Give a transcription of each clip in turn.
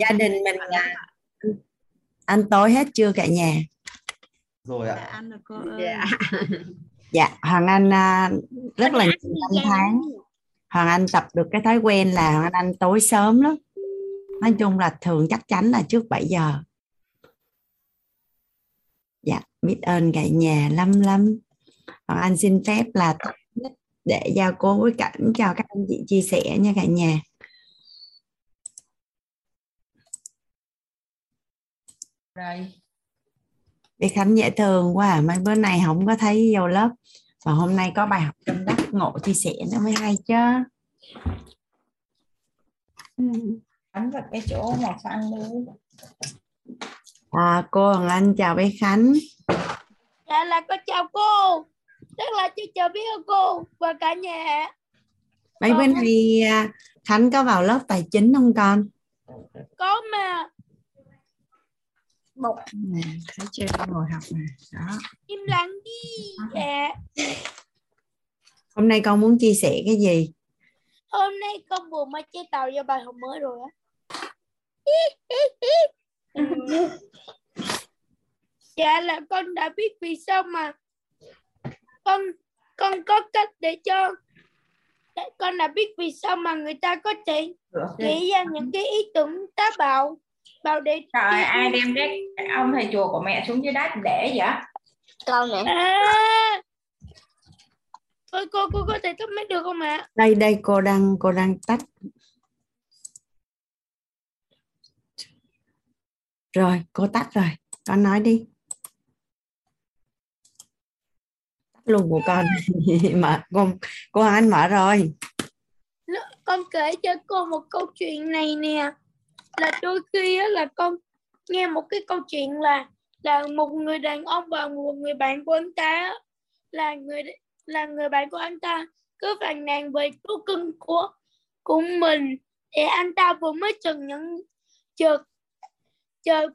gia đình mình à, ăn tối hết chưa cả nhà? Rồi Dạ, ạ ăn rồi cô ơi. dạ dạ hoàng anh à, rất là nhiều năm tháng. hoàng anh tập được cái thói quen là hoàng anh ăn tối sớm lắm. Nói chung là thường chắc chắn là trước 7 giờ. Dạ biết ơn cả nhà lắm lắm. Hoàng anh xin phép là để giao cô với cảnh cho các anh chị chia sẻ nha cả nhà rồi Đi Khánh dễ thương quá à. mấy bữa nay không có thấy vô lớp. Mà hôm nay có bài học tâm đắc ngộ chia sẻ nó mới hay chứ. Đánh vào cái chỗ màu xanh luôn à, cô Hồng Anh chào bé Khánh. Dạ là con chào cô. Rất là chị chào biết cô và cả nhà. Mấy bữa nay à, Khánh có vào lớp tài chính không con? Có mà Nè, thấy chưa? Ngồi học nè đó. Im lặng đi. Dạ. Hôm nay con muốn chia sẻ cái gì? Hôm nay con vừa mới chế tạo cho bài học mới rồi á. Dạ là con đã biết vì sao mà con con có cách để cho con đã biết vì sao mà người ta có thể nghĩ ra những cái ý tưởng tá bạo bạo để trời ai đem cái cái ông thầy chùa của mẹ xuống dưới đất để vậy? Con này à. Ôi, cô cô có thể tắt máy được không ạ? Đây đây cô đang cô đang tắt. Rồi cô tắt rồi. Con nói đi. Tắt luôn của con. Mà con cô Anh mở rồi. Con kể cho cô một câu chuyện này nè là đôi khi á, là con nghe một cái câu chuyện là là một người đàn ông và một người bạn của anh ta á, là người là người bạn của anh ta cứ phàn nàn về thú cưng của của mình. Thì anh ta vừa mới chừng nhận chợt chợt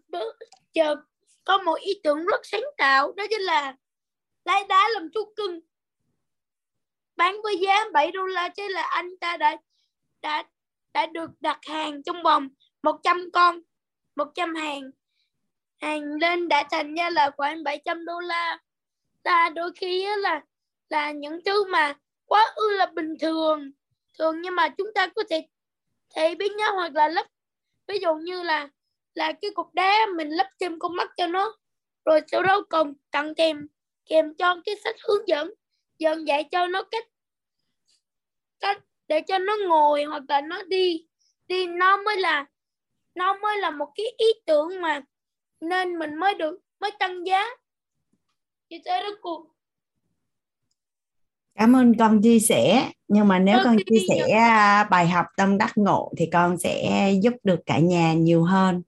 chợt có một ý tưởng rất sáng tạo đó chính là lấy đá làm thú cưng. Bán với giá 7 đô la chứ là anh ta đã đã đã được đặt hàng trong vòng 100 con 100 hàng. Hàng lên đã thành ra là khoảng 700 đô la. Là đôi khi là là những thứ mà quá ư là bình thường. Thường nhưng mà chúng ta có thể thể biến nó hoặc là lắp ví dụ như là là cái cục đá, mình lắp thêm con mắt cho nó. Rồi sau đó còn tặng kèm kèm cho cái sách hướng dẫn dần dạy cho nó cách cách để cho nó ngồi hoặc là nó đi. Đi, nó mới là nó mới là một cái ý tưởng mà nên mình mới được mới tăng giá. Như thế đó cô. Cảm ơn con chia sẻ. Nhưng mà nếu con chia sẻ à, bài học tâm đắc ngộ thì con sẽ giúp được cả nhà nhiều hơn.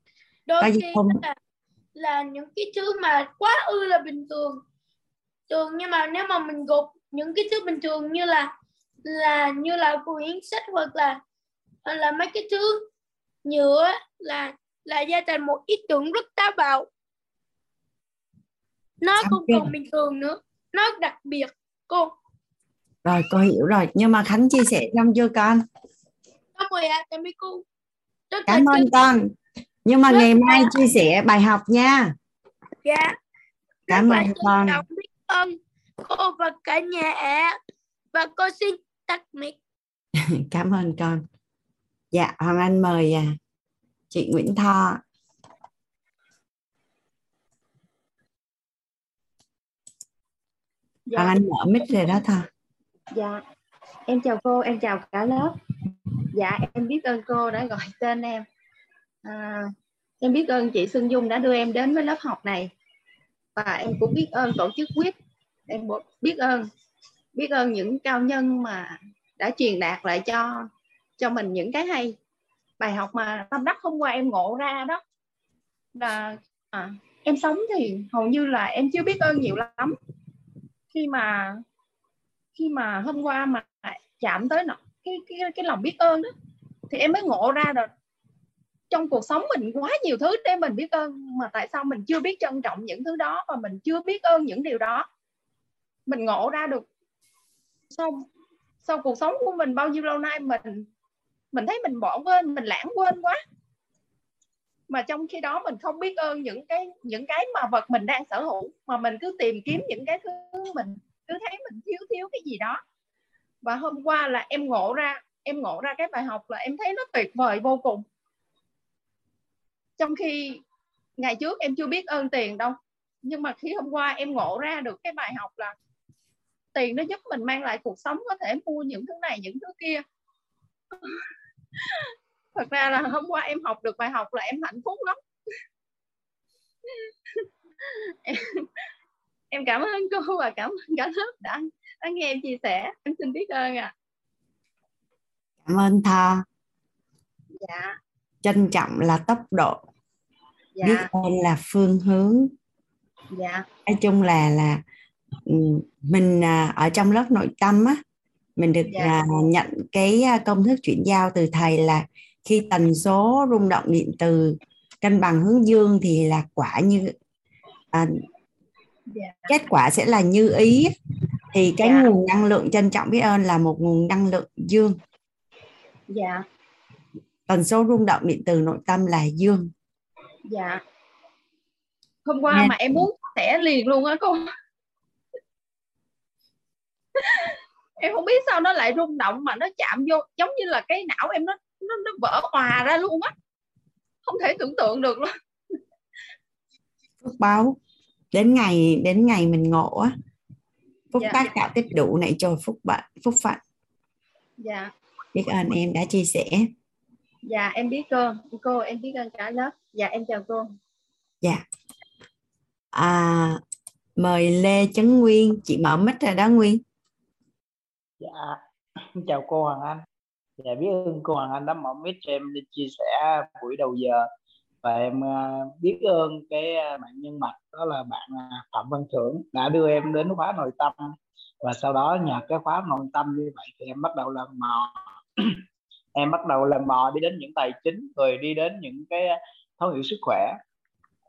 Đôi Có khi không? là là những cái thứ mà quá ư là bình thường. Thường nhưng mà nếu mà mình gộp những cái thứ bình thường như là là như là quyển sách hoặc là hoặc là mấy cái thứ nhựa là là ra thành một ý tưởng rất táo bạo. Nó Xong không còn bình thường nữa. Nó đặc biệt cô. Rồi cô hiểu rồi. Nhưng mà Khánh chia sẻ xong chưa con? Xong rồi ạ, tạm biệt cô. Rất cảm ơn con. Nhưng mà Rất ngày mai là- chia sẻ bài học nha. Dạ. cảm Rất là ơn con biết ơn cô và cả nhà. Và cô xin tắt mic. cảm ơn con dạ Hoàng Anh mời à, chị Nguyễn Tho Hoàng Anh mở mic rồi đó Tho Dạ, em chào cô, em chào cả lớp. Dạ, em biết ơn cô đã gọi tên em. À, em biết ơn chị Xuân Dung đã đưa em đến với lớp học này. Và em cũng biết ơn tổ chức quyết. Em biết ơn, biết ơn những cao nhân mà đã truyền đạt lại cho cho mình những cái hay. Bài học mà tâm đắc hôm qua em ngộ ra đó là à, em sống thì hầu như là em chưa biết ơn nhiều lắm. Khi mà khi mà hôm qua mà chạm tới nó cái cái cái lòng biết ơn đó thì em mới ngộ ra rồi trong cuộc sống mình quá nhiều thứ để mình biết ơn mà tại sao mình chưa biết trân trọng những thứ đó và mình chưa biết ơn những điều đó mình ngộ ra được sau sau cuộc sống của mình bao nhiêu lâu nay mình mình thấy mình bỏ quên, mình lãng quên quá. Mà trong khi đó mình không biết ơn những cái những cái mà vật mình đang sở hữu, mà mình cứ tìm kiếm những cái thứ mình, cứ thấy mình thiếu thiếu cái gì đó. Và hôm qua là em ngộ ra, em ngộ ra cái bài học là em thấy nó tuyệt vời vô cùng. Trong khi ngày trước em chưa biết ơn tiền đâu, nhưng mà khi hôm qua em ngộ ra được cái bài học là tiền nó giúp mình mang lại cuộc sống, có thể mua những thứ này, những thứ kia. thật ra là hôm qua em học được bài học là em hạnh phúc lắm. Em, em cảm ơn cô và cảm ơn cả lớp đã, đã nghe em chia sẻ. Em xin biết ơn ạ. À. cảm ơn tho dạ. Trân trọng là tốc độ. Dạ. biết ơn là phương hướng. Dạ. Nói chung là là ừ, mình à, ở trong lớp nội tâm á mình được Dạ. uh, nhận cái à, công thức chuyển giao từ thầy là khi tần số rung động điện từ cân bằng hướng dương thì là quả như à, dạ. kết quả sẽ là như ý. Thì cái Dạ. nguồn năng lượng trân trọng biết ơn là một nguồn năng lượng dương. Dạ. Tần số rung động điện từ nội tâm là dương. Dạ. Hôm qua Nghe- mà em muốn sẻ liền luôn á cô em không biết sao nó lại rung động mà nó chạm vô giống như là cái não em nó nó, nó vỡ hòa ra luôn á. Không thể tưởng tượng được luôn. Phước báo đến ngày đến ngày mình ngộ á. Phúc Dạ. tác tạo tích đủ này cho phúc bạn phúc phận. Dạ. Biết ơn em đã chia sẻ. Dạ em biết cô cô em biết ơn cả lớp. Dạ em chào cô. Dạ. À, mời lê chấn nguyên. Chị mở mic rồi đó nguyên Dạ, chào cô Hoàng Anh. Dạ, biết ơn cô Hoàng Anh đã mở mic cho em đi chia sẻ buổi đầu giờ. Và em ờ, biết ơn cái ờ, bạn nhân mạch đó là bạn ờ, Phạm Văn Thưởng đã đưa em đến khóa nội tâm. Và sau đó nhờ cái khóa nội tâm như vậy thì em bắt đầu lần mò. Em bắt đầu lần mò đi đến những tài chính rồi đi đến những cái thấu hiểu sức khỏe.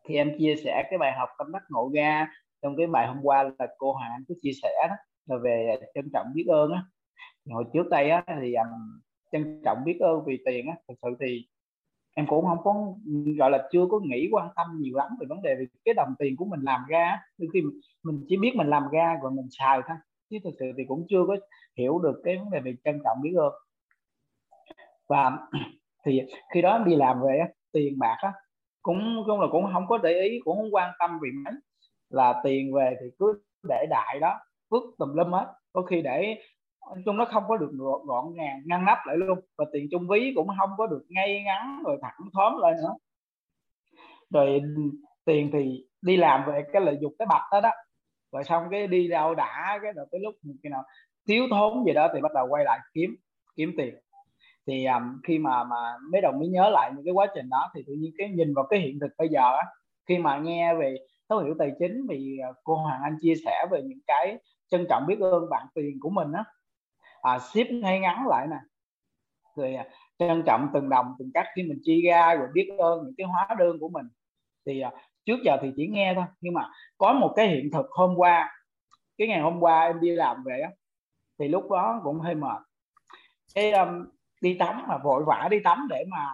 Thì em chia sẻ cái bài học tâm đắc ngộ ra. Trong cái bài hôm qua là cô Hoàng Anh có chia sẻ đó là về trân trọng biết ơn á. Hồi trước đây á thì um, trân trọng biết ơn vì tiền á thực sự thì em cũng không có gọi là chưa có nghĩ quan tâm nhiều lắm về vấn đề về cái đồng tiền của mình làm ra đôi khi mình chỉ biết mình làm ra rồi mình xài thôi chứ thực sự thì cũng chưa có hiểu được cái vấn đề về trân trọng biết ơn. Và thì khi đó em đi làm về á, tiền bạc á cũng cũng là cũng không có để ý cũng không quan tâm vì mấy. Là tiền về thì cứ để đại đó vứt tùm lum hết. Có khi để nói chung nó không có được gọn, gọn gàng ngăn nắp lại luôn. Và tiền trong ví cũng không có được ngay ngắn rồi thẳng thóm lên nữa. Rồi tiền thì đi làm về cái lợi dụng cái bạch đó đó. Rồi xong cái đi đâu đã cái rồi tới lúc khi nào thiếu thốn gì đó thì bắt đầu quay lại kiếm kiếm tiền. Thì um, khi mà mà mấy đồng mới nhớ lại những cái quá trình đó thì tự nhiên cái nhìn vào cái hiện thực bây giờ á khi mà nghe về thấu hiểu tài chính thì cô Hoàng Anh chia sẻ về những cái trân trọng biết ơn bạn tiền của mình á. À, ship ngay ngắn lại nè. Rồi à, trân trọng từng đồng từng cách khi mình chi ra rồi biết ơn những cái hóa đơn của mình. Thì à, trước giờ thì chỉ nghe thôi nhưng mà có một cái hiện thực hôm qua cái ngày hôm qua em đi làm về á thì lúc đó cũng hơi mệt. Cái um, đi tắm mà vội vã đi tắm để mà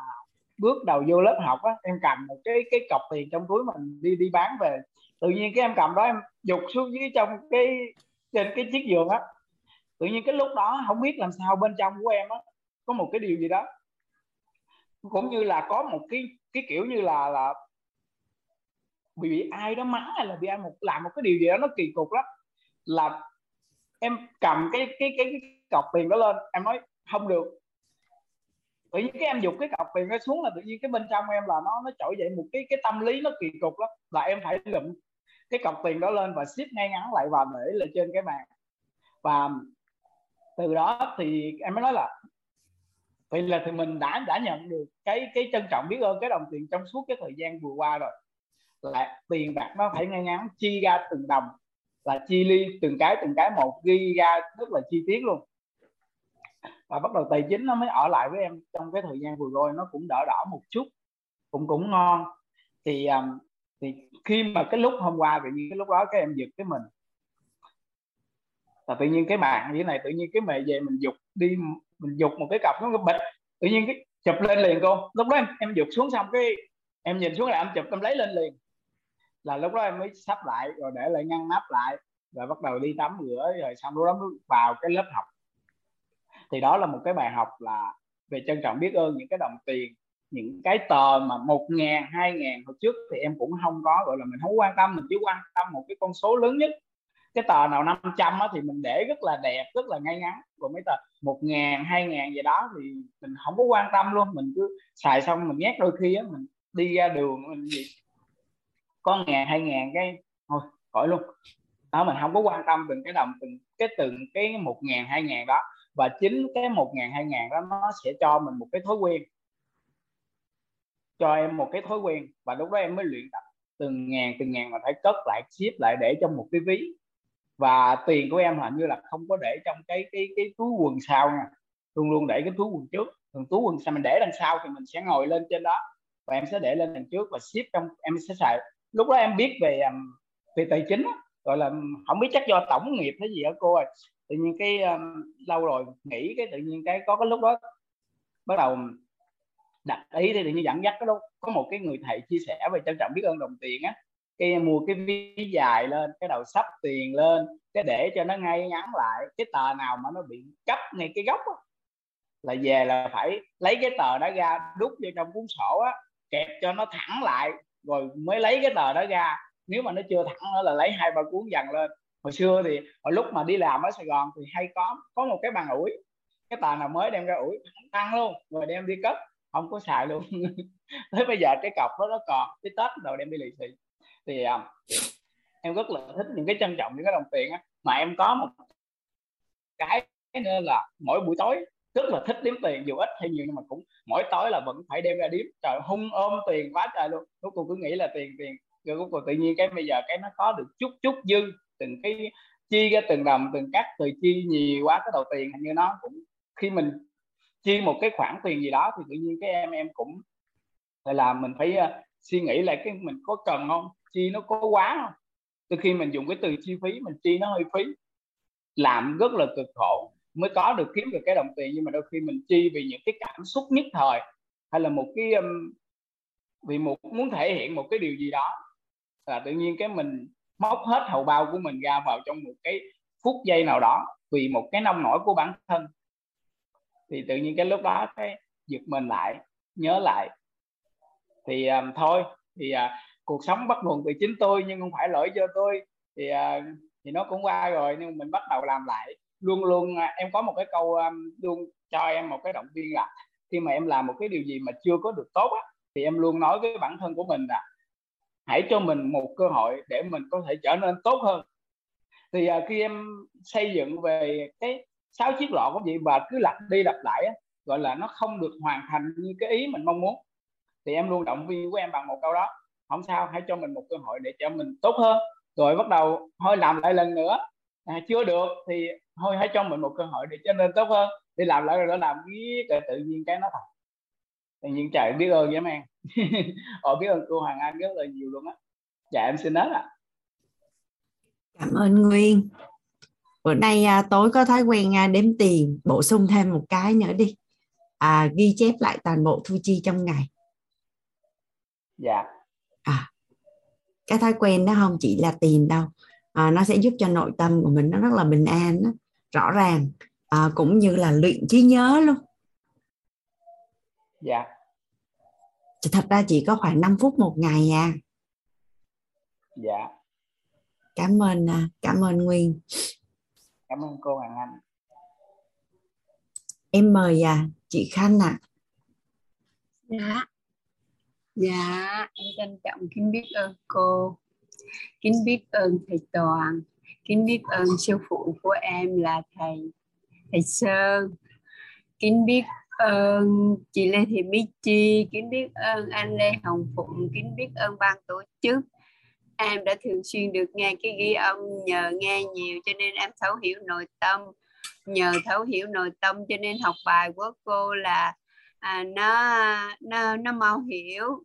bước đầu vô lớp học á em cầm một cái cái cọc tiền trong túi mình đi đi bán về. Tự nhiên cái em cầm đó em dục xuống dưới trong cái trên cái chiếc giường á. Tự nhiên cái lúc đó không biết làm sao bên trong của em á có một cái điều gì đó. Cũng như là có một cái cái kiểu như là là bị, bị ai đó mắng hay là bị ai một làm một cái điều gì đó nó kỳ cục lắm. Là em cầm cái cái cái, cái cọc tiền đó lên em nói không được. Tự nhiên cái em dục cái cọc tiền nó xuống là tự nhiên cái bên trong em là nó nó trỗi dậy một cái cái tâm lý nó kỳ cục lắm. Là em phải lụm cái cọc tiền đó lên và ship ngay ngắn lại và để lên trên cái bàn và từ đó thì em mới nói là vậy là thì mình đã đã nhận được cái cái trân trọng biết ơn cái đồng tiền trong suốt cái thời gian vừa qua rồi. Là tiền bạc nó phải ngay ngắn chi ra từng đồng là chi ly từng cái từng cái một ghi ra rất là chi tiết luôn. Và bắt đầu tài chính nó mới ở lại với em trong cái thời gian vừa rồi nó cũng đỡ đỏ một chút cũng cũng ngon. Thì um, thì khi mà cái lúc hôm qua, tự nhiên cái lúc đó các em giật cái mình. Là tự nhiên cái bạn như thế này, tự nhiên cái mẹ về mình dục đi, mình dục một cái cặp nó cái bịch. Tự nhiên cái chụp lên liền cô. Lúc đó em em dục xuống xong cái em nhìn xuống là em chụp, em lấy lên liền. Là lúc đó em mới sắp lại, rồi để lại ngăn nắp lại, rồi bắt đầu đi tắm rửa, rồi xong lúc đó mới vào cái lớp học. Thì đó là một cái bài học là về trân trọng biết ơn những cái đồng tiền những cái tờ mà một ngàn hai ngàn hồi trước thì em cũng không có gọi là mình không quan tâm mình chỉ quan tâm một cái con số lớn nhất. Cái tờ nào 500 á, thì mình để rất là đẹp rất là ngay ngắn. Còn mấy tờ một ngàn hai ngàn gì đó thì mình không có quan tâm luôn mình cứ xài xong mình nhét đôi khi á mình đi ra đường mình gì có ngàn hai ngàn cái thôi khỏi luôn. Đó mình không có quan tâm từng cái đồng từng cái từng cái một ngàn hai ngàn đó. Và chính cái một ngàn hai ngàn đó nó sẽ cho mình một cái thói quen cho em một cái thói quen. Và lúc đó em mới luyện tập từng ngàn từng ngàn mà phải cất lại ship lại để trong một cái ví. Và tiền của em hình như là không có để trong cái cái cái túi quần sau nha. Luôn luôn để cái túi quần trước. Thường túi quần sau mình để đằng sau thì mình sẽ ngồi lên trên đó. Và em sẽ để lên đằng trước và ship trong em sẽ xài. Lúc đó em biết về um, về tài chính gọi là um, không biết chắc do tổng nghiệp hay gì ở cô ơi. Tự nhiên cái um, lâu rồi nghĩ cái tự nhiên cái có cái lúc đó bắt đầu um, đặt ý thì như dẫn dắt cái đó có một cái người thầy chia sẻ về trân trọng biết ơn đồng tiền á. Cái mua cái ví dài lên cái đầu sắp tiền lên cái để cho nó ngay ngắn lại. Cái tờ nào mà nó bị cấp ngay cái góc á, là về là phải lấy cái tờ đó ra đút vô trong cuốn sổ á kẹp cho nó thẳng lại rồi mới lấy cái tờ đó ra. Nếu mà nó chưa thẳng nữa là lấy hai ba cuốn dần lên. Hồi xưa thì hồi lúc mà đi làm ở Sài Gòn thì hay có có một cái bàn ủi. Cái tờ nào mới đem ra ủi tăng luôn rồi đem đi cất không có xài luôn. Tới bây giờ cái cọc đó nó còn cái tết rồi đem đi lì xì. Thì um, em rất là thích những cái trân trọng những cái đồng tiền á. Mà em có một cái nữa là mỗi buổi tối rất là thích đếm tiền dù ít hay nhiều nhưng mà cũng mỗi tối là vẫn phải đem ra đếm. Trời hung ôm tiền quá trời luôn. Lúc cô cứ nghĩ là tiền tiền rồi cuối cùng tự nhiên cái bây giờ cái nó có được chút chút dư. Từng cái chi ra từng đồng từng cắt từ chi nhiều quá cái đầu tiền hình như nó cũng khi mình chi một cái khoản tiền gì đó thì tự nhiên cái em em cũng là mình phải uh, suy nghĩ lại cái mình có cần không chi nó có quá không? Từ khi mình dùng cái từ chi phí mình chi nó hơi phí làm rất là cực khổ mới có được kiếm được cái đồng tiền. Nhưng mà đôi khi mình chi vì những cái cảm xúc nhất thời hay là một cái um, vì một muốn thể hiện một cái điều gì đó là tự nhiên cái mình móc hết hầu bao của mình ra vào trong một cái phút giây nào đó vì một cái nông nổi của bản thân thì tự nhiên cái lúc đó cái giật mình lại nhớ lại. Thì um, thôi thì uh, cuộc sống bắt nguồn từ chính tôi nhưng không phải lỗi cho tôi. Thì uh, thì nó cũng qua rồi nhưng mình bắt đầu làm lại. Luôn luôn uh, em có một cái câu um, luôn cho em một cái động viên là khi mà em làm một cái điều gì mà chưa có được tốt á, thì em luôn nói với bản thân của mình là hãy cho mình một cơ hội để mình có thể trở nên tốt hơn. Thì uh, khi em xây dựng về cái sáu chiếc lọ của vậy và cứ lặp đi lặp lại á, gọi là nó không được hoàn thành như cái ý mình mong muốn. Thì em luôn động viên của em bằng một câu đó không sao hãy cho mình một cơ hội để cho mình tốt hơn. Rồi bắt đầu thôi làm lại lần nữa. À, chưa được thì thôi hãy cho mình một cơ hội để cho nên tốt hơn. Đi làm lại rồi đó làm biết rồi tự nhiên cái nó thật tự nhiên trời biết ơn với em. Họ ờ, biết ơn cô Hoàng Anh rất là nhiều luôn á. Dạ em xin hết ạ. Cảm ơn Nguyên bữa nay à, tối có thói quen à, đếm tiền bổ sung thêm một cái nữa đi. À, ghi chép lại toàn bộ thu chi trong ngày. Dạ. À cái thói quen đó không chỉ là tiền đâu à, nó sẽ giúp cho nội tâm của mình nó rất là bình an đó, rõ ràng à, cũng như là luyện trí nhớ luôn. Dạ. Thật ra chỉ có khoảng 5 phút một ngày à. Dạ. Cảm ơn à, cảm ơn Nguyên cảm ơn cô Hoàng Anh. Em mời à, chị Khanh ạ. À. dạ. Dạ em trân trọng kính biết ơn cô kính biết ơn thầy Toàn kính biết ơn sư phụ của em là thầy thầy Sơn kính biết ơn chị Lê Thị Mỹ Chi kính biết ơn anh Lê Hồng Phụng kính biết ơn ban tổ chức em đã thường xuyên được nghe cái ghi âm nhờ nghe nhiều cho nên em thấu hiểu nội tâm. Nhờ thấu hiểu nội tâm cho nên học bài của cô là à, nó nó nó mau hiểu.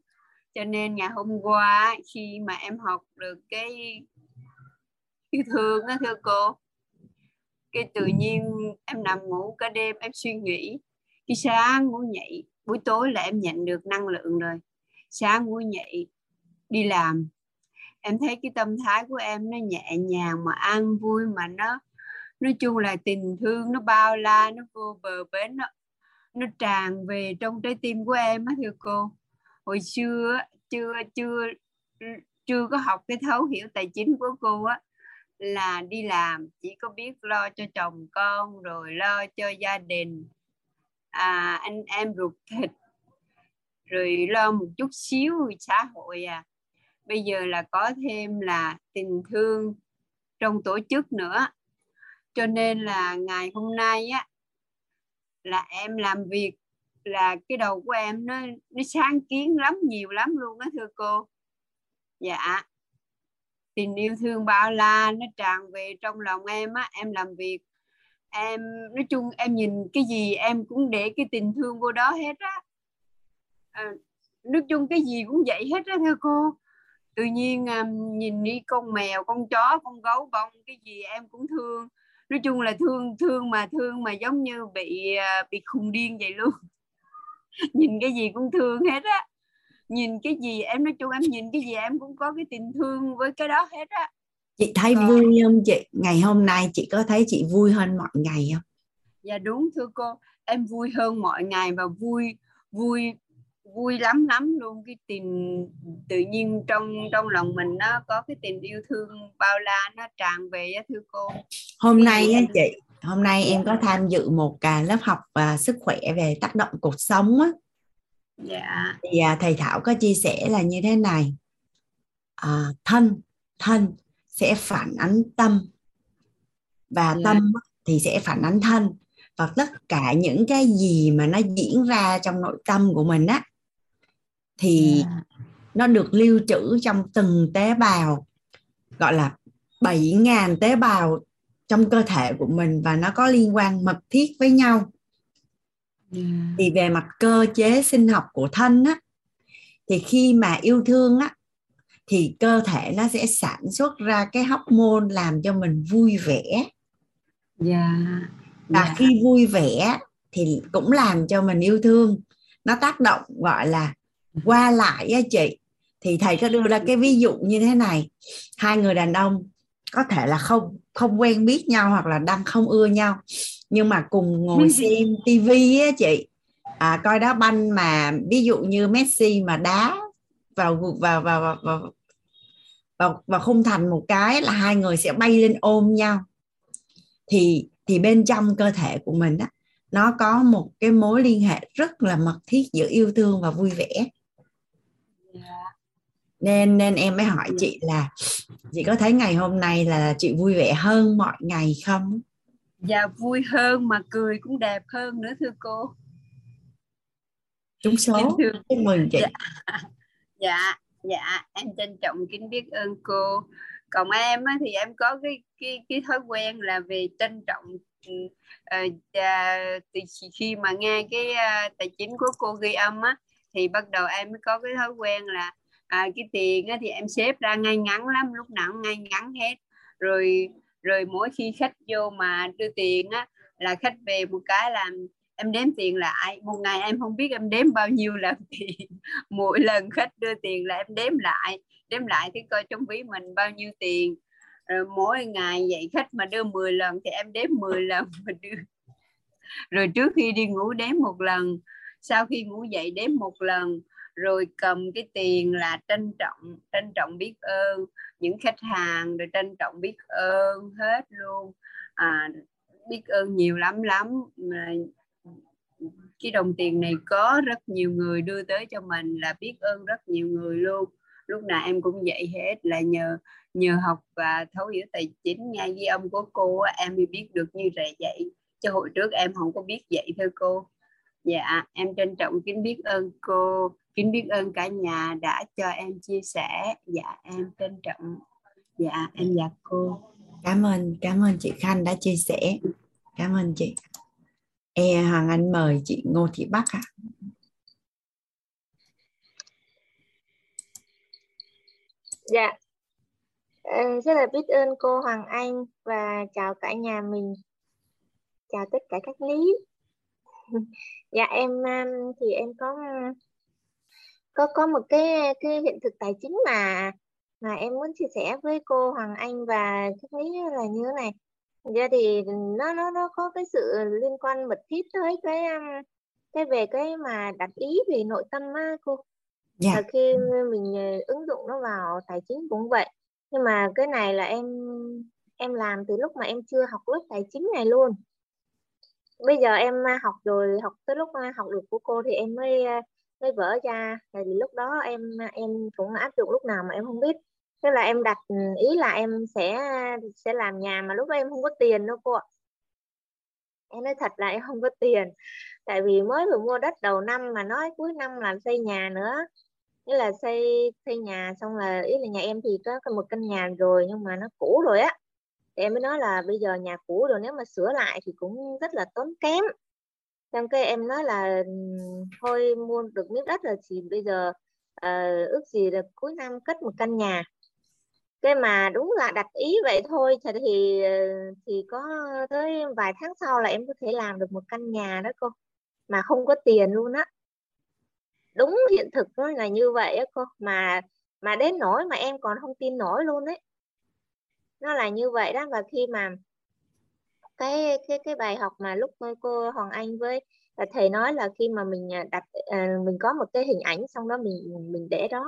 Cho nên ngày hôm qua khi mà em học được cái yêu thương đó thưa cô cái tự nhiên em nằm ngủ cả đêm em suy nghĩ. Khi sáng ngủ nhảy buổi tối là em nhận được năng lượng rồi. Sáng ngủ nhảy đi làm em thấy cái tâm thái của em nó nhẹ nhàng mà an vui mà nó nói chung là tình thương nó bao la nó vô bờ bến nó nó tràn về trong trái tim của em á thưa cô. Hồi xưa chưa chưa chưa có học cái thấu hiểu tài chính của cô á là đi làm chỉ có biết lo cho chồng con rồi lo cho gia đình. À, anh em ruột thịt rồi lo một chút xíu xã hội à bây giờ là có thêm là tình thương trong tổ chức nữa. Cho nên là ngày hôm nay á là em làm việc là cái đầu của em nó nó sáng kiến lắm nhiều lắm luôn á thưa cô. Dạ. Tình yêu thương bao la nó tràn về trong lòng em á em làm việc. Em nói chung em nhìn cái gì em cũng để cái tình thương vô đó hết á. À, nói chung cái gì cũng vậy hết á thưa cô tự nhiên um, nhìn đi con mèo con chó con gấu bông cái gì em cũng thương. Nói chung là thương thương mà thương mà giống như bị uh, bị khùng điên vậy luôn. Nhìn cái gì cũng thương hết á. Nhìn cái gì em nói chung em nhìn cái gì em cũng có cái tình thương với cái đó hết á. Chị thấy Rồi. vui không chị? Ngày hôm nay chị có thấy chị vui hơn mọi ngày không? Dạ đúng thưa cô. Em vui hơn mọi ngày và vui vui vui lắm lắm luôn. Cái tình tự nhiên trong trong lòng mình nó có cái tình yêu thương bao la nó tràn về á thưa cô. Hôm cái nay á chị hôm nay em có tham dự một cả lớp học và sức khỏe về tác động cuộc sống á. Dạ. Thì à, thầy thảo có chia sẻ là như thế này. À, thân thân sẽ phản ánh tâm và dạ. tâm thì sẽ phản ánh thân. Và tất cả những cái gì mà nó diễn ra trong nội tâm của mình á thì yeah. Dạ. nó được lưu trữ trong từng tế bào gọi là 7.000 tế bào trong cơ thể của mình và nó có liên quan mật thiết với nhau yeah. Dạ. thì về mặt cơ chế sinh học của thân á thì khi mà yêu thương á thì cơ thể nó sẽ sản xuất ra cái hormone làm cho mình vui vẻ yeah. Dạ. và yeah. khi vui vẻ thì cũng làm cho mình yêu thương nó tác động gọi là qua lại á chị thì thầy có đưa ra cái ví dụ như thế này. Hai người đàn ông có thể là không không quen biết nhau hoặc là đang không ưa nhau nhưng mà cùng ngồi xem tivi á chị. À, coi đá banh mà ví dụ như Messi mà đá vào vào vào vào vào, vào, vào khung thành một cái là hai người sẽ bay lên ôm nhau. Thì thì bên trong cơ thể của mình á nó có một cái mối liên hệ rất là mật thiết giữa yêu thương và vui vẻ nên nên em mới hỏi chị là chị có thấy ngày hôm nay là chị vui vẻ hơn mọi ngày không? Dạ vui hơn mà cười cũng đẹp hơn nữa thưa cô. Trúng số. Chúc mừng chị. Dạ, dạ dạ em trân trọng kính biết ơn cô. Còn em á, thì em có cái cái cái thói quen là về trân trọng uh, uh, từ khi mà nghe cái uh, tài chính của cô ghi âm á thì bắt đầu em mới có cái thói quen là à, cái tiền á, thì em xếp ra ngay ngắn lắm lúc nào cũng ngay ngắn hết. Rồi rồi mỗi khi khách vô mà đưa tiền á là khách về một cái là em đếm tiền lại. Một ngày em không biết em đếm bao nhiêu lần tiền. Mỗi lần khách đưa tiền là em đếm lại đếm lại thì coi trong ví mình bao nhiêu tiền. Rồi mỗi ngày vậy khách mà đưa 10 lần thì em đếm 10 lần mà đưa. Rồi trước khi đi ngủ đếm một lần sau khi ngủ dậy đếm một lần rồi cầm cái tiền là trân trọng trân trọng biết ơn. Những khách hàng rồi trân trọng biết ơn hết luôn. À, biết ơn nhiều lắm lắm. Cái đồng tiền này có rất nhiều người đưa tới cho mình là biết ơn rất nhiều người luôn. Lúc nào em cũng vậy hết là nhờ nhờ học và thấu hiểu tài chính. Ngay với ông của cô em mới biết được như vậy vậy chứ hồi trước em không có biết vậy thôi cô dạ em trân trọng kính biết ơn cô kính biết ơn cả nhà đã cho em chia sẻ. Dạ em trân trọng. Dạ em dạ cô. Cảm ơn cảm ơn chị Khanh đã chia sẻ. Cảm ơn chị. E Hoàng Anh mời chị Ngô Thị Bắc ạ. À. dạ rất là biết ơn cô Hoàng Anh và chào cả nhà mình. Chào tất cả các lý dạ em thì em có có có một cái cái hiện thực tài chính mà mà em muốn chia sẻ với cô Hoàng Anh và thấy là như thế này. Giờ thì nó nó nó có cái sự liên quan mật thiết tới cái um, cái về cái mà đặt ý về nội tâm á cô. Dạ. Là khi mình ờ, ứng dụng nó vào tài chính cũng vậy. Nhưng mà cái này là em em làm từ lúc mà em chưa học lớp tài chính này luôn bây giờ em à, học rồi, học tới lúc à, học được của cô thì em mới à, mới vỡ ra. Tại vì lúc đó em em cũng áp dụng lúc nào mà em không biết. Tức là em đặt ừ, ý là em sẽ sẽ làm nhà mà lúc đó em không có tiền đâu cô ạ. Em nói thật là em không có tiền. Tại vì mới vừa mua đất đầu năm mà nói cuối năm làm xây nhà nữa. Nghĩa là xây xây nhà xong là ý là nhà em thì có một căn nhà rồi nhưng mà nó cũ rồi á thì em mới nói là bây giờ nhà cũ rồi nếu mà sửa lại thì cũng rất là tốn kém. Xong cái em nói là ừ, thôi mua được miếng đất rồi thì bây giờ uh, ước gì là cuối năm cất một căn nhà. Cái mà đúng là đặt ý vậy thôi thì ờ, thì có tới vài tháng sau là em có thể làm được một căn nhà đó cô mà không có tiền luôn á. Đúng hiện thực là như vậy á cô mà mà đến nỗi mà em còn không tin nổi luôn đấy nó là như vậy đó. Và khi mà cái cái cái bài học mà lúc cô Hoàng Anh với à, thầy nói là khi mà mình à, đặt à, mình có một cái hình ảnh xong đó mình mình để đó.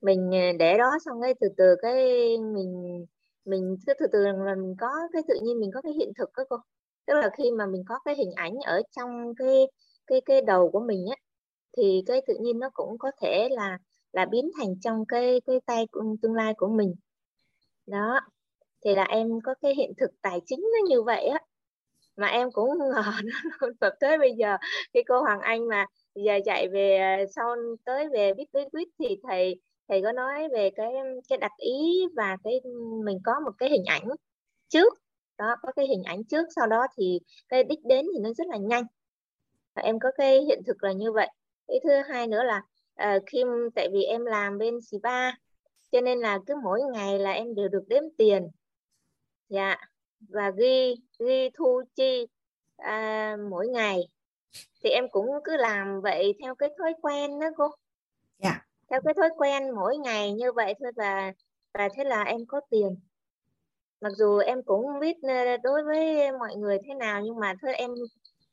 Mình để đó xong cái từ từ cái mình mình cứ từ từ là mình có cái tự nhiên mình có cái hiện thực đó cô. Tức là khi mà mình có cái hình ảnh ở trong cái cái cái đầu của mình á, thì cái tự nhiên nó cũng có thể là là biến thành trong cái cái tay, tương lai của mình. Đó thì là em có cái hiện thực tài chính nó như vậy á. Mà em cũng ngờ nó tập tới bây giờ khi cô Hoàng Anh mà giờ chạy về à, sau tới về viết bí quyết thì thầy thầy có nói về cái cái đặt ý và cái mình có một cái hình ảnh trước. Đó có cái hình ảnh trước sau đó thì cái đích đến thì nó rất là nhanh. Và em có cái hiện thực là như vậy. Cái thứ hai nữa là uh, khi tại vì em làm bên spa cho nên là cứ mỗi ngày là em đều được đếm tiền dạ. Và ghi ghi thu chi à, mỗi ngày. Thì em cũng cứ làm vậy theo cái thói quen đó cô. Dạ. Theo cái thói quen mỗi ngày như vậy thôi và và thế là em có tiền. Mặc dù em cũng không biết ờ, đối với mọi người thế nào nhưng mà thôi em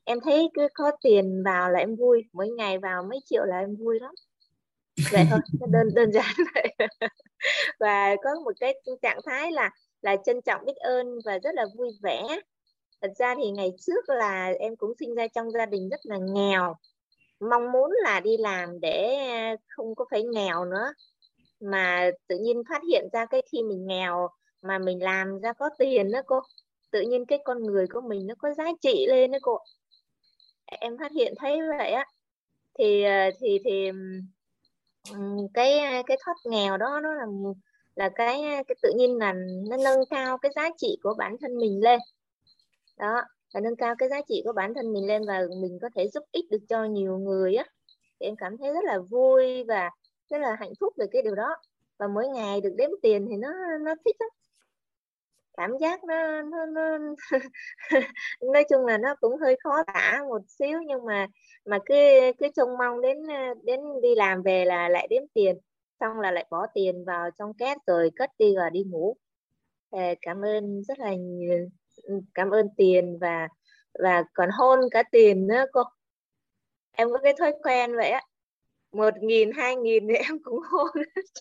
em thấy cứ có tiền vào là em vui. Mỗi ngày vào mấy triệu là em vui lắm. Vậy thôi đơn đơn giản vậy. Và có một cái trạng thái là là trân trọng biết ơn và rất là vui vẻ. Thật ra thì ngày trước là em cũng sinh ra trong gia đình rất là nghèo. Mong muốn là đi làm để không có phải nghèo nữa. Mà tự nhiên phát hiện ra cái khi mình nghèo mà mình làm ra có tiền đó cô, tự nhiên cái con người của mình nó có giá trị lên đó cô. Em phát hiện thấy vậy á. Thì ờ, thì thì cái cái thoát nghèo đó nó là là cái cái tự nhiên là nó nâng cao cái giá trị của bản thân mình lên. Đó và nâng cao cái giá trị của bản thân mình lên và mình có thể giúp ích được cho nhiều người á. Thì em cảm thấy rất là vui và rất là hạnh phúc về cái điều đó. Và mỗi ngày được đếm tiền thì nó nó thích lắm. Cảm giác nó, nó, nó nói chung là nó cũng hơi khó tả một xíu nhưng mà mà cứ cứ trông mong đến đến đi làm về là lại đếm tiền xong là lại bỏ tiền vào trong két rồi cất đi và đi ngủ. Cảm ơn rất là nhiều ừ, cảm ơn tiền và và còn hôn cả tiền nữa cô. Em có cái thói quen vậy á một nghìn hai nghìn thì em cũng hôn.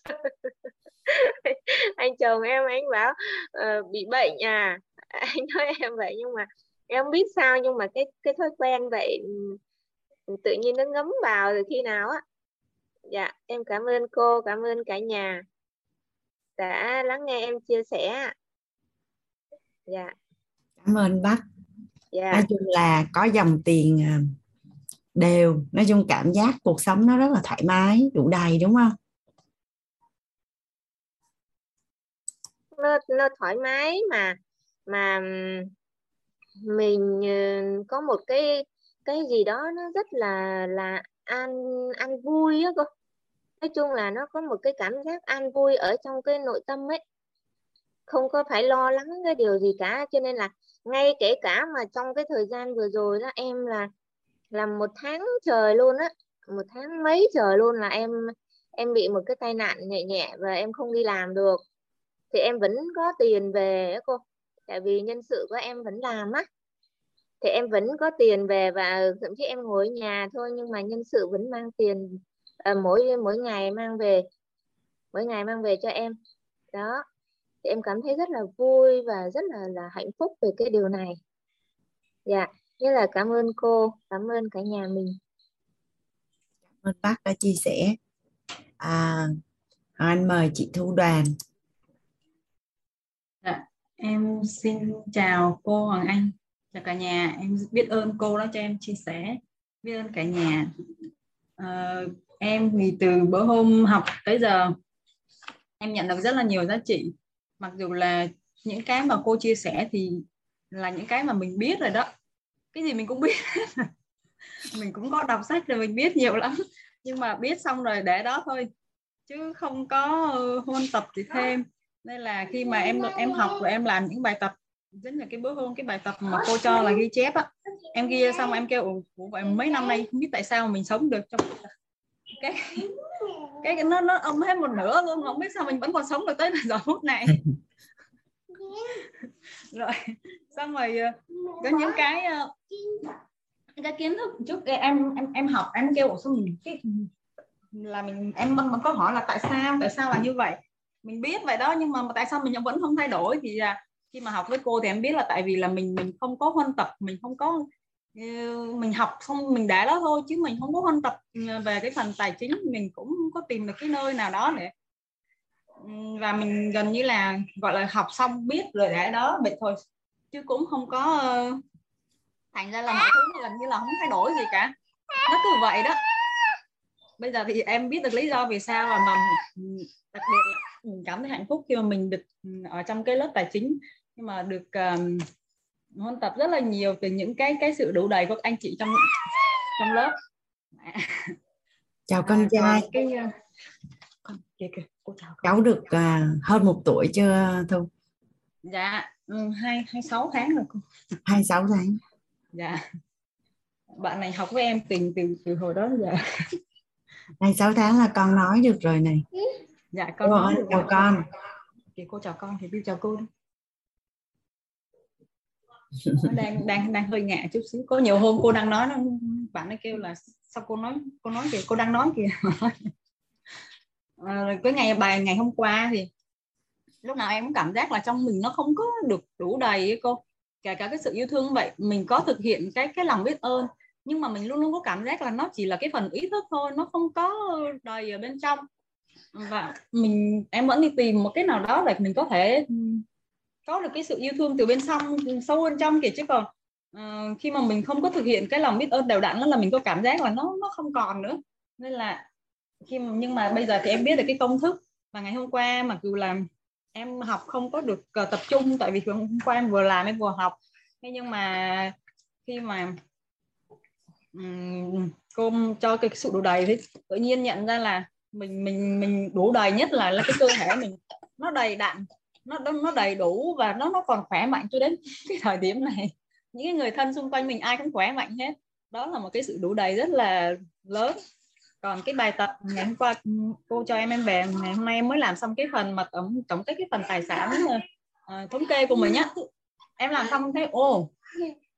Anh chồng em anh bảo uh, bị bệnh à. Anh nói em vậy nhưng mà em không biết sao nhưng mà cái cái thói quen vậy ừ, tự nhiên nó ngấm vào từ khi nào á dạ em cảm ơn cô cảm ơn cả nhà đã lắng nghe em chia sẻ dạ. Cảm ơn bác. Dạ. nói chung là có dòng tiền à, đều. Nói chung cảm giác cuộc sống nó rất là thoải mái đủ đầy đúng không? Nó nó thoải mái mà mà mình ờ, có một cái cái gì đó nó rất là là an an vui á cô nói chung là nó có một cái cảm giác an vui ở trong cái nội tâm ấy. Không có phải lo lắng cái điều gì cả, cho nên là ngay kể cả mà trong cái thời gian vừa rồi đó, em là làm một tháng trời luôn á, một tháng mấy trời luôn là em em bị một cái tai nạn nhẹ nhẹ và em không đi làm được. Thì em vẫn có tiền về á cô, tại vì nhân sự của em vẫn làm á. Thì em vẫn có tiền về và thậm chí em ngồi ở nhà thôi, nhưng mà nhân sự vẫn mang tiền à, mỗi mỗi ngày mang về mỗi ngày mang về cho em. Đó thì em cảm thấy rất là vui và rất là là hạnh phúc về cái điều này. Dạ như là cảm ơn cô cảm ơn cả nhà mình. Cảm ơn bác đã chia sẻ. À, anh mời chị Thu Đoàn. Dạ, em xin chào cô Hoàng Anh. Chào cả nhà em biết ơn cô đã cho em chia sẻ biết ơn cả nhà. À, em thì từ bữa hôm học tới giờ, em nhận được rất là nhiều giá trị. Mặc dù là những cái mà cô chia sẻ thì là những cái mà mình biết rồi đó. Cái gì mình cũng biết. Mình cũng có đọc sách rồi mình biết nhiều lắm. Nhưng mà biết xong rồi để đó thôi, chứ không có ừ, hôn tập gì thêm. Nên là khi mà em em học và em làm những bài tập chính là cái bữa hôm, cái bài tập mà cô cho là ghi chép á, em ghi xong em kêu, ủa, vậy mấy năm nay không biết tại sao mình sống được trong cái cái nó nó ông hết một nửa luôn, không biết sao mình vẫn còn sống được tới giờ phút này. Rồi, xong rồi ờ, có những cái ờ, cái kiến thức trước em em em học, em kêu sao mình cái là mình, em mình có hỏi là tại sao tại sao là như vậy? Mình biết vậy đó, nhưng mà tại sao mình vẫn không thay đổi? Thì là khi mà học với cô thì em biết là tại vì là mình mình không có huân tập, mình không có mình học xong mình đã đó thôi chứ mình không có huân tập ừ, về cái phần tài chính. Mình cũng có tìm được cái nơi nào đó để ừ, và mình gần như là gọi là học xong biết rồi đã đó vậy thôi. Chứ cũng không có ờ, thành ra là mọi thứ gần như là không thay đổi gì cả. Nó cứ vậy đó. Bây giờ thì em biết được lý do vì sao mà ừ, đặc biệt là mình cảm thấy hạnh phúc khi mà mình được ở trong cái lớp tài chính. Nhưng mà được um, huân tập rất là nhiều từ những cái cái sự đủ đầy của anh chị trong trong lớp. Chào con à, trai cái uh, kìa kìa cô chào cháu được uh, hơn một tuổi chưa thu? Dạ ừ, hai hai sáu tháng rồi cô. Hai sáu tháng. Dạ. Bạn này học với em từ từ từ hồi đó giờ. Hai sáu tháng là con nói được rồi này. Dạ con nói được chào con. Thì cô chào con thì đi chào cô đi Ờ, đang đang đang hơi ngại chút xíu. Có nhiều hôm cô đang nói bạn ấy kêu là sao cô nói cô nói kìa cô đang nói kìa. À, cái ngày bài ngày hôm qua thì lúc nào em cũng cảm giác là trong mình nó không có được đủ đầy ấy cô. Kể cả cái sự yêu thương vậy mình có thực hiện cái cái lòng biết ơn nhưng mà mình luôn luôn có cảm giác là nó chỉ là cái phần ý thức thôi nó không có đầy ở bên trong. Và mình em vẫn đi tìm một cái nào đó để mình có thể có được cái sự yêu thương từ bên trong sâu bên trong kìa chứ còn uh, khi mà mình không có thực hiện cái lòng biết ơn đều đặn đó là mình có cảm giác là nó nó không còn nữa. Nên là khi mà, nhưng mà bây giờ thì em biết được cái công thức mà ngày hôm qua mặc dù là em học không có được uh, tập trung tại vì hôm qua em vừa làm em vừa học. Thế nhưng mà khi mà um, cô cho cái sự đủ đầy thì tự nhiên nhận ra là mình mình mình đủ đầy nhất là là cái cơ thể mình nó đầy đặn nó nó đầy đủ và nó nó còn khỏe mạnh cho đến cái thời điểm này. Những người thân xung quanh mình ai cũng khỏe mạnh hết. Đó là một cái sự đủ đầy rất là lớn. Còn cái bài tập ngày hôm qua ừ, cô cho em em về ngày hôm nay em mới làm xong cái phần mà tổng tổng kết cái phần tài sản uh, thống kê của mình nhá em làm xong thấy ô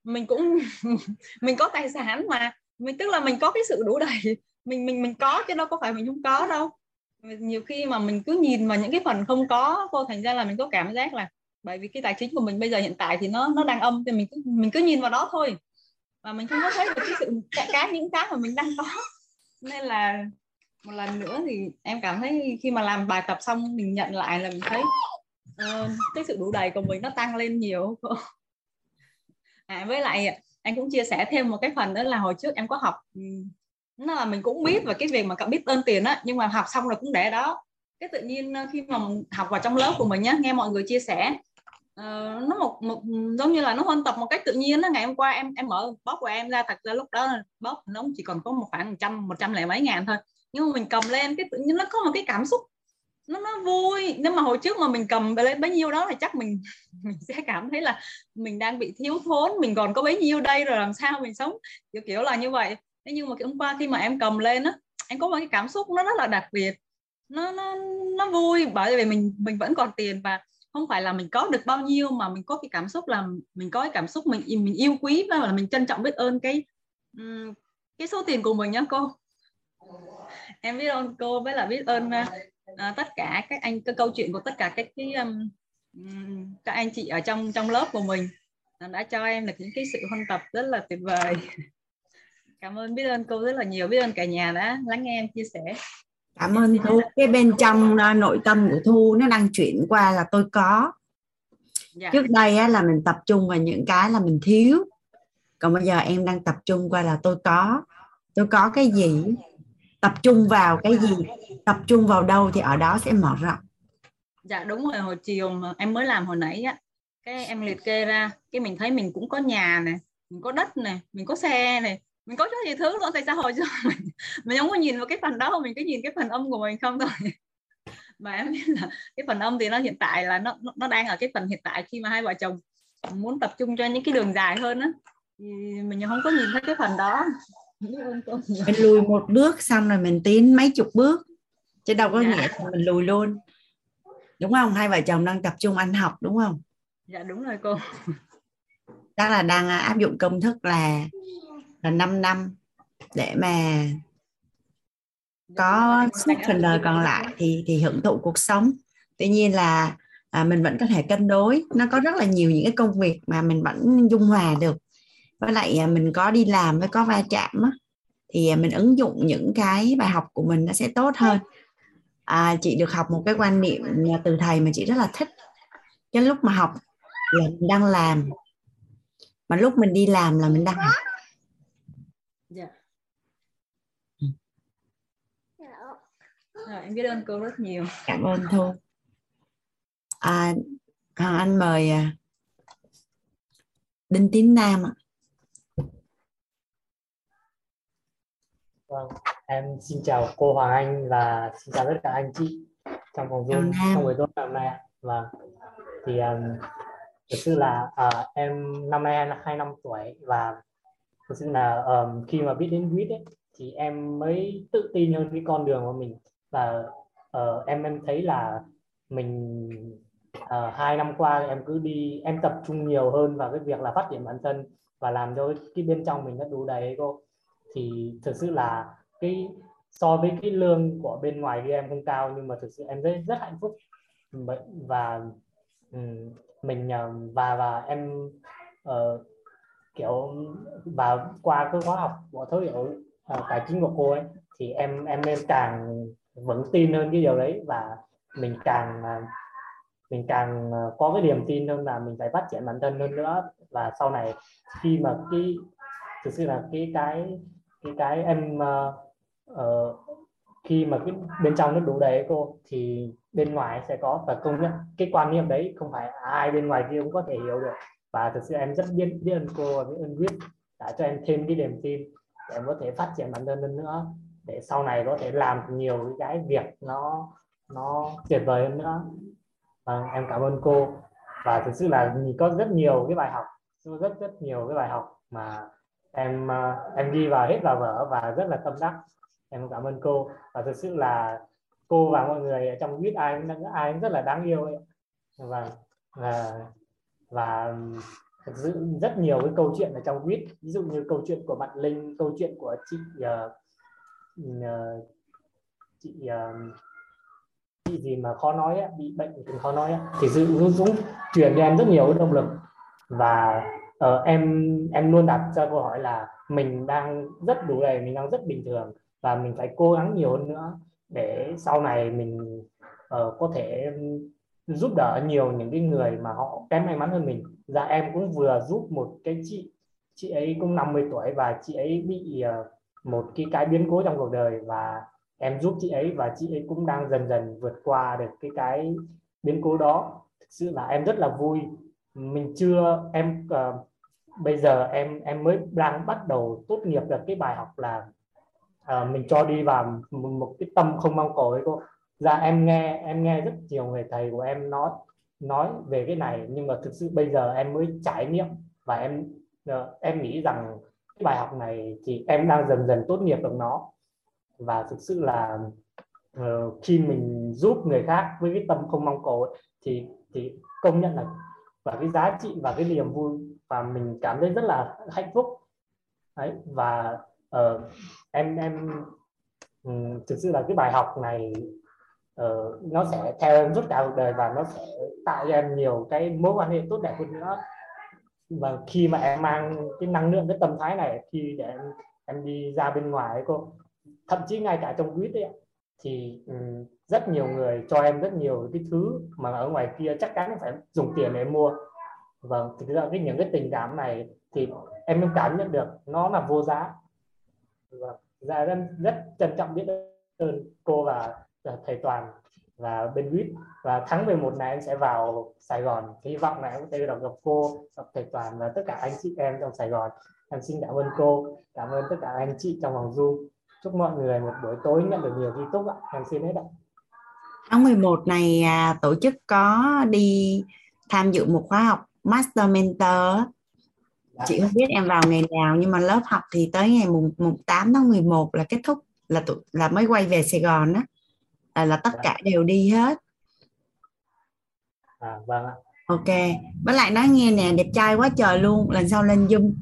mình cũng mình có tài sản mà. Mình tức là mình có cái sự đủ đầy. Mình mình mình có chứ đâu có phải mình không có đâu nhiều khi mà mình cứ nhìn vào những cái phần không có cô thành ra là mình có cảm giác là bởi vì cái tài chính của mình bây giờ hiện tại thì nó nó đang âm thì mình cứ mình cứ nhìn vào đó thôi. Và mình không có thấy được cái sự cái, cái những cái mà mình đang có. Nên là một lần nữa thì em cảm thấy khi mà làm bài tập xong mình nhận lại là mình thấy uh, cái sự đủ đầy của mình nó tăng lên nhiều. À, với lại anh cũng chia sẻ thêm một cái phần đó là hồi trước em có học ừ, nó là mình cũng biết và cái việc mà cậu biết ơn tiền á nhưng mà học xong rồi cũng để đó. Cái tự nhiên ờ, khi mà học vào trong lớp của mình nhá nghe mọi người chia sẻ uh, nó một một giống như là nó huân tập một cách tự nhiên đó ngày hôm qua em em mở bóp của em ra thật ra lúc đó bóp nó chỉ còn có một khoảng một trăm một trăm lẻ mấy ngàn thôi. Nhưng mà mình cầm lên cái tự nhiên nó có một cái cảm xúc. Nó nó vui. Nhưng mà hồi trước mà mình cầm lên bấy nhiêu đó thì chắc mình mình sẽ cảm thấy là mình đang bị thiếu thốn mình còn có bấy nhiêu đây rồi làm sao mình sống? Kiểu kiểu là như vậy thế nhưng mà cái hôm qua khi mà em cầm lên á em có một cái cảm xúc nó rất là đặc biệt. Nó nó nó vui bởi vì mình mình vẫn còn tiền và không phải là mình có được bao nhiêu mà mình có cái cảm xúc là mình có cái cảm xúc mình mình yêu quý và là mình trân trọng biết ơn cái cái số tiền của mình nhá cô. Em biết ơn cô với là biết ơn uh, tất cả các anh cái câu chuyện của tất cả các cái um, các anh chị ở trong trong lớp của mình. Đã cho em được những cái sự huân tập rất là tuyệt vời cảm ơn. Biết ơn cô rất là nhiều. Biết ơn cả nhà đã lắng nghe em chia sẻ. Cảm ơn thu. cái bên trong uh, nội tâm của thu nó đang chuyển qua là tôi có. Dạ. trước đây á, là mình tập trung vào những cái là mình thiếu. Còn bây giờ em đang tập trung qua là tôi có. Tôi có cái gì? Tập trung vào cái gì? Tập trung vào đâu thì ở đó sẽ mở rộng. Dạ đúng rồi. Hồi chiều mà em mới làm hồi nãy á cái em liệt kê ra. Cái mình thấy mình cũng có nhà này mình có đất này mình có xe này mình có rất nhiều thứ luôn tại sao hồi giờ mình, mình không có nhìn vào cái phần đó mình cứ nhìn cái phần âm của mình không thôi. Mà em biết là cái phần âm thì nó hiện tại là nó nó đang ở cái phần hiện tại khi mà hai vợ chồng muốn tập trung cho những cái đường dài hơn á. Thì mình không có nhìn thấy cái phần đó. Mình lùi một bước xong rồi mình tiến mấy chục bước chứ đâu có dạ. nghĩa là mình lùi luôn. Đúng không? Hai vợ chồng đang tập trung ăn học đúng không? Dạ đúng rồi cô. Chắc là đang áp dụng công thức là là 5 năm để mà có suốt phần đời còn lại thì thì hưởng thụ cuộc sống. Tuy nhiên là à, mình vẫn có thể cân đối. Nó có rất là nhiều những cái công việc mà mình vẫn dung hòa được. Với lại à, mình có đi làm với có va chạm á, thì à, mình ứng dụng những cái bài học của mình nó sẽ tốt hơn. À, chị được học một cái quan niệm từ thầy mà chị rất là thích. Cái lúc mà học là mình đang làm mà lúc mình đi làm là mình đang học dạ rồi, em biết ơn cô rất nhiều. Cảm ơn thu. À, hoàng anh mời à, đinh tín nam ạ. Vâng, em xin chào cô Hoàng Anh và xin chào tất cả anh chị trong phòng Zoom trong buổi tối ngày hôm nay. Vâng, thì um, thực sự là uh, em năm nay là hai năm tuổi và thực sự là um, khi mà biết đến quýt ấy, thì em mới tự tin hơn cái con đường của mình và uh, em em thấy là mình uh, hai năm qua em cứ đi em tập trung nhiều hơn vào cái việc là phát triển bản thân và làm cho cái bên trong mình nó đủ đầy cô thì thực sự là cái so với cái lương của bên ngoài thì em không cao nhưng mà thực sự em rất rất hạnh phúc. Và mình ờ, và và em uh, kiểu và qua cái khóa học của thấu hiểu uh, tài chính của cô ấy thì em em nên càng vững tin hơn cái điều đấy và mình càng mình càng có cái niềm tin hơn là mình phải phát triển bản thân hơn nữa. Và sau này khi mà cái thực sự là cái cái cái cái em uh, khi mà cái bên trong nó đủ đầy cô thì bên ngoài sẽ có và công nhận cái quan niệm đấy không phải ai bên ngoài kia cũng có thể hiểu được. Và thực sự em rất biết biết ơn cô và biết ơn quyết đã cho em thêm cái niềm tin để em có thể phát triển bản thân hơn nữa để sau này có thể làm nhiều cái việc nó nó tuyệt vời hơn nữa. À, em cảm ơn cô. Và thực sự là có rất nhiều cái bài học rất rất nhiều cái bài học mà em ờ, em ghi vào hết vào vở và rất là tâm đắc. Em cảm ơn cô. Và thực sự là cô và mọi người ở trong biết ai cũng ai cũng rất là đáng yêu ấy. và và và thực sự rất nhiều cái câu chuyện ở trong quýt ví dụ như câu chuyện của bạn linh câu chuyện của chị uh, Ờ, chị ờ, chị gì mà khó nói ấy, bị bệnh thì khó nói ấy, thì dũng dũng truyền cho em rất nhiều động lực. Và uh, em em luôn đặt ra câu hỏi là mình đang rất đủ đầy mình đang rất bình thường và mình phải cố gắng nhiều hơn nữa để sau này mình uh, có thể giúp đỡ nhiều những cái người mà họ kém may mắn hơn mình. Dạ em cũng vừa giúp một cái chị chị ấy cũng 50 tuổi và chị ấy bị uh, một cái cái biến cố trong cuộc đời và em giúp chị ấy và chị ấy cũng đang dần dần vượt qua được cái cái biến cố đó. Thực sự là em rất là vui. Mình chưa em uh, bây giờ em em mới đang bắt đầu tốt nghiệp được cái bài học là uh, mình cho đi vào một, một cái tâm không mong cầu ấy cô. Ra em nghe em nghe rất nhiều người thầy của em nói nói về cái này. Nhưng mà thực sự bây giờ em mới trải nghiệm và em uh, em nghĩ rằng cái bài học này thì em đang dần dần tốt nghiệp được nó. Và thực sự là uh, khi mình giúp người khác với cái tâm không mong cầu ấy, thì thì công nhận là và cái giá trị và cái niềm vui và mình cảm thấy rất là hạnh phúc. Đấy và uh, em em um, thực sự là cái bài học này uh, nó sẽ theo em suốt cả cuộc đời và nó sẽ tạo cho em nhiều cái mối quan hệ tốt đẹp hơn nữa và khi mà em mang cái năng lượng cái tâm thái này khi để em em đi ra bên ngoài ấy cô. Thậm chí ngay cả trong quýt ấy thì um, rất nhiều người cho em rất nhiều cái thứ mà ở ngoài kia chắc chắn phải dùng tiền để mua. Vâng thực ra cái những cái tình cảm này thì em cũng cảm nhận được nó là vô giá. Vâng ra rất, rất trân trọng biết ơn cô và à, thầy toàn và bên quýt và tháng 11 này em sẽ vào Sài Gòn. Hy vọng là em có thể được gặp cô gặp thầy toàn và tất cả anh chị em trong Sài Gòn. Em xin cảm ơn cô cảm ơn tất cả anh chị trong vòng Zoom chúc mọi người một buổi tối nhận được nhiều ký túc ạ. Em xin hết ạ. Tháng 11 này à, tổ chức có đi tham dự một khóa học Master Mentor. Dạ. chị không biết em vào ngày nào nhưng mà lớp học thì tới ngày mùng, mùng 8 tháng 11 là kết thúc là tụ, là mới quay về Sài Gòn á là, là tất dạ. cả đều đi hết. À, vâng ạ. Ok. Với lại nói nghe nè đẹp trai quá trời luôn. Lần sau lên zoom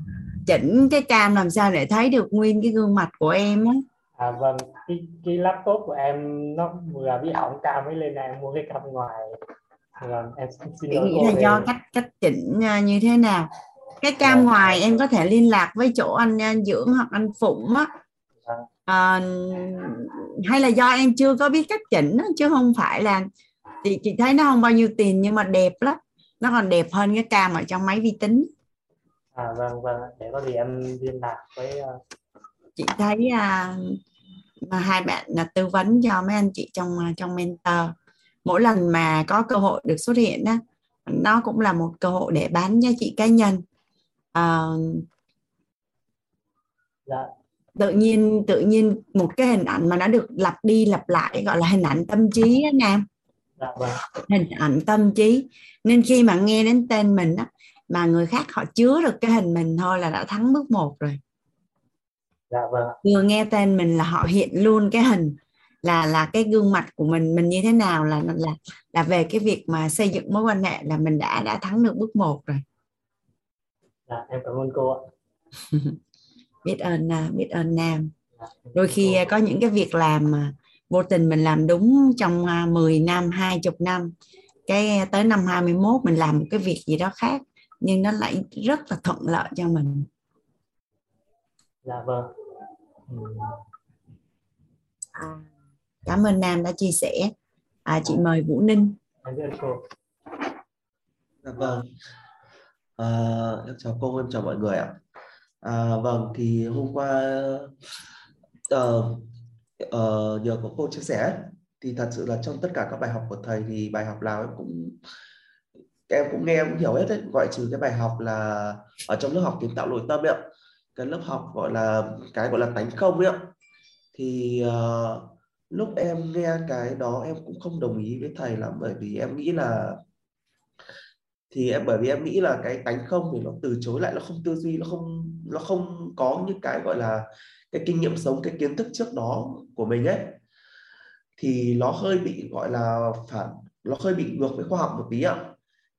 chỉnh cái cam làm sao để thấy được nguyên cái gương mặt của em á. À vâng. Cái, cái laptop của em nó vừa bị hỏng cam mới lên này em mua cái cam ngoài. Vâng em xin lỗi nghĩ là do cách cách chỉnh à, như thế nào. Cái cam dạ. ngoài em có thể liên lạc với chỗ anh, anh dưỡng hoặc anh phụng á. À, hay là do em chưa có biết cách chỉnh đó, chứ không phải là chị chị thấy nó không bao nhiêu tiền nhưng mà đẹp lắm. Nó còn đẹp hơn cái cam ở trong máy vi tính. À vâng vâng. Để có gì em liên lạc với uh... chị thấy uh, hai bạn là tư vấn cho mấy anh chị trong trong mentor. Mỗi lần mà có cơ hội được xuất hiện đó nó cũng là một cơ hội để bán giá trị cá nhân. Uh, dạ. Tự nhiên tự nhiên một cái hình ảnh mà nó được lặp đi lặp lại gọi là hình ảnh tâm trí đó nam dạ, vâng. hình ảnh tâm trí. Nên khi mà nghe đến tên mình á mà người khác họ chứa được cái hình mình thôi là đã thắng bước một rồi. Dạ vâng. Vừa nghe tên mình là họ hiện luôn cái hình là là cái gương mặt của mình mình như thế nào là là là về cái việc mà xây dựng mối quan hệ là mình đã đã thắng được bước một rồi. Dạ em cảm ơn cô ạ biết ơn à, biết ơn nam. Đôi khi cô. có những cái việc làm mà vô tình mình làm đúng trong 10 à, năm 20 năm cái tới năm 21 mình làm một cái việc gì đó khác nhưng nó lại rất là thuận lợi cho mình. Dạ vâng. À, cảm ơn Nam đã chia sẻ. À, chị mời Vũ Ninh. Dạ vâng. À, em chào cô em chào mọi người ạ à, vâng thì hôm qua uh, uh, nhờ có cô chia sẻ thì thật sự là trong tất cả các bài học của thầy thì bài học nào em cũng em cũng nghe cũng hiểu hết đấy gọi trừ cái bài học là ở trong lớp học kiến tạo nội tâm ấy ạ. Cái lớp học gọi là cái gọi là tánh không ấy ạ. Thì uh, lúc em nghe cái đó em cũng không đồng ý với thầy lắm bởi vì em nghĩ là thì em bởi vì em nghĩ là cái tánh không thì nó từ chối lại nó không tư duy nó không nó không có những cái gọi là cái kinh nghiệm sống cái kiến thức trước đó của mình ấy thì nó hơi bị gọi là phản nó hơi bị ngược với khoa học một tí ạ.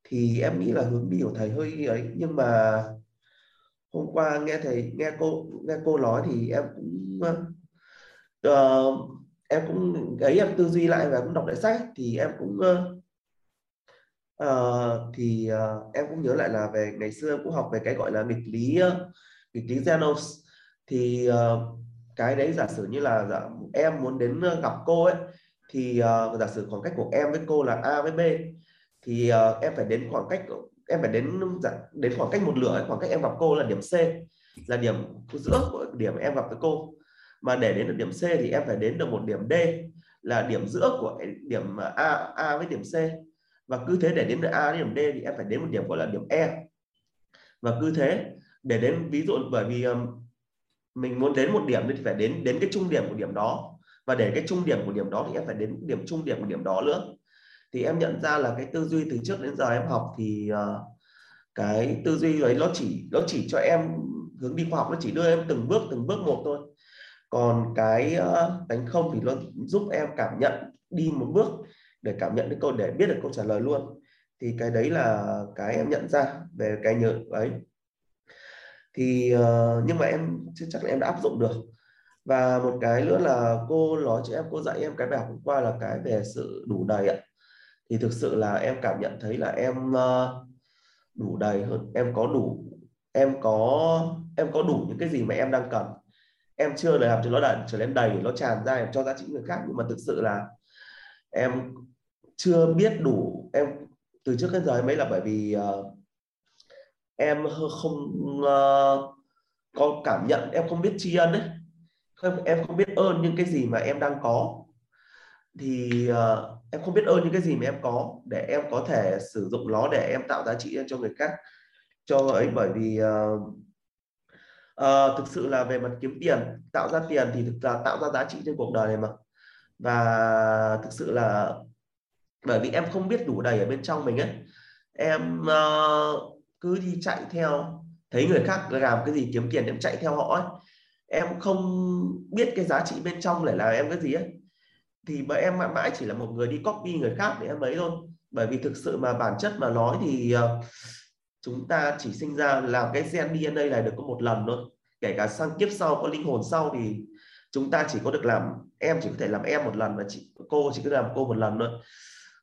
Thì em nghĩ là hướng đi của thầy hơi ấy nhưng mà hôm qua nghe thầy nghe cô nghe cô nói thì em cũng uh, em cũng ấy em tư duy lại và cũng đọc lại sách thì em cũng uh, thì uh, em cũng nhớ lại là về ngày xưa em cũng học về cái gọi là nghịch lý uh, nghịch lý Xenos thì uh, cái đấy giả sử như là giả, em muốn đến ờ, gặp cô ấy thì uh, giả sử khoảng cách của em với cô là A với B thì uh, em phải đến khoảng cách em phải đến dạ, đến khoảng cách một lửa khoảng cách em gặp cô là điểm C là điểm giữa của điểm em gặp với cô. Mà để đến được điểm C thì em phải đến được một điểm D là điểm giữa của điểm A A với điểm C. Và cứ thế để đến được A đến điểm D thì em phải đến một điểm gọi là điểm E. Và cứ thế để đến ví dụ bởi vì um, mình muốn đến một điểm thì phải đến đến cái trung điểm của điểm đó. Và để cái trung điểm của điểm đó thì em phải đến điểm trung điểm của điểm đó nữa. Thì em nhận ra là cái tư duy từ trước đến giờ em học thì uh, cái tư duy ấy nó chỉ nó chỉ cho em hướng đi khoa học nó chỉ đưa em từng bước từng bước một thôi. Còn cái ờ, đánh không thì nó giúp em cảm nhận đi một bước để cảm nhận được câu để biết được câu trả lời luôn. Thì cái đấy là cái em nhận ra về cái nhớ ấy thì uh, nhưng mà em chưa chắc là em đã áp dụng được. Và một cái nữa là cô nói cho em cô dạy em cái bài học hôm qua là cái về sự đủ đầy ạ. Thì thực sự là em cảm nhận thấy là em uh, đủ đầy hơn em có đủ em có em có đủ những cái gì mà em đang cần. Em chưa làm cho nó đầy trở nên đầy nó tràn ra em cho giá trị người khác nhưng mà thực sự là em chưa biết đủ em từ trước đến giờ mấy ấy là bởi vì uh, em ờ, không uh, có cảm nhận em không biết tri ân đấy không, em không biết ơn những cái gì mà em đang có. Thì uh, em không biết ơn những cái gì mà em có để em có thể sử dụng nó để em tạo giá trị cho người khác. Cho ấy bởi vì uh, uh, thực sự là về mặt kiếm tiền tạo ra tiền thì thực là tạo ra giá trị trên cuộc đời này mà. Và thực sự là bởi vì em không biết đủ đầy ở bên trong mình ấy. Em uh, cứ đi chạy theo. Thấy người khác làm cái gì kiếm tiền em chạy theo họ ấy. Em không biết cái giá trị bên trong để làm em cái gì ấy. Thì mà em mãi mãi chỉ là một người đi copy người khác để em ấy thôi. Bởi vì thực sự mà bản chất mà nói thì ờ, chúng ta chỉ sinh ra làm cái gen DNA này được có một lần thôi. Kể cả sang kiếp sau có linh hồn sau thì chúng ta chỉ có được làm em chỉ có thể làm em một lần và chị cô chỉ có làm cô một lần thôi.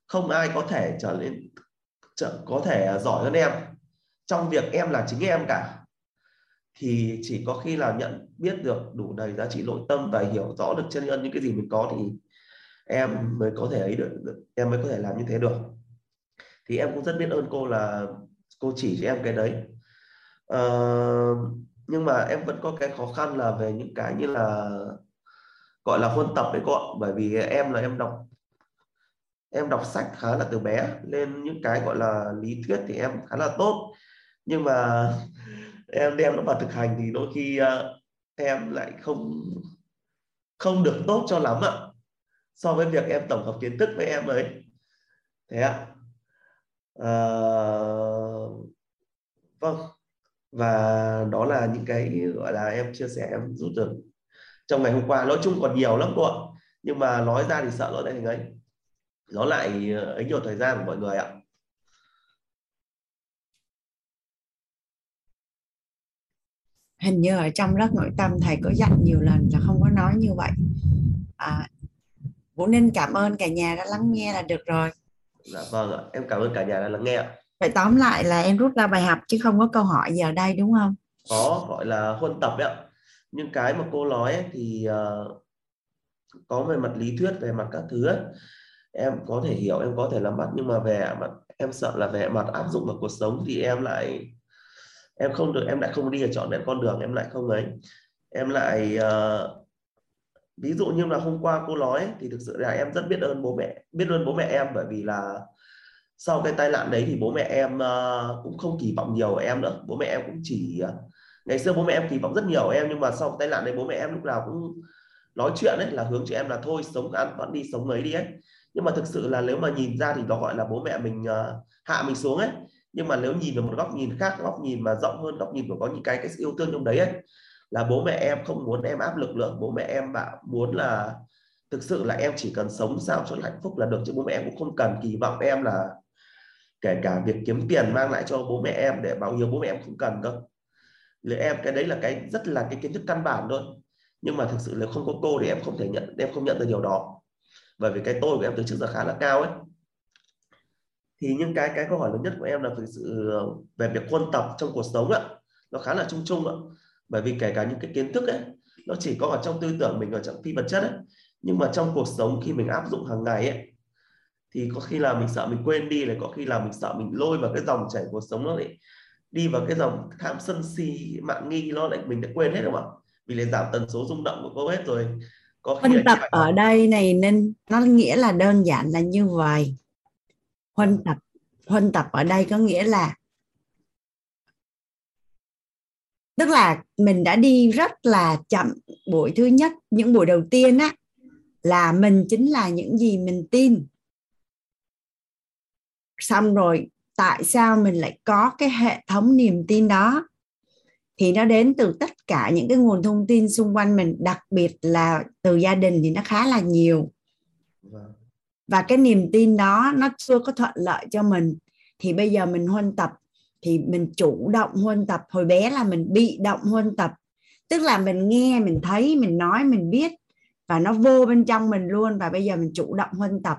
Không ai có thể trở lên trở, có thể giỏi hơn em trong việc em là chính em cả. Thì chỉ có khi là nhận biết được đủ đầy giá trị nội tâm và hiểu rõ được chân nhân những cái gì mình có thì em mới có thể ấy được em mới có thể làm như thế được. Thì em cũng rất biết ơn cô là cô chỉ cho em cái đấy. Uh, nhưng mà em vẫn có cái khó khăn là về những cái như là gọi là huân tập đấy cô ạ. Bởi vì em là em đọc em đọc sách khá là từ bé. Nên những cái gọi là lý thuyết thì em khá là tốt nhưng mà em đem nó vào thực hành thì đôi khi uh, em lại không không được tốt cho lắm ạ so với việc em tổng hợp kiến thức với em ấy. Thế ạ. À, vâng. Và đó là những cái gọi là em chia sẻ em rút được trong ngày hôm qua. Nói chung còn nhiều lắm cô ạ. Nhưng mà nói ra thì sợ nó lại thành ấy. Nó lại ờ, ấy nhiều thời gian của mọi người ạ. Hình như ở trong lớp nội tâm thầy có dặn nhiều lần là không có nói như vậy. À, Vũ Ninh cảm ơn cả nhà đã lắng nghe là được rồi. Dạ vâng ạ. Em cảm ơn cả nhà đã lắng nghe ạ. Vậy tóm lại là em rút ra bài học chứ không có câu hỏi giờ đây đúng không? Có gọi là huân tập ấy ạ. Nhưng cái mà cô nói ấy, thì uh, có về mặt lý thuyết về mặt các thứ ấy, em có thể hiểu em có thể làm bắt nhưng mà về mặt em sợ là về mặt áp dụng vào cuộc sống thì em lại em không được em lại không đi ở chọn lại con đường em lại không ấy. Em lại uh, ví dụ như là hôm qua cô nói thì thực sự là em rất biết ơn bố mẹ biết ơn bố mẹ em bởi vì là sau cái tai nạn đấy thì bố mẹ em uh, cũng không kỳ vọng nhiều em nữa. Bố mẹ em cũng chỉ uh, ngày xưa bố mẹ em kỳ vọng rất nhiều em nhưng mà sau tai nạn đấy bố mẹ em lúc nào cũng nói chuyện ấy là hướng cho em là thôi sống ăn vẫn đi sống ấy đi ấy. Nhưng mà thực sự là nếu mà nhìn ra thì nó gọi là bố mẹ mình uh, hạ mình xuống ấy nhưng mà nếu nhìn vào một góc nhìn khác, góc nhìn mà rộng hơn, góc nhìn của có những cái cái yêu thương trong đấy ấy, là bố mẹ em không muốn em áp lực lượng bố mẹ em bảo muốn là thực sự là em chỉ cần sống sao cho hạnh phúc là được, chứ bố mẹ em cũng không cần kỳ vọng em là kể cả việc kiếm tiền mang lại cho bố mẹ em để báo hiếu bố mẹ em không cần đâu. Nếu em, cái đấy là cái rất là cái kiến thức căn bản thôi. Nhưng mà thực sự là không có cô thì em không thể nhận, em không nhận được điều đó. Bởi vì cái tôi của em từ trước giờ khá là cao ấy thì những cái cái câu hỏi lớn nhất của em là thực sự về việc quân tập trong cuộc sống ạ nó khá là chung chung ạ. Bởi vì kể cả những cái kiến thức ấy nó chỉ có ở trong tư tưởng mình ở trong phi vật chất ấy. Nhưng mà trong cuộc sống khi mình áp dụng hàng ngày ấy thì có khi là mình sợ mình quên đi này có khi là mình sợ mình lôi vào cái dòng chảy cuộc sống nó lại đi vào cái dòng tham sân si mạng nghi nó lại mình đã quên hết không ạ? Vì lại giảm tần số rung động của cô hết rồi. Có khi huân tập ở đây này nên nó nghĩa là đơn giản là như vậy huân tập. Huân tập ở đây có nghĩa là tức là mình đã đi rất là chậm buổi thứ nhất, những buổi đầu tiên á, là mình chính là những gì mình tin. Xong rồi, tại sao mình lại có cái hệ thống niềm tin đó? Thì nó đến từ tất cả những cái nguồn thông tin xung quanh mình, đặc biệt là từ gia đình thì nó khá là nhiều. Vâng và cái niềm tin đó nó chưa có thuận lợi cho mình. Thì bây giờ mình huân tập. Thì mình chủ động huân tập. Hồi bé là mình bị động huân tập. Tức là mình nghe mình thấy mình nói mình biết. Và nó vô bên trong mình luôn. Và bây giờ mình chủ động huân tập.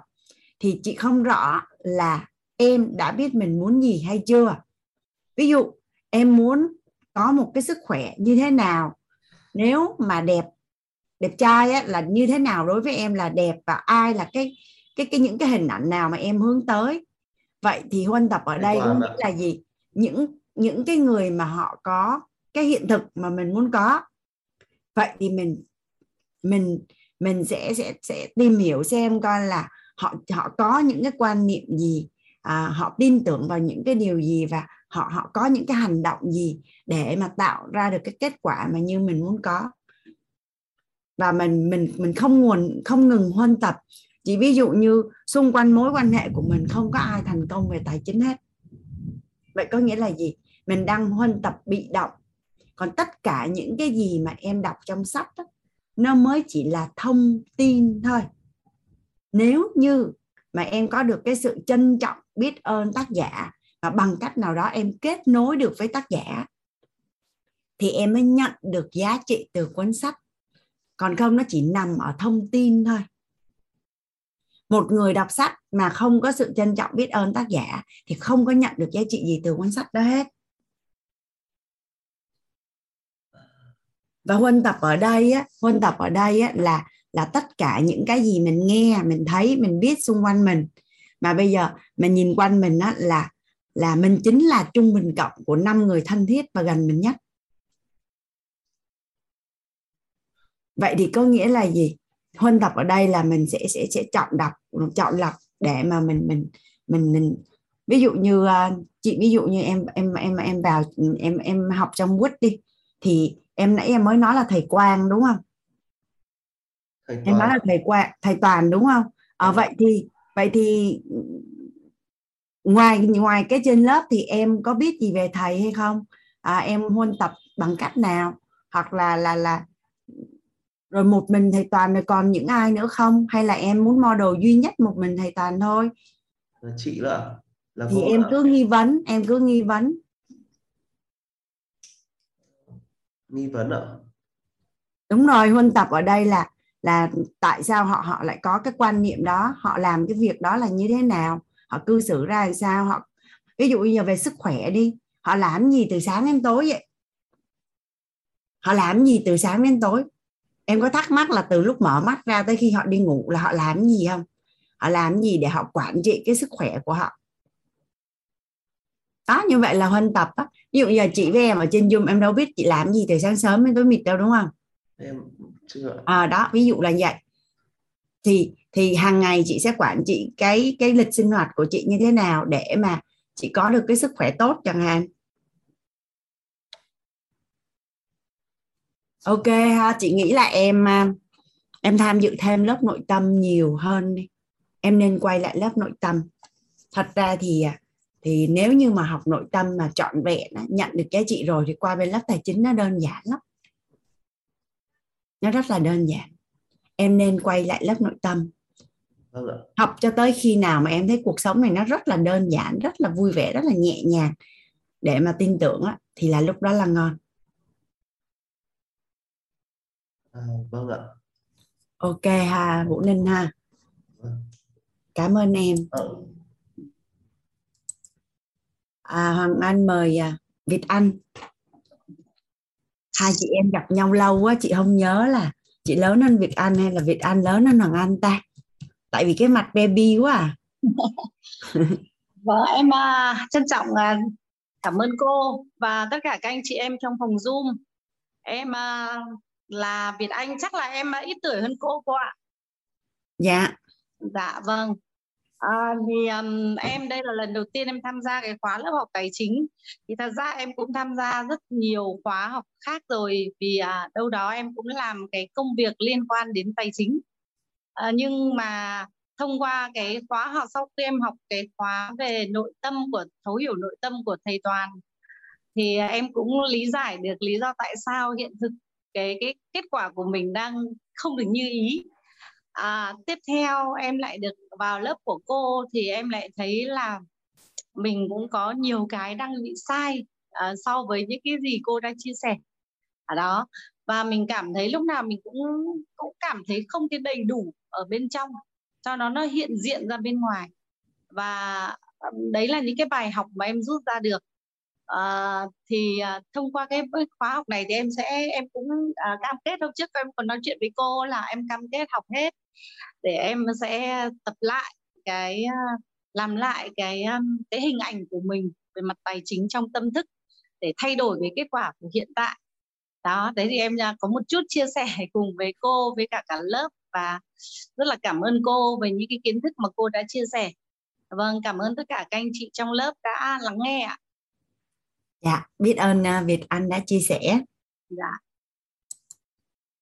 Thì chị không rõ là em đã biết mình muốn gì hay chưa. Ví dụ em muốn có một cái sức khỏe như thế nào. Nếu mà đẹp đẹp trai á, là như thế nào đối với em là đẹp. Và ai là cái cái cái những cái hình ảnh nào mà em hướng tới? Vậy thì huân tập ở đây cũng là gì? Những những cái người mà họ có cái hiện thực mà mình muốn có. Vậy thì mình mình mình sẽ sẽ sẽ tìm hiểu xem coi là họ họ có những cái quan niệm gì à, họ tin tưởng vào những cái điều gì và họ họ có những cái hành động gì để mà tạo ra được cái kết quả mà như mình muốn có. Và mình mình mình không nguồn không ngừng huân tập chỉ ví dụ như xung quanh mối quan hệ của mình không có ai thành công về tài chính hết. Vậy có nghĩa là gì? Mình đang huân tập bị động. Còn tất cả những cái gì mà em đọc trong sách đó, nó mới chỉ là thông tin thôi. Nếu như mà em có được cái sự trân trọng biết ơn tác giả và bằng cách nào đó em kết nối được với tác giả thì em mới nhận được giá trị từ cuốn sách. Còn không nó chỉ nằm ở thông tin thôi một người đọc sách mà không có sự trân trọng biết ơn tác giả thì không có nhận được giá trị gì từ cuốn sách đó hết. Và huân tập ở đây á, huân tập ở đây á là là tất cả những cái gì mình nghe, mình thấy, mình biết xung quanh mình. Mà bây giờ mình nhìn quanh mình á là là mình chính là trung bình cộng của năm người thân thiết và gần mình nhất. Vậy thì có nghĩa là gì? Huân tập ở đây là mình sẽ sẽ sẽ chọn đọc chọn lọc để mà mình mình mình mình ví dụ như uh, chị ví dụ như em em em em vào em em học trong quýt đi thì em nãy em mới nói là thầy quang đúng không? Thầy em nói là thầy quang thầy toàn đúng không? À, vậy thì vậy thì ngoài ngoài cái trên lớp thì em có biết gì về thầy hay không? À, em huân tập bằng cách nào? Hoặc là là là rồi một mình thầy toàn rồi còn những ai nữa không? Hay là em muốn model duy nhất một mình thầy toàn thôi? Là chị là, là thì em cứ nghi vấn em cứ nghi vấn. Nghi vấn ạ. Đúng rồi huân tập ở đây là là tại sao họ họ lại có cái quan niệm đó? Họ làm cái việc đó là như thế nào? Họ cư xử ra làm sao? Họ ví dụ như về sức khỏe đi họ làm gì từ sáng đến tối vậy? Họ làm gì từ sáng đến tối em có thắc mắc là từ lúc mở mắt ra tới khi họ đi ngủ là họ làm gì không? Họ làm gì để họ quản trị cái sức khỏe của họ? Đó như vậy là huân tập á. Ví dụ giờ chị với em ở trên zoom em đâu biết chị làm gì từ sáng sớm đến tối mịt đâu đúng không? Em chưa à, đó ví dụ là vậy. Thì thì hàng ngày chị sẽ quản trị cái cái lịch sinh hoạt của chị như thế nào để mà chị có được cái sức khỏe tốt chẳng hạn ok ha chị nghĩ là em à, em tham dự thêm lớp nội tâm nhiều hơn đi. Em nên quay lại lớp nội tâm. Thật ra thì à, thì nếu như mà học nội tâm mà trọn vẹn nhận được giá trị rồi thì qua bên lớp tài chính nó đơn giản lắm. Nó rất là đơn giản. Em nên quay lại lớp nội tâm. Vâng học cho tới khi nào mà em thấy cuộc sống này nó rất là đơn giản rất là vui vẻ rất là nhẹ nhàng để mà tin tưởng á, thì là lúc đó là ngon à, vâng ạ. Ok ha vũ ninh ha. Vâng. cảm ơn em. Ờ. à, hoàng anh mời à, việt anh. Hai chị em gặp nhau lâu quá chị không nhớ là chị lớn hơn Việt Anh hay là Việt Anh lớn hơn Hoàng Anh ta. Tại vì cái mặt baby quá à. Vâng em uh, trân trọng uh, cảm ơn cô và tất cả các anh chị em trong phòng zoom. Em uh, là Việt Anh chắc là em ít tuổi hơn cô cô ạ. Dạ. Dạ vâng. À, thì um, em đây là lần đầu tiên em tham gia cái khóa lớp học tài chính. Thì thật ra em cũng tham gia rất nhiều khóa học khác rồi. Vì à, đâu đó em cũng làm cái công việc liên quan đến tài chính. À, nhưng mà thông qua cái khóa học sau khi em học cái khóa về nội tâm của thấu hiểu nội tâm của thầy Toàn thì em cũng lý giải được lý do tại sao hiện thực cái cái kết quả của mình đang không được như ý. À, tiếp theo em lại được vào lớp của cô thì em lại thấy là mình cũng có nhiều cái đang bị sai uh, so với những cái gì cô đang chia sẻ. Ở đó. Và mình cảm thấy lúc nào mình cũng cũng cảm thấy không cái đầy đủ ở bên trong cho nó nó hiện diện ra bên ngoài. Và đấy là những cái bài học mà em rút ra được à, thì à, thông qua cái khóa học này thì em sẽ em cũng à, cam kết hôm trước em còn nói chuyện với cô là em cam kết học hết. Để em sẽ tập lại cái à, làm lại cái à, cái hình ảnh của mình về mặt tài chính trong tâm thức để thay đổi về kết quả của hiện tại. Đó đấy thì em à, có một chút chia sẻ cùng với cô với cả cả lớp và rất là cảm ơn cô về những cái kiến thức mà cô đã chia sẻ. Vâng cảm ơn tất cả các anh chị trong lớp đã lắng nghe ạ dạ biết ơn uh, Việt Anh đã chia sẻ. Dạ.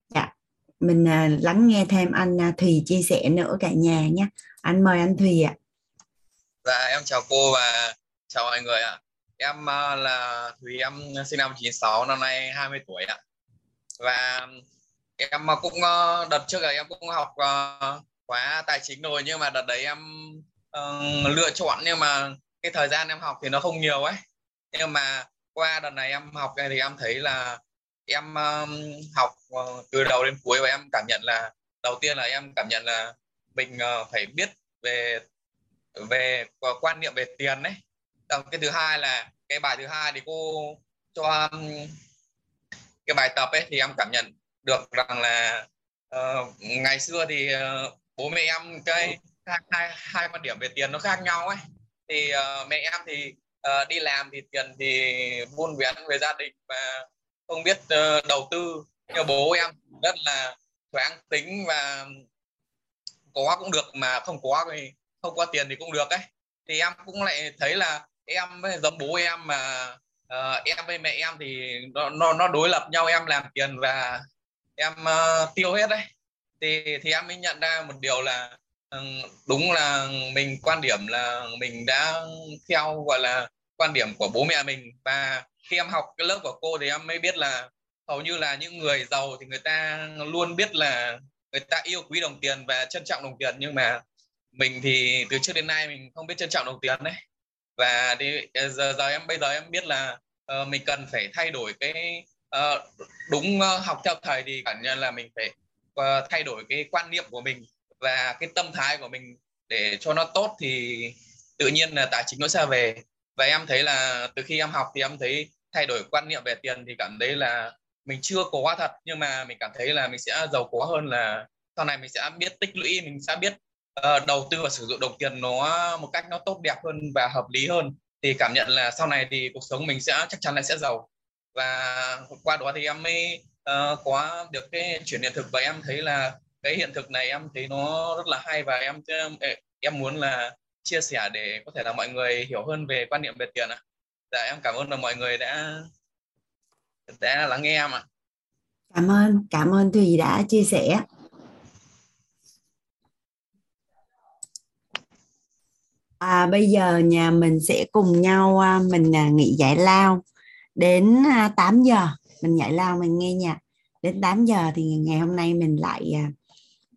Dạ mình uh, lắng nghe thêm anh uh, Thùy chia sẻ nữa cả nhà nhé anh mời anh Thùy ạ. Dạ em chào cô và chào mọi người ạ. Em uh, là Thùy em sinh năm 96 năm nay 20 tuổi ạ. Và em cũng uh, đợt trước là em cũng học uh, khóa tài chính rồi nhưng mà đợt đấy em uh, lựa chọn nhưng mà cái thời gian em học thì nó không nhiều ấy nhưng mà qua đợt này em học này thì em thấy là em um, học uh, từ đầu đến cuối và em cảm nhận là đầu tiên là em cảm nhận là mình uh, phải biết về về ờ, quan niệm về tiền đấy cái thứ hai là cái bài thứ hai thì cô cho um, cái bài tập ấy thì em cảm nhận được rằng là uh, ngày xưa thì uh, bố mẹ em cái hai, hai hai quan điểm về tiền nó khác nhau ấy. Thì uh, mẹ em thì uh, đi làm thì tiền thì buôn vén về gia đình và không biết uh, đầu tư như bố em. Rất là thoáng tính và có cũng được mà không có thì không có tiền thì cũng được ấy. Thì em cũng lại thấy là em giống bố em mà uh, em với mẹ em thì nó, nó nó đối lập nhau em làm tiền và em uh, tiêu hết đấy. Thì thì em mới nhận ra một điều là ừ, đúng là mình quan điểm là mình đã theo gọi là quan điểm của bố mẹ mình. Và khi em học cái lớp của cô thì em mới biết là hầu như là những người giàu thì người ta luôn biết là người ta yêu quý đồng tiền và trân trọng đồng tiền. Nhưng mà mình thì từ trước đến nay mình không biết trân trọng đồng tiền đấy. Và thì ờ, giờ giờ em bây giờ em biết là uh, mình cần phải thay đổi cái uh, đúng uh, học theo thầy thì cảm nhận là mình phải uh, thay đổi cái quan niệm của mình và cái tâm thái của mình để cho nó tốt thì tự nhiên là tài chính nó sẽ về và em thấy là từ khi em học thì em thấy thay đổi quan niệm về tiền thì cảm thấy là mình chưa có quá thật. Nhưng mà mình cảm thấy là mình sẽ giàu có hơn là sau này mình sẽ biết tích lũy mình sẽ biết uh, đầu tư và sử dụng đồng tiền nó một cách nó tốt đẹp hơn và hợp lý hơn. Thì cảm nhận là sau này thì cuộc sống mình sẽ chắc chắn là sẽ giàu. Và qua đó thì em mới uh, có được cái chuyển hiện thực. Và em thấy là cái hiện thực này em thấy nó rất là hay và em em, em muốn là chia sẻ để có thể là mọi người hiểu hơn về quan niệm về tiền ạ. Dạ em cảm ơn là mọi người đã đã lắng nghe em ạ. Cảm ơn, cảm ơn Thùy đã chia sẻ. À, bây giờ nhà mình sẽ cùng nhau à, mình à, nghỉ giải lao đến à, 8 giờ mình giải lao mình nghe nhạc đến 8 giờ thì ngày hôm nay mình lại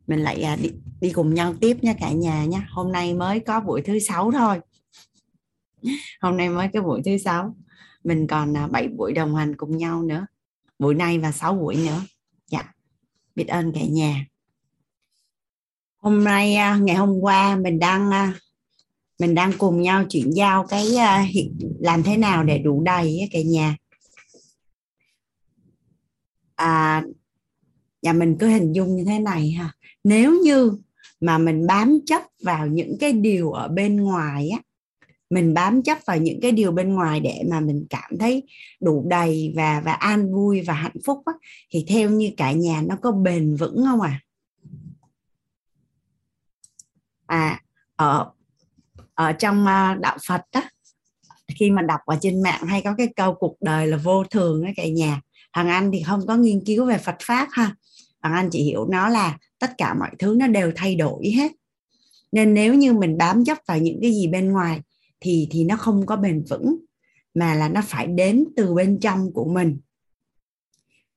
mình lại à, đi, đi cùng nhau tiếp nha cả nhà nhé hôm nay mới có buổi thứ sáu thôi. Hôm nay mới cái buổi thứ sáu. Mình còn à, 7 buổi đồng hành cùng nhau nữa. Buổi nay và 6 buổi nữa. Dạ. Biết ơn cả nhà. Hôm nay à, ngày hôm qua mình đang mình đang cùng nhau chuyển giao cái làm thế nào để đủ đầy cả nhà. À và mình cứ hình dung như thế này ha nếu như mà mình bám chấp vào những cái điều ở bên ngoài á mình bám chấp vào những cái điều bên ngoài để mà mình cảm thấy đủ đầy và và an vui và hạnh phúc á, thì theo như cả nhà nó có bền vững không à à ở ở trong à, đạo Phật á khi mà đọc ở trên mạng hay có cái câu cuộc đời là vô thường á cả nhà thằng anh thì không có nghiên cứu về Phật pháp ha. Thằng anh chỉ hiểu nó là tất cả mọi thứ nó đều thay đổi hết. Nên nếu như mình bám chấp vào những cái gì bên ngoài thì thì nó không có bền vững mà là nó phải đến từ bên trong của mình.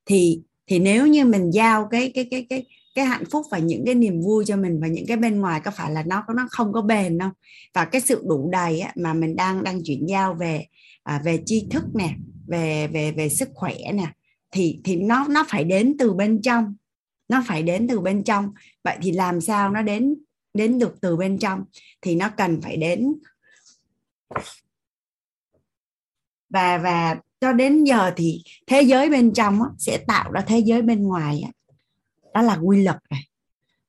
Thì thì nếu như mình giao cái cái cái cái cái hạnh phúc và những cái niềm vui cho mình và những cái bên ngoài có phải là nó nó không có bền không? Và cái sự đủ đầy á, mà mình đang đang chuyển giao về à, về tri thức nè về về về sức khỏe nè thì thì nó nó phải đến từ bên trong nó phải đến từ bên trong. Vậy thì làm sao nó đến đến được từ bên trong? Thì nó cần phải đến. Và và cho đến giờ thì thế giới bên trong á, sẽ tạo ra thế giới bên ngoài á. đó là quy luật này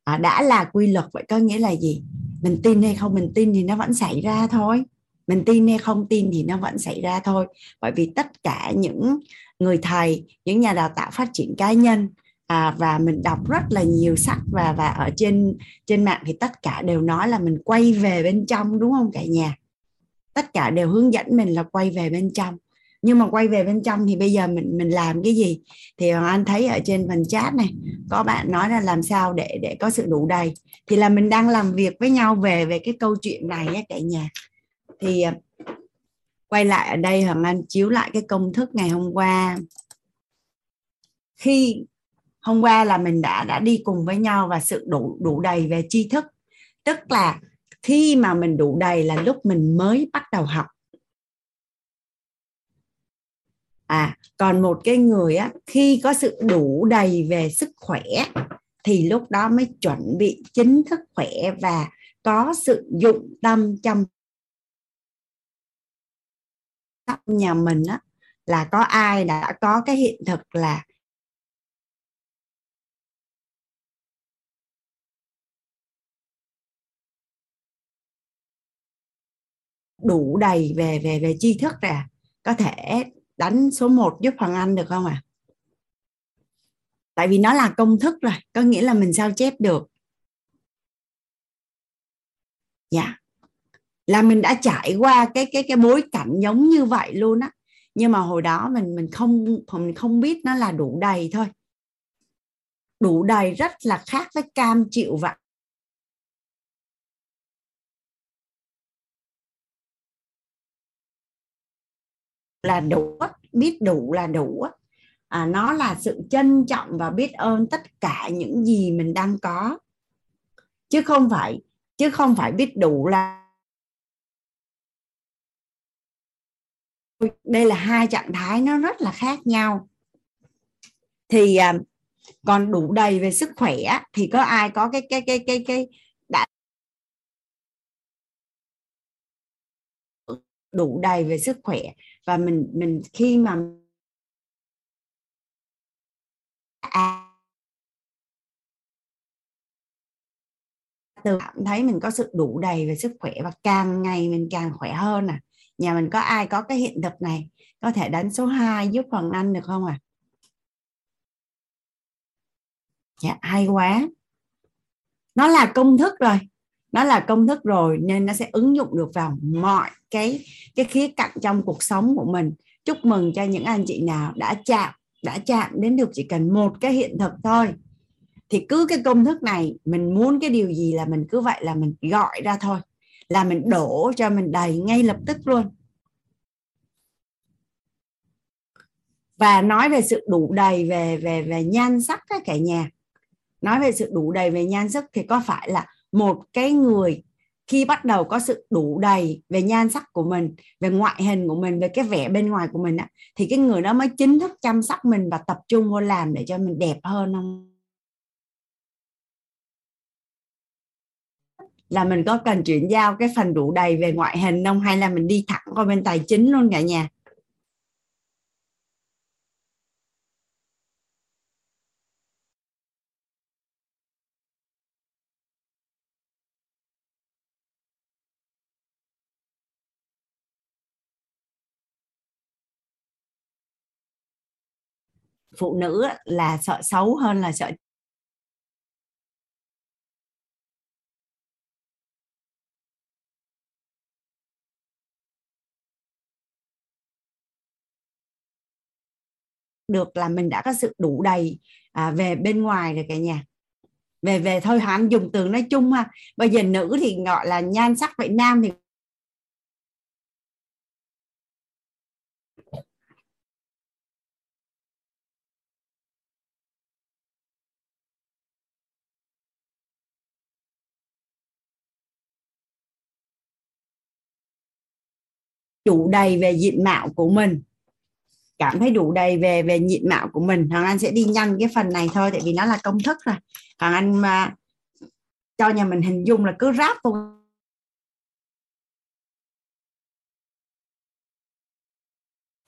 à, đã là quy luật vậy có nghĩa là gì? Mình tin hay không mình tin thì nó vẫn xảy ra thôi. Mình tin hay không tin thì nó vẫn xảy ra thôi. Bởi vì tất cả những người thầy những nhà đào tạo phát triển cá nhân à, và mình đọc rất là nhiều sách và và ở trên trên mạng thì tất cả đều nói là mình quay về bên trong đúng không cả nhà? Tất cả đều hướng dẫn mình là quay về bên trong. Nhưng mà quay về bên trong thì bây giờ mình mình làm cái gì? Thì anh thấy ở trên phần chat này có bạn nói là làm sao để để có sự đủ đầy. Thì là mình đang làm việc với nhau về về cái câu chuyện này á cả nhà. Thì à, quay lại ở đây hoàng anh chiếu lại cái công thức ngày hôm qua. Khi hôm qua là mình đã đã đi cùng với nhau và sự đủ đủ đầy về tri thức. Tức là khi mà mình đủ đầy là lúc mình mới bắt đầu học. À còn một cái người á, khi có sự đủ đầy về sức khỏe thì lúc đó mới chuẩn bị chính thức khỏe và có sự dụng tâm trong nhà mình á, là có ai đã có cái hiện thực là đủ đầy về về về tri thức rồi có thể đánh số 1 giúp Hoàng Anh được không ạ? À? Tại vì nó là công thức rồi, có nghĩa là mình sao chép được. Dạ. Yeah. Là mình đã trải qua cái cái cái bối cảnh giống như vậy luôn á. Nhưng mà hồi đó mình mình không mình không biết nó là đủ đầy thôi. Đủ đầy rất là khác với cam chịu vậy là đủ biết đủ là đủ à, nó là sự trân trọng và biết ơn tất cả những gì mình đang có. Chứ không phải chứ không phải biết đủ là đây là hai trạng thái nó rất là khác nhau. Thì à, còn đủ đầy về sức khỏe thì có ai có cái cái cái cái cái đã đủ đầy về sức khỏe. Và mình mình khi mà à, từ cảm thấy mình có sự đủ đầy về sức khỏe và càng ngày mình càng khỏe hơn à. Nhà mình có ai có cái hiện thực này? Có thể đánh số 2 giúp Hoàng Anh được không ạ? À? dạ hay quá. Nó là công thức rồi nó là công thức rồi nên nó sẽ ứng dụng được vào mọi cái cái khía cạnh trong cuộc sống của mình. Chúc mừng cho những anh chị nào đã chạm đã chạm đến được chỉ cần một cái hiện thực thôi. Thì cứ cái công thức này, mình muốn cái điều gì là mình cứ vậy là mình gọi ra thôi. Là mình đổ cho mình đầy ngay lập tức luôn. Và nói về sự đủ đầy về về về nhan sắc các cả nhà. Nói về sự đủ đầy về nhan sắc thì có phải là một cái người khi bắt đầu có sự đủ đầy về nhan sắc của mình về ngoại hình của mình về cái vẻ bên ngoài của mình á, thì cái người đó mới chính thức chăm sóc mình và tập trung vô làm để cho mình đẹp hơn không? Là mình có cần chuyển giao cái phần đủ đầy về ngoại hình không? Hay là mình đi thẳng qua bên tài chính luôn cả nhà? Phụ nữ là sợ xấu hơn là sợ được là mình đã có sự đủ đầy à, về bên ngoài rồi cả nhà. Về về thôi hắn dùng từ nói chung ha. Bây giờ nữ thì gọi là nhan sắc vậy nam thì đủ đầy về diện mạo của mình. Cảm thấy đủ đầy về về diện mạo của mình. Hoàng anh sẽ đi nhanh cái phần này thôi, tại vì nó là công thức rồi. Hoàng anh mà cho nhà mình hình dung là cứ ráp vô.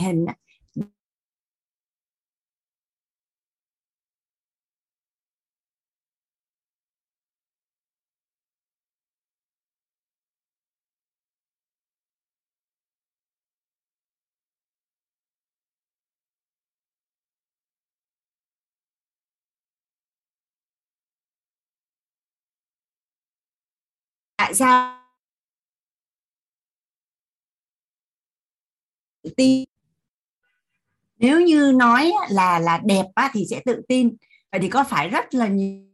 Hình tại sao tự tin. Nếu như nói là là đẹp á, thì sẽ tự tin. Vậy thì có phải rất là nhiều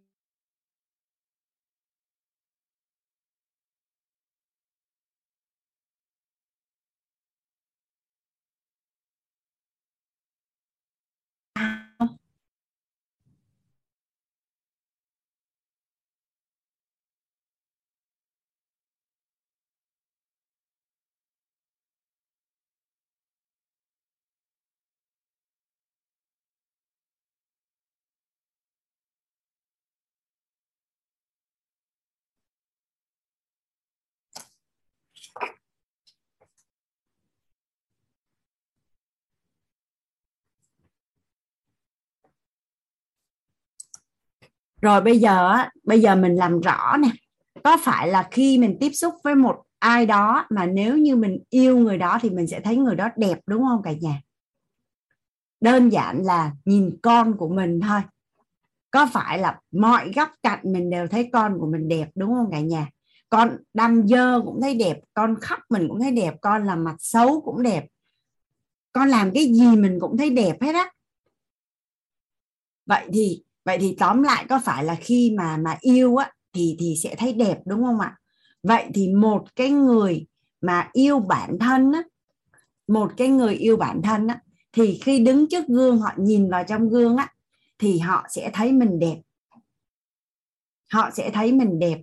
rồi bây giờ bây giờ mình làm rõ nè. Có phải là khi mình tiếp xúc với một ai đó mà nếu như mình yêu người đó thì mình sẽ thấy người đó đẹp, đúng không cả nhà? Đơn giản là nhìn con của mình thôi. Có phải là mọi góc cạnh mình đều thấy con của mình đẹp, đúng không cả nhà? Con đang dơ cũng thấy đẹp, con khóc mình cũng thấy đẹp, con làm mặt xấu cũng đẹp. Con làm cái gì mình cũng thấy đẹp hết á. Vậy thì vậy thì tóm lại có phải là khi mà mà yêu á thì thì sẽ thấy đẹp đúng không ạ? Vậy thì một cái người mà yêu bản thân á một cái người yêu bản thân á thì khi đứng trước gương họ nhìn vào trong gương á thì họ sẽ thấy mình đẹp. Họ sẽ thấy mình đẹp.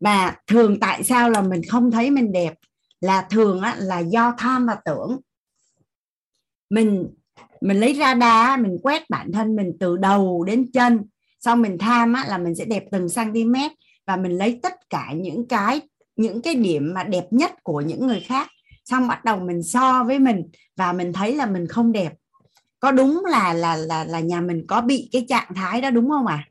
Và thường tại sao là mình không thấy mình đẹp? Là thường á, là do tham và tưởng. Mình mình lấy radar mình quét bản thân mình từ đầu đến chân. Xong mình tham á, là mình sẽ đẹp từng cm và mình lấy tất cả những cái những cái điểm mà đẹp nhất của những người khác. Xong bắt đầu mình so với mình và mình thấy là mình không đẹp. Có đúng là là là là nhà mình có bị cái trạng thái đó đúng không ạ? À?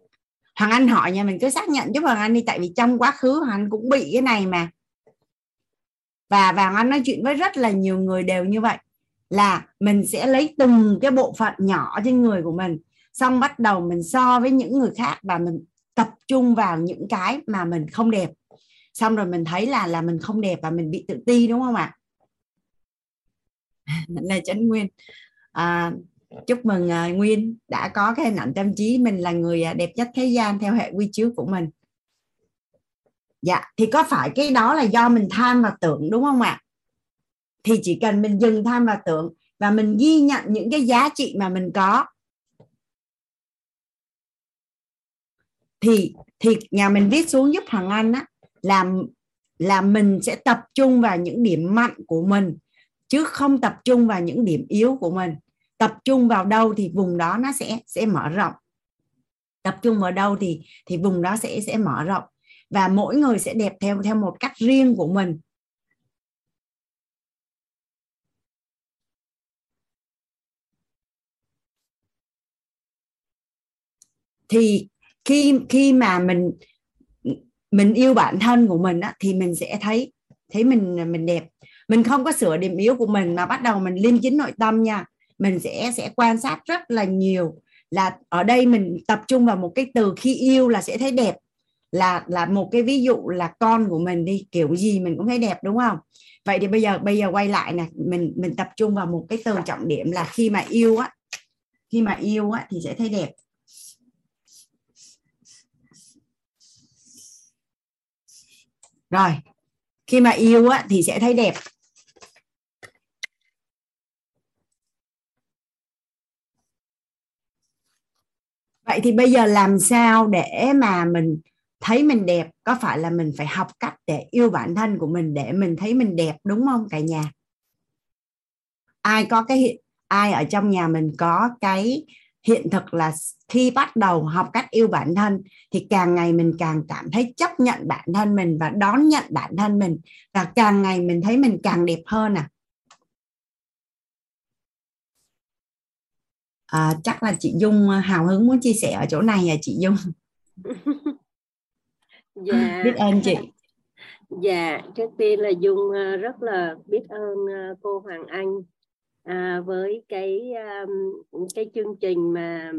Hoàng Anh hỏi nhà mình cứ xác nhận giúp Hoàng Anh đi tại vì trong quá khứ Hoàng Anh cũng bị cái này mà. Và và Hoàng Anh nói chuyện với rất là nhiều người đều như vậy là mình sẽ lấy từng cái bộ phận nhỏ trên người của mình xong bắt đầu mình so với những người khác và mình tập trung vào những cái mà mình không đẹp. Xong rồi mình thấy là là mình không đẹp và mình bị tự ti đúng không ạ? Là chánh nguyên à, chúc mừng uh, nguyên đã có cái hình ảnh tâm trí mình là người uh, đẹp nhất thế gian theo hệ quy chiếu của mình. Dạ thì có phải cái đó là do mình tham và tưởng đúng không ạ? Thì chỉ cần mình dừng tham và tưởng và mình ghi nhận những cái giá trị mà mình có. Thì thì nhà mình viết xuống giúp hoàng anh á, là là mình sẽ tập trung vào những điểm mạnh của mình, chứ không tập trung vào những điểm yếu của mình. Tập trung vào đâu thì vùng đó nó sẽ sẽ mở rộng. Tập trung vào đâu thì thì vùng đó sẽ sẽ mở rộng. Và mỗi người sẽ đẹp theo theo một cách riêng của mình. Thì khi khi mà mình mình yêu bản thân của mình á, thì mình sẽ thấy thấy mình mình đẹp. Mình không có sửa điểm yếu của mình mà bắt đầu mình liêm chính nội tâm nha. Mình sẽ sẽ quan sát rất là nhiều là ở đây mình tập trung vào một cái từ khi yêu là sẽ thấy đẹp. Là là một cái ví dụ là con của mình đi kiểu gì mình cũng thấy đẹp đúng không? Vậy thì bây giờ bây giờ quay lại nè mình mình tập trung vào một cái từ trọng điểm là khi mà yêu á khi mà yêu á thì sẽ thấy đẹp. Rồi khi mà yêu á, thì sẽ thấy đẹp. Vậy thì bây giờ làm sao để mà mình thấy mình đẹp? Có phải là mình phải học cách để yêu bản thân của mình để mình thấy mình đẹp đúng không cả nhà? Ai có cái ai ở trong nhà mình có cái hiện thực là khi bắt đầu học cách yêu bản thân thì càng ngày mình càng cảm thấy chấp nhận bản thân mình và đón nhận bản thân mình và càng ngày mình thấy mình càng đẹp hơn à, à chắc là chị Dung hào hứng muốn chia sẻ ở chỗ này à chị Dung? Dạ. Biết ơn chị. Dạ trước tiên là Dung ờ, rất là biết ơn ờ, cô Hoàng Anh à, với cái um, cái chương trình mà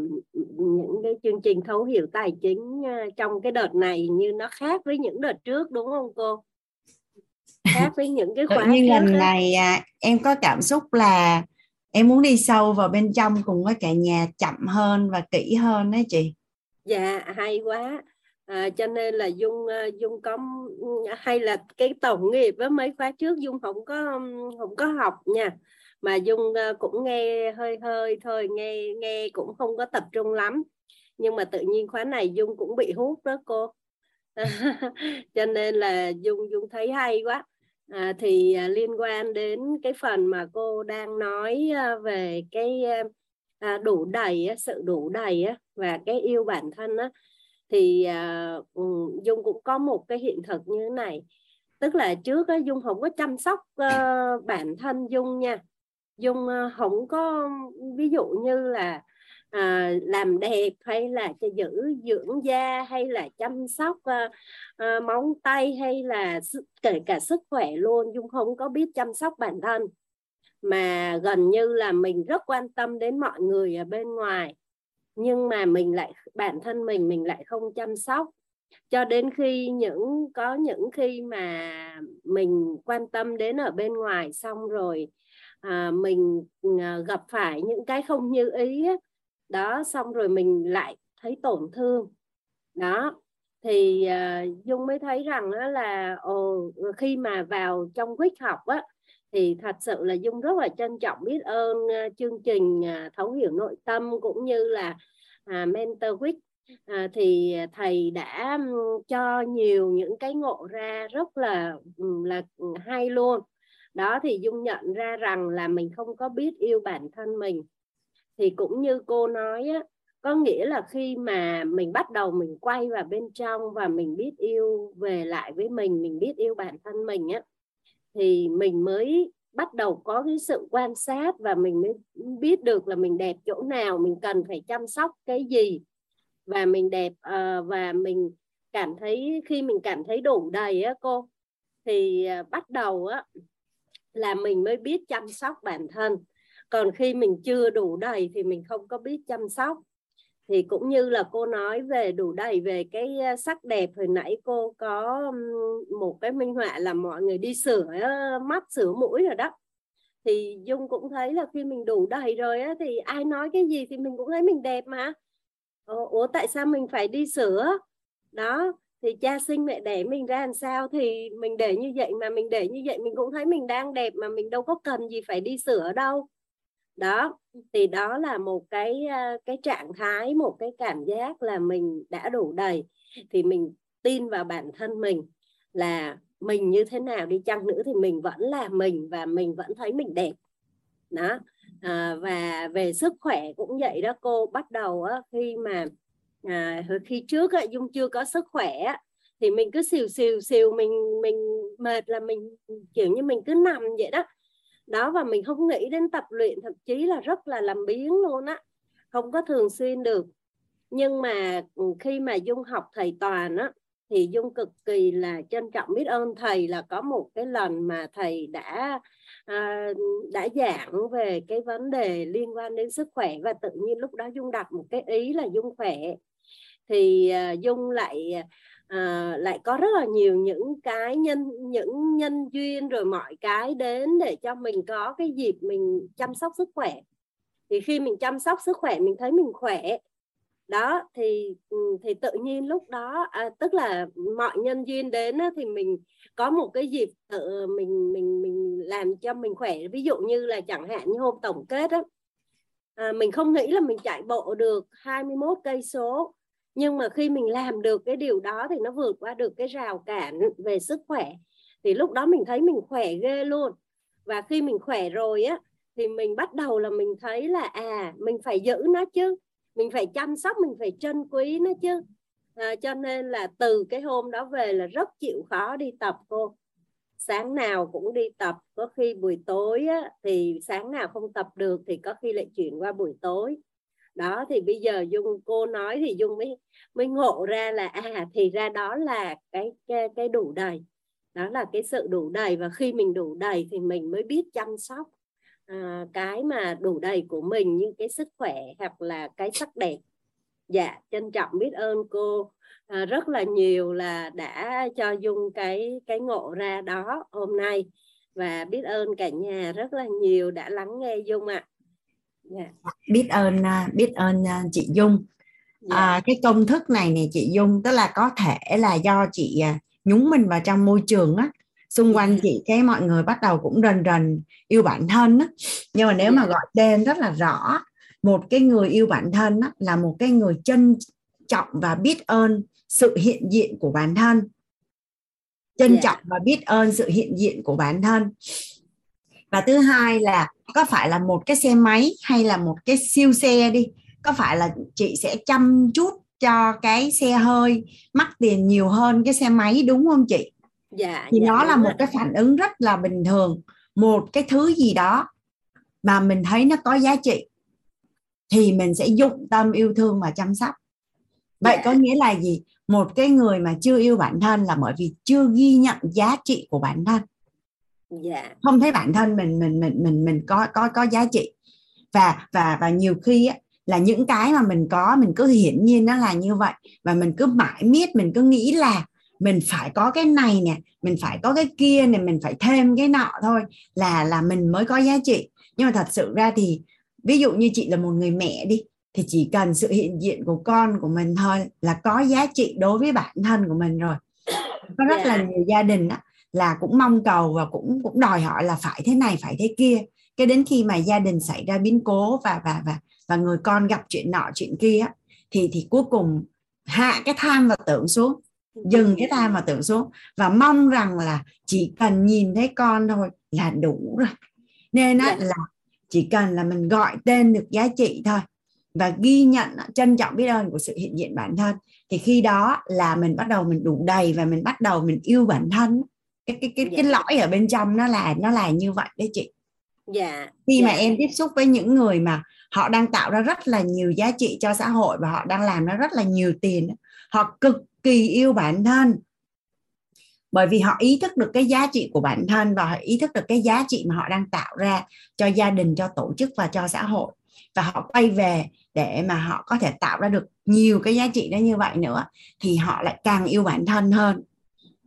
những cái chương trình thấu hiểu tài chính uh, trong cái đợt này như nó khác với những đợt trước đúng không cô? Khác với những cái khóa nhiên lần này à, em có cảm xúc là em muốn đi sâu vào bên trong cùng với cả nhà chậm hơn và kỹ hơn đấy chị. Dạ hay quá. À, cho nên là dung dung có hay là cái tổng nghiệp với mấy khóa trước dung không có không có học nha mà dung ờ, cũng nghe hơi hơi thôi nghe nghe cũng không có tập trung lắm. Nhưng mà tự nhiên khóa này dung cũng bị hút đó cô. Cho nên là dung dung thấy hay quá. À, thì à, liên quan đến cái phần mà cô đang nói à, về cái ờ, à, đủ đầy sự đủ đầy và cái yêu bản thân á, thì à, ừ, dung cũng có một cái hiện thực như thế này. Tức là trước á, dung không có chăm sóc bản thân dung nha dung ờ, không có ví dụ như là à, làm đẹp hay là cho giữ dưỡng da hay là chăm sóc à, à, móng tay hay là kể cả sức khỏe luôn dung không có biết chăm sóc bản thân. Mà gần như là mình rất quan tâm đến mọi người ở bên ngoài nhưng mà mình lại bản thân mình mình lại không chăm sóc. Cho đến khi những có những khi mà mình quan tâm đến ở bên ngoài xong rồi à, mình à, gặp phải những cái không như ý đó xong rồi mình lại thấy tổn thương. Đó thì uh, dung mới thấy rằng đó là ồ khi mà vào trong quýt học á thì thật sự là dung rất là trân trọng biết ơn uh, chương trình uh, thấu hiểu nội tâm cũng như là uh, mentor quýt à, thì thầy đã cho nhiều những cái ngộ ra rất là là hay luôn đó thì dung nhận ra rằng là mình không có biết yêu bản thân mình. Thì cũng như cô nói á có nghĩa là khi mà mình bắt đầu mình quay vào bên trong và mình biết yêu về lại với mình mình biết yêu bản thân mình á thì mình mới bắt đầu có cái sự quan sát và mình mới biết được là mình đẹp chỗ nào mình cần phải chăm sóc cái gì. Và mình đẹp uh, và mình cảm thấy khi mình cảm thấy đủ đầy á cô thì uh, bắt đầu á là mình mới biết chăm sóc bản thân. Còn khi mình chưa đủ đầy thì mình không có biết chăm sóc. Thì cũng như là cô nói về đủ đầy về cái ờ, sắc đẹp hồi nãy cô có một cái minh họa là mọi người đi sửa ờ, mắt sửa mũi rồi đó. Thì dung cũng thấy là khi mình đủ đầy rồi á, thì ai nói cái gì thì mình cũng thấy mình đẹp mà. Ủa tại sao mình phải đi sửa? Đó thì cha sinh mẹ đẻ mình ra làm sao thì mình để như vậy mà mình để như vậy mình cũng thấy mình đang đẹp mà mình đâu có cần gì phải đi sửa đâu. Đó thì đó là một cái cái trạng thái một cái cảm giác là mình đã đủ đầy. Thì mình tin vào bản thân mình là mình như thế nào đi chăng nữa thì mình vẫn là mình và mình vẫn thấy mình đẹp. Đó à, và về sức khỏe cũng vậy đó cô. Bắt đầu á, khi mà à, khi trước á, dung chưa có sức khỏe thì mình cứ xìu xìu xìu mình mình mệt là mình kiểu như mình cứ nằm vậy đó. Đó và mình không nghĩ đến tập luyện thậm chí là rất là làm biến luôn á không có thường xuyên được. Nhưng mà ừ, khi mà dung học thầy toàn á thì dung cực kỳ là trân trọng biết ơn thầy là có một cái lần mà thầy đã à, đã giảng về cái vấn đề liên quan đến sức khỏe. Và tự nhiên lúc đó dung đặt một cái ý là dung khỏe thì à, dung lại à, lại có rất là nhiều những cái nhân những nhân duyên rồi mọi cái đến để cho mình có cái dịp mình chăm sóc sức khỏe. Thì khi mình chăm sóc sức khỏe mình thấy mình khỏe đó thì ừ, thì tự nhiên lúc đó à, tức là mọi nhân duyên đến á, thì mình có một cái dịp tự mình mình mình làm cho mình khỏe. Ví dụ như là chẳng hạn như hôm tổng kết á à, mình không nghĩ là mình chạy bộ được 21 cây số nhưng mà khi mình làm được cái điều đó thì nó vượt qua được cái rào cản về sức khỏe. Thì lúc đó mình thấy mình khỏe ghê luôn. Và khi mình khỏe rồi á thì mình bắt đầu là mình thấy là à mình phải giữ nó chứ. Mình phải chăm sóc mình phải trân quý nó chứ. À, cho nên là từ cái hôm đó về là rất chịu khó đi tập cô. Sáng nào cũng đi tập. Có khi buổi tối á, thì sáng nào không tập được thì có khi lại chuyển qua buổi tối đó thì bây giờ dung cô nói thì dung mới mới ngộ ra là à thì ra đó là cái cái, cái đủ đầy. Đó là cái sự đủ đầy và khi mình đủ đầy thì mình mới biết chăm sóc à, cái mà đủ đầy của mình như cái sức khỏe hoặc là cái sắc đẹp. Dạ trân trọng biết ơn cô à, rất là nhiều là đã cho dung cái cái ngộ ra đó hôm nay. Và biết ơn cả nhà rất là nhiều đã lắng nghe dung ạ. à yeah. biết ơn à, biết ơn à, chị dung yeah. Dạ. à, cái công thức này này chị dung tức là có thể là do chị à, nhúng mình vào trong môi trường á xung quanh chị cái mọi người bắt đầu cũng dần dần yêu bản thân á nhưng mà nếu mà gọi tên rất là rõ một cái người yêu bản thân á, là một cái người trân trọng và biết ơn sự hiện diện của bản thân trân yeah. trọng và biết ơn sự hiện diện của bản thân và thứ hai là có phải là một cái xe máy hay là một cái siêu xe đi? Có phải là chị sẽ chăm chút cho cái xe hơi mắc tiền nhiều hơn cái xe máy đúng không chị? Dạ, thì dạ, nó là một rồi. cái phản ứng rất là bình thường. Một cái thứ gì đó mà mình thấy nó có giá trị thì mình sẽ dụng tâm yêu thương và chăm sóc. Vậy Dạ. có nghĩa là gì? Một cái người mà chưa yêu bản thân là bởi vì chưa ghi nhận giá trị của bản thân dạ. Không thấy bản thân mình mình mình mình mình có có có giá trị. Và và và nhiều khi á, là những cái mà mình có mình cứ hiển nhiên nó là như vậy. Và mình cứ mãi miết mình cứ nghĩ là mình phải có cái này nè mình phải có cái kia nè mình phải thêm cái nọ thôi là là mình mới có giá trị. Nhưng mà thật sự ra thì ví dụ như chị là một người mẹ đi thì chỉ cần sự hiện diện của con của mình thôi là có giá trị đối với bản thân của mình rồi. Có rất là Dạ. nhiều gia đình á, là cũng mong cầu và cũng cũng đòi hỏi là phải thế này phải thế kia. Cái đến khi mà gia đình xảy ra biến cố và và và và người con gặp chuyện nọ chuyện kia thì thì cuối cùng hạ cái tham và tưởng xuống dừng cái tham và tưởng xuống và mong rằng là chỉ cần nhìn thấy con thôi là đủ rồi. Nên á, Dạ. là chỉ cần là mình gọi tên được giá trị thôi và ghi nhận trân trọng biết ơn của sự hiện diện bản thân thì khi đó là mình bắt đầu mình đủ đầy và mình bắt đầu mình yêu bản thân cái cái cái cái Dạ. lõi ở bên trong nó là nó là như vậy đấy chị dạ khi mà dạ. em tiếp xúc với những người mà họ đang tạo ra rất là nhiều giá trị cho xã hội và họ đang làm ra rất là nhiều tiền họ cực kỳ yêu bản thân bởi vì họ ý thức được cái giá trị của bản thân và họ ý thức được cái giá trị mà họ đang tạo ra cho gia đình cho tổ chức và cho xã hội và họ quay về để mà họ có thể tạo ra được nhiều cái giá trị đó như vậy nữa thì họ lại càng yêu bản thân hơn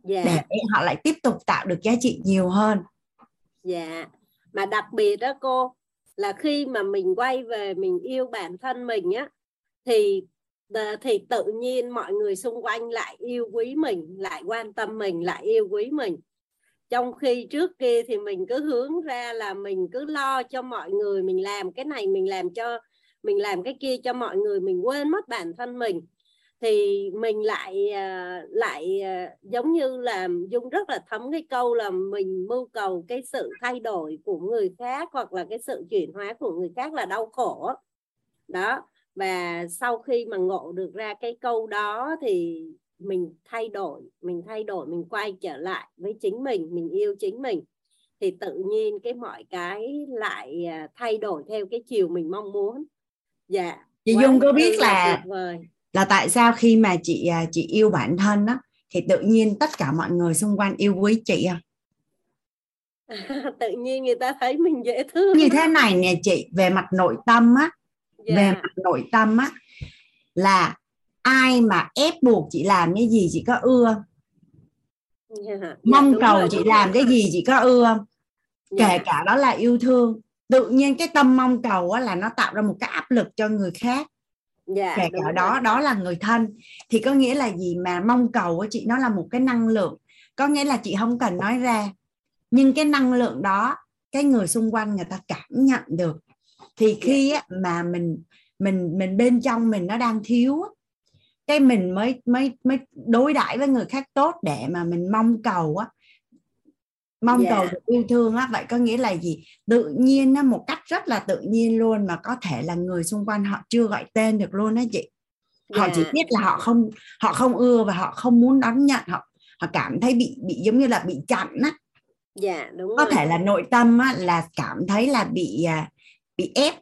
dạ. để họ lại tiếp tục tạo được giá trị nhiều hơn. Dạ, mà đặc biệt đó cô là khi mà mình quay về mình yêu bản thân mình á thì ờ, thì tự nhiên mọi người xung quanh lại yêu quý mình, lại quan tâm mình, lại yêu quý mình. Trong khi trước kia thì mình cứ hướng ra là mình cứ lo cho mọi người, mình làm cái này, mình làm cho mình làm cái kia cho mọi người, mình quên mất bản thân mình thì mình lại à, lại à, giống như là dung rất là thấm cái câu là mình mưu cầu cái sự thay đổi của người khác hoặc là cái sự chuyển hóa của người khác là đau khổ. Đó và sau khi mà ngộ được ra cái câu đó thì mình thay đổi mình thay đổi mình quay trở lại với chính mình mình yêu chính mình. Thì tự nhiên cái mọi cái lại à, thay đổi theo cái chiều mình mong muốn. Dạ chị quá dung có biết là vời là tại sao khi mà chị à, chị yêu bản thân á thì tự nhiên tất cả mọi người xung quanh yêu quý chị không tự nhiên người ta thấy mình dễ thương như thế này nè chị về mặt nội tâm á về Dạ. mặt nội tâm á là ai mà ép buộc chị làm cái gì chị có ưa Dạ, dạ, mong đúng cầu rồi, chị làm rồi. cái gì chị có ưa Dạ. kể cả đó là yêu thương tự nhiên cái tâm mong cầu á là nó tạo ra một cái áp lực cho người khác dạ, kể cả đó đó là người thân. Thì có nghĩa là gì mà mong cầu của chị nó là một cái năng lượng. Có nghĩa là chị không cần nói ra. Nhưng cái năng lượng đó cái người xung quanh người ta cảm nhận được. Thì dạ. khi mà mình mình mình bên trong mình nó đang thiếu cái mình mới mới mới đối đãi với người khác tốt để mà mình mong cầu á mong Dạ. cầu được yêu thương á. Vậy có nghĩa là gì? Tự nhiên á một cách rất là tự nhiên luôn mà có thể là người xung quanh họ chưa gọi tên được luôn á chị. Họ chỉ Dạ. biết là họ không họ không ưa và họ không muốn đón nhận. Họ họ cảm thấy bị bị giống như là bị chặn á. Dạ đúng có rồi. thể là nội tâm á, là cảm thấy là bị à, bị ép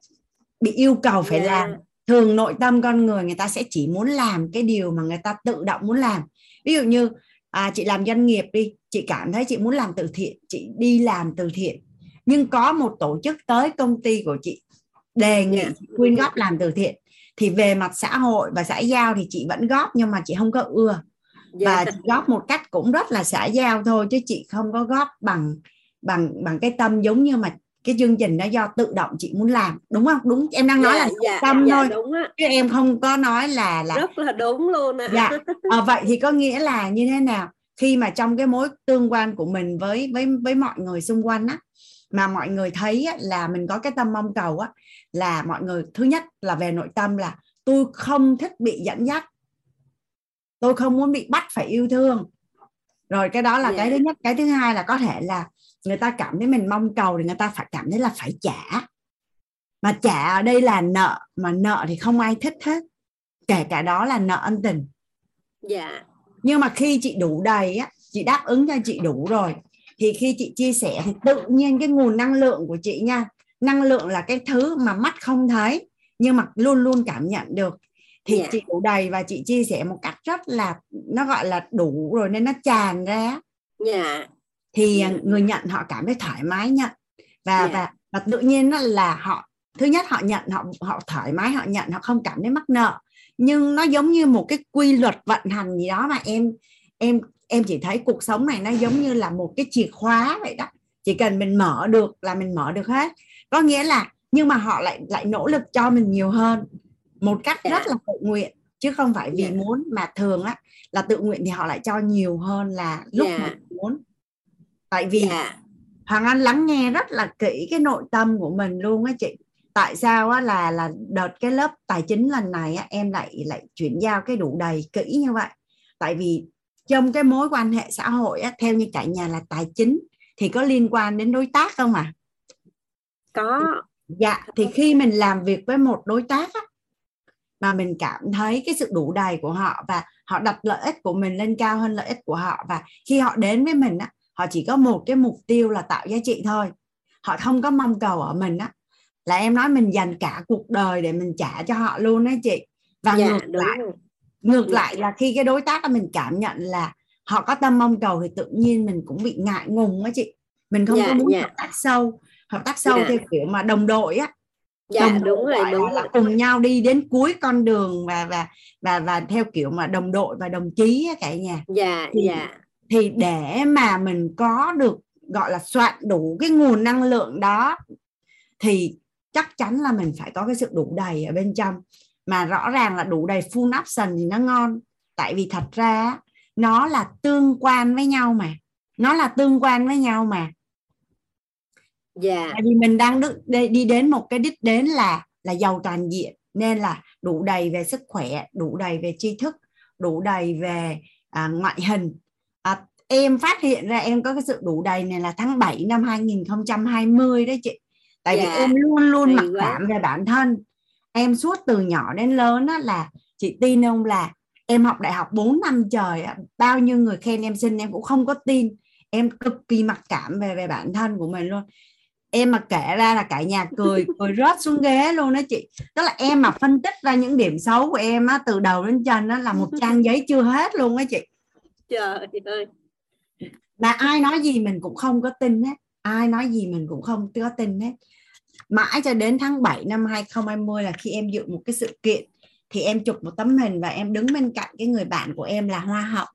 bị yêu cầu phải Dạ. làm. Thường nội tâm con người người ta sẽ chỉ muốn làm cái điều mà người ta tự động muốn làm. Ví dụ như à, chị làm doanh nghiệp đi chị cảm thấy chị muốn làm từ thiện chị đi làm từ thiện. Nhưng có một tổ chức tới công ty của chị đề nghị Dạ. quyên góp làm từ thiện. Thì về mặt xã hội và xã giao thì chị vẫn góp nhưng mà chị không có ưa. Và dạ chị góp một cách cũng rất là xã giao thôi chứ chị không có góp bằng bằng bằng cái tâm giống như mà cái chương trình đó do tự động chị muốn làm đúng không? Đúng em đang nói dạ là dạ, tâm dạ thôi. đúng á chứ em không có nói là là rất là đúng luôn ạ. Dạ Ờ, vậy thì có nghĩa là như thế nào? Khi mà trong cái mối tương quan của mình với với với mọi người xung quanh á mà mọi người thấy á, là mình có cái tâm mong cầu á là mọi người thứ nhất là về nội tâm là tôi không thích bị dẫn dắt. Tôi không muốn bị bắt phải yêu thương. Rồi cái đó là Dạ. cái thứ nhất. Cái thứ hai là có thể là người ta cảm thấy mình mong cầu thì người ta phải cảm thấy là phải trả. Mà trả ở đây là nợ mà nợ thì không ai thích hết. Kể cả đó là nợ ân tình. Dạ. Nhưng mà khi chị đủ đầy á chị đáp ứng cho chị đủ rồi thì khi chị chia sẻ thì tự nhiên cái nguồn năng lượng của chị nha năng lượng là cái thứ mà mắt không thấy nhưng mà luôn luôn cảm nhận được. Thì Dạ. chị đủ đầy và chị chia sẻ một cách rất là nó gọi là đủ rồi nên nó tràn ra. Dạ thì Dạ. người nhận họ cảm thấy thoải mái nhận và Dạ. và và tự nhiên nó là họ thứ nhất họ nhận họ họ thoải mái họ nhận họ không cảm thấy mắc nợ nhưng nó giống như một cái quy luật vận hành gì đó mà em em em chỉ thấy cuộc sống này nó giống như là một cái chìa khóa vậy đó chỉ cần mình mở được là mình mở được hết có nghĩa là nhưng mà họ lại lại nỗ lực cho mình nhiều hơn một cách Dạ. rất là tự nguyện chứ không phải vì Dạ. muốn mà thường á là tự nguyện thì họ lại cho nhiều hơn là lúc Dạ. mà muốn tại vì dạ. Hoàng Anh lắng nghe rất là kỹ cái nội tâm của mình luôn á chị. Tại sao á là là đợt cái lớp tài chính lần này á, em lại lại chuyển giao cái đủ đầy kỹ như vậy. Tại vì trong cái mối quan hệ xã hội á, theo như cả nhà là tài chính thì có liên quan đến đối tác không à có. Dạ thì khi mình làm việc với một đối tác á, mà mình cảm thấy cái sự đủ đầy của họ và họ đặt lợi ích của mình lên cao hơn lợi ích của họ và khi họ đến với mình á, họ chỉ có một cái mục tiêu là tạo giá trị thôi. Họ không có mong cầu ở mình á. Là em nói mình dành cả cuộc đời để mình trả cho họ luôn đó chị. Và dạ ngược lại rồi ngược Dạ. lại là khi cái đối tác mình cảm nhận là họ có tâm mong cầu thì tự nhiên mình cũng bị ngại ngùng á chị. Mình không Dạ, có muốn dạ. hợp tác sâu hợp tác sâu Dạ. theo kiểu mà đồng đội á. Dạ đồng đội đúng rồi đúng là, rồi. cùng nhau đi đến cuối con đường và và và và theo kiểu mà đồng đội và đồng chí á cả nhà. Dạ thì dạ thì để mà mình có được gọi là soạn đủ cái nguồn năng lượng đó thì chắc chắn là mình phải có cái sự đủ đầy ở bên trong. Mà rõ ràng là đủ đầy full option thì nó ngon. Tại vì thật ra nó là tương quan với nhau mà. Nó là tương quan với nhau mà. Dạ. Tại vì mình đang đi đến một cái đích đến là là giàu toàn diện. Nên là đủ đầy về sức khỏe đủ đầy về tri thức đủ đầy về à, ngoại hình à, em phát hiện ra em có cái sự đủ đầy này là tháng 7 năm 2020 đấy chị. Tại vì Dạ, em luôn luôn mặc cảm về bản thân. Em suốt từ nhỏ đến lớn á, là chị tin không là em học đại học 4 năm trời á, bao nhiêu người khen em xinh em cũng không có tin. Em cực kỳ mặc cảm về về bản thân của mình luôn. Em mà kể ra là cả nhà cười cười rớt xuống ghế luôn đó chị. Tức là em mà phân tích ra những điểm xấu của em á từ đầu đến chân đó là một trang giấy chưa hết luôn á chị trời ơi mà ai nói gì mình cũng không có tin hết. Ai nói gì mình cũng không có tin hết. Mãi cho đến tháng 7 năm 2020 là khi em dự một cái sự kiện, thì em chụp một tấm hình và em đứng bên cạnh cái người bạn của em là hoa hậu.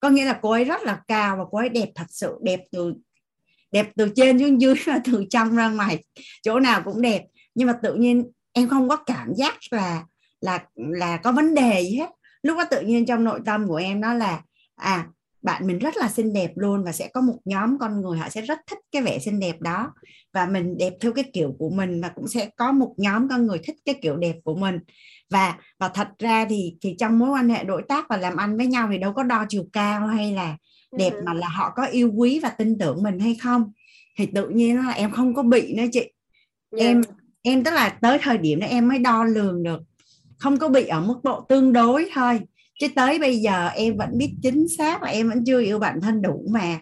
Có nghĩa là cô ấy rất là cao và cô ấy đẹp thật sự, đẹp từ đẹp từ trên xuống dưới và từ trong ra ngoài. Chỗ nào cũng đẹp. Nhưng mà tự nhiên em không có cảm giác là là là có vấn đề gì hết. Lúc đó tự nhiên trong nội tâm của em nó là à bạn mình rất là xinh đẹp luôn và sẽ có một nhóm con người họ sẽ rất thích cái vẻ xinh đẹp đó và mình đẹp theo cái kiểu của mình và cũng sẽ có một nhóm con người thích cái kiểu đẹp của mình và và thật ra thì thì trong mối quan hệ đối tác và làm ăn với nhau thì đâu có đo chiều cao hay là đẹp ừ. mà là họ có yêu quý và tin tưởng mình hay không thì tự nhiên là em không có bị nữa chị yeah. Dạ. em em tức là tới thời điểm đó em mới đo lường được không có bị ở mức độ tương đối thôi chứ tới bây giờ em vẫn biết chính xác là em vẫn chưa yêu bản thân đủ mà.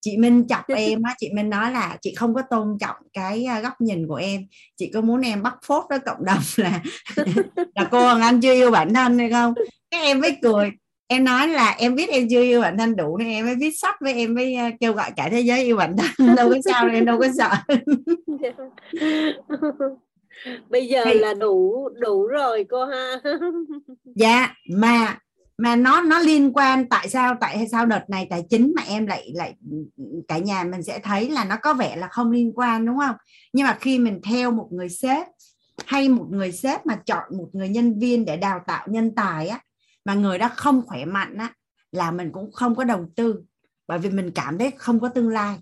Chị Minh chọc em á chị Minh nói là chị không có tôn trọng cái à, góc nhìn của em. Chị có muốn em bắt phốt với cộng đồng là là cô Hoàng Anh chưa yêu bản thân hay không? Các em mới cười. Em nói là em biết em chưa yêu bản thân đủ nên em mới viết sách với em mới à, kêu gọi cả thế giới yêu bản thân. Đâu có sao em đâu có sợ bây giờ thì, là đủ đủ rồi cô ha. Dạ mà mà nó nó liên quan tại sao tại sao đợt này tài chính mà em lại lại cả nhà mình sẽ thấy là nó có vẻ là không liên quan đúng không? Nhưng mà khi mình theo một người sếp hay một người sếp mà chọn một người nhân viên để đào tạo nhân tài á mà người đó không khỏe mạnh á là mình cũng không có đầu tư. Bởi vì mình cảm thấy không có tương lai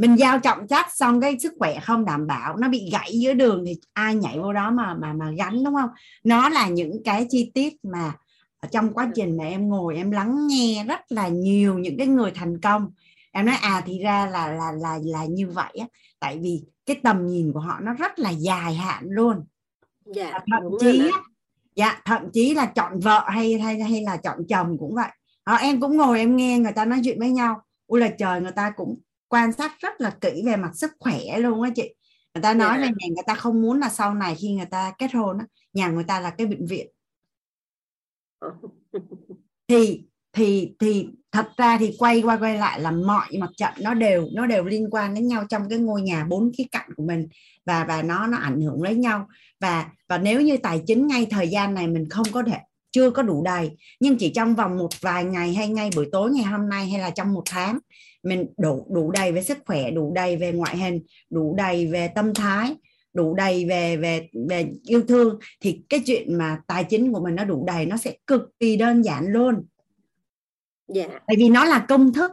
mình giao trọng trách xong cái sức khỏe không đảm bảo nó bị gãy giữa đường thì ai nhảy vô đó mà mà mà gánh đúng không? Nó là những cái chi tiết mà trong quá trình mà em ngồi em lắng nghe rất là nhiều những cái người thành công. Em nói à thì ra là là là là như vậy á. Tại vì cái tầm nhìn của họ nó rất là dài hạn luôn. Dạ, thậm chí dạ thậm chí là chọn vợ hay hay hay là chọn chồng cũng vậy. À, em cũng ngồi em nghe người ta nói chuyện với nhau. Ui là trời người ta cũng quan sát rất là kỹ về mặt sức khỏe luôn á chị người ta nói yeah. Dạ. về nhà người ta không muốn là sau này khi người ta kết hôn á, nhà người ta là cái bệnh viện thì thì thì thật ra thì quay qua quay lại là mọi mặt trận nó đều nó đều liên quan đến nhau trong cái ngôi nhà bốn khía cạnh của mình và và nó nó ảnh hưởng lấy nhau và và nếu như tài chính ngay thời gian này mình không có thể chưa có đủ đầy nhưng chỉ trong vòng một vài ngày hay ngay buổi tối ngày hôm nay hay là trong một tháng mình đủ đủ đầy về sức khỏe đủ đầy về ngoại hình đủ đầy về tâm thái đủ đầy về về về yêu thương thì cái chuyện mà tài chính của mình nó đủ đầy nó sẽ cực kỳ đơn giản luôn yeah. Dạ. tại vì nó là công thức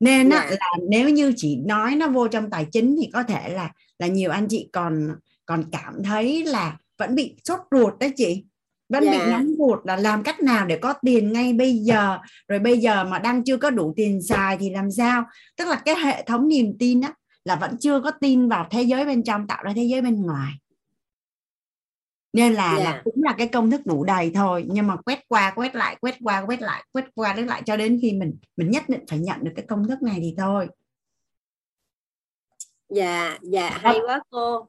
nên yeah. Dạ. là nếu như chỉ nói nó vô trong tài chính thì có thể là là nhiều anh chị còn còn cảm thấy là vẫn bị sốt ruột đấy chị vẫn dạ. bị nóng ruột là làm cách nào để có tiền ngay bây giờ? Rồi bây giờ mà đang chưa có đủ tiền xài thì làm sao? Tức là cái hệ thống niềm tin á là vẫn chưa có tin vào thế giới bên trong tạo ra thế giới bên ngoài. Nên là yeah. là dạ. cũng là cái công thức đủ đầy thôi. Nhưng mà quét qua quét lại quét qua quét lại quét qua quét lại cho đến khi mình mình nhất định phải nhận được cái công thức này thì thôi. Dạ dạ hay quá cô.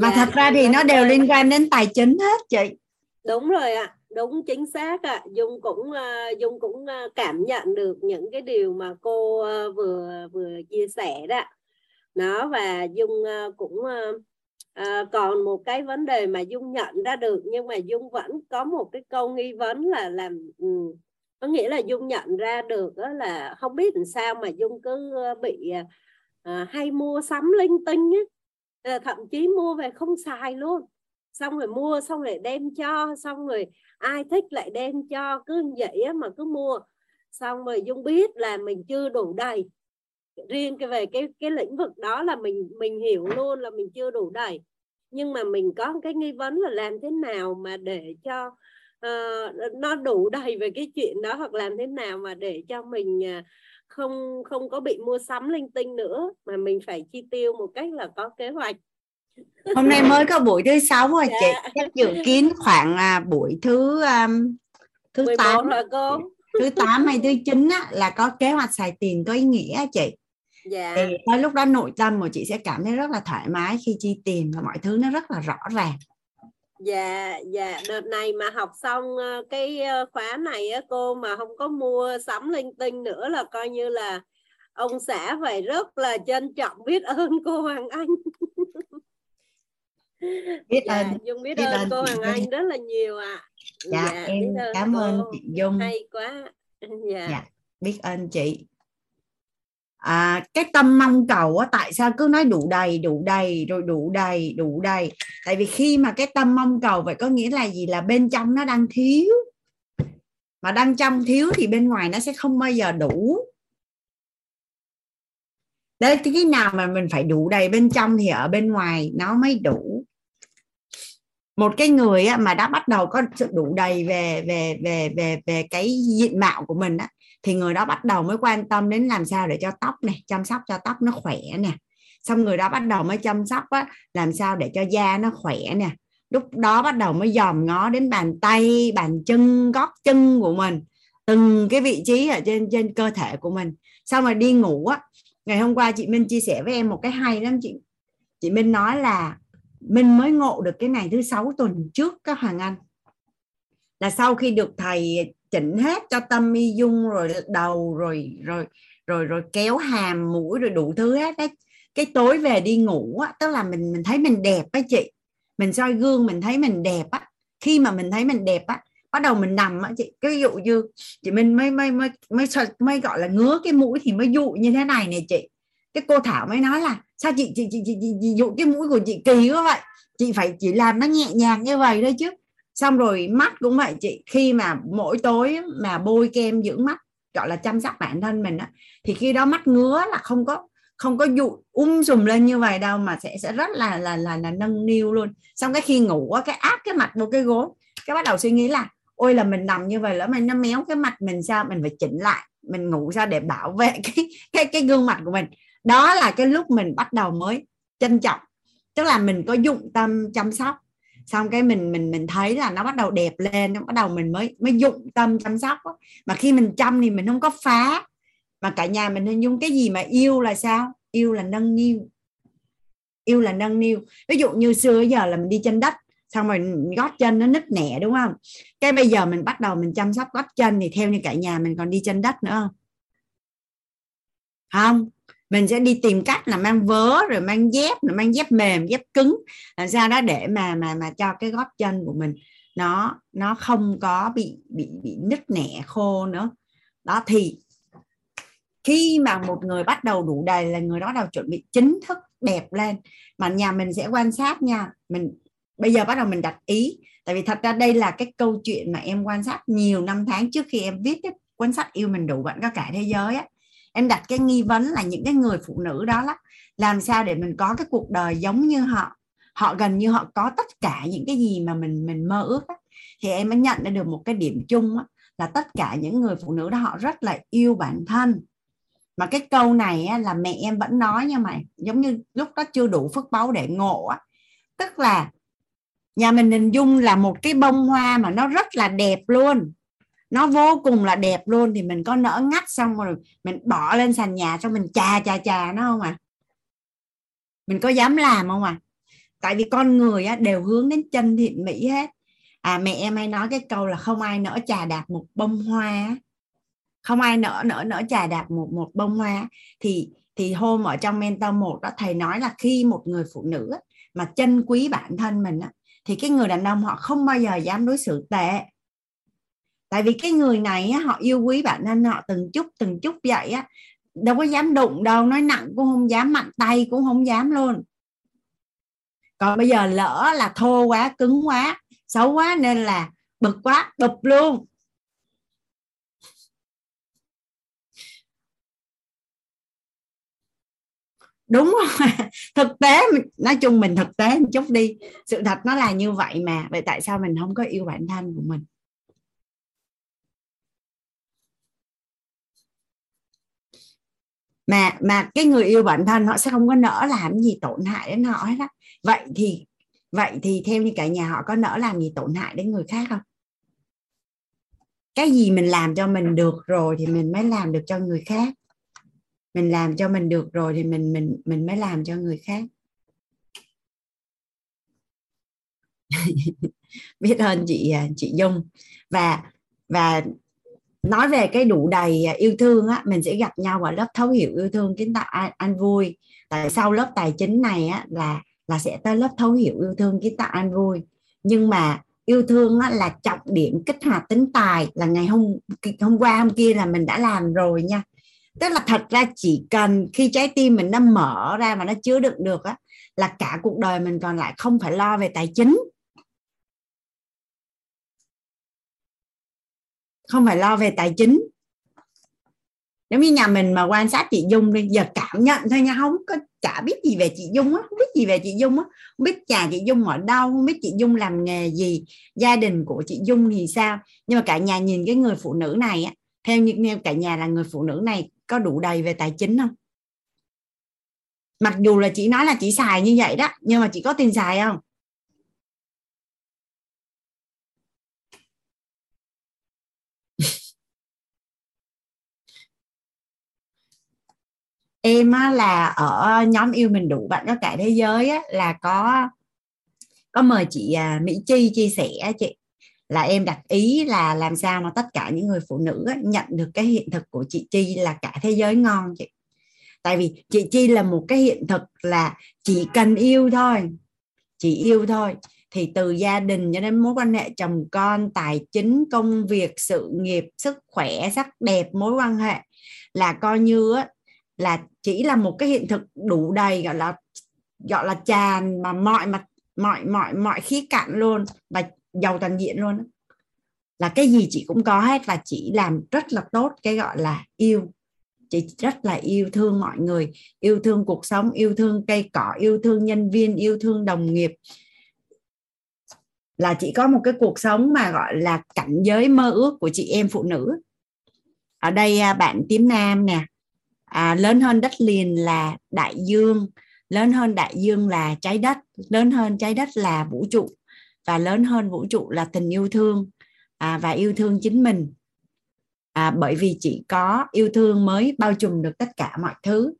Mà dạ, thật ra thì nó đều liên quan đến tài chính hết chị đúng rồi ạ đúng chính xác ạ. Dung cũng uh, dung cũng uh, cảm nhận được những cái điều mà cô uh, vừa vừa chia sẻ đó. Nó và dung uh, cũng uh, uh, còn một cái vấn đề mà dung nhận ra được nhưng mà dung vẫn có một cái câu nghi vấn là làm um, có nghĩa là dung nhận ra được đó là không biết làm sao mà dung cứ bị uh, hay mua sắm linh tinh á. Thậm chí mua về không xài luôn xong rồi mua xong rồi đem cho xong rồi ai thích lại đem cho cứ vậy á mà cứ mua. Xong rồi dung biết là mình chưa đủ đầy. Riêng cái về cái cái lĩnh vực đó là mình mình hiểu luôn là mình chưa đủ đầy. Nhưng mà mình có cái nghi vấn là làm thế nào mà để cho uh, nó đủ đầy về cái chuyện đó hoặc làm thế nào mà để cho mình uh, không không có bị mua sắm linh tinh nữa. Mà mình phải chi tiêu một cách là có kế hoạch hôm nay mới có buổi thứ sáu rồi dạ. chị chắc dự kiến khoảng à, buổi thứ um, thứ tám cô? Thứ tám hay thứ chín á, là có kế hoạch xài tiền có ý nghĩa chị. Dạ. thì tới lúc đó nội tâm của chị sẽ cảm thấy rất là thoải mái khi chi tiền và mọi thứ nó rất là rõ ràng. Dạ dạ. Đợt này mà học xong ờ, cái ờ, khóa này á cô mà không có mua sắm linh tinh nữa là coi như là ông xã phải rất là trân trọng biết ơn cô Hoàng Anh biết dạ, ơn. Dung biết, biết ơn, ơn cô Hoàng Anh rất là nhiều ạ. À. dạ, dạ em cảm ơn chị Dung. Hay quá. Dạ. dạ biết ơn chị. À, cái tâm mong cầu á, tại sao cứ nói đủ đầy đủ đầy rồi đủ đầy đủ đầy? Tại vì khi mà cái tâm mong cầu vậy có nghĩa là gì? Là bên trong nó đang thiếu. Mà đang trong thiếu thì bên ngoài nó sẽ không bao giờ đủ. Đấy cái nào mà mình phải đủ đầy bên trong thì ở bên ngoài nó mới đủ một cái người mà đã bắt đầu có sự đủ đầy về về về về về cái diện mạo của mình á, thì người đó bắt đầu mới quan tâm đến làm sao để cho tóc này chăm sóc cho tóc nó khỏe nè. Xong người đó bắt đầu mới chăm sóc á, làm sao để cho da nó khỏe nè. Lúc đó bắt đầu mới dòm ngó đến bàn tay bàn chân gót chân của mình từng cái vị trí ở trên trên cơ thể của mình. Xong rồi đi ngủ á ngày hôm qua chị Minh chia sẻ với em một cái hay lắm chị. Chị Minh nói là mình mới ngộ được cái này thứ sáu tuần trước các Hoàng Anh. Là sau khi được thầy chỉnh hết cho tâm y dung rồi đầu rồi rồi rồi rồi kéo hàm, mũi rồi đủ thứ hết đấy. Cái tối về đi ngủ á, tức là mình mình thấy mình đẹp á chị. Mình soi gương mình thấy mình đẹp á. Khi mà mình thấy mình đẹp á, bắt đầu mình nằm á chị. Cái ví dụ như chị mình mới mới mới mới mới gọi là ngứa cái mũi thì mới dụ như thế này nè chị. Cái cô thảo mới nói là sao chị chị chị chị, chị, chị dụ cái mũi của chị kỳ quá vậy? Chị phải chỉ làm nó nhẹ nhàng như vậy thôi chứ. Xong rồi mắt cũng vậy chị. Khi mà mỗi tối mà bôi kem dưỡng mắt gọi là chăm sóc bản thân mình á thì khi đó mắt ngứa là không có không có dụ um sùm lên như vậy đâu mà sẽ sẽ rất là là là, là nâng niu luôn. Xong cái khi ngủ á cái áp cái mặt vô cái gối cái bắt đầu suy nghĩ là ôi là mình nằm như vậy lỡ mà nó méo cái mặt mình sao? Mình phải chỉnh lại mình ngủ sao để bảo vệ cái cái cái gương mặt của mình đó là cái lúc mình bắt đầu mới trân trọng. Tức là mình có dụng tâm chăm sóc. Xong cái mình mình mình thấy là nó bắt đầu đẹp lên, nó bắt đầu mình mới mới dụng tâm chăm sóc đó. mà khi mình chăm thì mình không có phá. Mà cả nhà mình hình dung cái gì mà yêu là sao? Yêu là nâng niu. Yêu là nâng niu. Ví dụ như xưa giờ là mình đi trên đất, xong rồi gót chân nó nứt nẻ, đúng không? Cái bây giờ mình bắt đầu mình chăm sóc gót chân thì theo như cả nhà mình còn đi trên đất nữa không? Không mình sẽ đi tìm cách là mang vớ, rồi mang dép rồi mang dép mềm, dép cứng, làm sao đó để mà mà mà cho cái gót chân của mình nó nó không có bị bị bị nứt nẻ, khô nữa. Đó, thì khi mà một người bắt đầu đủ đầy là người đó đầu chuẩn bị chính thức đẹp lên. Mà nhà mình sẽ quan sát nha, mình, bây giờ bắt đầu mình đặt ý. Tại vì thật ra đây là cái câu chuyện mà em quan sát nhiều năm tháng trước khi em viết cái cuốn sách yêu mình đủ bạn có cả thế giới á em đặt cái nghi vấn là những cái người phụ nữ đó lắm. Làm sao để mình có cái cuộc đời giống như họ? Họ gần như họ có tất cả những cái gì mà mình mình mơ ước á. thì em mới nhận ra được một cái điểm chung á, là tất cả những người phụ nữ đó họ rất là yêu bản thân. Mà cái câu này á, là mẹ em vẫn nói nha mày giống như lúc đó chưa đủ phước báu để ngộ á. Tức là nhà mình hình dung là một cái bông hoa mà nó rất là đẹp luôn nó vô cùng là đẹp luôn thì mình có nỡ ngắt xong rồi mình bỏ lên sàn nhà xong mình chà chà chà nó không à? Mình có dám làm không à? Tại vì con người á, đều hướng đến chân thiện mỹ hết. À mẹ em hay nói cái câu là không ai nỡ chà đạp một bông hoa không ai nỡ nỡ nỡ chà đạp một một bông hoa thì thì hôm ở trong mentor một đó thầy nói là khi một người phụ nữ á, mà chân quý bản thân mình á, thì cái người đàn ông họ không bao giờ dám đối xử tệ tại vì cái người này á, họ yêu quý bản thân họ từng chút từng chút vậy á. Đâu có dám đụng đâu nói nặng cũng không dám mạnh tay cũng không dám luôn. Còn bây giờ lỡ là thô quá cứng quá xấu quá nên là bực quá đục luôn. Đúng không? Thực tế nói chung mình thực tế một chút đi. Sự thật nó là như vậy mà vậy tại sao mình không có yêu bản thân của mình? Mà mà cái người yêu bản thân họ sẽ không có nỡ làm gì tổn hại đến họ hết á. Vậy thì vậy thì theo như cả nhà họ có nỡ làm gì tổn hại đến người khác không? Cái gì mình làm cho mình được rồi thì mình mới làm được cho người khác. Mình làm cho mình được rồi thì mình mình mình mới làm cho người khác. Biết ơn chị à, chị Dung. Và và nói về cái đủ đầy à, yêu thương á mình sẽ gặp nhau ở lớp thấu hiểu yêu thương kiến tạo an, an vui. Tại sau lớp tài chính này á là là sẽ tới lớp thấu hiểu yêu thương kiến tạo an vui. Nhưng mà yêu thương á, là trọng điểm kích hoạt tính tài là ngày hôm hôm qua hôm kia là mình đã làm rồi nha. Tức là thật ra chỉ cần khi trái tim mình nó mở ra mà nó chứa đựng được á là cả cuộc đời mình còn lại không phải lo về tài chính. Không phải lo về tài chính. Nếu như nhà mình mà quan sát chị Dung đi, giờ cảm nhận thôi nha, không có chả biết gì về chị Dung á, không biết gì về chị Dung á. Không biết nhà chị Dung ở đâu, không biết chị Dung làm nghề gì, gia đình của chị Dung thì sao. Nhưng mà cả nhà nhìn cái người phụ nữ này á, theo như cả nhà là người phụ nữ này có đủ đầy về tài chính không? Mặc dù là chị nói là chị xài như vậy đó, nhưng mà chị có tiền xài không? Em á, là ở nhóm yêu mình đủ bạn có cả thế giới á, là có có mời chị à, Mỹ Chi chia sẻ chị. Là em đặt ý là làm sao mà tất cả những người phụ nữ á, nhận được cái hiện thực của chị Chi là cả thế giới ngon chị. Tại vì chị Chi là một cái hiện thực là chỉ cần yêu thôi chỉ yêu thôi. Thì từ gia đình cho đến mối quan hệ chồng con tài chính công việc sự nghiệp sức khỏe sắc đẹp mối quan hệ là coi như á, là chỉ là một cái hiện thực đủ đầy, gọi là gọi là tràn mà mọi mặt, mọi mọi mọi khía cạnh luôn và giàu toàn diện luôn là cái gì chị cũng có hết và chị làm rất là tốt cái gọi là yêu. Chị rất là yêu thương mọi người, yêu thương cuộc sống, yêu thương cây cỏ, yêu thương nhân viên, yêu thương đồng nghiệp. Là chị có một cái cuộc sống mà gọi là cảnh giới mơ ước của chị em phụ nữ. Ở đây à, bạn tím nam nè à, lớn hơn đất liền là đại dương lớn hơn đại dương là trái đất lớn hơn trái đất là vũ trụ và lớn hơn vũ trụ là tình yêu thương à, và yêu thương chính mình. À, bởi vì chỉ có yêu thương mới bao trùm được tất cả mọi thứ.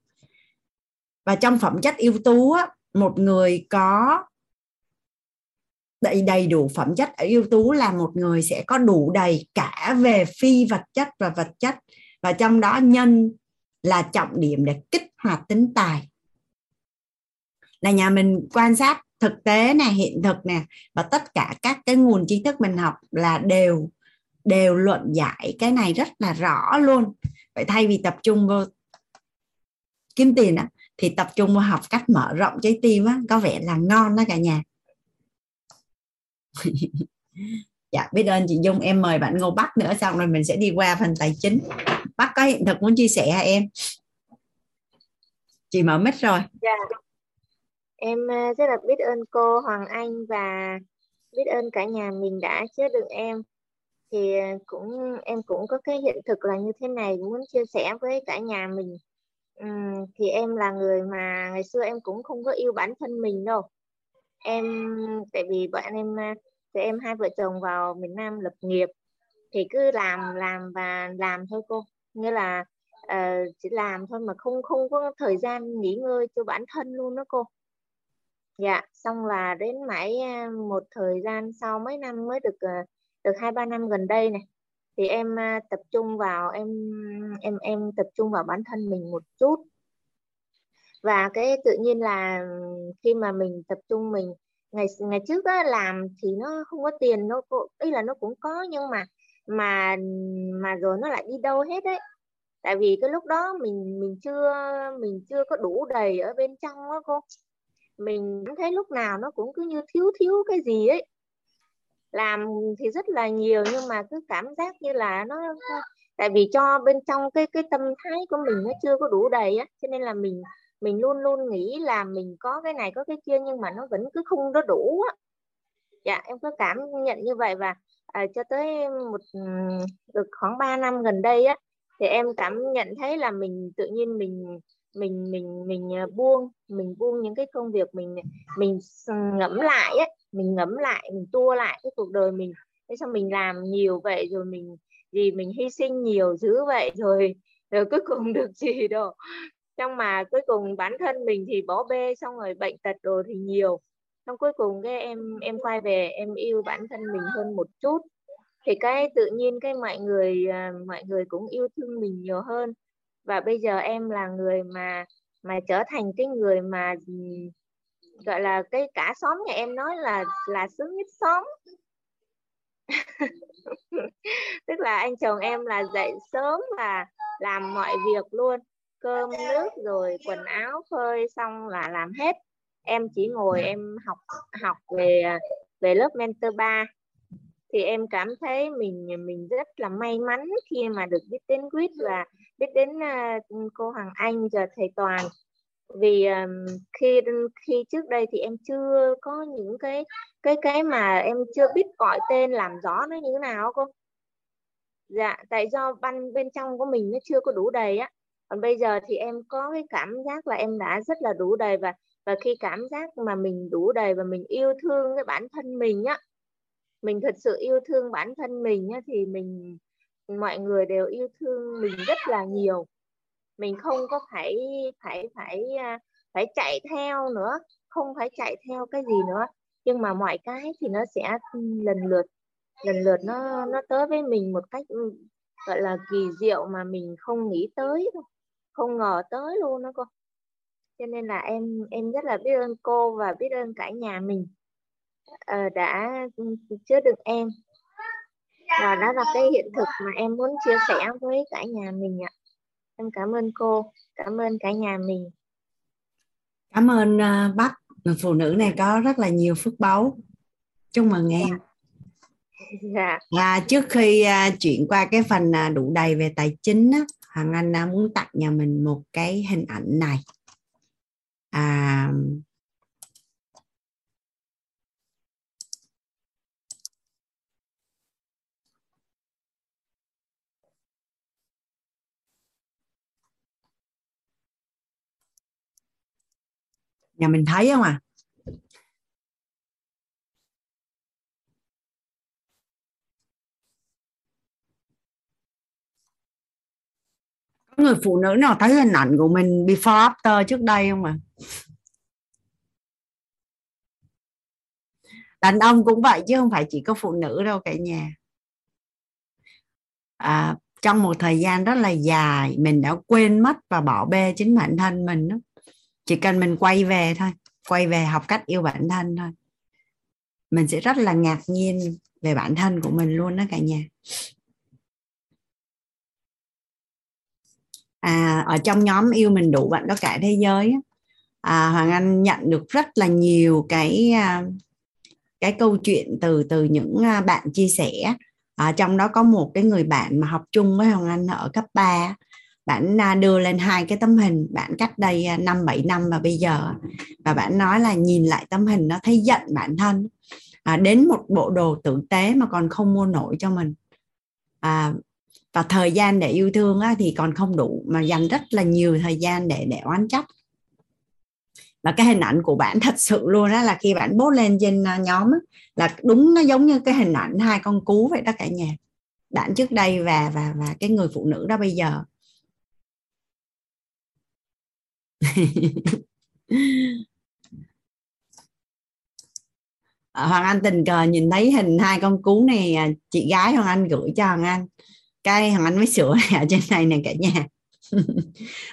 Và trong phẩm chất ưu tú á, một người có đầy đầy đủ phẩm chất ở ưu tú là một người sẽ có đủ đầy cả về phi vật chất và vật chất. Và trong đó nhân là trọng điểm để kích hoạt tính tài. Là nhà mình quan sát thực tế nè hiện thực nè và tất cả các cái nguồn tri thức mình học là đều đều luận giải cái này rất là rõ luôn. Vậy thay vì tập trung vô kiếm tiền á, thì tập trung vào học cách mở rộng trái tim á, có vẻ là ngon đó cả nhà. Dạ biết ơn chị Dung em mời bạn Ngô Bắc nữa xong rồi mình sẽ đi qua phần tài chính bác có hiện thực muốn chia sẻ hả em? Chị mở mic rồi. Dạ. Em ờ, rất là biết ơn cô Hoàng Anh và biết ơn cả nhà mình đã chứa đựng em. Thì ờ, cũng em cũng có cái hiện thực là như thế này muốn chia sẻ với cả nhà mình. Ừ, thì em là người mà ngày xưa em cũng không có yêu bản thân mình đâu. Em tại vì bọn em ờ, thì em hai vợ chồng vào miền Nam lập nghiệp. Thì cứ làm làm và làm thôi cô như là uh, chỉ làm thôi mà không không có thời gian nghỉ ngơi cho bản thân luôn đó cô. Dạ xong là đến mãi ờ, một thời gian sau mấy năm mới được ờ, được hai ba năm gần đây này thì em tập trung vào em em em tập trung vào bản thân mình một chút. Và cái tự nhiên là khi mà mình tập trung mình ngày ngày trước đó làm thì nó không có tiền nó ý là nó cũng có nhưng mà mà mà rồi nó lại đi đâu hết đấy. Tại vì cái lúc đó mình mình chưa mình chưa có đủ đầy ở bên trong đó cô. Mình thấy lúc nào nó cũng cứ như thiếu thiếu cái gì ấy. Làm thì rất là nhiều nhưng mà cứ cảm giác như là nó, tại vì cho bên trong cái cái tâm thái của mình nó chưa có đủ đầy á, cho nên là mình mình luôn luôn nghĩ là mình có cái này, có cái kia nhưng mà nó vẫn cứ không có đủ á. Dạ em có cảm nhận như vậy và à, cho tới một được khoảng 3 năm gần đây á thì em cảm nhận thấy là mình tự nhiên mình mình mình mình à, buông mình buông những cái công việc mình mình ngẫm lại á mình ngẫm lại mình tua lại cái cuộc đời mình. Thế sao mình làm nhiều vậy rồi mình gì mình hy sinh nhiều dữ vậy rồi rồi cuối cùng được gì đâu. Trong mà cuối cùng bản thân mình thì bỏ bê xong rồi bệnh tật đồ thì nhiều xong cuối cùng cái em em quay về em yêu bản thân mình hơn một chút. Thì cái tự nhiên cái mọi người à, mọi người cũng yêu thương mình nhiều hơn. Và bây giờ em là người mà mà trở thành cái người mà, gọi là, cái cả xóm nhà em nói là là sướng nhất xóm. Tức là anh chồng em là dậy sớm và làm mọi việc luôn. Cơm nước rồi quần áo phơi xong là làm hết em chỉ ngồi em học học về về lớp mentor 3 thì em cảm thấy mình mình rất là may mắn khi mà được biết đến quýt và biết đến uh, cô Hằng Anh giờ thầy Toàn. Vì um, khi khi trước đây thì em chưa có những cái cái cái mà em chưa biết gọi tên làm rõ nó như thế nào cô. Dạ tại do ban bên trong của mình nó chưa có đủ đầy á. Còn bây giờ thì em có cái cảm giác là em đã rất là đủ đầy và và khi cảm giác mà mình đủ đầy và mình yêu thương cái bản thân mình á, mình thật sự yêu thương bản thân mình á, thì mình, mọi người đều yêu thương mình rất là nhiều. Mình không có phải phải phải à, phải chạy theo nữa, không phải chạy theo cái gì nữa. Nhưng mà mọi cái thì nó sẽ ừ, lần lượt lần lượt nó nó tới với mình một cách ừ, gọi là kỳ diệu mà mình không nghĩ tới không ngờ tới luôn đó cô cho nên là em em rất là biết ơn cô và biết ơn cả nhà mình. Uh, đã chứa được em. Và đó là cái hiện thực mà em muốn chia sẻ với cả nhà mình ạ. Em cảm ơn cô cảm ơn cả nhà mình. Cảm ơn uh, bác phụ nữ này có rất là nhiều phước báu. Chúc mừng em. Dạ. à, trước khi uh, chuyển qua cái phần uh, đủ đầy về tài chính á, Hoàng Anh uh, muốn tặng nhà mình một cái hình ảnh này à, nhà mình thấy không à? Người phụ nữ nào thấy hình ảnh của mình before after trước đây không à đàn ông cũng vậy chứ không phải chỉ có phụ nữ đâu cả nhà. À, trong một thời gian rất là dài mình đã quên mất và bỏ bê chính bản thân mình đó chỉ cần mình quay về thôi quay về học cách yêu bản thân thôi. Mình sẽ rất là ngạc nhiên về bản thân của mình luôn đó cả nhà. À, ở trong nhóm yêu mình đủ bạn đó cả thế giới à, hoàng anh nhận được rất là nhiều cái à, cái câu chuyện từ từ những à, bạn chia sẻ. À, trong đó có một cái người bạn mà học chung với hoàng anh ở cấp 3 bạn à, đưa lên hai cái tấm hình bạn cách đây à, năm bảy năm và bây giờ và bạn nói là nhìn lại tấm hình nó thấy giận bản thân. À, đến một bộ đồ tử tế mà còn không mua nổi cho mình. À, và thời gian để yêu thương á, thì còn không đủ mà dành rất là nhiều thời gian để để oán trách. Và cái hình ảnh của bạn thật sự luôn đó là khi bạn post lên trên ờ, nhóm á, là đúng nó giống như cái hình ảnh hai con cú vậy đó cả nhà. Bạn trước đây và và và cái người phụ nữ đó bây giờ. Ờ, Hoàng Anh tình cờ nhìn thấy hình hai con cú này à, chị gái Hoàng Anh gửi cho Hoàng Anh cái thằng Anh mới sửa ở trên này nè cả nhà.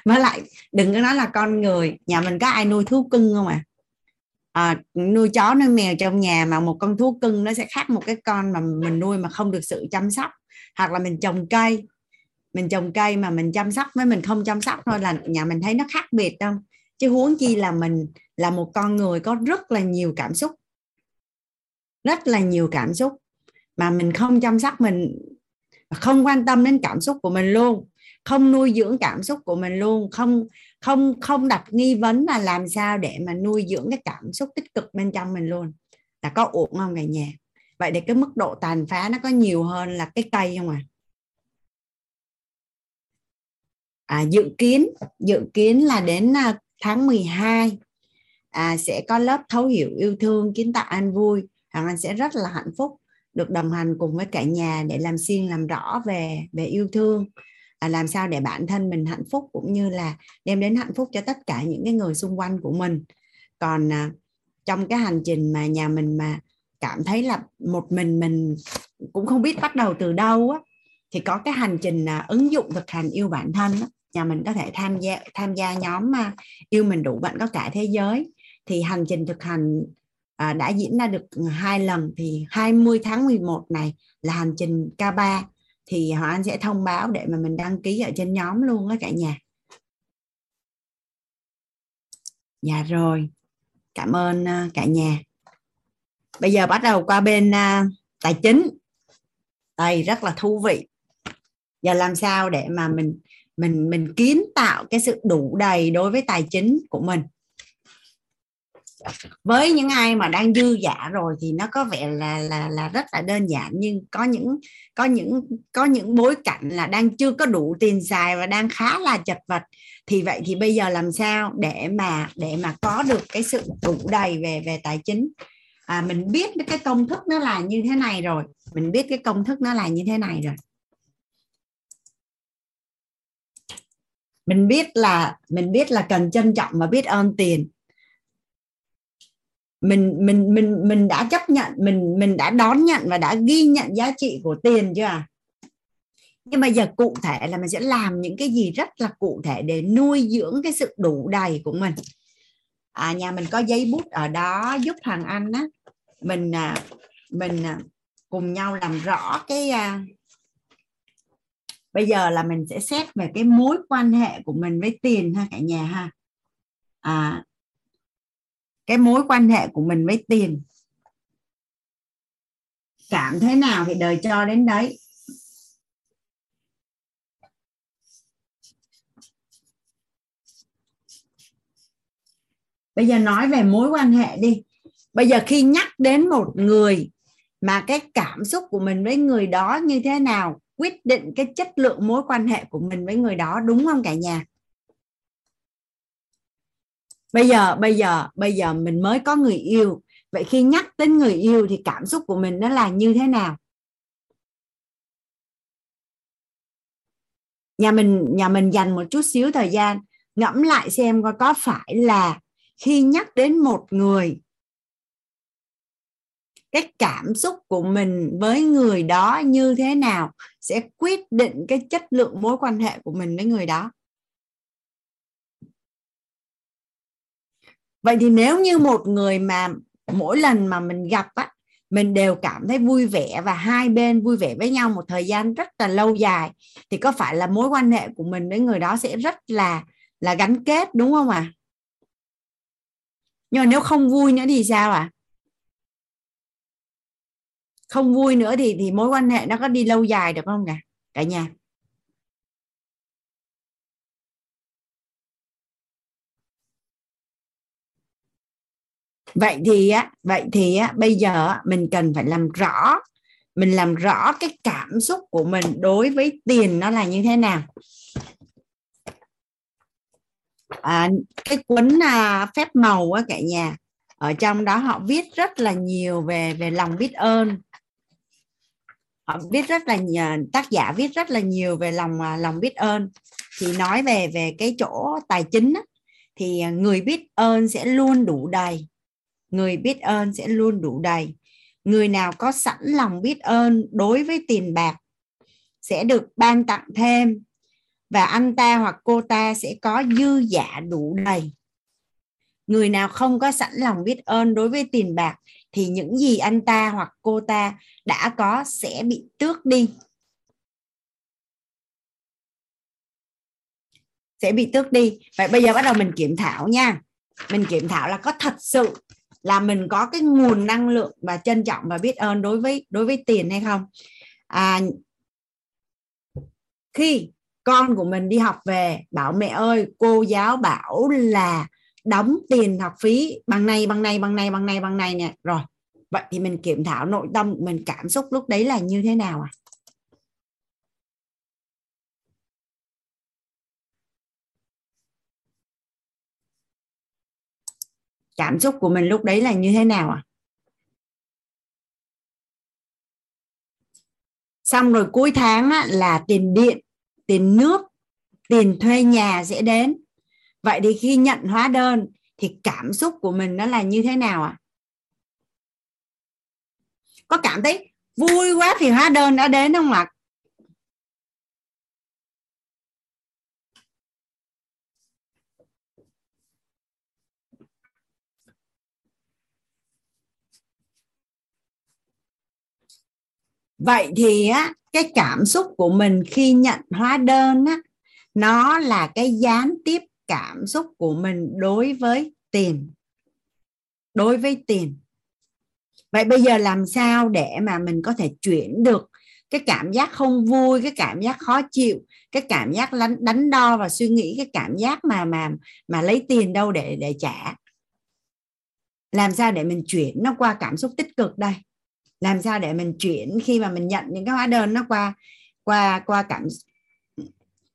Với lại, đừng có nói là con người, nhà mình có ai nuôi thú cưng không à? à nuôi chó, nuôi mèo trong nhà mà một con thú cưng nó sẽ khác một cái con mà mình nuôi mà không được sự chăm sóc. Hoặc là mình trồng cây, mình trồng cây mà mình chăm sóc với mình không chăm sóc thôi là nhà mình thấy nó khác biệt đâu. Chứ huống chi là mình là một con người có rất là nhiều cảm xúc. Rất là nhiều cảm xúc mà mình không chăm sóc mình không quan tâm đến cảm xúc của mình luôn không nuôi dưỡng cảm xúc của mình luôn không không không đặt nghi vấn là làm sao để mà nuôi dưỡng cái cảm xúc tích cực bên trong mình luôn. Là có ổn không cả nhà? Vậy thì cái mức độ tàn phá nó có nhiều hơn là cái cây không à à, dự kiến dự kiến là đến à, tháng 12 à, sẽ có lớp thấu hiểu yêu thương kiến tạo an vui. Hoàng Anh sẽ rất là hạnh phúc được đồng hành cùng với cả nhà để làm xuyên làm rõ về về yêu thương. À, làm sao để bản thân mình hạnh phúc cũng như là đem đến hạnh phúc cho tất cả những cái người xung quanh của mình. Còn à, trong cái hành trình mà nhà mình mà cảm thấy là một mình mình cũng không biết bắt đầu từ đâu á thì có cái hành trình à, ứng dụng thực hành yêu bản thân á, nhà mình có thể tham gia tham gia nhóm mà yêu mình đủ bạn có cả thế giới. Thì hành trình thực hành à, đã diễn ra được hai lần thì 20 tháng 11 này là hành trình K3 thì họ anh sẽ thông báo để mà mình đăng ký ở trên nhóm luôn á cả nhà. Dạ rồi. Cảm ơn ờ, cả nhà. Bây giờ bắt đầu qua bên uh, tài chính. Đây rất là thú vị. Giờ làm sao để mà mình mình mình kiến tạo cái sự đủ đầy đối với tài chính của mình? Với những ai mà đang dư dạ rồi thì nó có vẻ là là là rất là đơn giản nhưng có những có những có những bối cảnh là đang chưa có đủ tiền xài và đang khá là chật vật. Thì vậy thì bây giờ làm sao để mà để mà có được cái sự đủ đầy về về tài chính? À, mình biết cái công thức nó là như thế này rồi. Mình biết cái công thức nó là như thế này rồi. Mình biết là mình biết là cần trân trọng và biết ơn tiền mình mình mình mình đã chấp nhận mình mình đã đón nhận và đã ghi nhận giá trị của tiền chưa à nhưng mà giờ cụ thể là mình sẽ làm những cái gì rất là cụ thể để nuôi dưỡng cái sự đủ đầy của mình. À, nhà mình có giấy bút ở đó giúp thằng anh á. Mình à, mình à, cùng nhau làm rõ cái à, bây giờ là mình sẽ xét về cái mối quan hệ của mình với tiền ha cả nhà ha. À, cái mối quan hệ của mình với tiền cảm thế nào thì đời cho đến đấy. Bây giờ nói về mối quan hệ đi. Bây giờ khi nhắc đến một người mà cái cảm xúc của mình với người đó như thế nào, quyết định cái chất lượng mối quan hệ của mình với người đó, đúng không cả nhà? Bây giờ bây giờ bây giờ mình mới có người yêu. Vậy khi nhắc đến người yêu thì cảm xúc của mình nó là như thế nào? Nhà mình nhà mình dành một chút xíu thời gian ngẫm lại xem coi có phải là khi nhắc đến một người, cái cảm xúc của mình với người đó như thế nào sẽ quyết định cái chất lượng mối quan hệ của mình với người đó? Vậy thì nếu như một người mà mỗi lần mà mình gặp á, mình đều cảm thấy vui vẻ và hai bên vui vẻ với nhau một thời gian rất là lâu dài, thì có phải là mối quan hệ của mình với người đó sẽ rất là là gắn kết, đúng không ạ à? nhưng mà nếu không vui nữa thì sao ạ à? không vui nữa thì thì mối quan hệ nó có đi lâu dài được không cả cả nhà vậy thì á vậy thì á bây giờ mình cần phải làm rõ mình làm rõ cái cảm xúc của mình đối với tiền nó là như thế nào. À, cái cuốn à, phép màu á cả nhà ở trong đó họ viết rất là nhiều về về lòng biết ơn. Họ viết rất là nhiều, tác giả viết rất là nhiều về lòng à, lòng biết ơn. Thì nói về về cái chỗ tài chính á, thì à, người biết ơn sẽ luôn đủ đầy người biết ơn sẽ luôn đủ đầy. Người nào có sẵn lòng biết ơn đối với tiền bạc sẽ được ban tặng thêm và anh ta hoặc cô ta sẽ có dư giả đủ đầy. Người nào không có sẵn lòng biết ơn đối với tiền bạc thì những gì anh ta hoặc cô ta đã có sẽ bị tước đi. Sẽ bị tước đi. Vậy bây giờ bắt đầu mình kiểm thảo nha. Mình kiểm thảo là có thật sự là mình có cái nguồn năng lượng và trân trọng và biết ơn đối với đối với tiền hay không? À, khi con của mình đi học về bảo mẹ ơi cô giáo bảo là đóng tiền học phí bằng này bằng này bằng này bằng này bằng này nè. Rồi vậy thì mình kiểm thảo nội tâm mình cảm xúc lúc đấy là như thế nào à cảm xúc của mình lúc đấy là như thế nào à xong rồi cuối tháng á, là tiền điện tiền nước tiền thuê nhà sẽ đến. Vậy thì khi nhận hóa đơn thì cảm xúc của mình nó là như thế nào ạ? À? có cảm thấy vui quá thì hóa đơn đã đến không ạ? Vậy thì á cái cảm xúc của mình khi nhận hóa đơn á nó là cái gián tiếp cảm xúc của mình đối với tiền. Đối với tiền. Vậy bây giờ làm sao để mà mình có thể chuyển được cái cảm giác không vui cái cảm giác khó chịu cái cảm giác đánh, đánh đo và suy nghĩ cái cảm giác mà mà mà lấy tiền đâu để để trả? Làm sao để mình chuyển nó qua cảm xúc tích cực đây? Làm sao để mình chuyển khi mà mình nhận những cái hóa đơn nó qua qua qua cảm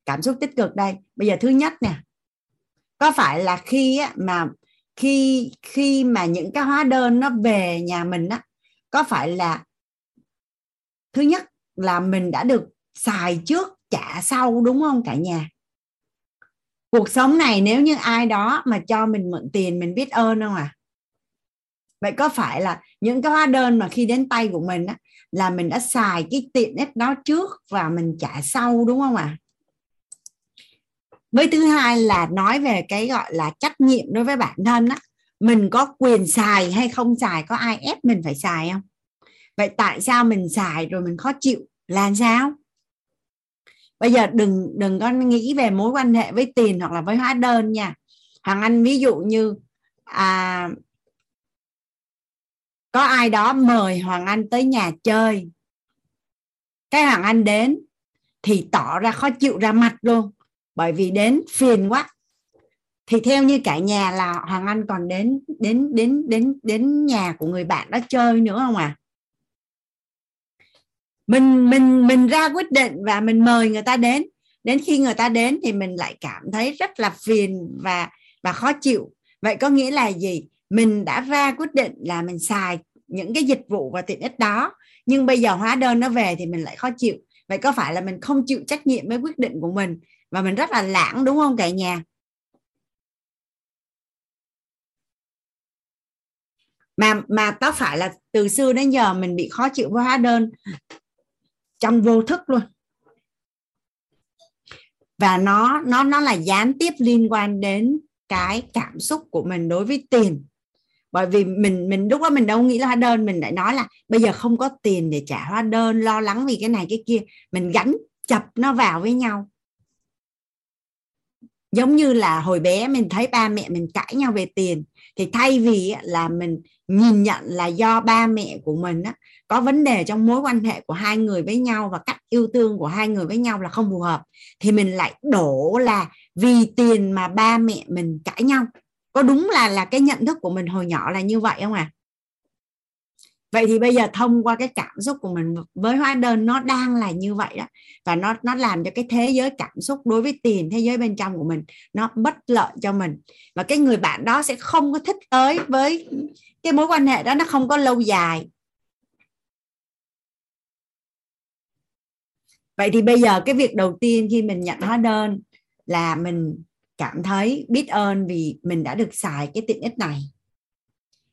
cảm xúc tích cực đây? Bây giờ thứ nhất nè có phải là khi á, mà khi khi mà những cái hóa đơn nó về nhà mình á có phải là thứ nhất là mình đã được xài trước trả sau đúng không cả nhà? Cuộc sống này nếu như ai đó mà cho mình mượn tiền mình biết ơn không à? Vậy có phải là những cái hóa đơn mà khi đến tay của mình á, là mình đã xài cái tiện ích đó trước và mình trả sau đúng không ạ? À? với thứ hai là nói về cái gọi là trách nhiệm đối với bản thân á mình có quyền xài hay không xài có ai ép mình phải xài không? Vậy tại sao mình xài rồi mình khó chịu là sao? Bây giờ đừng đừng có nghĩ về mối quan hệ với tiền hoặc là với hóa đơn nha. Hoàng anh ví dụ như à, có ai đó mời hoàng anh tới nhà chơi. Cái hoàng anh đến thì tỏ ra khó chịu ra mặt luôn. Bởi vì đến phiền quá. Thì theo như cả nhà là hoàng anh còn đến đến đến đến đến nhà của người bạn đó chơi nữa không à mình mình mình ra quyết định và mình mời người ta đến. Đến khi người ta đến thì mình lại cảm thấy rất là phiền và và khó chịu. Vậy có nghĩa là gì? Mình đã ra quyết định là mình xài những cái dịch vụ và tiện ích đó, nhưng bây giờ hóa đơn nó về thì mình lại khó chịu. Vậy có phải là mình không chịu trách nhiệm với quyết định của mình và mình rất là lãng, đúng không cả nhà? Mà mà có phải là từ xưa đến giờ mình bị khó chịu với hóa đơn trong vô thức luôn? Và nó nó nó là gián tiếp liên quan đến cái cảm xúc của mình đối với tiền bởi vì mình mình lúc đó mình đâu nghĩ là hóa đơn mình lại nói là bây giờ không có tiền để trả hóa đơn lo lắng vì cái này cái kia. Mình gắn chập nó vào với nhau. Giống như là hồi bé mình thấy ba mẹ mình cãi nhau về tiền thì thay vì là mình nhìn nhận là do ba mẹ của mình á, có vấn đề trong mối quan hệ của hai người với nhau và cách yêu thương của hai người với nhau là không phù hợp thì mình lại đổ là vì tiền mà ba mẹ mình cãi nhau có đúng là là cái nhận thức của mình hồi nhỏ là như vậy không à vậy thì bây giờ thông qua cái cảm xúc của mình với hóa đơn, nó đang là như vậy đó. Và nó nó làm cho cái thế giới cảm xúc đối với tiền, thế giới bên trong của mình, nó bất lợi cho mình. Và cái người bạn đó sẽ không có thích tới với cái mối quan hệ đó, nó không có lâu dài. Vậy thì bây giờ cái việc đầu tiên khi mình nhận hóa đơn là mình cảm thấy biết ơn vì mình đã được xài cái tiện ích này.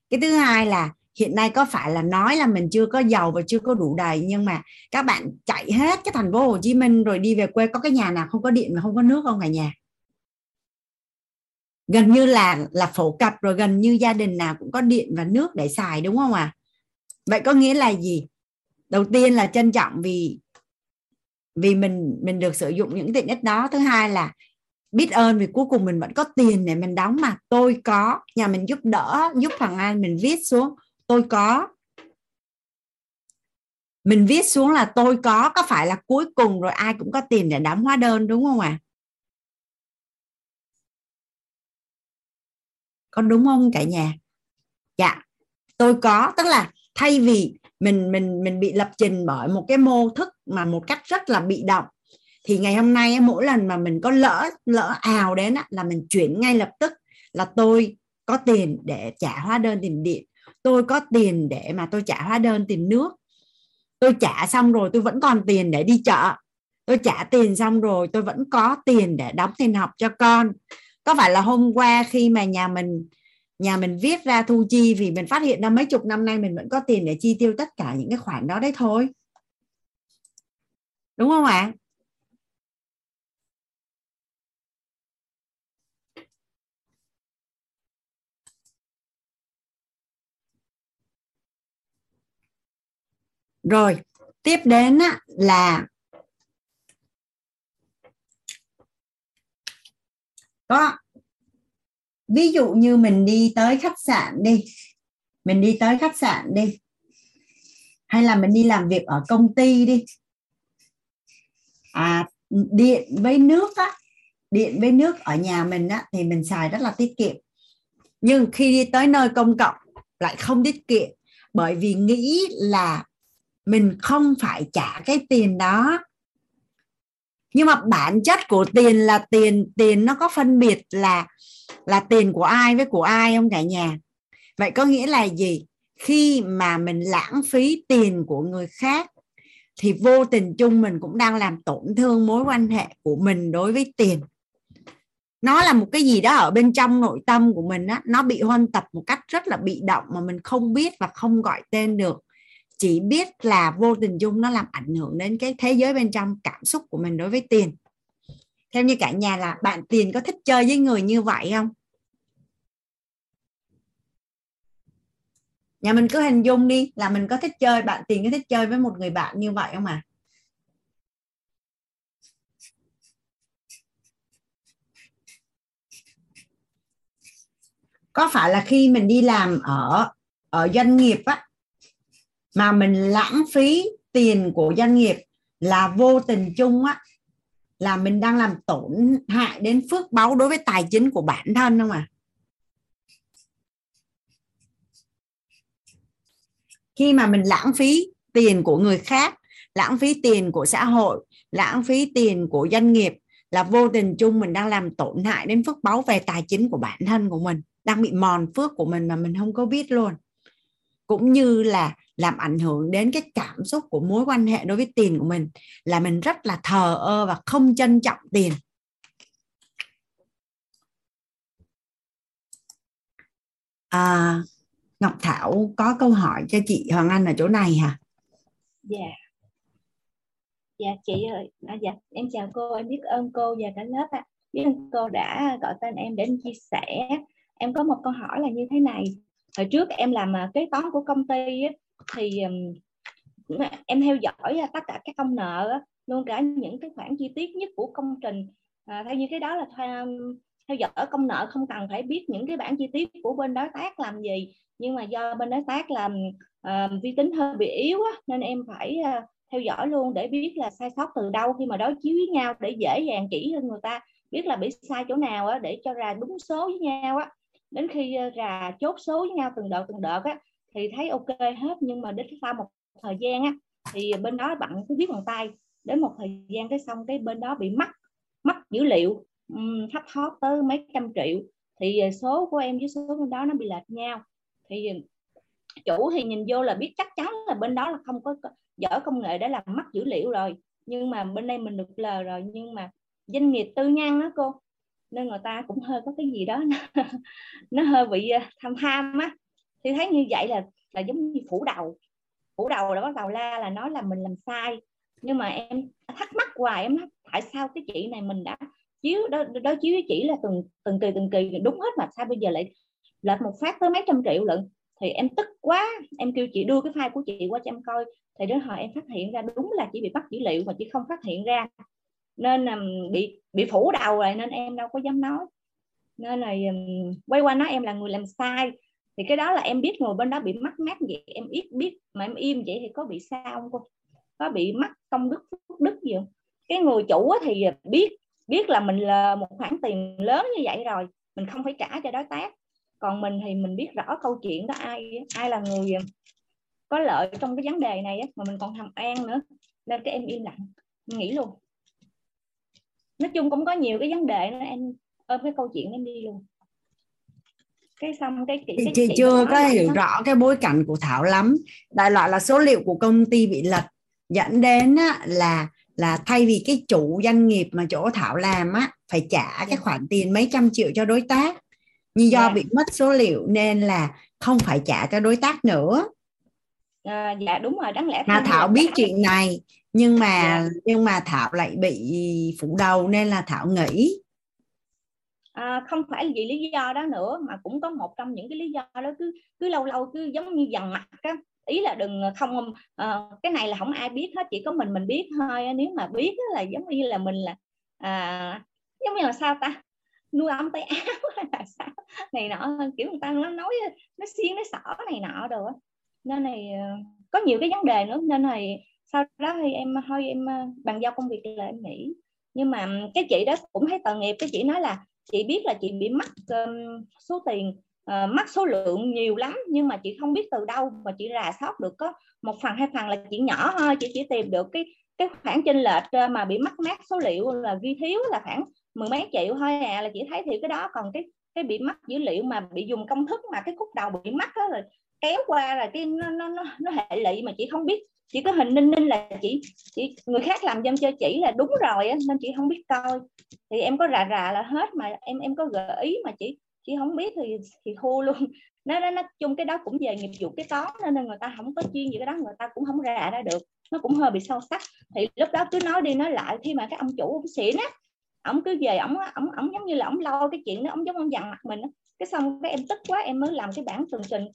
Cái thứ hai là hiện nay có phải là nói là mình chưa có giàu và chưa có đủ đầy, nhưng mà các bạn chạy hết cái thành phố Hồ Chí Minh rồi đi về quê, có cái nhà nào không có điện và không có nước không cả nhà? Gần như là là phổ cập rồi, gần như gia đình nào cũng có điện và nước để xài, đúng không ạ? À? vậy có nghĩa là gì? Đầu tiên là trân trọng vì vì mình mình được sử dụng những tiện ích đó. Thứ hai là biết ơn vì cuối cùng mình vẫn có tiền để mình đóng mà. Tôi có. Nhà mình giúp đỡ, giúp thằng An mình viết xuống. Tôi có. Mình viết xuống là tôi có. Có phải là cuối cùng rồi ai cũng có tiền để đóng hóa đơn, đúng không ạ? À? có đúng không cả nhà? Dạ. Tôi có. Tức là thay vì mình mình mình bị lập trình bởi một cái mô thức mà một cách rất là bị động thì ngày hôm nay mỗi lần mà mình có lỡ lỡ ào đến là mình chuyển ngay lập tức là tôi có tiền để trả hóa đơn tiền điện, tôi có tiền để mà tôi trả hóa đơn tiền nước. Tôi trả xong rồi tôi vẫn còn tiền để đi chợ. Tôi trả tiền xong rồi tôi vẫn có tiền để đóng tiền học cho con. Có phải là hôm qua khi mà nhà mình nhà mình viết ra thu chi vì mình phát hiện ra mấy chục năm nay mình vẫn có tiền để chi tiêu tất cả những cái khoản đó đấy thôi? Đúng không ạ? Rồi tiếp đến á, là có ví dụ như mình đi tới khách sạn đi mình đi tới khách sạn đi hay là mình đi làm việc ở công ty đi. À điện với nước á điện với nước ở nhà mình á thì mình xài rất là tiết kiệm. Nhưng khi đi tới nơi công cộng lại không tiết kiệm bởi vì nghĩ là mình không phải trả cái tiền đó. Nhưng mà bản chất của tiền là tiền tiền nó có phân biệt là là tiền của ai với của ai không cả nhà? Vậy có nghĩa là gì? Khi mà mình lãng phí tiền của người khác, thì vô tình chung mình cũng đang làm tổn thương mối quan hệ của mình đối với tiền. Nó là một cái gì đó ở bên trong nội tâm của mình á, nó bị huân tập một cách rất là bị động mà mình không biết và không gọi tên được chỉ biết là vô tình chung nó làm ảnh hưởng đến cái thế giới bên trong cảm xúc của mình đối với tiền. Theo như cả nhà là bạn tiền có thích chơi với người như vậy không? Nhà mình cứ hình dung đi, là mình có thích chơi, bạn tiền có thích chơi với một người bạn như vậy không à có phải là khi mình đi làm ở ở doanh nghiệp á mà mình lãng phí tiền của doanh nghiệp là vô tình chung á, là mình đang làm tổn hại đến phước báu đối với tài chính của bản thân không à khi mà mình lãng phí tiền của người khác, lãng phí tiền của xã hội, lãng phí tiền của doanh nghiệp là vô tình chung mình đang làm tổn hại đến phước báu về tài chính của bản thân của mình, đang bị mòn phước của mình mà mình không có biết luôn. Cũng như là làm ảnh hưởng đến cái cảm xúc của mối quan hệ đối với tiền của mình là mình rất là thờ ơ và không trân trọng tiền à, Ngọc Thảo có câu hỏi cho chị Hoàng Anh ở chỗ này hả? Dạ. Dạ chị ơi, à, dạ em chào cô, em biết ơn cô và cả lớp ạ. À. Biết ơn cô đã gọi tên em để chia sẻ. Em có một câu hỏi là như thế này. Hồi trước em làm à, kế toán của công ty thì em theo dõi tất cả các công nợ luôn cả những cái khoản chi tiết nhất của công trình. À, theo như cái đó là theo dõi công nợ không cần phải biết những cái bản chi tiết của bên đối tác làm gì nhưng mà do bên đối tác làm uh, vi tính hơi bị yếu á, nên em phải uh, theo dõi luôn để biết là sai sót từ đâu khi mà đối chiếu với nhau để dễ dàng chỉ hơn người ta biết là bị sai chỗ nào á, để cho ra đúng số với nhau á đến khi uh, ra chốt số với nhau từng đợt từng đợt á thì thấy ok hết nhưng mà đến sau một thời gian á thì bên đó bạn cứ viết bằng tay. Đến một thời gian cái xong cái bên đó bị mất mất dữ liệu um, thấp thoát tới mấy trăm triệu. Thì ờ, số của em với số bên đó nó bị lệch nhau. Thì ờ, chủ thì nhìn vô là biết chắc chắn là bên đó là không có dở công nghệ để làm mất dữ liệu rồi. Nhưng mà bên đây mình được lời rồi nhưng mà doanh nghiệp tư nhân đó cô nên người ta cũng hơi có cái gì đó nó hơi bị ờ, tham tham á thì thấy như vậy là là giống như phủ đầu. Phủ đầu là bắt đầu la là nói là mình làm sai. Nhưng mà em thắc mắc hoài em tại sao cái chị này mình đã chiếu đó, đó chiếu với chỉ là từng từng kỳ từng kỳ đúng hết mà sao bây giờ lại lệch một phát tới mấy trăm triệu lận? Thì em tức quá em kêu chị đưa cái file của chị qua cho em coi. Thì đến hồi em phát hiện ra đúng là chị bị bắt dữ liệu mà chị không phát hiện ra. Nên là bị bị phủ đầu rồi nên em đâu có dám nói. Nên là quay qua nói em là người làm sai thì cái đó là em biết ngồi bên đó bị mắc mát vậy, em ít biết, mà em im vậy thì có bị sao không cô? Có bị mắc công đức phúc đức gì không? Cái người chủ thì biết biết là mình là một khoản tiền lớn như vậy rồi, mình không phải trả cho đối tác. Còn mình thì mình biết rõ câu chuyện đó ai ai là người, có lợi trong cái vấn đề này mà mình còn thầm an nữa. Nên cái em im lặng, em nghĩ luôn. Nói chung cũng có nhiều cái vấn đề nữa, em ôm cái câu chuyện em đi luôn cái xong cái, cái chị, chị chưa có hiểu đó. rõ cái bối cảnh của thảo lắm đại loại là số liệu của công ty bị lật dẫn đến á, là là thay vì cái chủ doanh nghiệp mà chỗ thảo làm á phải trả cái dạ. khoản tiền mấy trăm triệu cho đối tác nhưng do dạ. bị mất số liệu nên là không phải trả cho đối tác nữa à, dạ đúng rồi đáng lẽ mà thảo biết chuyện này nhưng mà dạ. nhưng mà thảo lại bị phủ đầu nên là thảo nghĩ à, không phải vì lý do đó nữa mà cũng có một trong những cái lý do đó cứ cứ lâu lâu cứ giống như dằn mặt á. Ý là đừng không uh, cái này là không ai biết hết chỉ có mình mình biết thôi nếu mà biết là giống như là mình là à, giống như là sao ta? Nuôi ong tay áo là sao? Này nọ kiểu người ta nó nói nó xiên nó sỏ này nọ rồi nên này ờ, có nhiều cái vấn đề nữa. Nên này sau đó thì em thôi em ờ, bàn giao công việc là em nghỉ. Nhưng mà cái chị đó cũng thấy tội nghiệp cái chị nói là chị biết là chị bị mất um, số tiền uh, mắc số lượng nhiều lắm nhưng mà chị không biết từ đâu mà chị rà soát được có một phần hai phần là chị nhỏ thôi chị chỉ tìm được cái cái khoản chênh lệch ờ, mà bị mắc mát số liệu là ghi thiếu là khoảng mười mấy triệu thôi à là chị thấy thì cái đó còn cái cái bị mắc dữ liệu mà bị dùng công thức mà cái khúc đầu bị mắc đó rồi kéo qua là cái nó nó nó, nó hệ lụy mà chị không biết chỉ có hình ninh ninh là chị chị người khác làm dâm cho chị là đúng rồi á, nên chị không biết coi. Thì em có rà rà là hết mà, em em có gợi ý mà chị. Chị không biết thì thì thua luôn. Nó nó nó, chung cái đó cũng về nghiệp vụ cái toán nên người ta không có chuyên gì cái đó, người ta cũng không rà ra được. Nó cũng hơi bị sâu sắc. Thì lúc đó cứ nói đi nói lại, khi mà các ông chủ, ông xỉn á ông cứ về ông ông ông giống như là ông lo cái chuyện đó ông giống ông dằn mặt mình á. Cái xong cái em tức quá, em mới làm cái bản tường trình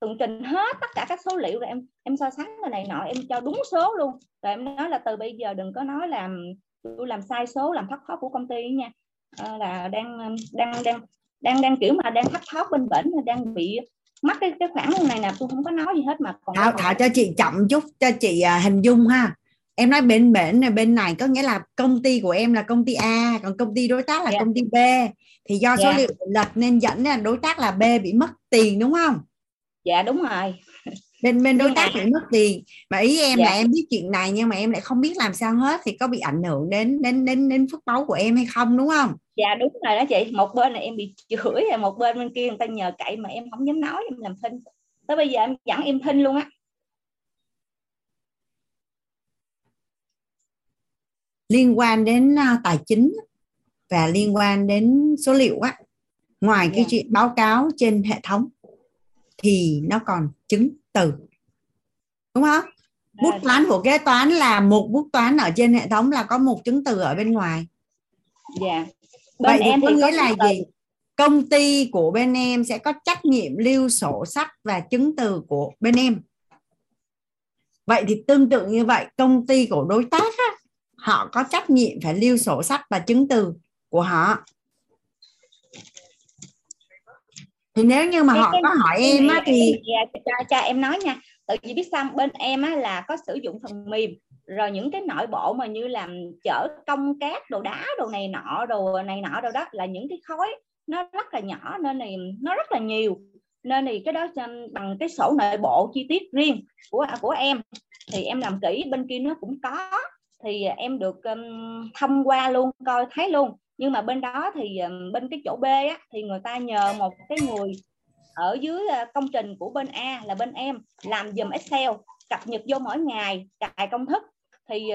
tường trình hết tất cả các số liệu rồi em em so sánh cái này nọ em cho đúng số luôn rồi em nói là từ bây giờ đừng có nói làm tôi làm sai số làm thất thoát của công ty nha à, là đang đang đang đang đang kiểu mà đang thất thoát bên bển đang bị mắc cái cái khoản này nè tôi không có nói gì hết mà còn thảo thảo cho chị chậm chút cho chị uh, hình dung ha em nói bên bển này bên này có nghĩa là công ty của em là công ty A còn công ty đối tác là yeah. Dạ. công ty B thì do số yeah. Dạ. liệu lệch nên dẫn là đối tác là B bị mất tiền đúng không dạ đúng rồi. Bên bên đối tác bị mất tiền mà ý em dạ. là em biết chuyện này nhưng mà em lại không biết làm sao hết thì có bị ảnh hưởng đến đến đến đến phước báu của em hay không đúng không? Dạ đúng rồi đó chị. Một bên là em bị chửi rồi một bên bên kia người ta nhờ cậy mà em không dám nói em làm thinh. Tới bây giờ em dẫn em thinh luôn á. Liên quan đến uh, tài chính và liên quan đến số liệu á. Ngoài yeah. cái dạ. chuyện báo cáo trên hệ thống thì nó còn chứng từ. Đúng không? Bút toán của kế toán là một bút toán ở trên hệ thống là có một chứng từ ở bên ngoài. Dạ. Yeah. vậy thì có nghĩa là gì? Công ty của bên em sẽ có trách nhiệm lưu sổ sách và chứng từ của bên em. Vậy thì tương tự như vậy công ty của đối tác á, họ có trách nhiệm phải lưu sổ sách và chứng từ của họ thì nếu như mà cái, họ cái, có hỏi cái em á thì cho, cho em nói nha. Tự vì biết sao bên em á là có sử dụng phần mềm rồi những cái nội bộ mà như làm chở công cát đồ đá đồ này nọ đồ này nọ đồ đó là những cái khối nó rất là nhỏ nên thì nó rất là nhiều. Nên thì cái đó bằng cái sổ nội bộ chi tiết riêng của của em. Thì em làm kỹ bên kia nó cũng có. Thì em được um, thông qua luôn coi thấy luôn nhưng mà bên đó thì ờ, bên cái chỗ B á, thì người ta nhờ một cái người ở dưới ờ, công trình của bên A là bên em làm dùm Excel cập nhật vô mỗi ngày cài công thức. Thì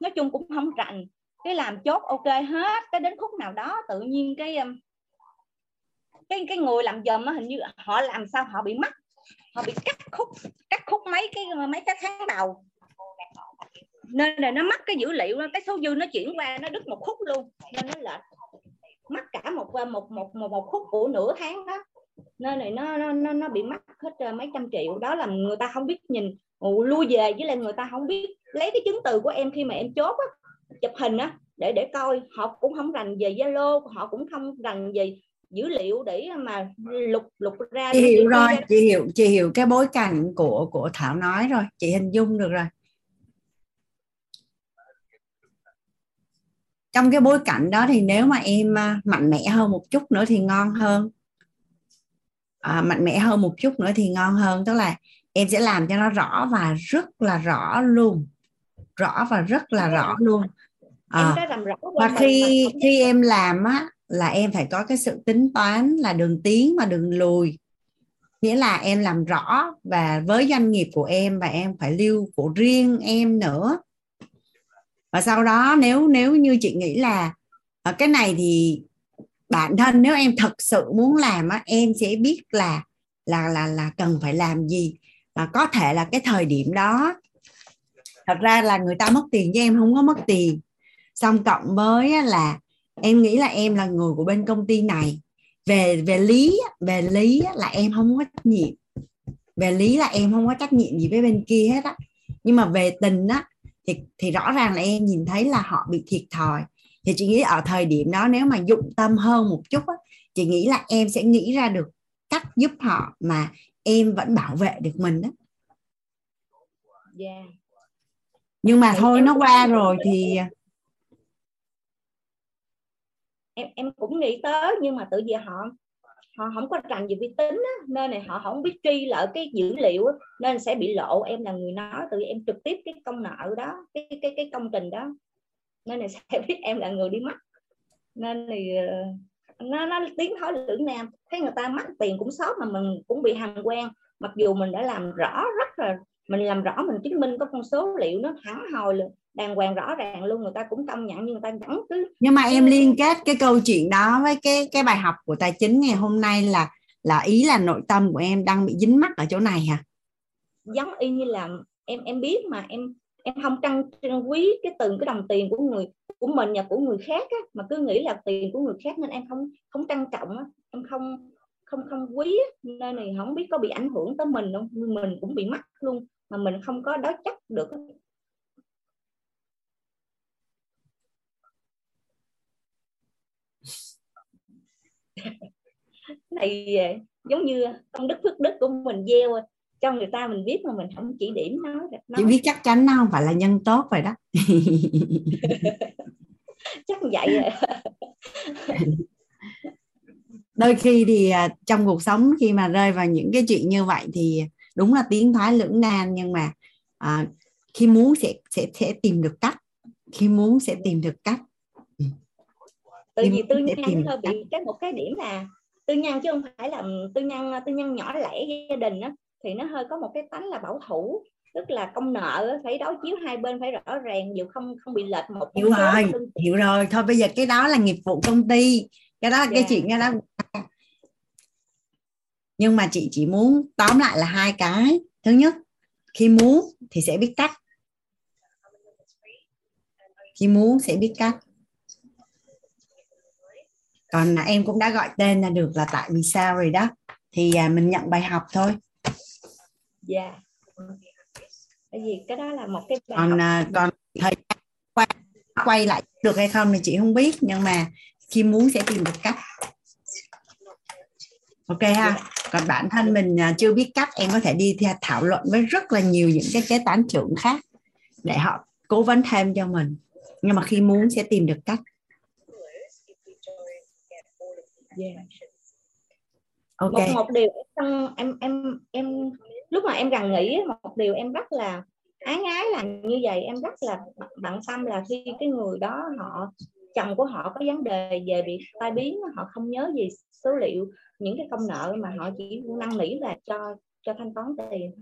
nói chung cũng không rành cái làm chốt ok hết cái đến khúc nào đó tự nhiên cái cái cái người làm dùm hình như họ làm sao họ bị mất họ bị cắt khúc cắt khúc mấy cái mấy cái tháng đầu nên là nó mất cái dữ liệu cái số dư nó chuyển qua nó đứt một khúc luôn. Nên nó lệch mất cả một một một một, một khúc của nửa tháng đó. Nên này nó nó nó, nó bị mất hết ờ, mấy trăm triệu. Đó là người ta không biết nhìn lui về với lại người ta không biết lấy cái chứng từ của em khi mà em chốt á, chụp hình á để để coi. Họ cũng không rành về Zalo họ cũng không rành về dữ liệu để mà lục lục ra chị hiểu rồi chị hiểu chị hiểu cái bối cảnh của của Thảo nói rồi. Chị hình dung được rồi trong cái bối cảnh đó thì nếu mà em à, mạnh mẽ hơn một chút nữa thì ngon hơn. À, mạnh mẽ hơn một chút nữa thì ngon hơn. Tức là em sẽ làm cho nó rõ và rất là rõ luôn. Rõ và rất là rõ luôn. À, và khi khi em làm á là em phải có cái sự tính toán là đường tiến và đường lùi. Nghĩa là em làm rõ và với doanh nghiệp của em và em phải lưu của riêng em nữa và sau đó nếu nếu như chị nghĩ là ở cái này thì bản thân nếu em thật sự muốn làm á, em sẽ biết là là là là cần phải làm gì. Và có thể là cái thời điểm đó, thật ra là người ta mất tiền với em không có mất tiền. Xong cộng với là em nghĩ là em là người của bên công ty này. Về về lý về lý là em không có trách nhiệm. Về lý là em không có trách nhiệm gì với bên kia hết á. Nhưng mà về tình á thì thì rõ ràng là em nhìn thấy là họ bị thiệt thòi. Thì chị nghĩ ở thời điểm đó nếu mà dụng tâm hơn một chút á, chị nghĩ là em sẽ nghĩ ra được cách giúp họ mà em vẫn bảo vệ được mình đó yeah. nhưng mà thôi nó qua rồi thì em em cũng nghĩ tới nhưng mà tự vì họ họ không có rành về vi tính á, nên này họ không biết truy lợi cái dữ liệu á, nên sẽ bị lộ. Em là người nói tự em trực tiếp cái công nợ đó cái cái cái công trình đó. Nên này sẽ biết em là người đi mất nên thì ờ, nó nó tiếng thoái lưỡng nam. Thấy người ta mất tiền cũng sót mà mình cũng bị hàng quen mặc dù mình đã làm rõ rất là mình làm rõ mình chứng minh có con số liệu nó thẳng hồi luôn đàng hoàng rõ ràng luôn người ta cũng công nhận nhưng người ta vẫn cứ nhưng mà em liên kết cái câu chuyện đó với cái cái bài học của tài chính ngày hôm nay là là ý là nội tâm của em đang bị dính mắc ở chỗ này hả? Giống y như là em em biết mà em em không trân, quý cái từng cái đồng tiền của người của mình và của người khác á, mà cứ nghĩ là tiền của người khác nên em không không trân trọng á, em không không không quý á, nên thì không biết có bị ảnh hưởng tới mình không mình cũng bị mắc luôn mà mình không có đối chắc được này à, giống như công đức phước đức của mình gieo cho người ta mình biết mà mình không chỉ điểm nó, chị biết chắc chắn nó không phải là nhân tốt rồi đó. Chắc vậy rồi. Đôi khi thì à, trong cuộc sống khi mà rơi vào những cái chuyện như vậy thì đúng là tiến thoái lưỡng nan nhưng mà à, khi muốn sẽ sẽ sẽ tìm được cách khi muốn sẽ tìm được cách từ vì tư nhân hơi bị cái một cái điểm là tư nhân chứ không phải là tư nhân tư nhân nhỏ lẻ gia đình đó, thì nó hơi có một cái tánh là bảo thủ. Tức là công nợ phải đối chiếu hai bên phải rõ ràng dù không không bị lệch một hiểu rồi hiểu rồi. Thôi bây giờ cái đó là nghiệp vụ công ty. Cái đó yeah. cái dạ. chuyện cái đó. Nhưng mà chị chỉ muốn tóm lại là hai cái. Thứ nhất khi muốn thì sẽ biết cách. Khi muốn sẽ biết cách còn em cũng đã gọi tên là được là tại vì sao rồi đó. Thì à, mình nhận bài học thôi. Dạ. Yeah. bởi vì cái đó là một cái bài còn học. À, còn thời quay, quay lại được hay không thì chị không biết nhưng mà khi muốn sẽ tìm được cách. Ok ha. Còn bản thân mình à, chưa biết cách em có thể đi theo thảo luận với rất là nhiều những cái kế toán trưởng khác để họ cố vấn thêm cho mình. Nhưng mà khi muốn sẽ tìm được cách yeah. ok. Một, một điều em em em em lúc mà em gần nghĩ một điều em rất là ái ái là như vậy. Em rất là bận tâm là khi cái người đó họ chồng của họ có vấn đề về bị tai biến họ không nhớ gì số liệu những cái công nợ mà họ chỉ năn nỉ là cho cho thanh toán tiền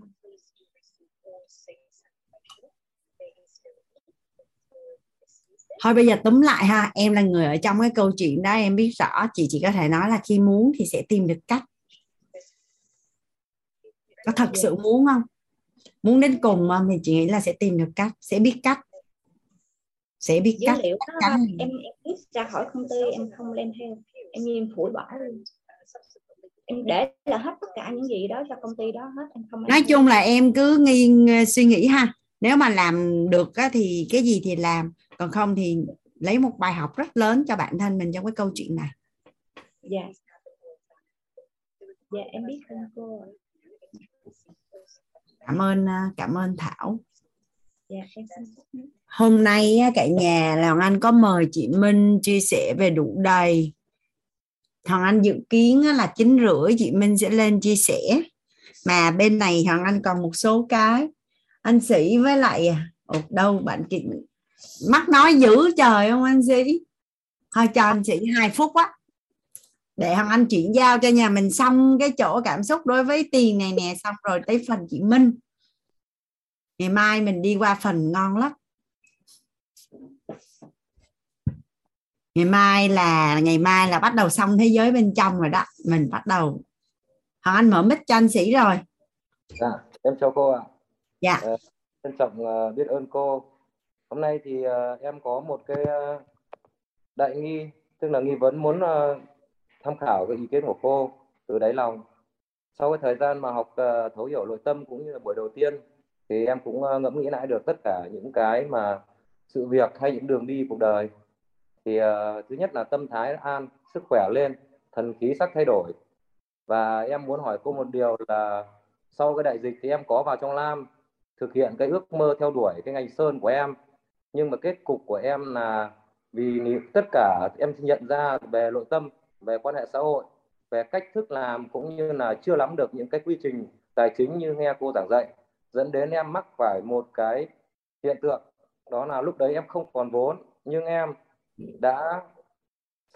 thôi bây giờ túm lại ha em là người ở trong cái câu chuyện đó em biết rõ chị chỉ có thể nói là khi muốn thì sẽ tìm được cách. Có thật sự muốn không? Muốn đến cùng mà thì chị nghĩ là sẽ tìm được cách sẽ biết cách. Sẽ biết dữ cách liệu đó, em em biết ra khỏi công ty em không lên theo. Em như em phủi bỏ luôn em để là hết tất cả những gì đó cho công ty đó hết em không nói chung là em cứ nghi suy nghĩ ha. Nếu mà làm được á, thì cái gì thì làm còn không thì lấy một bài học rất lớn cho bản thân mình trong cái câu chuyện này. Dạ. Dạ em biết ơn cô cảm ơn à, cảm ơn thảo. Dạ, em hôm nay cả nhà là anh có mời chị Minh chia sẻ về đủ đầy. Hoàng Anh dự kiến là chín rưỡi chị Minh sẽ lên chia sẻ. Mà bên này Hoàng Anh còn một số cái. Anh sĩ với lại Ồ, đâu bạn chị mắt nói dữ trời không anh sĩ thôi cho anh sĩ hai phút á. Để Hoàng Anh chuyển giao cho nhà mình xong cái chỗ cảm xúc đối với tiền này nè xong rồi tới phần chị Minh. Ngày mai mình đi qua phần ngon lắm. Ngày mai là ngày mai là bắt đầu xong thế giới bên trong rồi đó. Mình bắt đầu. Hoàng Anh mở mic cho anh sĩ rồi. Dạ em chào cô ạ. Dạ. Uh, trân trọng uh, biết ơn cô hôm nay thì uh, em có một cái uh, đại nghi tức là nghi vấn muốn uh, tham khảo cái ý kiến của cô từ đáy lòng. Sau cái thời gian mà học uh, thấu hiểu nội tâm cũng như là buổi đầu tiên thì em cũng uh, ngẫm nghĩ lại được tất cả những cái mà sự việc hay những đường đi cuộc đời. Thì uh, thứ nhất là tâm thái an sức khỏe lên thần khí sắc thay đổi. Và em muốn hỏi cô một điều là sau cái đại dịch thì em có vào trong Lam thực hiện cái ước mơ theo đuổi cái ngành sơn của em nhưng mà kết cục của em là vì tất cả em nhận ra về nội tâm, về quan hệ xã hội, về cách thức làm cũng như là chưa lắm được những cái quy trình tài chính như nghe cô giảng dạy, dẫn đến em mắc phải một cái hiện tượng. Đó là lúc đấy em không còn vốn, nhưng em đã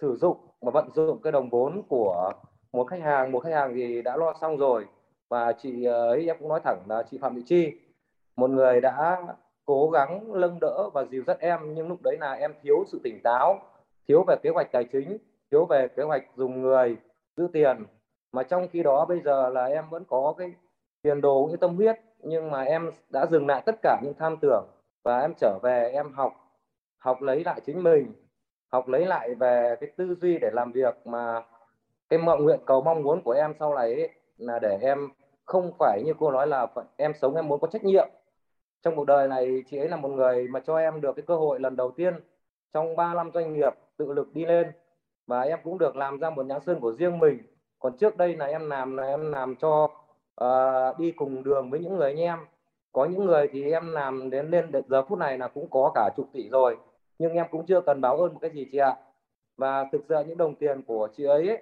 sử dụng và vận dụng cái đồng vốn của một khách hàng. Một khách hàng thì đã lo xong rồi và chị ấy, em cũng nói thẳng là chị Phạm Thị Chi, một người đã cố gắng nâng đỡ và dìu dắt em nhưng lúc đấy là em thiếu sự tỉnh táo thiếu về kế hoạch tài chính thiếu về kế hoạch dùng người giữ tiền. Mà trong khi đó bây giờ là em vẫn có cái tiền đồ như tâm huyết nhưng mà em đã dừng lại tất cả những tham tưởng và em trở về em học học lấy lại chính mình học lấy lại về cái tư duy để làm việc mà cái mộng nguyện cầu mong muốn của em sau này ấy, là để em không phải như cô nói là em sống em muốn có trách nhiệm trong cuộc đời này chị ấy là một người mà cho em được cái cơ hội lần đầu tiên trong 3 năm doanh nghiệp tự lực đi lên. Và em cũng được làm ra một nhãn sơn của riêng mình. Còn trước đây là em làm là em làm cho uh, đi cùng đường với những người anh em. Có những người thì em làm đến lên giờ phút này là cũng có cả chục tỷ rồi. Nhưng em cũng chưa cần báo ơn một cái gì chị ạ. Và thực sự những đồng tiền của chị ấy, ấy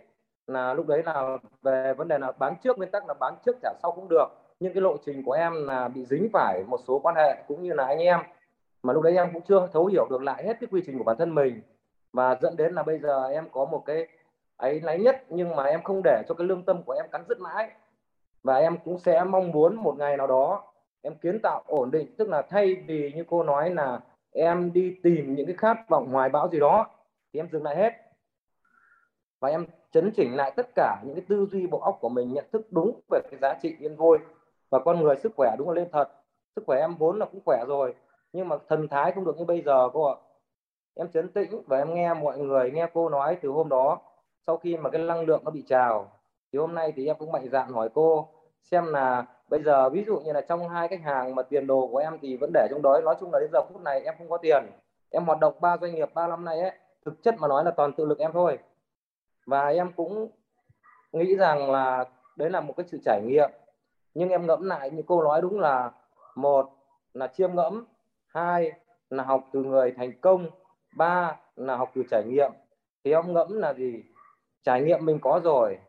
là lúc đấy là về vấn đề là bán trước nguyên tắc là bán trước trả sau cũng được nhưng cái lộ trình của em là bị dính phải một số quan hệ cũng như là anh em. Mà lúc đấy em cũng chưa thấu hiểu được lại hết cái quy trình của bản thân mình. Và dẫn đến là bây giờ em có một cái ấy lấy nhất, nhưng mà em không để cho cái lương tâm của em cắn rứt mãi. Và em cũng sẽ mong muốn một ngày nào đó em kiến tạo ổn định, tức là thay vì như cô nói là em đi tìm những cái khát vọng hoài bão gì đó, thì em dừng lại hết. Và em chấn chỉnh lại tất cả những cái tư duy bộ óc của mình, nhận thức đúng về cái giá trị yên vui và con người sức khỏe đúng là lên thật. Sức khỏe em vốn là cũng khỏe rồi, nhưng mà thần thái không được như bây giờ cô ạ. Em chấn tĩnh và em nghe mọi người, nghe cô nói từ hôm đó, sau khi mà cái năng lượng nó bị trào. Thì hôm nay thì em cũng mạnh dạn hỏi cô, xem là bây giờ ví dụ như là trong hai khách hàng mà tiền đồ của em thì vẫn để trong đó nói chung là đến giờ phút này em không có tiền. Em hoạt động ba doanh nghiệp ba năm nay ấy, thực chất mà nói là toàn tự lực em thôi. Và em cũng nghĩ rằng là đấy là một cái sự trải nghiệm nhưng em ngẫm lại như cô nói đúng là một là chiêm ngẫm, hai là học từ người thành công, ba là học từ trải nghiệm. Thì ông ngẫm là gì? Trải nghiệm mình có rồi,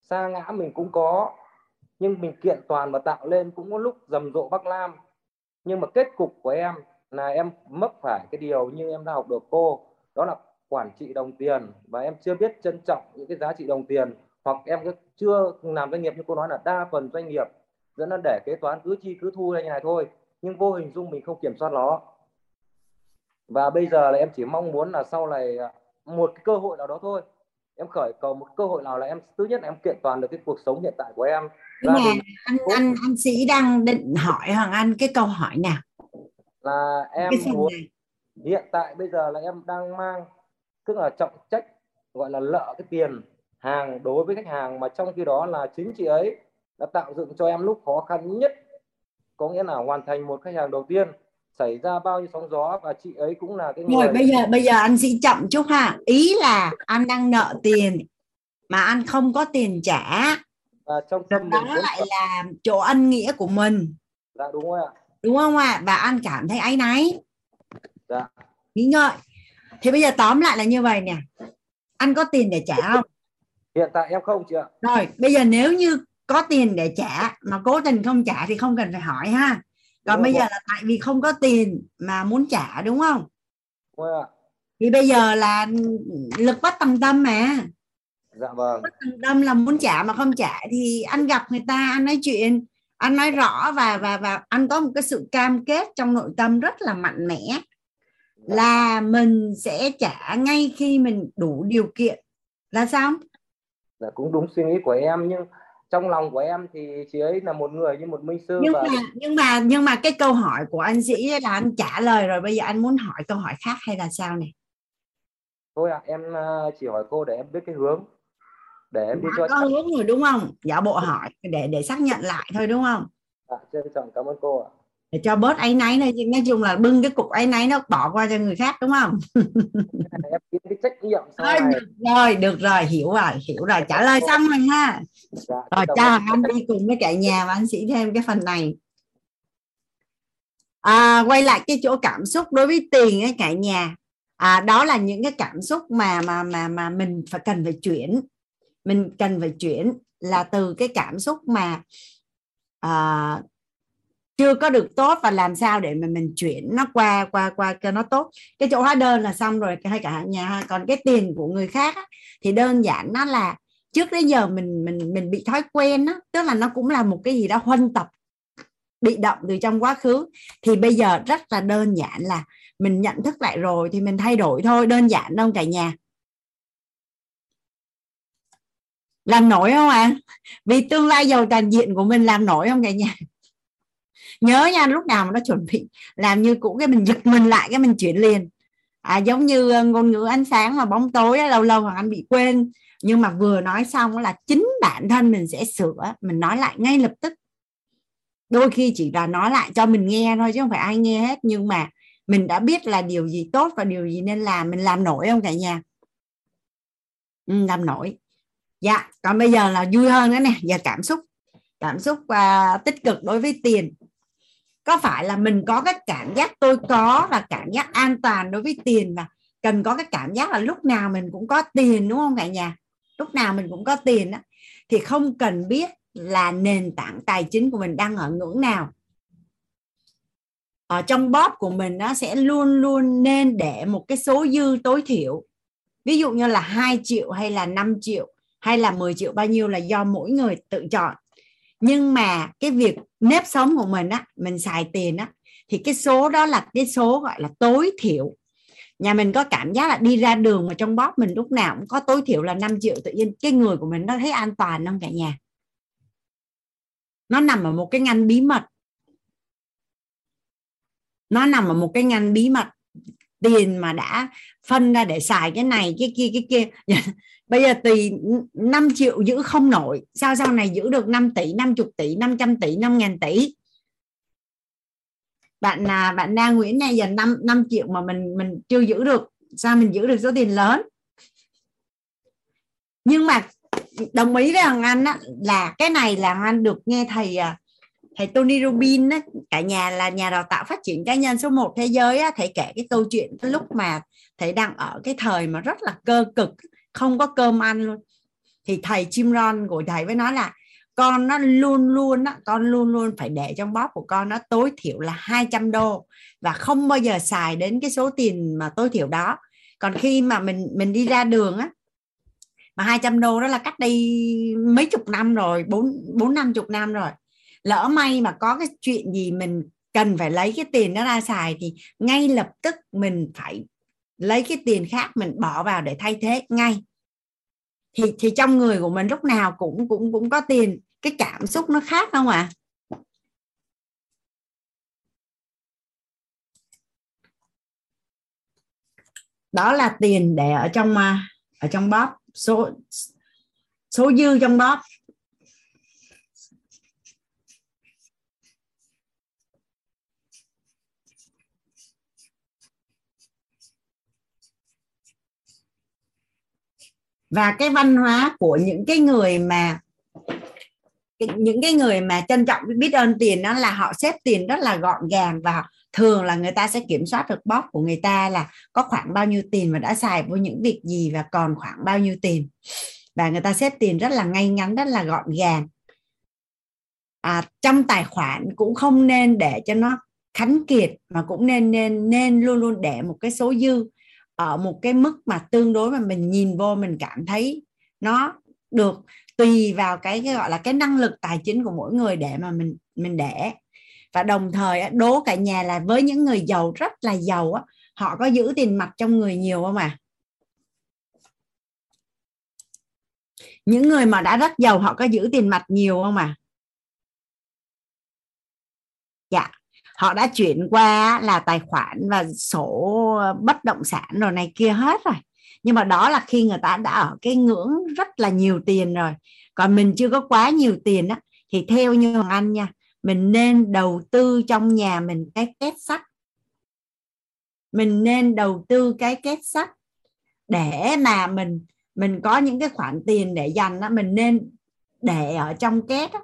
xa ngã mình cũng có, nhưng mình kiện toàn và tạo lên cũng có lúc rầm rộ bắc lam. Nhưng mà kết cục của em là em mất phải cái điều như em đã học được cô, đó là quản trị đồng tiền. Và em chưa biết trân trọng những cái giá trị đồng tiền, hoặc em chưa làm doanh nghiệp như cô nói là đa phần doanh nghiệp dẫn đến để kế toán cứ chi cứ thu như này thôi. Nhưng vô hình dung mình không kiểm soát nó. Và bây giờ là em chỉ mong muốn là sau này à, một cái cơ hội nào đó thôi. Em khởi cầu một cơ hội nào là em thứ nhất là em kiện toàn được cái cuộc sống hiện tại của em. Gia đình anh anh anh sĩ đang định hỏi hoàng anh cái câu hỏi nào? Là em muốn này. hiện tại bây giờ là em đang mang tức là trọng trách gọi là lợ cái tiền hàng đối với khách hàng. Mà trong khi đó là chính chị ấy đã tạo dựng cho em lúc khó khăn nhất. Có nghĩa là hoàn thành một khách hàng đầu tiên xảy ra bao nhiêu sóng gió và chị ấy cũng là cái người rồi bây giờ bây giờ anh sĩ chậm chút ha. Ý là anh đang nợ tiền mà anh không có tiền trả. Và trong tâm đó lại là... là chỗ ân nghĩa của mình. Dạ đúng rồi ạ. Đúng không ạ? Và anh cảm thấy áy náy. Dạ. Nghĩ ngợi. Thì bây giờ tóm lại là như vậy nè. Anh có tiền để trả không? Hiện tại em không chị ạ. Rồi bây giờ nếu như có tiền để trả mà cố tình không trả thì không cần phải hỏi ha. Còn đúng bây rồi. giờ là tại vì không có tiền mà muốn trả đúng không? Đúng rồi thì bây giờ là lực bắt tầm tâm mà. Dạ vâng. Bắt tầm tâm là muốn trả mà không trả thì anh gặp người ta anh nói chuyện anh nói rõ và và và anh có một cái sự cam kết trong nội tâm rất là mạnh mẽ dạ. là mình sẽ trả ngay khi mình đủ điều kiện. Là sao? Dạ cũng đúng suy nghĩ của em nhưng trong lòng của em thì chị ấy là một người như một minh sư nhưng và... mà nhưng mà nhưng mà cái câu hỏi của anh sĩ là anh trả lời rồi bây giờ anh muốn hỏi câu hỏi khác hay là sao này thôi ạ à, em ờ, chỉ hỏi cô để em biết cái hướng để em đi cho có hướng rồi đúng không? Giả bộ hỏi để để xác nhận lại thôi đúng không? Dạ, trân trọng cảm ơn cô ạ để cho bớt áy náy này nói chung là bưng cái cục áy náy nó bỏ qua cho người khác đúng không? Thôi, được rồi được rồi hiểu rồi hiểu rồi. Trả lời xong rồi ha. Dạ, rồi cho anh đi cùng với cả nhà và anh sĩ thêm cái phần này. À, quay lại cái chỗ cảm xúc đối với tiền ấy cả nhà. À, đó là những cái cảm xúc mà mà mà mà mình phải cần phải chuyển. Mình cần phải chuyển là từ cái cảm xúc mà à, chưa có được tốt và làm sao để mà mình chuyển nó qua qua qua cho nó tốt. Cái chỗ hóa đơn là xong rồi hay cả nhà còn cái tiền của người khác á, thì đơn giản nó là trước đến giờ mình mình mình bị thói quen á tức là nó cũng là một cái gì đó huân tập bị động từ trong quá khứ. Thì bây giờ rất là đơn giản là mình nhận thức lại rồi thì mình thay đổi thôi đơn giản đâu cả nhà. Làm nổi không ạ? À? vì tương lai giàu toàn diện của mình làm nổi không cả nhà? Nhớ nha lúc nào mà nó chuẩn bị làm như cũ cái mình giật mình lại cái mình chuyển liền. À, giống như ờ, ngôn ngữ ánh sáng và bóng tối lâu lâu hoàng anh bị quên. Nhưng mà vừa nói xong là chính bản thân mình sẽ sửa mình nói lại ngay lập tức. Đôi khi chỉ là nói lại cho mình nghe thôi chứ không phải ai nghe hết. Nhưng mà mình đã biết là điều gì tốt và điều gì nên làm mình làm nổi không cả nhà? Ừ, làm nổi. Dạ còn bây giờ là vui hơn nữa nè giờ cảm xúc. Cảm xúc uh, tích cực đối với tiền có phải là mình có cái cảm giác tôi có là cảm giác an toàn đối với tiền và cần có cái cảm giác là lúc nào mình cũng có tiền đúng không cả nhà? Lúc nào mình cũng có tiền đó, thì không cần biết là nền tảng tài chính của mình đang ở ngưỡng nào. Ở trong bóp của mình nó sẽ luôn luôn nên để một cái số dư tối thiểu. Ví dụ như là 2 triệu hay là 5 triệu hay là 10 triệu bao nhiêu là do mỗi người tự chọn. Nhưng mà cái việc nếp sống của mình á, mình xài tiền á, thì cái số đó là cái số gọi là tối thiểu. Nhà mình có cảm giác là đi ra đường mà trong bóp mình lúc nào cũng có tối thiểu là 5 triệu, tự nhiên cái người của mình nó thấy an toàn không cả nhà. Nó nằm ở một cái ngăn bí mật. Nó nằm ở một cái ngăn bí mật tiền mà đã phân ra để xài cái này cái kia cái kia. Bây giờ tùy 5 triệu giữ không nổi sao sau này giữ được 5 tỷ 50 tỷ 500 tỷ 5 ngàn tỷ? Bạn là bạn đang Nguyễn này giờ 5 5 triệu mà mình mình chưa giữ được sao mình giữ được số tiền lớn? Nhưng mà đồng ý với Hoàng Anh á, là cái này là Hoàng Anh được nghe thầy à, thầy Tony Rubin á, cả nhà là nhà đào tạo phát triển cá nhân số 1 thế giới á, thầy kể cái câu chuyện cái lúc mà thầy đang ở cái thời mà rất là cơ cực không có cơm ăn luôn. Thì thầy Jim Ron của thầy với nói là con nó luôn luôn á, con luôn luôn phải để trong bóp của con nó tối thiểu là 200 đô và không bao giờ xài đến cái số tiền mà tối thiểu đó. Còn khi mà mình mình đi ra đường á mà 200 đô đó là cách đây mấy chục năm rồi bốn bốn năm chục năm rồi lỡ may mà có cái chuyện gì mình cần phải lấy cái tiền đó ra xài thì ngay lập tức mình phải lấy cái tiền khác mình bỏ vào để thay thế ngay. Thì thì trong người của mình lúc nào cũng cũng cũng có tiền. Cái cảm xúc nó khác không ạ? À? đó là tiền để ở trong à, ở trong bóp, số số dư trong bóp. Và cái văn hóa của những cái người mà những cái người mà trân trọng biết ơn tiền đó là họ xếp tiền rất là gọn gàng và thường là người ta sẽ kiểm soát được bóp của người ta là có khoảng bao nhiêu tiền và đã xài vô những việc gì và còn khoảng bao nhiêu tiền. Và người ta xếp tiền rất là ngay ngắn rất là gọn gàng. À, trong tài khoản cũng không nên để cho nó khánh kiệt mà cũng nên nên nên luôn luôn để một cái số dư ở một cái mức mà tương đối mà mình nhìn vô mình cảm thấy nó được tùy vào cái, cái gọi là cái năng lực tài chính của mỗi người để mà mình mình để. Và đồng thời đố cả nhà là với những người giàu rất là giàu á họ có giữ tiền mặt trong người nhiều không à những người mà đã rất giàu họ có giữ tiền mặt nhiều không à dạ họ đã chuyển qua là tài khoản và sổ bất động sản rồi này kia hết rồi. Nhưng mà đó là khi người ta đã ở cái ngưỡng rất là nhiều tiền rồi. Còn mình chưa có quá nhiều tiền á, thì theo như hoàng anh nha, mình nên đầu tư trong nhà mình cái két sắt. Mình nên đầu tư cái két sắt để mà mình mình có những cái khoản tiền để dành đó mình nên để ở trong két á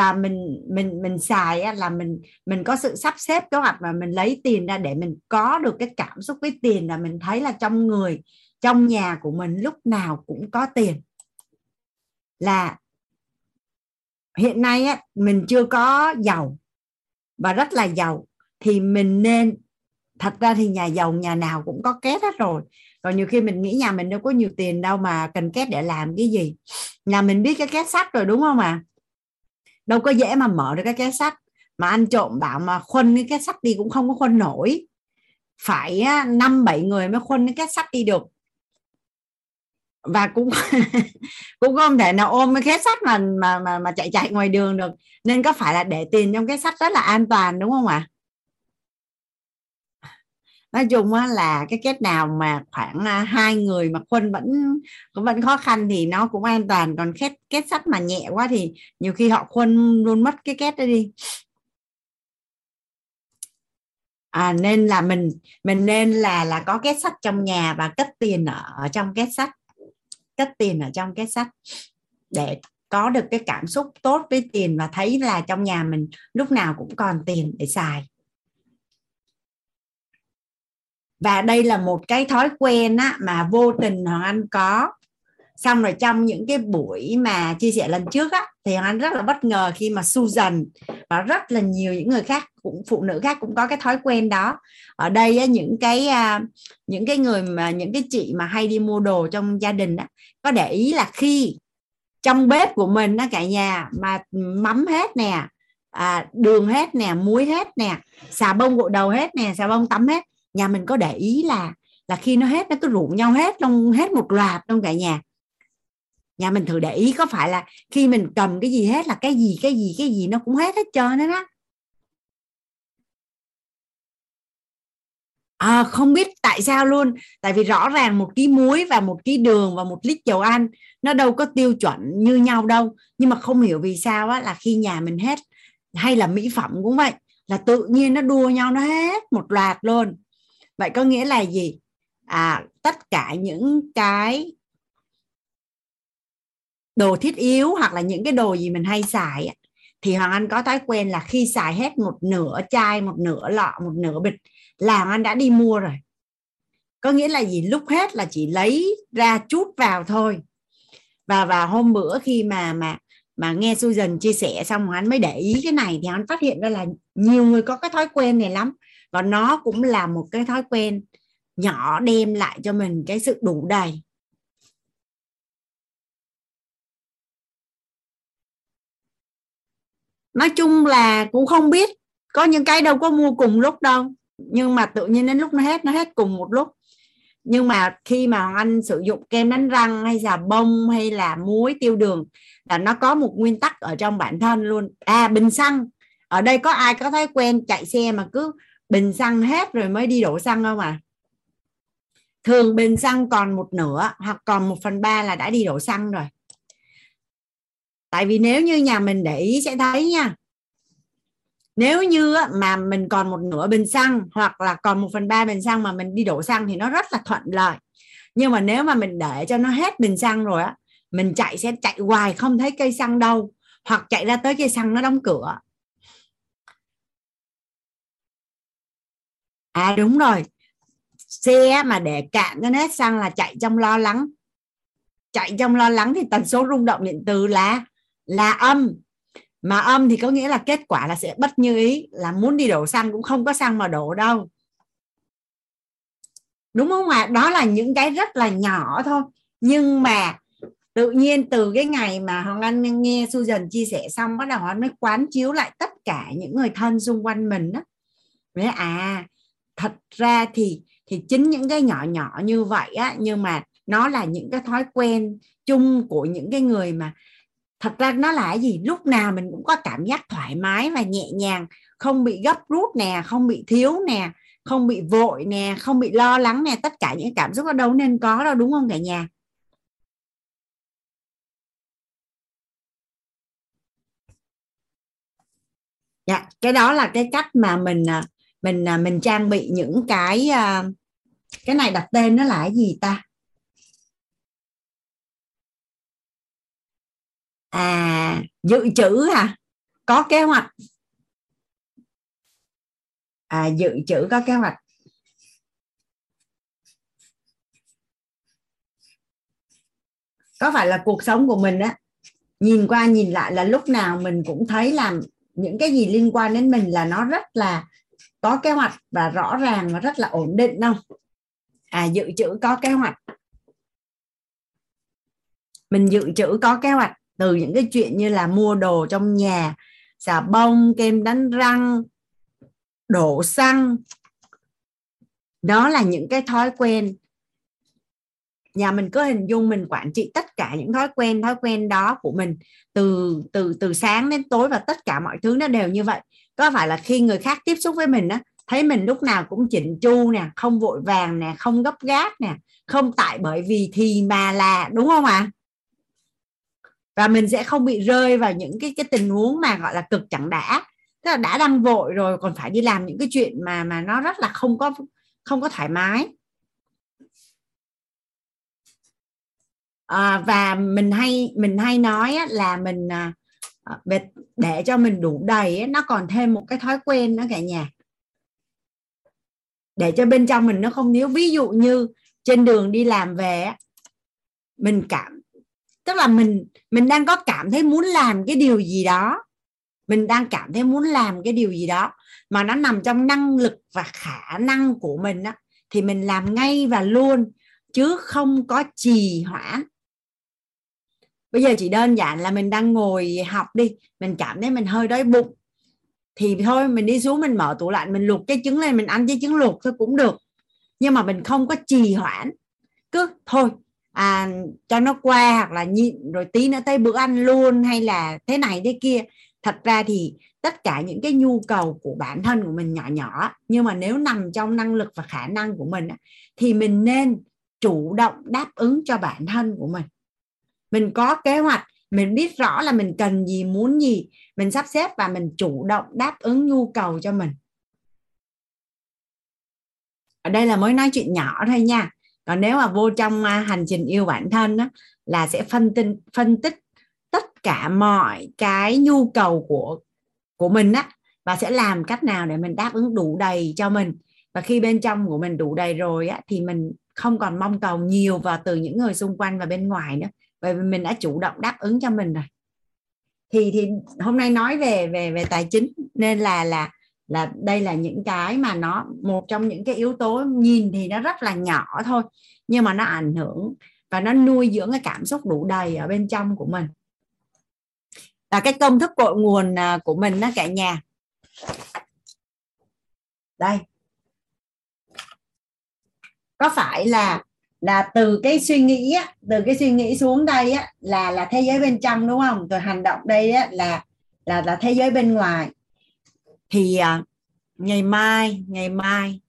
và mình mình mình xài á, là mình mình có sự sắp xếp kế hoạch mà mình lấy tiền ra để mình có được cái cảm xúc với tiền là mình thấy là trong người trong nhà của mình lúc nào cũng có tiền. Là hiện nay á, mình chưa có giàu và rất là giàu thì mình nên thật ra thì nhà giàu nhà nào cũng có két hết rồi. Còn nhiều khi mình nghĩ nhà mình đâu có nhiều tiền đâu mà cần két để làm cái gì. Nhà mình biết cái két sắt rồi đúng không ạ? à? Đâu có dễ mà mở được cái két sắt. Mà anh trộm bảo mà khuân cái két sắt đi cũng không có khuân nổi. Phải năm bảy người mới khuân cái két sắt đi được. Và cũng cũng không thể nào ôm cái két sắt mà mà mà mà chạy chạy ngoài đường được. Nên có phải là để tiền trong cái sắt rất là an toàn, đúng không ạ? à? Nói chung á, là cái kết nào mà khoảng à, hai người mà khuân vẫn cũng vẫn khó khăn thì nó cũng an toàn. Còn kết kết sắt mà nhẹ quá thì nhiều khi họ khuân luôn mất cái kết đó đi. À, nên là mình mình nên là là có kết sắt trong nhà và cất tiền ở, ở trong kết sắt. Cất tiền ở trong kết sắt để có được cái cảm xúc tốt với tiền và thấy là trong nhà mình lúc nào cũng còn tiền để xài. Và đây là một cái thói quen á, mà vô tình hoàng anh có. Xong rồi trong những cái buổi mà chia sẻ lần trước á thì hoàng anh rất là bất ngờ khi mà Susan và rất là nhiều những người khác cũng phụ nữ khác cũng có cái thói quen đó. Ở đây á, những cái à, những cái người mà những cái chị mà hay đi mua đồ trong gia đình á có để ý là khi trong bếp của mình á cả nhà mà mắm hết nè à, đường hết nè muối hết nè xà bông gội đầu hết nè xà bông tắm hết nhà mình có để ý là là khi nó hết nó cứ rủ nhau hết trong hết một loạt trong cả nhà. Nhà mình thử để ý có phải là khi mình cầm cái gì hết là cái gì cái gì cái gì nó cũng hết hết trơn đó đó à, không biết tại sao luôn. Tại vì rõ ràng một ký muối và một ký đường và một lít dầu ăn nó đâu có tiêu chuẩn như nhau đâu. Nhưng mà không hiểu vì sao á là khi nhà mình hết hay là mỹ phẩm cũng vậy là tự nhiên nó đua nhau nó hết một loạt luôn vậy có nghĩa là gì? À tất cả những cái đồ thiết yếu hoặc là những cái đồ gì mình hay xài thì hoàng anh có thói quen là khi xài hết một nửa chai, một nửa lọ, một nửa bịch là hoàng anh đã đi mua rồi. Có nghĩa là gì? Lúc hết là chỉ lấy ra chút vào thôi. Và và hôm bữa khi mà mà mà nghe Susan chia sẻ xong anh mới để ý cái này thì anh phát hiện ra là nhiều người có cái thói quen này lắm và nó cũng là một cái thói quen nhỏ đem lại cho mình cái sự đủ đầy. Nói chung là cũng không biết có những cái đâu có mua cùng lúc đâu. Nhưng mà tự nhiên đến lúc nó hết nó hết cùng một lúc. Nhưng mà khi mà anh sử dụng kem đánh răng hay xà bông hay là muối tiêu đường là nó có một nguyên tắc ở trong bản thân luôn. À bình xăng. Ở đây có ai có thói quen chạy xe mà cứ bình xăng hết rồi mới đi đổ xăng không à? Thường bình xăng còn một nửa hoặc còn một phần ba là đã đi đổ xăng rồi. Tại vì nếu như nhà mình để ý sẽ thấy nha. Nếu như mà mình còn một nửa bình xăng hoặc là còn một phần ba bình xăng mà mình đi đổ xăng thì nó rất là thuận lợi. Nhưng mà nếu mà mình để cho nó hết bình xăng rồi á, mình chạy sẽ chạy hoài không thấy cây xăng đâu. Hoặc chạy ra tới cây xăng nó đóng cửa. À đúng rồi. Xe mà để cạn cho hết xăng là chạy trong lo lắng. Chạy trong lo lắng thì tần số rung động điện từ là là âm. Mà âm thì có nghĩa là kết quả là sẽ bất như ý, là muốn đi đổ xăng cũng không có xăng mà đổ đâu. Đúng không ạ? À? đó là những cái rất là nhỏ thôi. Nhưng mà tự nhiên từ cái ngày mà hoàng anh nghe Susan chia sẻ xong, bắt đầu nó mới quán chiếu lại tất cả những người thân xung quanh mình đó. Với à thật ra thì thì chính những cái nhỏ nhỏ như vậy á, nhưng mà nó là những cái thói quen chung của những cái người mà thật ra nó là cái gì? Lúc nào mình cũng có cảm giác thoải mái và nhẹ nhàng, không bị gấp rút nè, không bị thiếu nè, không bị vội nè, không bị lo lắng nè, tất cả những cảm xúc đó đâu nên có đâu, đúng không cả nhà? Dạ cái đó là cái cách mà mình à, mình à, mình trang bị những cái à, cái này đặt tên nó là cái gì ta? À dự trữ hả? Có kế hoạch. À dự trữ có kế hoạch. Có phải là cuộc sống của mình á? Nhìn qua nhìn lại là lúc nào mình cũng thấy là những cái gì liên quan đến mình là nó rất là có kế hoạch và rõ ràng và rất là ổn định không? À dự trữ có kế hoạch. Mình dự trữ có kế hoạch từ những cái chuyện như là mua đồ trong nhà, xà bông, kem đánh răng, đổ xăng. Đó là những cái thói quen. Nhà mình cứ hình dung mình quản trị tất cả những thói quen thói quen đó của mình từ từ từ sáng đến tối và tất cả mọi thứ nó đều như vậy có phải là khi người khác tiếp xúc với mình á thấy mình lúc nào cũng chỉnh chu nè không vội vàng nè không gấp gáp nè không tại bởi vì thì mà là đúng không ạ à? và mình sẽ không bị rơi vào những cái cái tình huống mà gọi là cực chẳng đã tức là đã đang vội rồi còn phải đi làm những cái chuyện mà mà nó rất là không có không có thoải mái à, và mình hay mình hay nói là mình à, Ờ, để cho mình đủ đầy ấy, nó còn thêm một cái thói quen nữa cả nhà. Để cho bên trong mình nó không thiếu ví dụ như trên đường đi làm về mình cảm, tức là mình mình đang có cảm thấy muốn làm cái điều gì đó. Mình đang cảm thấy muốn làm cái điều gì đó mà nó nằm trong năng lực và khả năng của mình á, thì mình làm ngay và luôn, chứ không có trì hoãn bây giờ chỉ đơn giản là mình đang ngồi học đi mình cảm thấy mình hơi đói bụng. Thì thôi mình đi xuống mình mở tủ lạnh mình luộc cái trứng lên mình ăn cái trứng luộc thôi cũng được. Nhưng mà mình không có trì hoãn. Cứ thôi à, cho nó qua hoặc là nhịn rồi tí nữa tới bữa ăn luôn hay là thế này thế kia. Thật ra thì tất cả những cái nhu cầu của bản thân của mình nhỏ nhỏ nhưng mà nếu nằm trong năng lực và khả năng của mình thì mình nên chủ động đáp ứng cho bản thân của mình mình có kế hoạch mình biết rõ là mình cần gì muốn gì mình sắp xếp và mình chủ động đáp ứng nhu cầu cho mình. Ở đây là mới nói chuyện nhỏ thôi nha. Còn nếu mà vô trong à, hành trình yêu bản thân đó, là sẽ phân tích phân tích tất cả mọi cái nhu cầu của của mình á và sẽ làm cách nào để mình đáp ứng đủ đầy cho mình. Và khi bên trong của mình đủ đầy rồi á thì mình không còn mong cầu nhiều vào từ những người xung quanh và bên ngoài nữa bởi vì mình đã chủ động đáp ứng cho mình rồi. Thì thì hôm nay nói về về về tài chính, nên là là là đây là những cái mà nó một trong những cái yếu tố nhìn thì nó rất là nhỏ thôi, nhưng mà nó ảnh hưởng và nó nuôi dưỡng cái cảm xúc đủ đầy ở bên trong của mình. Là cái công thức cội nguồn à, của mình đó cả nhà. Đây. Có phải là là từ cái suy nghĩ á, từ cái suy nghĩ xuống đây á, là là thế giới bên trong đúng không? Rồi hành động đây á, là là là thế giới bên ngoài. Thì à, ngày mai ngày mai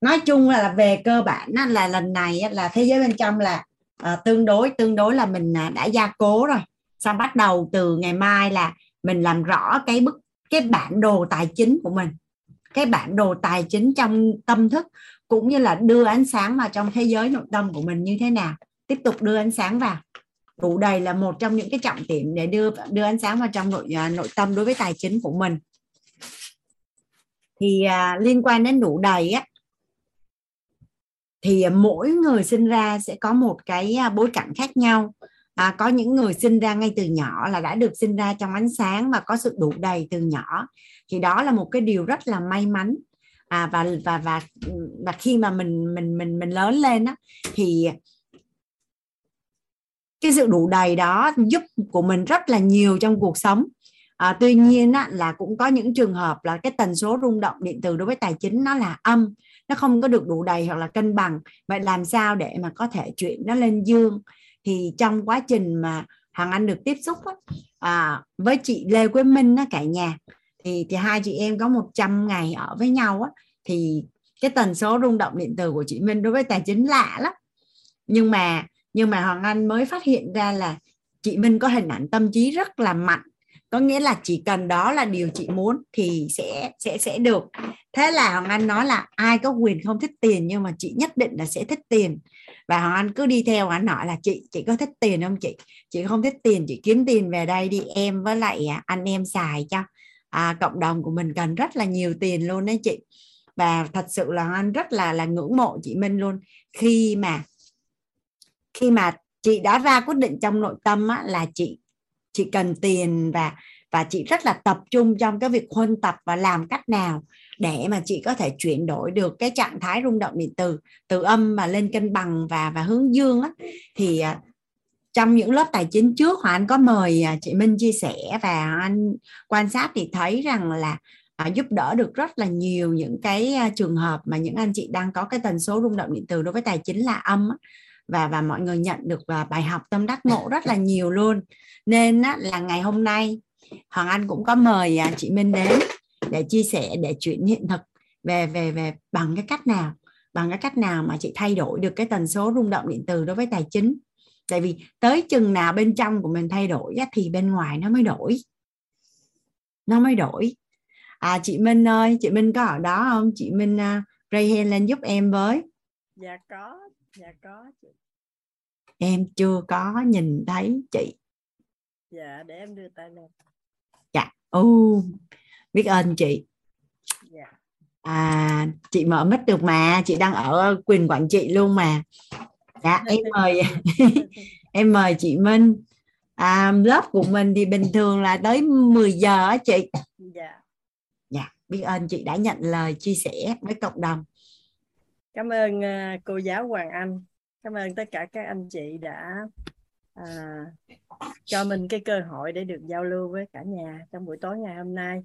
nói chung là về cơ bản á, là lần này á, là thế giới bên trong là à, tương đối tương đối là mình à, đã gia cố rồi. Xong bắt đầu từ ngày mai là mình làm rõ cái bức cái bản đồ tài chính của mình cái bản đồ tài chính trong tâm thức cũng như là đưa ánh sáng vào trong thế giới nội tâm của mình như thế nào. Tiếp tục đưa ánh sáng vào. Đủ đầy là một trong những cái trọng điểm để đưa đưa ánh sáng vào trong nội à, nội tâm đối với tài chính của mình. Thì à, liên quan đến đủ đầy á thì mỗi người sinh ra sẽ có một cái à, bối cảnh khác nhau. À, có những người sinh ra ngay từ nhỏ là đã được sinh ra trong ánh sáng và có sự đủ đầy từ nhỏ. Thì đó là một cái điều rất là may mắn à, và và và và khi mà mình mình mình mình lớn lên á thì cái sự đủ đầy đó giúp của mình rất là nhiều trong cuộc sống. À, tuy nhiên á, là cũng có những trường hợp là cái tần số rung động điện từ đối với tài chính nó là âm nó không có được đủ đầy hoặc là cân bằng. Vậy làm sao để mà có thể chuyển nó lên dương? Thì trong quá trình mà hàng Anh được tiếp xúc á, à, với chị Lê Quế Minh á, cả nhà thì thì hai chị em có 100 ngày ở với nhau á, thì cái tần số rung động điện từ của chị Minh đối với tài chính lạ lắm. Nhưng mà nhưng mà Hoàng Anh mới phát hiện ra là chị Minh có hình ảnh tâm trí rất là mạnh. Có nghĩa là chỉ cần đó là điều chị muốn thì sẽ sẽ sẽ được. Thế là Hoàng Anh nói là ai có quyền không thích tiền nhưng mà chị nhất định là sẽ thích tiền. Và Hoàng Anh cứ đi theo anh hỏi là chị chị có thích tiền không chị? Chị không thích tiền chị kiếm tiền về đây đi em với lại à, anh em xài cho à, cộng đồng của mình cần rất là nhiều tiền luôn đấy chị. Và thật sự là anh rất là là ngưỡng mộ chị Minh luôn. Khi mà khi mà chị đã ra quyết định trong nội tâm á, là chị chị cần tiền và và chị rất là tập trung trong cái việc huân tập và làm cách nào để mà chị có thể chuyển đổi được cái trạng thái rung động điện từ từ âm mà lên cân bằng và và hướng dương á. Thì à, trong những lớp tài chính trước Hoàng Anh có mời à, chị Minh chia sẻ và anh quan sát thì thấy rằng là à, giúp đỡ được rất là nhiều những cái à, trường hợp mà những anh chị đang có cái tần số rung động điện từ đối với tài chính là âm á, và và mọi người nhận được à, bài học tâm đắc ngộ rất là nhiều luôn. Nên á, là ngày hôm nay Hoàng Anh cũng có mời chị Minh đến để chia sẻ để chuyển hiện thực về về về bằng cái cách nào bằng cái cách nào mà chị thay đổi được cái tần số rung động điện từ đối với tài chính tại vì tới chừng nào bên trong của mình thay đổi thì bên ngoài nó mới đổi. Nó mới đổi. À chị Minh ơi chị Minh có ở đó không? Chị Minh uh, ray hand lên giúp em với. Dạ có dạ có chị. Em chưa có nhìn thấy chị. Dạ để em đưa tay lên. Dạ ô biết ơn chị. Dạ. à chị mở mic được mà chị đang ở quyền quản trị luôn mà dạ em mời em mời chị Minh. À, lớp của mình thì bình thường là tới 10 giờ á chị. Dạ. Dạ biết ơn chị đã nhận lời chia sẻ với cộng đồng. Cảm ơn uh, cô giáo Hoàng Anh. Cảm ơn tất cả các anh chị đã à, cho mình cái cơ hội để được giao lưu với cả nhà trong buổi tối ngày hôm nay.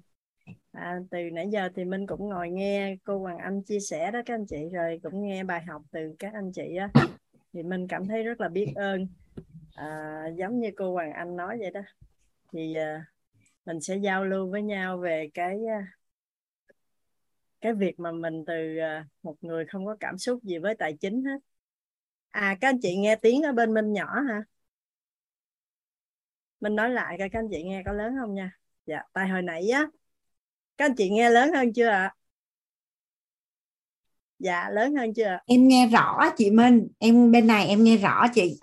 À, từ nãy giờ thì mình cũng ngồi nghe cô Hoàng Anh chia sẻ đó các anh chị rồi cũng nghe bài học từ các anh chị á thì mình cảm thấy rất là biết ơn. À, giống như cô Hoàng Anh nói vậy đó. Thì à, mình sẽ giao lưu với nhau về cái à, cái việc mà mình từ à, một người không có cảm xúc gì với tài chính hết. À các anh chị nghe tiếng ở bên mình nhỏ hả? Mình nói lại coi các anh chị nghe có lớn không nha. Dạ tại hồi nãy á các anh chị nghe lớn hơn chưa ạ? Dạ lớn hơn chưa? Em nghe rõ chị Minh. Em bên này em nghe rõ chị.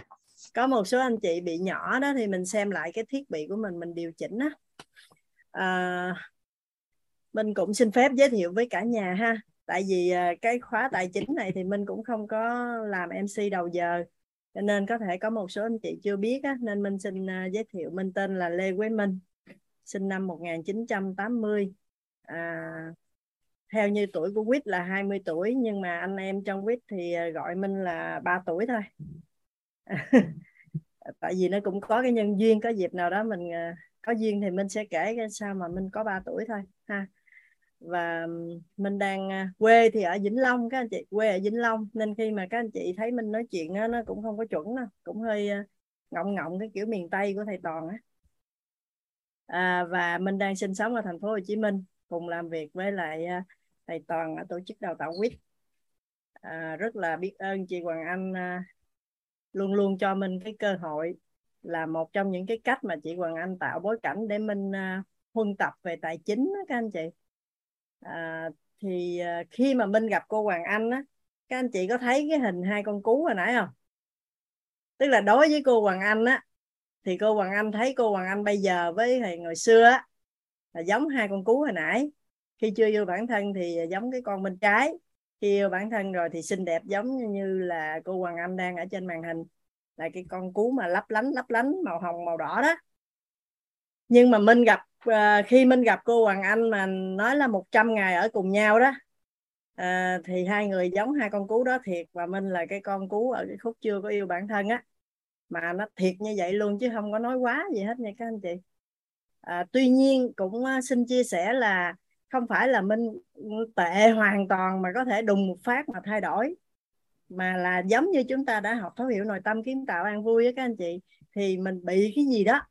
Có một số anh chị bị nhỏ đó thì mình xem lại cái thiết bị của mình mình điều chỉnh á. À, mình cũng xin phép giới thiệu với cả nhà ha. Tại vì à, cái khóa tài chính này thì mình cũng không có làm MC đầu giờ. Cho nên có thể có một số anh chị chưa biết á, nên mình xin uh, giới thiệu mình tên là Lê Quế Minh sinh năm 1980 à, theo như tuổi của Quýt là 20 tuổi nhưng mà anh em trong Quýt thì ờ, gọi Minh là 3 tuổi thôi. Tại vì nó cũng có cái nhân duyên có dịp nào đó mình ờ, có duyên thì mình sẽ kể cái sao mà mình có 3 tuổi thôi ha. Và mình đang ờ, quê thì ở Vĩnh Long các anh chị quê ở Vĩnh Long. Nên khi mà các anh chị thấy mình nói chuyện đó, nó cũng không có chuẩn đâu cũng hơi ngọng ngọng cái kiểu miền Tây của thầy Toàn á. À, và mình đang sinh sống ở thành phố Hồ Chí Minh cùng làm việc với lại thầy Toàn ở tổ chức đào tạo quýt. À, rất là biết ơn chị Hoàng Anh à, luôn luôn cho mình cái cơ hội là một trong những cái cách mà chị Hoàng Anh tạo bối cảnh để mình à, huân tập về tài chính đó, các anh chị. À, thì à, khi mà mình gặp cô Hoàng Anh á các anh chị có thấy cái hình hai con cú hồi nãy không? Tức là đối với cô Hoàng Anh á thì cô Hoàng Anh thấy cô Hoàng Anh bây giờ với thầy ngày xưa á là giống hai con cú hồi nãy khi chưa yêu bản thân thì à, giống cái con bên trái. Khi yêu bản thân rồi thì xinh đẹp giống như là cô Hoàng Anh đang ở trên màn hình. Là cái con cú mà lấp lánh lấp lánh màu hồng màu đỏ đó. Nhưng mà Minh gặp à, khi Minh gặp cô Hoàng Anh mà nói là 100 ngày ở cùng nhau đó à, thì hai người giống hai con cú đó thiệt. Và Minh là cái con cú ở cái khúc chưa có yêu bản thân á. Mà nó thiệt như vậy luôn chứ không có nói quá gì hết nha các anh chị. À, tuy nhiên cũng à, xin chia sẻ là không phải là Minh tệ hoàn toàn mà có thể đùng một phát mà thay đổi. Mà là giống như chúng ta đã học thấu hiểu nội tâm kiến tạo an vui với các anh chị thì mình bị cái gì đó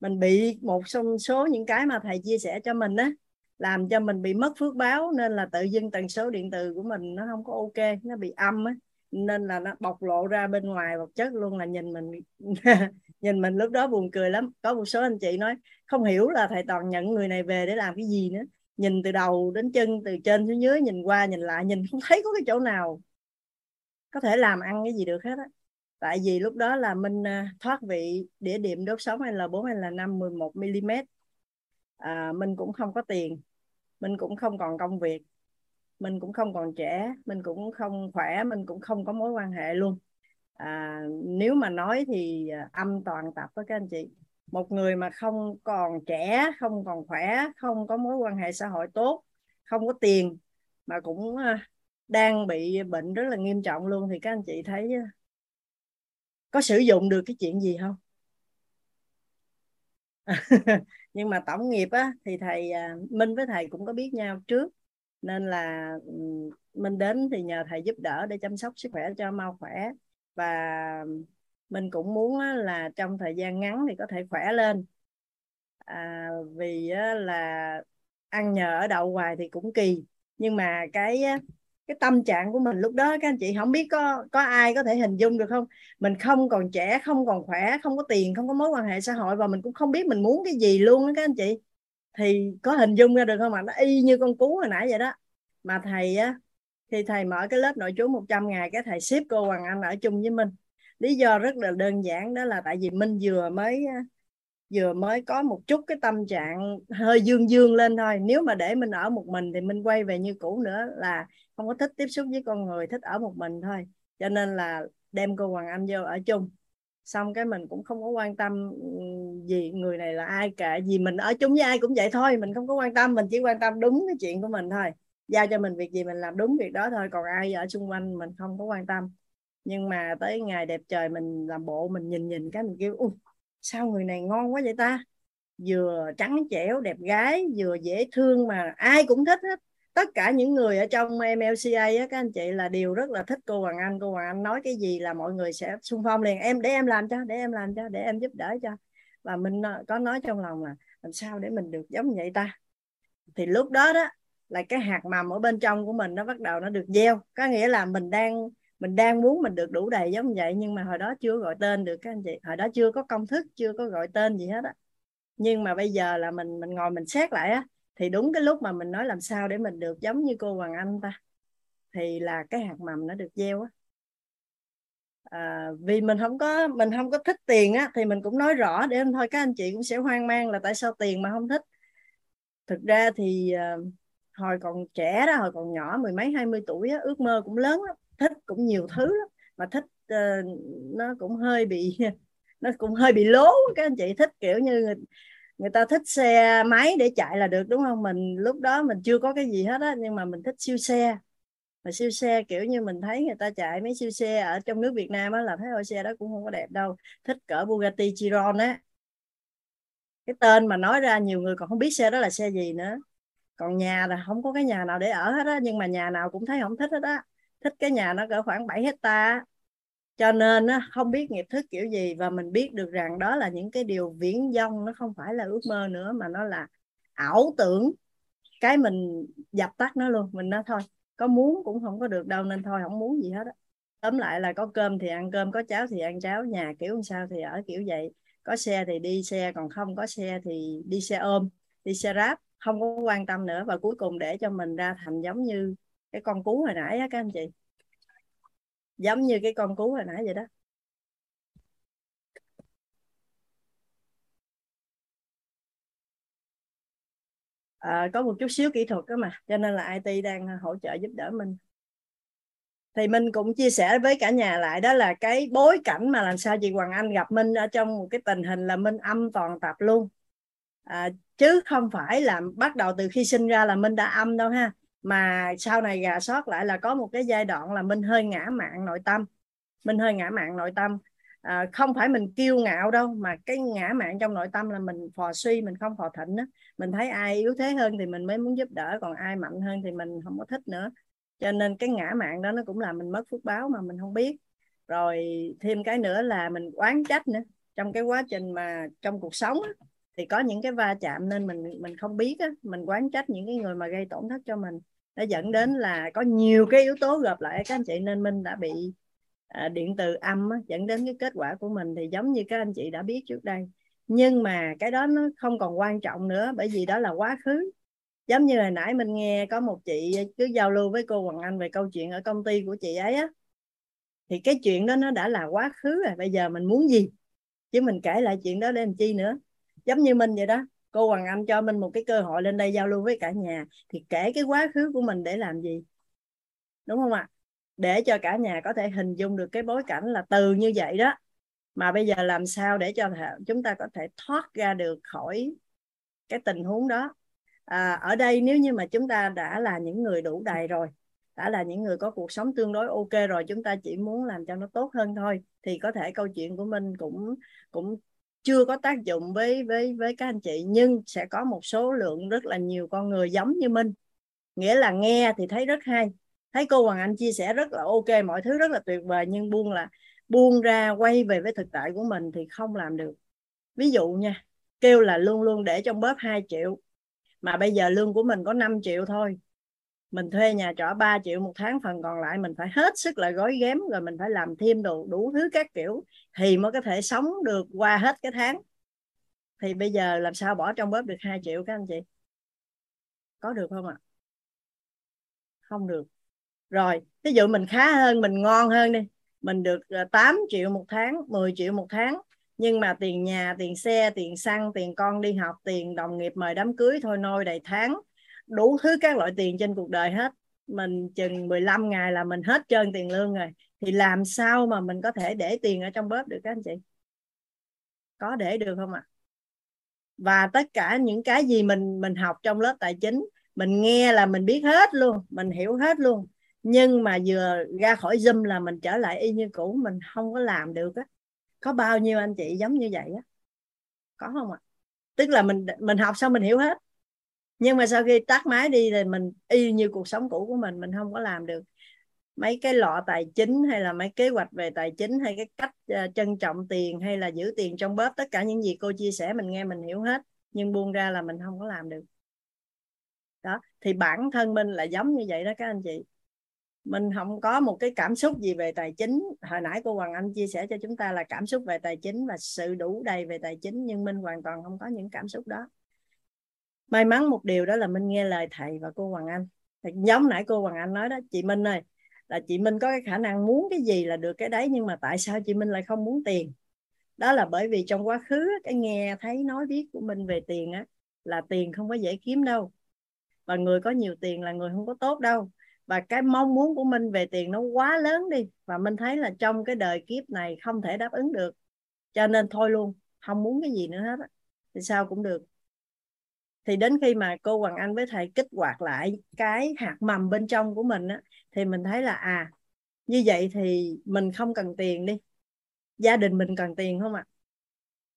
mình bị một số, số những cái mà thầy chia sẻ cho mình á làm cho mình bị mất phước báo nên là tự dưng tần số điện từ của mình nó không có ok nó bị âm á nên là nó bộc lộ ra bên ngoài vật chất luôn là nhìn mình nhìn mình lúc đó buồn cười lắm. Có một số anh chị nói không hiểu là thầy toàn nhận người này về để làm cái gì nữa nhìn từ đầu đến chân từ trên xuống dưới nhìn qua nhìn lại nhìn không thấy có cái chỗ nào có thể làm ăn cái gì được hết á. Tại vì lúc đó là mình à, thoát vị đĩa điểm đốt sống hay là 4 hay là 5 11 mm à, mình cũng không có tiền mình cũng không còn công việc mình cũng không còn trẻ mình cũng không khỏe mình cũng không có mối quan hệ luôn. À, nếu mà nói thì à, âm toàn tập với các anh chị một người mà không còn trẻ, không còn khỏe, không có mối quan hệ xã hội tốt, không có tiền, mà cũng ờ, đang bị bệnh rất là nghiêm trọng luôn, thì các anh chị thấy ờ, có sử dụng được cái chuyện gì không? Nhưng mà tổng nghiệp á, thì thầy ờ, Minh với thầy cũng có biết nhau trước, nên là mình đến thì nhờ thầy giúp đỡ để chăm sóc sức khỏe cho mau khỏe và mình cũng muốn là trong thời gian ngắn thì có thể khỏe lên. À, vì là ăn nhờ ở đậu hoài thì cũng kỳ. Nhưng mà cái cái tâm trạng của mình lúc đó các anh chị không biết có có ai có thể hình dung được không? Mình không còn trẻ không còn khỏe không có tiền không có mối quan hệ xã hội và mình cũng không biết mình muốn cái gì luôn đó các anh chị. Thì có hình dung ra được không ạ? Nó y như con cú hồi nãy vậy đó. Mà thầy á thì thầy mở cái lớp nội trú 100 ngày cái thầy ship cô Hoàng Anh ở chung với mình lý do rất là đơn giản đó là tại vì Minh vừa mới vừa mới có một chút cái tâm trạng hơi dương dương lên thôi. Nếu mà để mình ở một mình thì mình quay về như cũ nữa là không có thích tiếp xúc với con người, thích ở một mình thôi. Cho nên là đem cô Hoàng Anh vô ở chung. Xong cái mình cũng không có quan tâm ừ, gì người này là ai cả. Vì mình ở chung với ai cũng vậy thôi, mình không có quan tâm, mình chỉ quan tâm đúng cái chuyện của mình thôi. Giao cho mình việc gì mình làm đúng việc đó thôi. Còn ai ở xung quanh mình không có quan tâm nhưng mà tới ngày đẹp trời mình làm bộ mình nhìn nhìn cái mình kêu sao người này ngon quá vậy ta? Vừa trắng trẻo đẹp gái vừa dễ thương mà ai cũng thích hết. Tất cả những người ở trong MLCA á, các anh chị là đều rất là thích cô Hoàng Anh. Cô Hoàng Anh nói cái gì là mọi người sẽ xung phong liền. Em để em làm cho để em làm cho để em giúp đỡ cho. Và mình có nói trong lòng là làm sao để mình được giống vậy ta? Thì lúc đó đó là cái hạt mầm ở bên trong của mình nó bắt đầu nó được gieo. Có nghĩa là mình đang mình đang muốn mình được đủ đầy giống vậy nhưng mà hồi đó chưa gọi tên được các anh chị. Hồi đó chưa có công thức chưa có gọi tên gì hết á. Nhưng mà bây giờ là mình mình ngồi mình xét lại á thì đúng cái lúc mà mình nói làm sao để mình được giống như cô Hoàng Anh ta thì là cái hạt mầm nó được gieo á. À, vì mình không có mình không có thích tiền á thì mình cũng nói rõ để thôi các anh chị cũng sẽ hoang mang là tại sao tiền mà không thích. Thực ra thì à, hồi còn trẻ đó hồi còn nhỏ mười mấy hai mươi tuổi á, ước mơ cũng lớn lắm thích cũng nhiều thứ lắm mà thích uh, nó cũng hơi bị nó cũng hơi bị lố. Các anh chị thích kiểu như người, người ta thích xe máy để chạy là được đúng không? Mình lúc đó mình chưa có cái gì hết á nhưng mà mình thích siêu xe. Mà siêu xe kiểu như mình thấy người ta chạy mấy siêu xe ở trong nước Việt Nam á là thấy ôi xe đó cũng không có đẹp đâu. Thích cỡ Bugatti Chiron á. Cái tên mà nói ra nhiều người còn không biết xe đó là xe gì nữa. Còn nhà là không có cái nhà nào để ở hết á nhưng mà nhà nào cũng thấy không thích hết á thích cái nhà nó cỡ khoảng 7 hecta cho nên nó không biết nghiệp thức kiểu gì và mình biết được rằng đó là những cái điều viễn vông, nó không phải là ước mơ nữa mà nó là ảo tưởng. Cái mình dập tắt nó luôn, mình nói thôi, có muốn cũng không có được đâu nên thôi, không muốn gì hết á. Tóm lại là có cơm thì ăn cơm, có cháo thì ăn cháo, nhà kiểu sao thì ở kiểu vậy. Có xe thì đi xe, còn không có xe thì đi xe ôm, đi xe ráp không có quan tâm nữa. Và cuối cùng để cho mình ra thành giống như cái con cú hồi nãy á các anh chị. Giống như cái con cú hồi nãy vậy đó. À, có một chút xíu kỹ thuật đó mà cho nên là IT đang hỗ trợ giúp đỡ mình. Thì mình cũng chia sẻ với cả nhà lại đó là cái bối cảnh mà làm sao chị Hoàng Anh gặp Minh ở trong một cái tình hình là Minh âm toàn tập luôn. À, chứ không phải là bắt đầu từ khi sinh ra là Minh đã âm đâu ha mà sau này gà sót lại là có một cái giai đoạn là mình hơi ngã mạng nội tâm. Mình hơi ngã mạng nội tâm. À, không phải mình kiêu ngạo đâu mà cái ngã mạng trong nội tâm là mình phò suy mình không phò thịnh đó. mình thấy ai yếu thế hơn thì mình mới muốn giúp đỡ còn ai mạnh hơn thì mình không có thích nữa. Cho nên cái ngã mạng đó nó cũng làm mình mất phước báo mà mình không biết. Rồi thêm cái nữa là mình oán trách nữa. Trong cái quá trình mà trong cuộc sống á, thì có những cái va chạm nên mình mình không biết á, mình quán trách những cái người mà gây tổn thất cho mình nó dẫn đến là có nhiều cái yếu tố gặp lại. Các anh chị nên minh đã bị à, điện từ âm á, dẫn đến cái kết quả của mình thì giống như các anh chị đã biết trước đây. Nhưng mà cái đó nó không còn quan trọng nữa bởi vì đó là quá khứ. Giống như hồi nãy mình nghe có một chị cứ giao lưu với cô Hoàng Anh về câu chuyện ở công ty của chị ấy á thì cái chuyện đó nó đã là quá khứ rồi. Bây giờ mình muốn gì? Chứ mình kể lại chuyện đó để làm chi nữa? Giống như mình vậy đó cô Hoàng Anh cho mình một cái cơ hội lên đây giao lưu với cả nhà. Thì kể cái quá khứ của mình để làm gì? Đúng không ạ? Để cho cả nhà có thể hình dung được cái bối cảnh là từ như vậy đó. Mà bây giờ làm sao để cho chúng ta có thể thoát ra được khỏi cái tình huống đó? À, ở đây nếu như mà chúng ta đã là những người đủ đầy rồi đã là những người có cuộc sống tương đối ok rồi chúng ta chỉ muốn làm cho nó tốt hơn thôi thì có thể câu chuyện của mình cũng cũng chưa có tác dụng với với với các anh chị, nhưng sẽ có một số lượng rất là nhiều con người giống như mình. Nghĩa là nghe thì thấy rất hay. Thấy cô Hoàng Anh chia sẻ rất là ok, mọi thứ rất là tuyệt vời, nhưng buông là, buông ra quay về với thực tại của mình thì không làm được. Ví dụ nha, kêu là luôn luôn để trong bóp 2 triệu, mà bây giờ lương của mình có 5 triệu thôi mình thuê nhà trọ 3 triệu một tháng, phần còn lại mình phải hết sức là gói ghém, rồi mình phải làm thêm đồ, đủ thứ các kiểu thì mới có thể sống được qua hết cái tháng. Thì bây giờ làm sao bỏ trong bóp được 2 triệu các anh chị? Có được không ạ? Không được. Rồi ví dụ mình khá hơn, mình ngon hơn đi. Mình được ờ, 8 triệu một tháng 10 triệu một tháng. Nhưng mà tiền nhà, tiền xe, tiền xăng, tiền con đi học, tiền đồng nghiệp mời đám cưới thôi, nôi đầy tháng đủ thứ các loại tiền trên cuộc đời hết. Mình chừng 15 ngày là mình hết trơn tiền lương rồi. Thì làm sao mà mình có thể để tiền ở trong bóp được các anh chị? Có để được không ạ? Và tất cả những cái gì mình mình học trong lớp tài chính, mình nghe là mình biết hết luôn, mình hiểu hết luôn. Nhưng mà vừa ra khỏi zoom là mình trở lại y như cũ, mình không có làm được á. Có bao nhiêu anh chị giống như vậy á? Có không ạ? Tức là mình mình học xong mình hiểu hết nhưng mà sau khi tắt máy đi thì mình y như cuộc sống cũ của mình mình không có làm được mấy cái lọ tài chính hay là mấy kế hoạch về tài chính hay cái cách uh, trân trọng tiền hay là giữ tiền trong bóp tất cả những gì cô chia sẻ mình nghe mình hiểu hết nhưng buông ra là mình không có làm được. Đó thì bản thân mình là giống như vậy đó các anh chị. Mình không có một cái cảm xúc gì về tài chính. Hồi nãy cô Hoàng Anh chia sẻ cho chúng ta là cảm xúc về tài chính và sự đủ đầy về tài chính nhưng mình hoàn toàn không có những cảm xúc đó may mắn một điều đó là minh nghe lời thầy và cô Hoàng Anh. Thì giống nãy cô Hoàng Anh nói đó, chị Minh ơi, là chị Minh có cái khả năng muốn cái gì là được cái đấy, nhưng mà tại sao chị Minh lại không muốn tiền? Đó là bởi vì trong quá khứ cái nghe thấy nói biết của mình về tiền á, là tiền không có dễ kiếm đâu. Và người có nhiều tiền là người không có tốt đâu. Và cái mong muốn của mình về tiền nó quá lớn đi, và mình thấy là trong cái đời kiếp này không thể đáp ứng được. Cho nên thôi luôn, không muốn cái gì nữa hết á. Thì sao cũng được thì đến khi mà cô Hoàng Anh với thầy kích hoạt lại cái hạt mầm bên trong của mình á thì mình thấy là à như vậy thì mình không cần tiền đi. Gia đình mình cần tiền không ạ?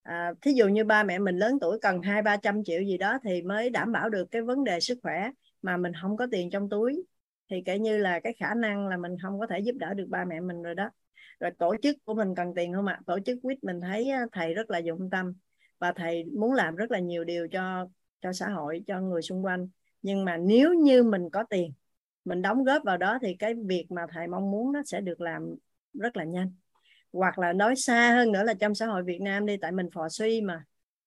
À, thí dụ như ba mẹ mình lớn tuổi cần hai ba trăm triệu gì đó thì mới đảm bảo được cái vấn đề sức khỏe mà mình không có tiền trong túi. Thì kể như là cái khả năng là mình không có thể giúp đỡ được ba mẹ mình rồi đó. Rồi tổ chức của mình cần tiền không ạ? Tổ chức quýt mình thấy thầy rất là dụng tâm và thầy muốn làm rất là nhiều điều cho cho xã hội, cho người xung quanh. Nhưng mà nếu như mình có tiền, mình đóng góp vào đó thì cái việc mà thầy mong muốn nó sẽ được làm rất là nhanh. Hoặc là nói xa hơn nữa là trong xã hội Việt Nam đi, tại mình phò suy mà.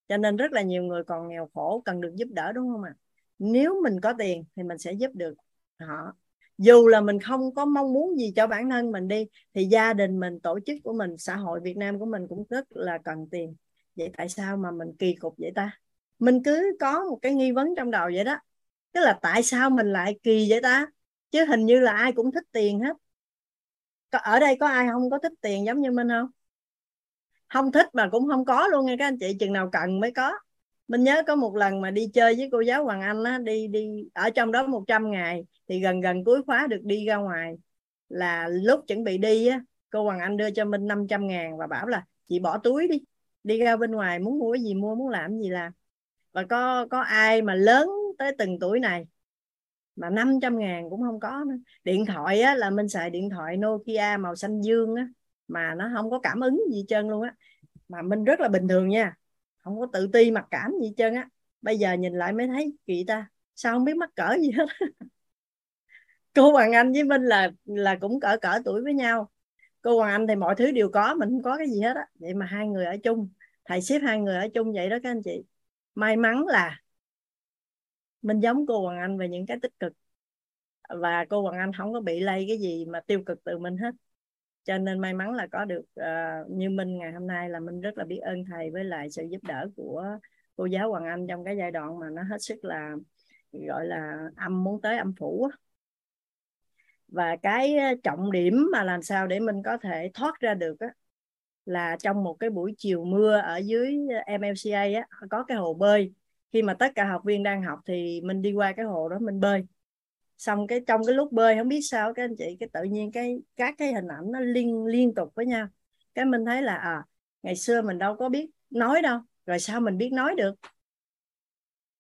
Cho nên rất là nhiều người còn nghèo khổ, cần được giúp đỡ, đúng không ạ? Nếu mình có tiền thì mình sẽ giúp được họ. Dù là mình không có mong muốn gì cho bản thân mình đi, thì gia đình mình, tổ chức của mình, xã hội Việt Nam của mình cũng rất là cần tiền. Vậy tại sao mà mình kỳ cục vậy ta? Mình cứ có một cái nghi vấn trong đầu vậy đó. Tức là tại sao mình lại kỳ vậy ta? Chứ hình như là ai cũng thích tiền hết. Ở đây có ai không có thích tiền giống như mình không? Không thích mà cũng không có luôn nha các anh chị chừng nào cần mới có. Mình nhớ có một lần mà đi chơi với cô giáo Hoàng Anh á, đi đi ở trong đó 100 ngày thì gần gần cuối khóa được đi ra ngoài là lúc chuẩn bị đi á, cô Hoàng Anh đưa cho mình 500 ngàn và bảo là chị bỏ túi đi đi ra bên ngoài muốn mua cái gì mua muốn làm gì làm và có có ai mà lớn tới từng tuổi này? Mà 500 ngàn cũng không có nữa. điện thoại á, là mình xài điện thoại Nokia màu xanh dương á, mà nó không có cảm ứng gì trơn luôn á. Mà mình rất là bình thường nha không có tự ti mặc cảm gì trơn á. Bây giờ nhìn lại mới thấy kỳ ta sao không biết mắc cỡ gì hết. Cô Hoàng Anh với Minh là là cũng cỡ cỡ tuổi với nhau. Cô Hoàng Anh thì mọi thứ đều có mình không có cái gì hết á. Vậy mà hai người ở chung thầy xếp hai người ở chung vậy đó các anh chị may mắn là mình giống cô Hoàng Anh về những cái tích cực. Và cô Hoàng Anh không có bị lây cái gì mà tiêu cực từ mình hết. Cho nên may mắn là có được uh, như Minh ngày hôm nay là mình rất là biết ơn thầy với lại sự giúp đỡ của cô giáo Hoàng Anh trong cái giai đoạn mà nó hết sức là gọi là âm muốn tới âm phủ và cái ờ, trọng điểm mà làm sao để mình có thể thoát ra được á, là trong một cái buổi chiều mưa ở dưới ờ, MLCA á, có cái hồ bơi. Khi mà tất cả học viên đang học thì mình đi qua cái hồ đó mình bơi. Xong cái trong cái lúc bơi không biết sao các anh chị cái tự nhiên cái các cái hình ảnh nó liên liên tục với nhau. Cái mình thấy là à ngày xưa mình đâu có biết nói đâu rồi sao mình biết nói được?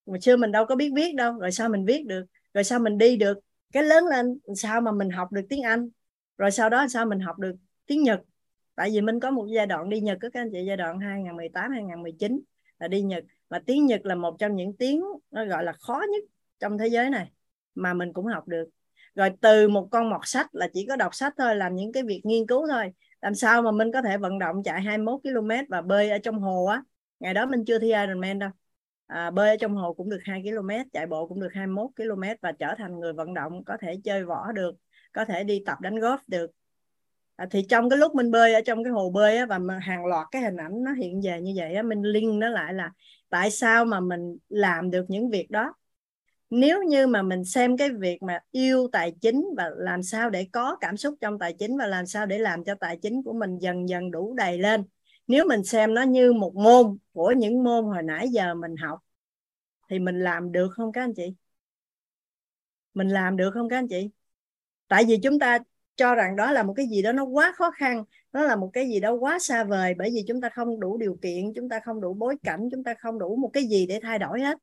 Ngày xưa mình đâu có biết viết đâu rồi sao mình viết được? Rồi sao mình đi được? Cái lớn lên sao mà mình học được tiếng Anh? Rồi sau đó sao mình học được tiếng Nhật? Tại vì mình có một giai đoạn đi Nhật các anh chị giai đoạn 2018 2019 là đi Nhật. Mà tiếng Nhật là một trong những tiếng nó gọi là khó nhất trong thế giới này mà mình cũng học được. Rồi từ một con mọt sách là chỉ có đọc sách thôi làm những cái việc nghiên cứu thôi. Làm sao mà mình có thể vận động chạy 21 km và bơi ở trong hồ á? Ngày đó mình chưa thi Ironman đâu. À, bơi ở trong hồ cũng được 2 km chạy bộ cũng được 21 km và trở thành người vận động có thể chơi võ được có thể đi tập đánh golf được à, thì trong cái lúc mình bơi ở trong cái hồ bơi á, và hàng loạt cái hình ảnh nó hiện về như vậy á, mình link nó lại là tại sao mà mình làm được những việc đó. Nếu như mà mình xem cái việc mà yêu tài chính và làm sao để có cảm xúc trong tài chính và làm sao để làm cho tài chính của mình dần dần đủ đầy lên. Nếu mình xem nó như một môn của những môn hồi nãy giờ mình học thì mình làm được không các anh chị? Mình làm được không các anh chị? Tại vì chúng ta cho rằng đó là một cái gì đó nó quá khó khăn nó là một cái gì đó quá xa vời bởi vì chúng ta không đủ điều kiện chúng ta không đủ bối cảnh chúng ta không đủ một cái gì để thay đổi hết.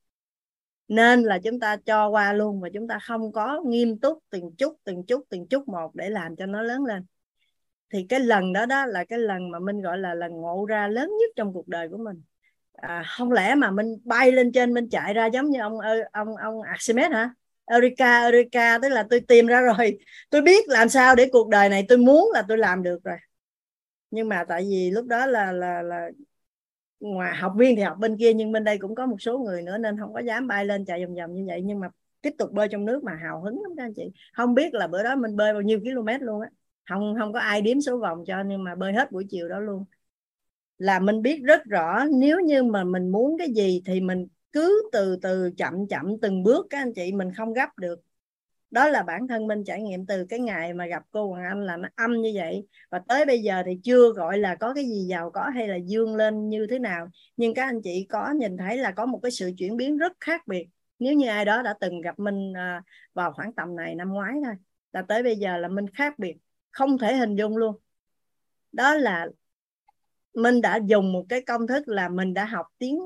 Nên là chúng ta cho qua luôn và chúng ta không có nghiêm túc từng chút từng chút từng chút một để làm cho nó lớn lên. Thì cái lần đó đó là cái lần mà minh gọi là lần ngộ ra lớn nhất trong cuộc đời của mình. À, không lẽ mà mình bay lên trên mình chạy ra giống như ông ông ông Archimedes hả? Eureka Eureka, tức là tôi tìm ra rồi. Tôi biết làm sao để cuộc đời này tôi muốn là tôi làm được rồi. Nhưng mà tại vì lúc đó là là là ngoài học viên thì học bên kia, nhưng bên đây cũng có một số người nữa nên không có dám bay lên chạy vòng vòng như vậy. Nhưng mà tiếp tục bơi trong nước mà hào hứng lắm các anh chị. Không biết là bữa đó mình bơi bao nhiêu km luôn á. Không không có ai đếm số vòng cho nhưng mà bơi hết buổi chiều đó luôn. Là mình biết rất rõ, nếu như mà mình muốn cái gì thì mình cứ từ từ chậm chậm từng bước các anh chị, mình không gấp được. Đó là bản thân mình trải nghiệm từ cái ngày mà gặp cô Hoàng Anh là nó âm như vậy. Và tới bây giờ thì chưa gọi là có cái gì giàu có hay là dương lên như thế nào. Nhưng các anh chị có nhìn thấy là có một cái sự chuyển biến rất khác biệt. Nếu như ai đó đã từng gặp mình à, vào khoảng tầm này năm ngoái thôi, là tới bây giờ là mình khác biệt, không thể hình dung luôn. Đó là mình đã dùng một cái công thức là mình đã học tiếng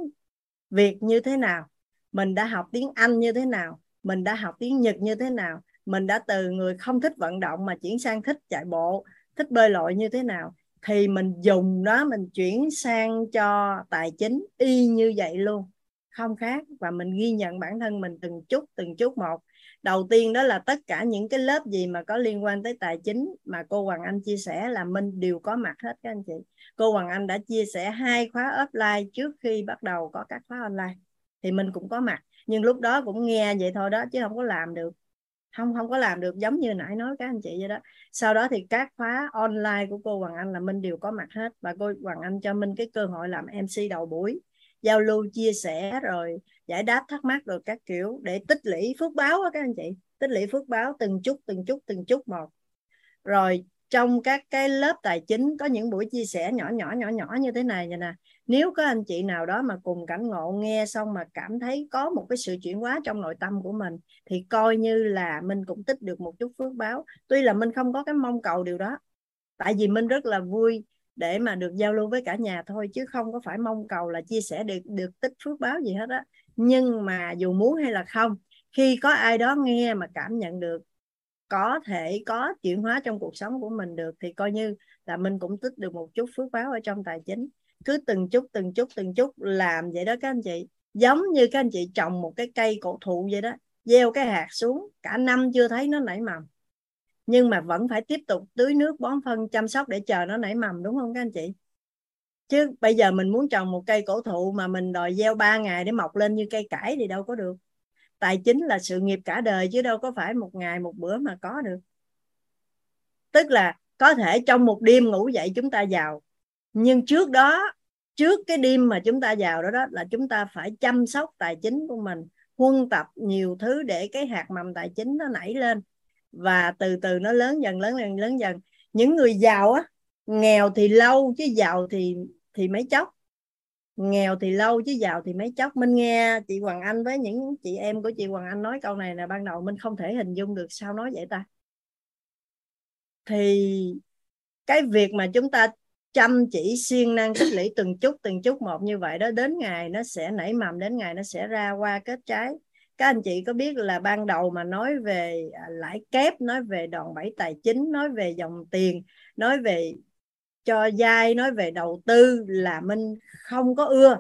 Việt như thế nào? Mình đã học tiếng Anh như thế nào? Mình đã học tiếng Nhật như thế nào? Mình đã từ người không thích vận động mà chuyển sang thích chạy bộ, thích bơi lội như thế nào? Thì mình dùng đó mình chuyển sang cho tài chính y như vậy luôn. Không khác. Và mình ghi nhận bản thân mình từng chút từng chút một. Đầu tiên đó là tất cả những cái lớp gì mà có liên quan tới tài chính mà cô Hoàng Anh chia sẻ là minh đều có mặt hết các anh chị cô Hoàng Anh đã chia sẻ hai khóa offline trước khi bắt đầu có các khóa online. Thì mình cũng có mặt, nhưng lúc đó cũng nghe vậy thôi đó, chứ không có làm được. Không không có làm được giống như nãy nói các anh chị vậy đó. Sau đó thì các khóa online của cô Hoàng Anh là Minh đều có mặt hết. Và cô Hoàng Anh cho Minh cái cơ hội làm MC đầu buổi, giao lưu, chia sẻ, rồi giải đáp thắc mắc rồi các kiểu để tích lũy phước báo đó các anh chị. Tích lũy phước báo từng chút từng chút từng chút một. Rồi trong các cái lớp tài chính có những buổi chia sẻ nhỏ nhỏ nhỏ nhỏ như thế này nè. Nếu có anh chị nào đó mà cùng cảnh ngộ nghe xong mà cảm thấy có một cái sự chuyển hóa trong nội tâm của mình, thì coi như là mình cũng tích được một chút phước báo. Tuy là mình không có cái mong cầu điều đó, tại vì mình rất là vui để mà được giao lưu với cả nhà thôi, chứ không có phải mong cầu là chia sẻ được được tích phước báo gì hết á. Nhưng mà dù muốn hay là không, khi có ai đó nghe mà cảm nhận được có thể có chuyển hóa trong cuộc sống của mình được thì coi như là mình cũng tích được một chút phước báo ở trong tài chính. Cứ từng chút từng chút từng chút làm vậy đó các anh chị. Giống như các anh chị trồng một cái cây cổ thụ vậy đó, gieo cái hạt xuống, cả năm chưa thấy nó nảy mầm. Nhưng mà vẫn phải tiếp tục tưới nước, bón phân, chăm sóc để chờ nó nảy mầm, đúng không các anh chị? Chứ bây giờ mình muốn trồng một cây cổ thụ mà mình đòi gieo 3 ngày để mọc lên như cây cải thì đâu có được tài chính là sự nghiệp cả đời chứ đâu có phải một ngày một bữa mà có được. Tức là có thể trong một đêm ngủ dậy chúng ta giàu. Nhưng trước đó, trước cái đêm mà chúng ta giàu đó đó là chúng ta phải chăm sóc tài chính của mình, huân tập nhiều thứ để cái hạt mầm tài chính nó nảy lên. Và từ từ nó lớn dần lớn dần lớn dần. Những người giàu á, nghèo thì lâu, chứ giàu thì thì mấy chốc nghèo thì lâu chứ giàu thì mấy chốc. Minh nghe chị Hoàng Anh với những chị em của chị Hoàng Anh nói câu này là ban đầu mình không thể hình dung được sao nói vậy ta? Thì cái việc mà chúng ta chăm chỉ siêng năng tích lũy từng chút từng chút một như vậy đó, đến ngày nó sẽ nảy mầm, đến ngày nó sẽ ra qua kết trái. Các anh chị có biết là ban đầu mà nói về à, lãi kép, nói về đòn bẩy tài chính, nói về dòng tiền, nói về cho dai nói về đầu tư là mình không có ưa.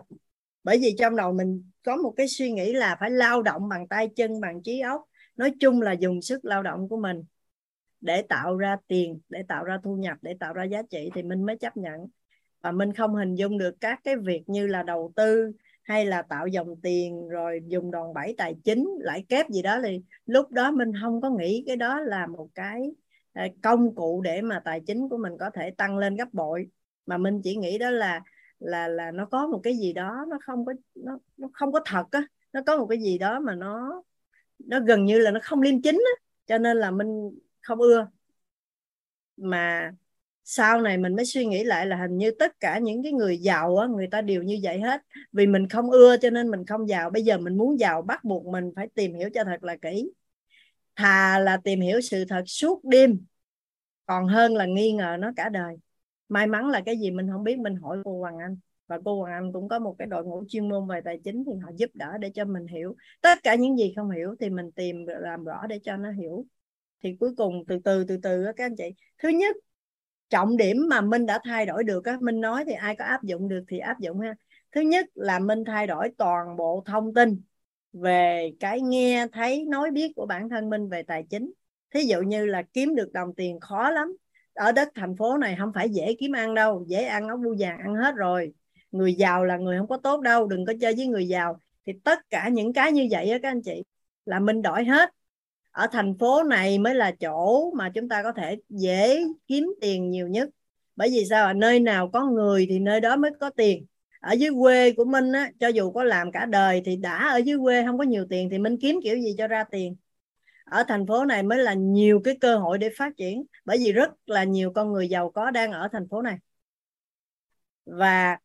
Bởi vì trong đầu mình có một cái suy nghĩ là phải lao động bằng tay chân, bằng trí óc. Nói chung là dùng sức lao động của mình để tạo ra tiền, để tạo ra thu nhập, để tạo ra giá trị thì mình mới chấp nhận. Và mình không hình dung được các cái việc như là đầu tư hay là tạo dòng tiền, rồi dùng đòn bẩy tài chính, lãi kép gì đó. Thì lúc đó mình không có nghĩ cái đó là một cái Ờ, công cụ để mà tài chính của mình có thể tăng lên gấp bội. Mà mình chỉ nghĩ đó là là là nó có một cái gì đó, nó không có, nó nó không có thật á. Nó có một cái gì đó mà nó nó gần như là nó không liêm chính á. Cho nên là mình không ưa. Mà sau này mình mới suy nghĩ lại là hình như tất cả những cái người giàu á, người ta đều như vậy hết. Vì mình không ưa cho nên mình không giàu. Bây giờ mình muốn giàu bắt buộc mình phải tìm hiểu cho thật là kỹ thà là tìm hiểu sự thật suốt đêm, còn hơn là nghi ngờ nó cả đời. May mắn là cái gì mình không biết, mình hỏi cô Hoàng Anh. Và cô Hoàng Anh cũng có một cái đội ngũ chuyên môn về tài chính thì họ giúp đỡ để cho mình hiểu. Tất cả những gì không hiểu thì mình tìm làm rõ để cho nó hiểu. Thì cuối cùng từ từ từ từ các anh chị. Thứ nhất, trọng điểm mà minh đã thay đổi được á, minh nói thì ai có áp dụng được thì áp dụng ha. Thứ nhất là minh thay đổi toàn bộ thông tin về cái nghe, thấy, nói, biết của bản thân minh về tài chính. Thí dụ như là kiếm được đồng tiền khó lắm. Ở đất thành phố này không phải dễ kiếm ăn đâu, dễ ăn ốc bu vàng ăn hết rồi. Người giàu là người không có tốt đâu, đừng có chơi với người giàu. Thì tất cả những cái như vậy á các anh chị, là minh đổi hết. Ở thành phố này mới là chỗ mà chúng ta có thể dễ kiếm tiền nhiều nhất. Bởi vì sao à? nơi nào có người thì nơi đó mới có tiền ở dưới quê của minh á cho dù có làm cả đời thì đã ở dưới quê không có nhiều tiền thì minh kiếm kiểu gì cho ra tiền. Ở thành phố này mới là nhiều cái cơ hội để phát triển bởi vì rất là nhiều con người giàu có đang ở thành phố này. Và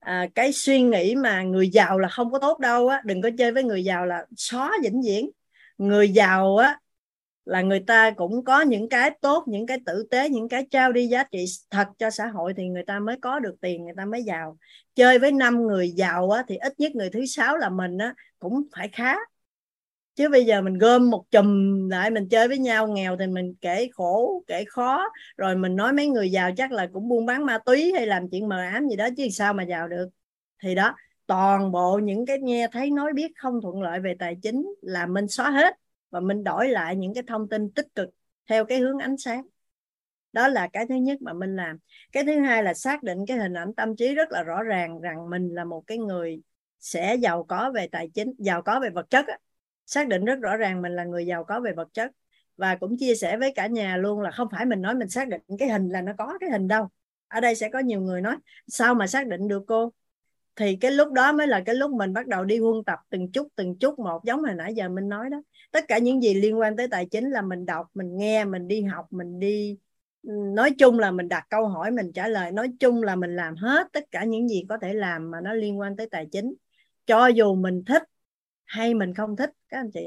à, cái suy nghĩ mà người giàu là không có tốt đâu á đừng có chơi với người giàu là xóa vĩnh viễn. Người giàu á là người ta cũng có những cái tốt những cái tử tế những cái trao đi giá trị thật cho xã hội thì người ta mới có được tiền người ta mới giàu. Chơi với năm người giàu á, thì ít nhất người thứ sáu là mình á, cũng phải khá. Chứ bây giờ mình gom một chùm lại mình chơi với nhau nghèo thì mình kể khổ kể khó rồi mình nói mấy người giàu chắc là cũng buôn bán ma túy hay làm chuyện mờ ám gì đó chứ sao mà giàu được. Thì đó toàn bộ những cái nghe thấy nói biết không thuận lợi về tài chính là mình xóa hết và mình đổi lại những cái thông tin tích cực theo cái hướng ánh sáng. Đó là cái thứ nhất mà mình làm. Cái thứ hai là xác định cái hình ảnh tâm trí rất là rõ ràng rằng mình là một cái người sẽ giàu có về tài chính, giàu có về vật chất xác định rất rõ ràng mình là người giàu có về vật chất. Và cũng chia sẻ với cả nhà luôn là không phải mình nói mình xác định cái hình là nó có cái hình đâu. Ở đây sẽ có nhiều người nói, sao mà xác định được cô? Thì cái lúc đó mới là cái lúc mình bắt đầu đi huân tập từng chút từng chút một, giống hồi nãy giờ mình nói đó tất cả những gì liên quan tới tài chính là mình đọc, mình nghe, mình đi học, mình đi ừ, nói chung là mình đặt câu hỏi, mình trả lời. Nói chung là mình làm hết tất cả những gì có thể làm mà nó liên quan tới tài chính. Cho dù mình thích hay mình không thích, các anh chị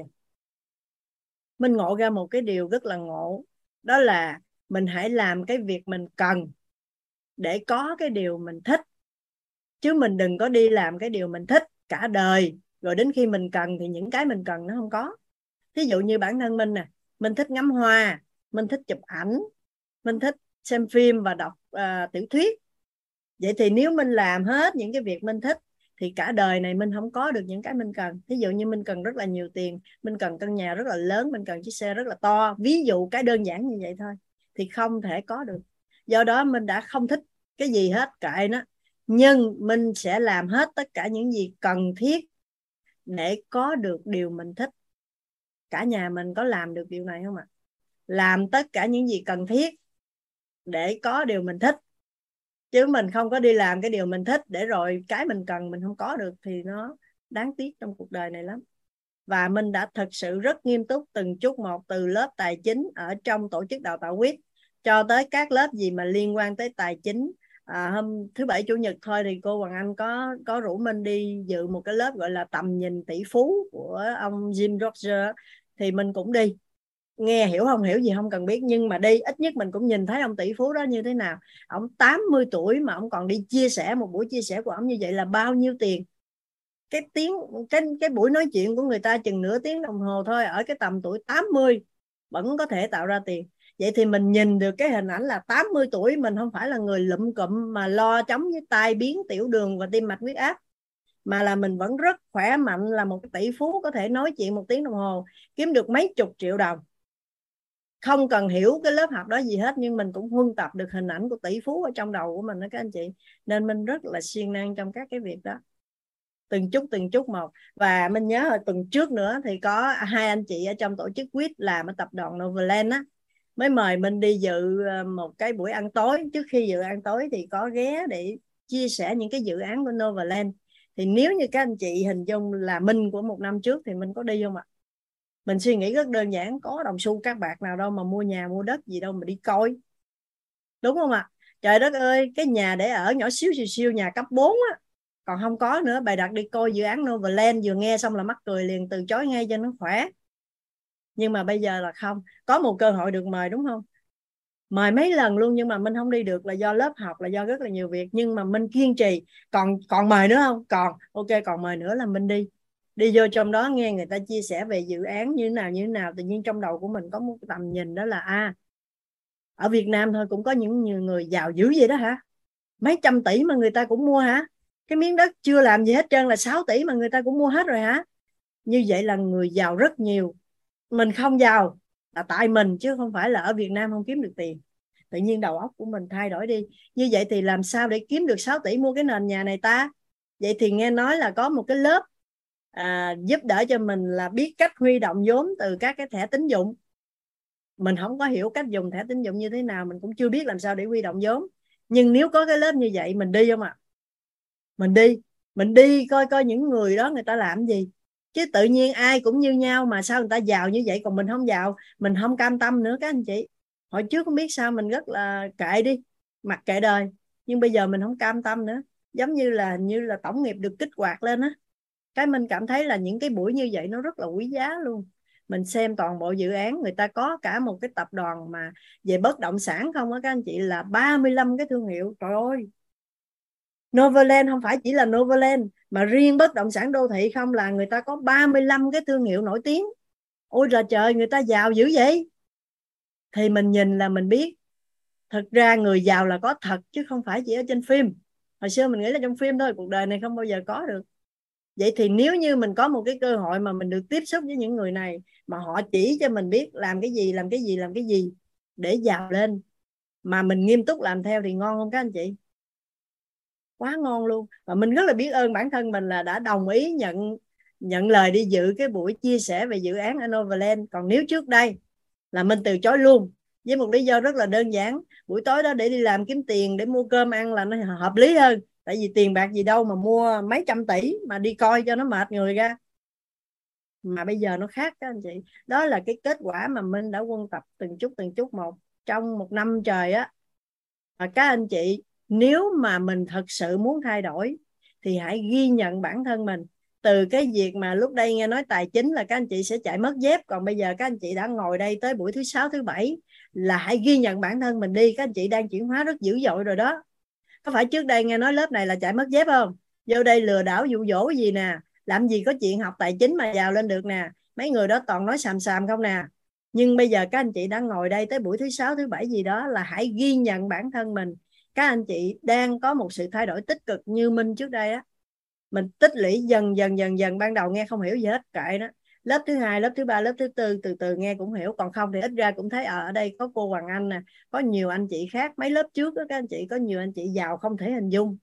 mình ngộ ra một cái điều rất là ngộ, đó là mình hãy làm cái việc mình cần để có cái điều mình thích. Chứ mình đừng có đi làm cái điều mình thích cả đời. Rồi đến khi mình cần thì những cái mình cần nó không có thí dụ như bản thân mình nè mình thích ngắm hoa mình thích chụp ảnh mình thích xem phim và đọc uh, tiểu thuyết. Vậy thì nếu mình làm hết những cái việc mình thích thì cả đời này mình không có được những cái mình cần. Thí dụ như mình cần rất là nhiều tiền mình cần căn nhà rất là lớn mình cần chiếc xe rất là to. Ví dụ cái đơn giản như vậy thôi thì không thể có được. Do đó mình đã không thích cái gì hết kệ nó. Nhưng mình sẽ làm hết tất cả những gì cần thiết để có được điều mình thích cả nhà mình có làm được điều này không ạ? Làm tất cả những gì cần thiết để có điều mình thích. Chứ mình không có đi làm cái điều mình thích để rồi cái mình cần mình không có được thì nó đáng tiếc trong cuộc đời này lắm. Và mình đã thực sự rất nghiêm túc từng chút một từ lớp tài chính ở trong tổ chức đào tạo quyết cho tới các lớp gì mà liên quan tới tài chính. À, hôm thứ bảy chủ nhật thôi thì cô Hoàng Anh có có rủ mình đi dự một cái lớp gọi là tầm nhìn tỷ phú của ông Jim Roger thì mình cũng đi. Nghe hiểu không, hiểu gì không cần biết, nhưng mà đi, ít nhất mình cũng nhìn thấy ông tỷ phú đó như thế nào. Ông 80 tuổi mà ông còn đi chia sẻ, một buổi chia sẻ của ông như vậy là bao nhiêu tiền? Cái tiếng, cái cái buổi nói chuyện của người ta chừng nửa tiếng đồng hồ thôi, ở cái tầm tuổi 80 vẫn có thể tạo ra tiền. Vậy thì mình nhìn được cái hình ảnh là 80 tuổi, mình không phải là người lụm cụm mà lo chống với tai biến tiểu đường và tim mạch huyết áp mà là mình vẫn rất khỏe mạnh là một tỷ phú có thể nói chuyện một tiếng đồng hồ, kiếm được mấy chục triệu đồng. Không cần hiểu cái lớp học đó gì hết, nhưng mình cũng huân tập được hình ảnh của tỷ phú ở trong đầu của mình đó các anh chị. Nên mình rất là siêng năng trong các cái việc đó. Từng chút từng chút một. Và mình nhớ hồi tuần trước nữa thì có hai anh chị ở trong tổ chức quýt làm ở tập đoàn Novaland á, mới mời mình đi dự ờ, một cái buổi ăn tối. Trước khi dự ăn tối thì có ghé để chia sẻ những cái dự án của Novaland thì nếu như các anh chị hình dung là minh của một năm trước thì mình có đi không ạ? Mình suy nghĩ rất đơn giản, có đồng xu các bạc nào đâu mà mua nhà, mua đất gì đâu mà đi coi. Đúng không ạ? Trời đất ơi, cái nhà để ở nhỏ xíu xíu xíu, nhà cấp 4 á. Còn không có nữa bài đặt đi coi dự án Novaland, vừa nghe xong là mắc cười liền, từ chối ngay cho nó khỏe. Nhưng mà bây giờ là không, có một cơ hội được mời đúng không? Mời mấy lần luôn nhưng mà mình không đi được là do lớp học là do rất là nhiều việc. Nhưng mà mình kiên trì. Còn còn mời nữa không? Còn ok còn mời nữa là mình đi. Đi vô trong đó nghe người ta chia sẻ về dự án như thế nào như thế nào. Tự nhiên trong đầu của mình có một tầm nhìn đó là a à, ở Việt Nam thôi cũng có những nhiều người giàu dữ vậy đó hả? Mấy trăm tỷ mà người ta cũng mua hả? Cái miếng đất chưa làm gì hết trơn là 6 tỷ mà người ta cũng mua hết rồi hả? Như vậy là người giàu rất nhiều. Mình không giàu là tại mình chứ không phải là ở Việt Nam không kiếm được tiền. Tự nhiên đầu óc của mình thay đổi đi. Như vậy thì làm sao để kiếm được 6 tỷ mua cái nền nhà này ta? Vậy thì nghe nói là có một cái lớp à, giúp đỡ cho mình là biết cách huy động vốn từ các cái thẻ tín dụng. Mình không có hiểu cách dùng thẻ tín dụng như thế nào mình cũng chưa biết làm sao để huy động vốn. Nhưng nếu có cái lớp như vậy mình đi không ạ? À? mình đi. Mình đi coi coi những người đó người ta làm gì chứ tự nhiên ai cũng như nhau mà sao người ta giàu như vậy còn mình không giàu? Mình không cam tâm nữa các anh chị. Hồi trước không biết sao mình rất là kệ đi, mặc kệ đời. Nhưng bây giờ mình không cam tâm nữa. Giống như là như là tổng nghiệp được kích hoạt lên á. Cái mình cảm thấy là những cái buổi như vậy nó rất là quý giá luôn. Mình xem toàn bộ dự án, người ta có cả một cái tập đoàn mà về bất động sản không á các anh chị, là 35 cái thương hiệu. Trời ơi Novaland không phải chỉ là Novaland, mà riêng bất động sản đô thị không là người ta có 35 cái thương hiệu nổi tiếng. Ôi là trời, người ta giàu dữ vậy. Thì mình nhìn là mình biết. Thực ra người giàu là có thật, chứ không phải chỉ ở trên phim. Hồi xưa mình nghĩ là trong phim thôi, cuộc đời này không bao giờ có được. Vậy thì nếu như mình có một cái cơ hội mà mình được tiếp xúc với những người này, mà họ chỉ cho mình biết làm cái gì, làm cái gì, làm cái gì để giàu lên, mà mình nghiêm túc làm theo thì ngon không các anh chị? Quá ngon luôn. Và mình rất là biết ơn bản thân mình là đã đồng ý nhận nhận lời đi dự cái buổi chia sẻ về dự án Novaland còn nếu trước đây là mình từ chối luôn, với một lý do rất là đơn giản. Buổi tối đó để đi làm kiếm tiền, để mua cơm ăn là nó hợp lý hơn. Tại vì tiền bạc gì đâu mà mua mấy trăm tỷ mà đi coi cho nó mệt người ra. Mà bây giờ nó khác các anh chị. Đó là cái kết quả mà Minh đã quân tập từng chút từng chút một trong một năm trời á. Và các anh chị nếu mà mình thật sự muốn thay đổi, thì hãy ghi nhận bản thân mình. Từ cái việc mà lúc đây nghe nói tài chính là các anh chị sẽ chạy mất dép, còn bây giờ các anh chị đã ngồi đây tới buổi thứ sáu, thứ bảy, là hãy ghi nhận bản thân mình đi. Các anh chị đang chuyển hóa rất dữ dội rồi đó. Có phải trước đây nghe nói lớp này là chạy mất dép không? Vô đây lừa đảo, dụ dỗ gì nè? Làm gì có chuyện học tài chính mà giàu lên được nè? Mấy người đó toàn nói xàm xàm không nè? Nhưng bây giờ các anh chị đang ngồi đây tới buổi thứ sáu, thứ bảy gì đó là hãy ghi nhận bản thân mình các anh chị đang có một sự thay đổi tích cực như minh trước đây á. Mình tích lũy dần dần dần dần. Ban đầu nghe không hiểu gì hết kệ đó lớp thứ hai lớp thứ ba lớp thứ tư từ từ nghe cũng hiểu. Còn không thì ít ra cũng thấy ở ở đây có cô Hoàng Anh nè có nhiều anh chị khác. Mấy lớp trước đó, các anh chị có nhiều anh chị giàu không thể hình dung.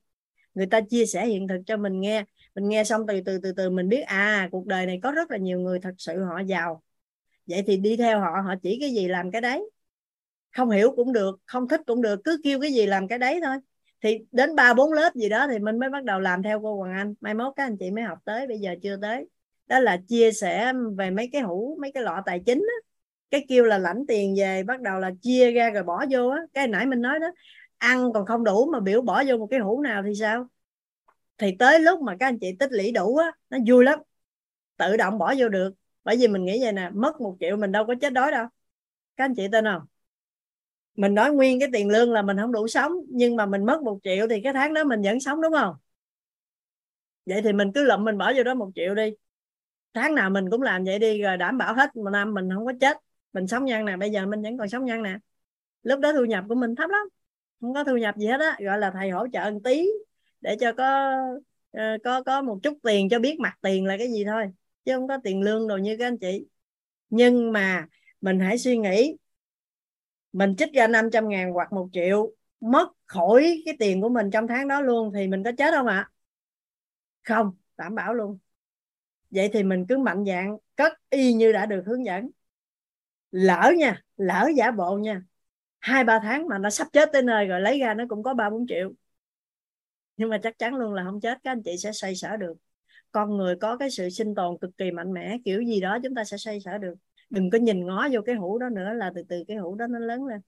Người ta chia sẻ hiện thực cho mình nghe. Mình nghe xong từ từ từ từ mình biết à cuộc đời này có rất là nhiều người thật sự họ giàu. Vậy thì đi theo họ họ chỉ cái gì làm cái đấy không hiểu cũng được, không thích cũng được, cứ kêu cái gì làm cái đấy thôi. Thì đến ba bốn lớp gì đó thì mình mới bắt đầu làm theo cô Hoàng Anh. Mai mốt các anh chị mới học tới, bây giờ chưa tới. Đó là chia sẻ về mấy cái hũ, mấy cái lọ tài chính á. Cái kêu là lãnh tiền về, bắt đầu là chia ra rồi bỏ vô á. Cái nãy mình nói đó, ăn còn không đủ mà biểu bỏ vô một cái hũ nào thì sao? Thì tới lúc mà các anh chị tích lũy đủ á, nó vui lắm. Tự động bỏ vô được. Bởi vì mình nghĩ vậy nè, mất một triệu mình đâu có chết đói đâu. Các anh chị tin không? Mình nói nguyên cái tiền lương là mình không đủ sống, nhưng mà mình mất một triệu thì cái tháng đó mình vẫn sống, đúng không? Vậy thì mình cứ lụm, mình bỏ vô đó một triệu đi. Tháng nào mình cũng làm vậy đi, rồi đảm bảo hết một năm mình không có chết. Mình sống nhân nè, bây giờ mình vẫn còn sống nhân nè. Lúc đó thu nhập của mình thấp lắm, không có thu nhập gì hết á, gọi là thầy hỗ trợ một tí để cho có ờ, có có một chút tiền cho biết mặt tiền là cái gì thôi, chứ không có tiền lương đồ như các anh chị. Nhưng mà mình hãy suy nghĩ mình trích ra 500 ngàn hoặc một triệu, mất khỏi cái tiền của mình trong tháng đó luôn thì mình có chết không ạ? Không, đảm bảo luôn. Vậy thì mình cứ mạnh dạng cất y như đã được hướng dẫn. Lỡ nha, lỡ giả bộ nha. Hai, ba tháng mà nó sắp chết tới nơi rồi, lấy ra nó cũng có ba, bốn triệu. Nhưng mà chắc chắn luôn là không chết, các anh chị sẽ xoay sở được. Con người có cái sự sinh tồn cực kỳ mạnh mẽ, kiểu gì đó chúng ta sẽ xoay sở được đừng có nhìn ngó vô cái hũ đó nữa là từ từ cái hũ đó nó lớn lên.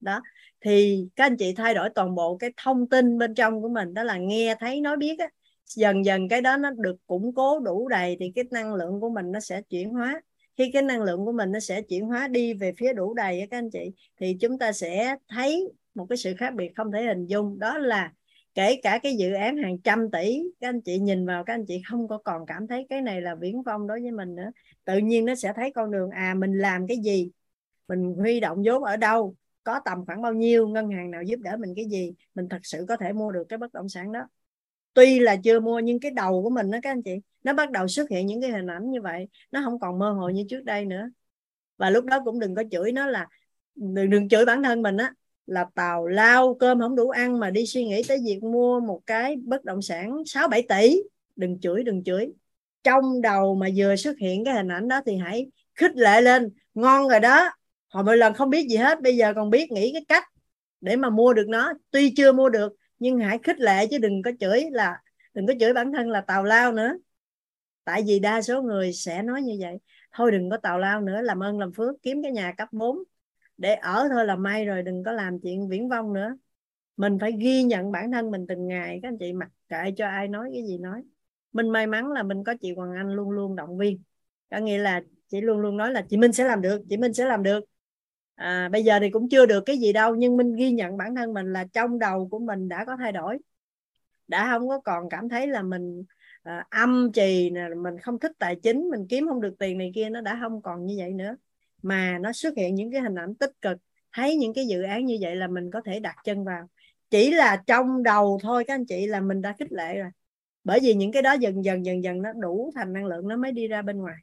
Đó. Thì các anh chị thay đổi toàn bộ cái thông tin bên trong của mình, đó là nghe thấy, nói biết á, dần dần cái đó nó được củng cố đủ đầy thì cái năng lượng của mình nó sẽ chuyển hóa. Khi cái năng lượng của mình nó sẽ chuyển hóa đi về phía đủ đầy các anh chị, thì chúng ta sẽ thấy một cái sự khác biệt không thể hình dung, đó là kể cả cái dự án hàng trăm tỷ, các anh chị nhìn vào, các anh chị không có còn cảm thấy cái này là viễn vông đối với mình nữa. Tự nhiên nó sẽ thấy con đường à mình làm cái gì? Mình huy động vốn ở đâu? Có tầm khoảng bao nhiêu? Ngân hàng nào giúp đỡ mình cái gì? Mình thật sự có thể mua được cái bất động sản đó. Tuy là chưa mua, nhưng cái đầu của mình đó các anh chị, nó bắt đầu xuất hiện những cái hình ảnh như vậy. Nó không còn mơ hồ như trước đây nữa. Và lúc đó cũng đừng có chửi nó là, đừng đừng chửi bản thân mình á là tàu lao, cơm không đủ ăn mà đi suy nghĩ tới việc mua một cái bất động sản 6 7 tỷ. Đừng chửi đừng chửi. Trong đầu mà vừa xuất hiện cái hình ảnh đó thì hãy khích lệ lên. Ngon rồi đó. Hồi mỗi lần không biết gì hết, bây giờ còn biết nghĩ cái cách để mà mua được nó. Tuy chưa mua được, nhưng hãy khích lệ chứ đừng có chửi là, đừng có chửi bản thân là tào lao nữa. Tại vì đa số người sẽ nói như vậy. Thôi đừng có tào lao nữa, làm ơn làm phước, kiếm cái nhà cấp 4 để ở thôi là may rồi đừng có làm chuyện viễn vông nữa. Mình phải ghi nhận bản thân mình từng ngày. Các anh chị mặc kệ cho ai nói cái gì nói. Mình may mắn là mình có chị Hoàng Anh luôn luôn động viên. Có nghĩa là chị luôn luôn nói là chị Minh sẽ làm được chị Minh sẽ làm được. À, bây giờ thì cũng chưa được cái gì đâu nhưng mình ghi nhận bản thân mình là trong đầu của mình đã có thay đổi. Đã không có còn cảm thấy là mình à, âm trì nè mình không thích tài chính mình kiếm không được tiền này kia nó đã không còn như vậy nữa mà nó xuất hiện những cái hình ảnh tích cực. Thấy những cái dự án như vậy là mình có thể đặt chân vào. Chỉ là trong đầu thôi, các anh chị, là mình đã khích lệ rồi. Bởi vì những cái đó dần dần dần dần nó đủ thành năng lượng, nó mới đi ra bên ngoài.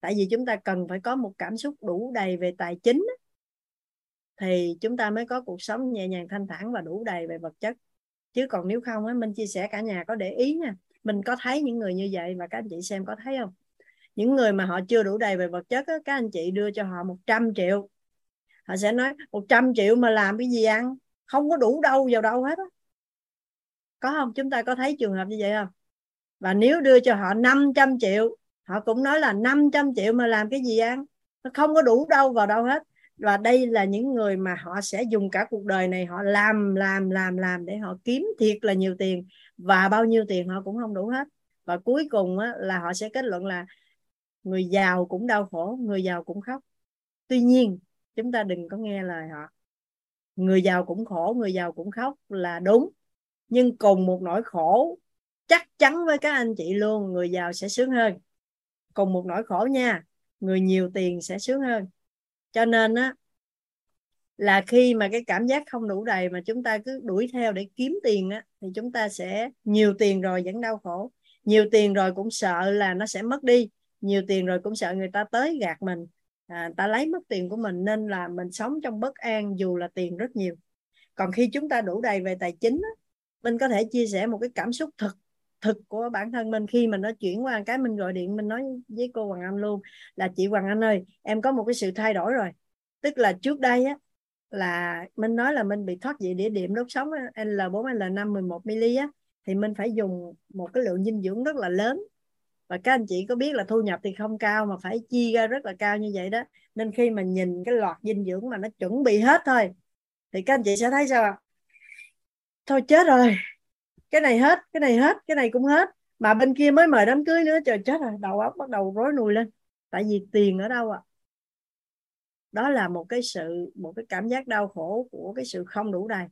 Tại vì chúng ta cần phải có một cảm xúc đủ đầy về tài chính thì chúng ta mới có cuộc sống nhẹ nhàng, thanh thản và đủ đầy về vật chất. Chứ còn nếu không á, mình chia sẻ cả nhà có để ý nha. Mình có thấy những người như vậy và các anh chị xem có thấy không? Những người mà họ chưa đủ đầy về vật chất á, các anh chị đưa cho họ 100 triệu. Họ sẽ nói 100 triệu mà làm cái gì ăn? Không có đủ đâu vào đâu hết á. Có không? Chúng ta có thấy trường hợp như vậy không? Và nếu đưa cho họ 500 triệu họ cũng nói là 500 triệu mà làm cái gì ăn? Nó không có đủ đâu vào đâu hết. Và đây là những người mà họ sẽ dùng cả cuộc đời này họ làm làm làm làm để họ kiếm thiệt là nhiều tiền. Và bao nhiêu tiền họ cũng không đủ hết. Và cuối cùng á, là họ sẽ kết luận là người giàu cũng đau khổ, người giàu cũng khóc. Tuy nhiên, chúng ta đừng có nghe lời họ. Người giàu cũng khổ, người giàu cũng khóc là đúng. Nhưng cùng một nỗi khổ, chắc chắn với các anh chị luôn, người giàu sẽ sướng hơn. Cùng một nỗi khổ nha, người nhiều tiền sẽ sướng hơn. Cho nên á, là khi mà cái cảm giác không đủ đầy mà chúng ta cứ đuổi theo để kiếm tiền á, thì chúng ta sẽ nhiều tiền rồi vẫn đau khổ. Nhiều tiền rồi cũng sợ là nó sẽ mất đi nhiều tiền rồi cũng sợ người ta tới gạt mình. À, ta lấy mất tiền của mình nên là mình sống trong bất an dù là tiền rất nhiều. Còn khi chúng ta đủ đầy về tài chính á, mình có thể chia sẻ một cái cảm xúc thực thực của bản thân mình khi mình nó chuyển qua cái mình gọi điện mình nói với cô Hoàng Anh luôn là chị Hoàng Anh ơi em có một cái sự thay đổi rồi. Tức là trước đây á là mình nói là mình bị thoát vị đĩa điểm đốt sống L4 L5 11 ml á thì mình phải dùng một cái lượng dinh dưỡng rất là lớn và các anh chị có biết là thu nhập thì không cao mà phải chi ra rất là cao như vậy đó. Nên khi mà nhìn cái loạt dinh dưỡng mà nó chuẩn bị hết thôi, thì các anh chị sẽ thấy sao ạ? Thôi chết rồi. Cái này hết, cái này hết, cái này cũng hết. Mà bên kia mới mời đám cưới nữa, trời chết rồi. Đầu óc bắt đầu rối nùi lên. Tại vì tiền ở đâu ạ? À? đó là một cái sự, một cái cảm giác đau khổ của cái sự không đủ đầy.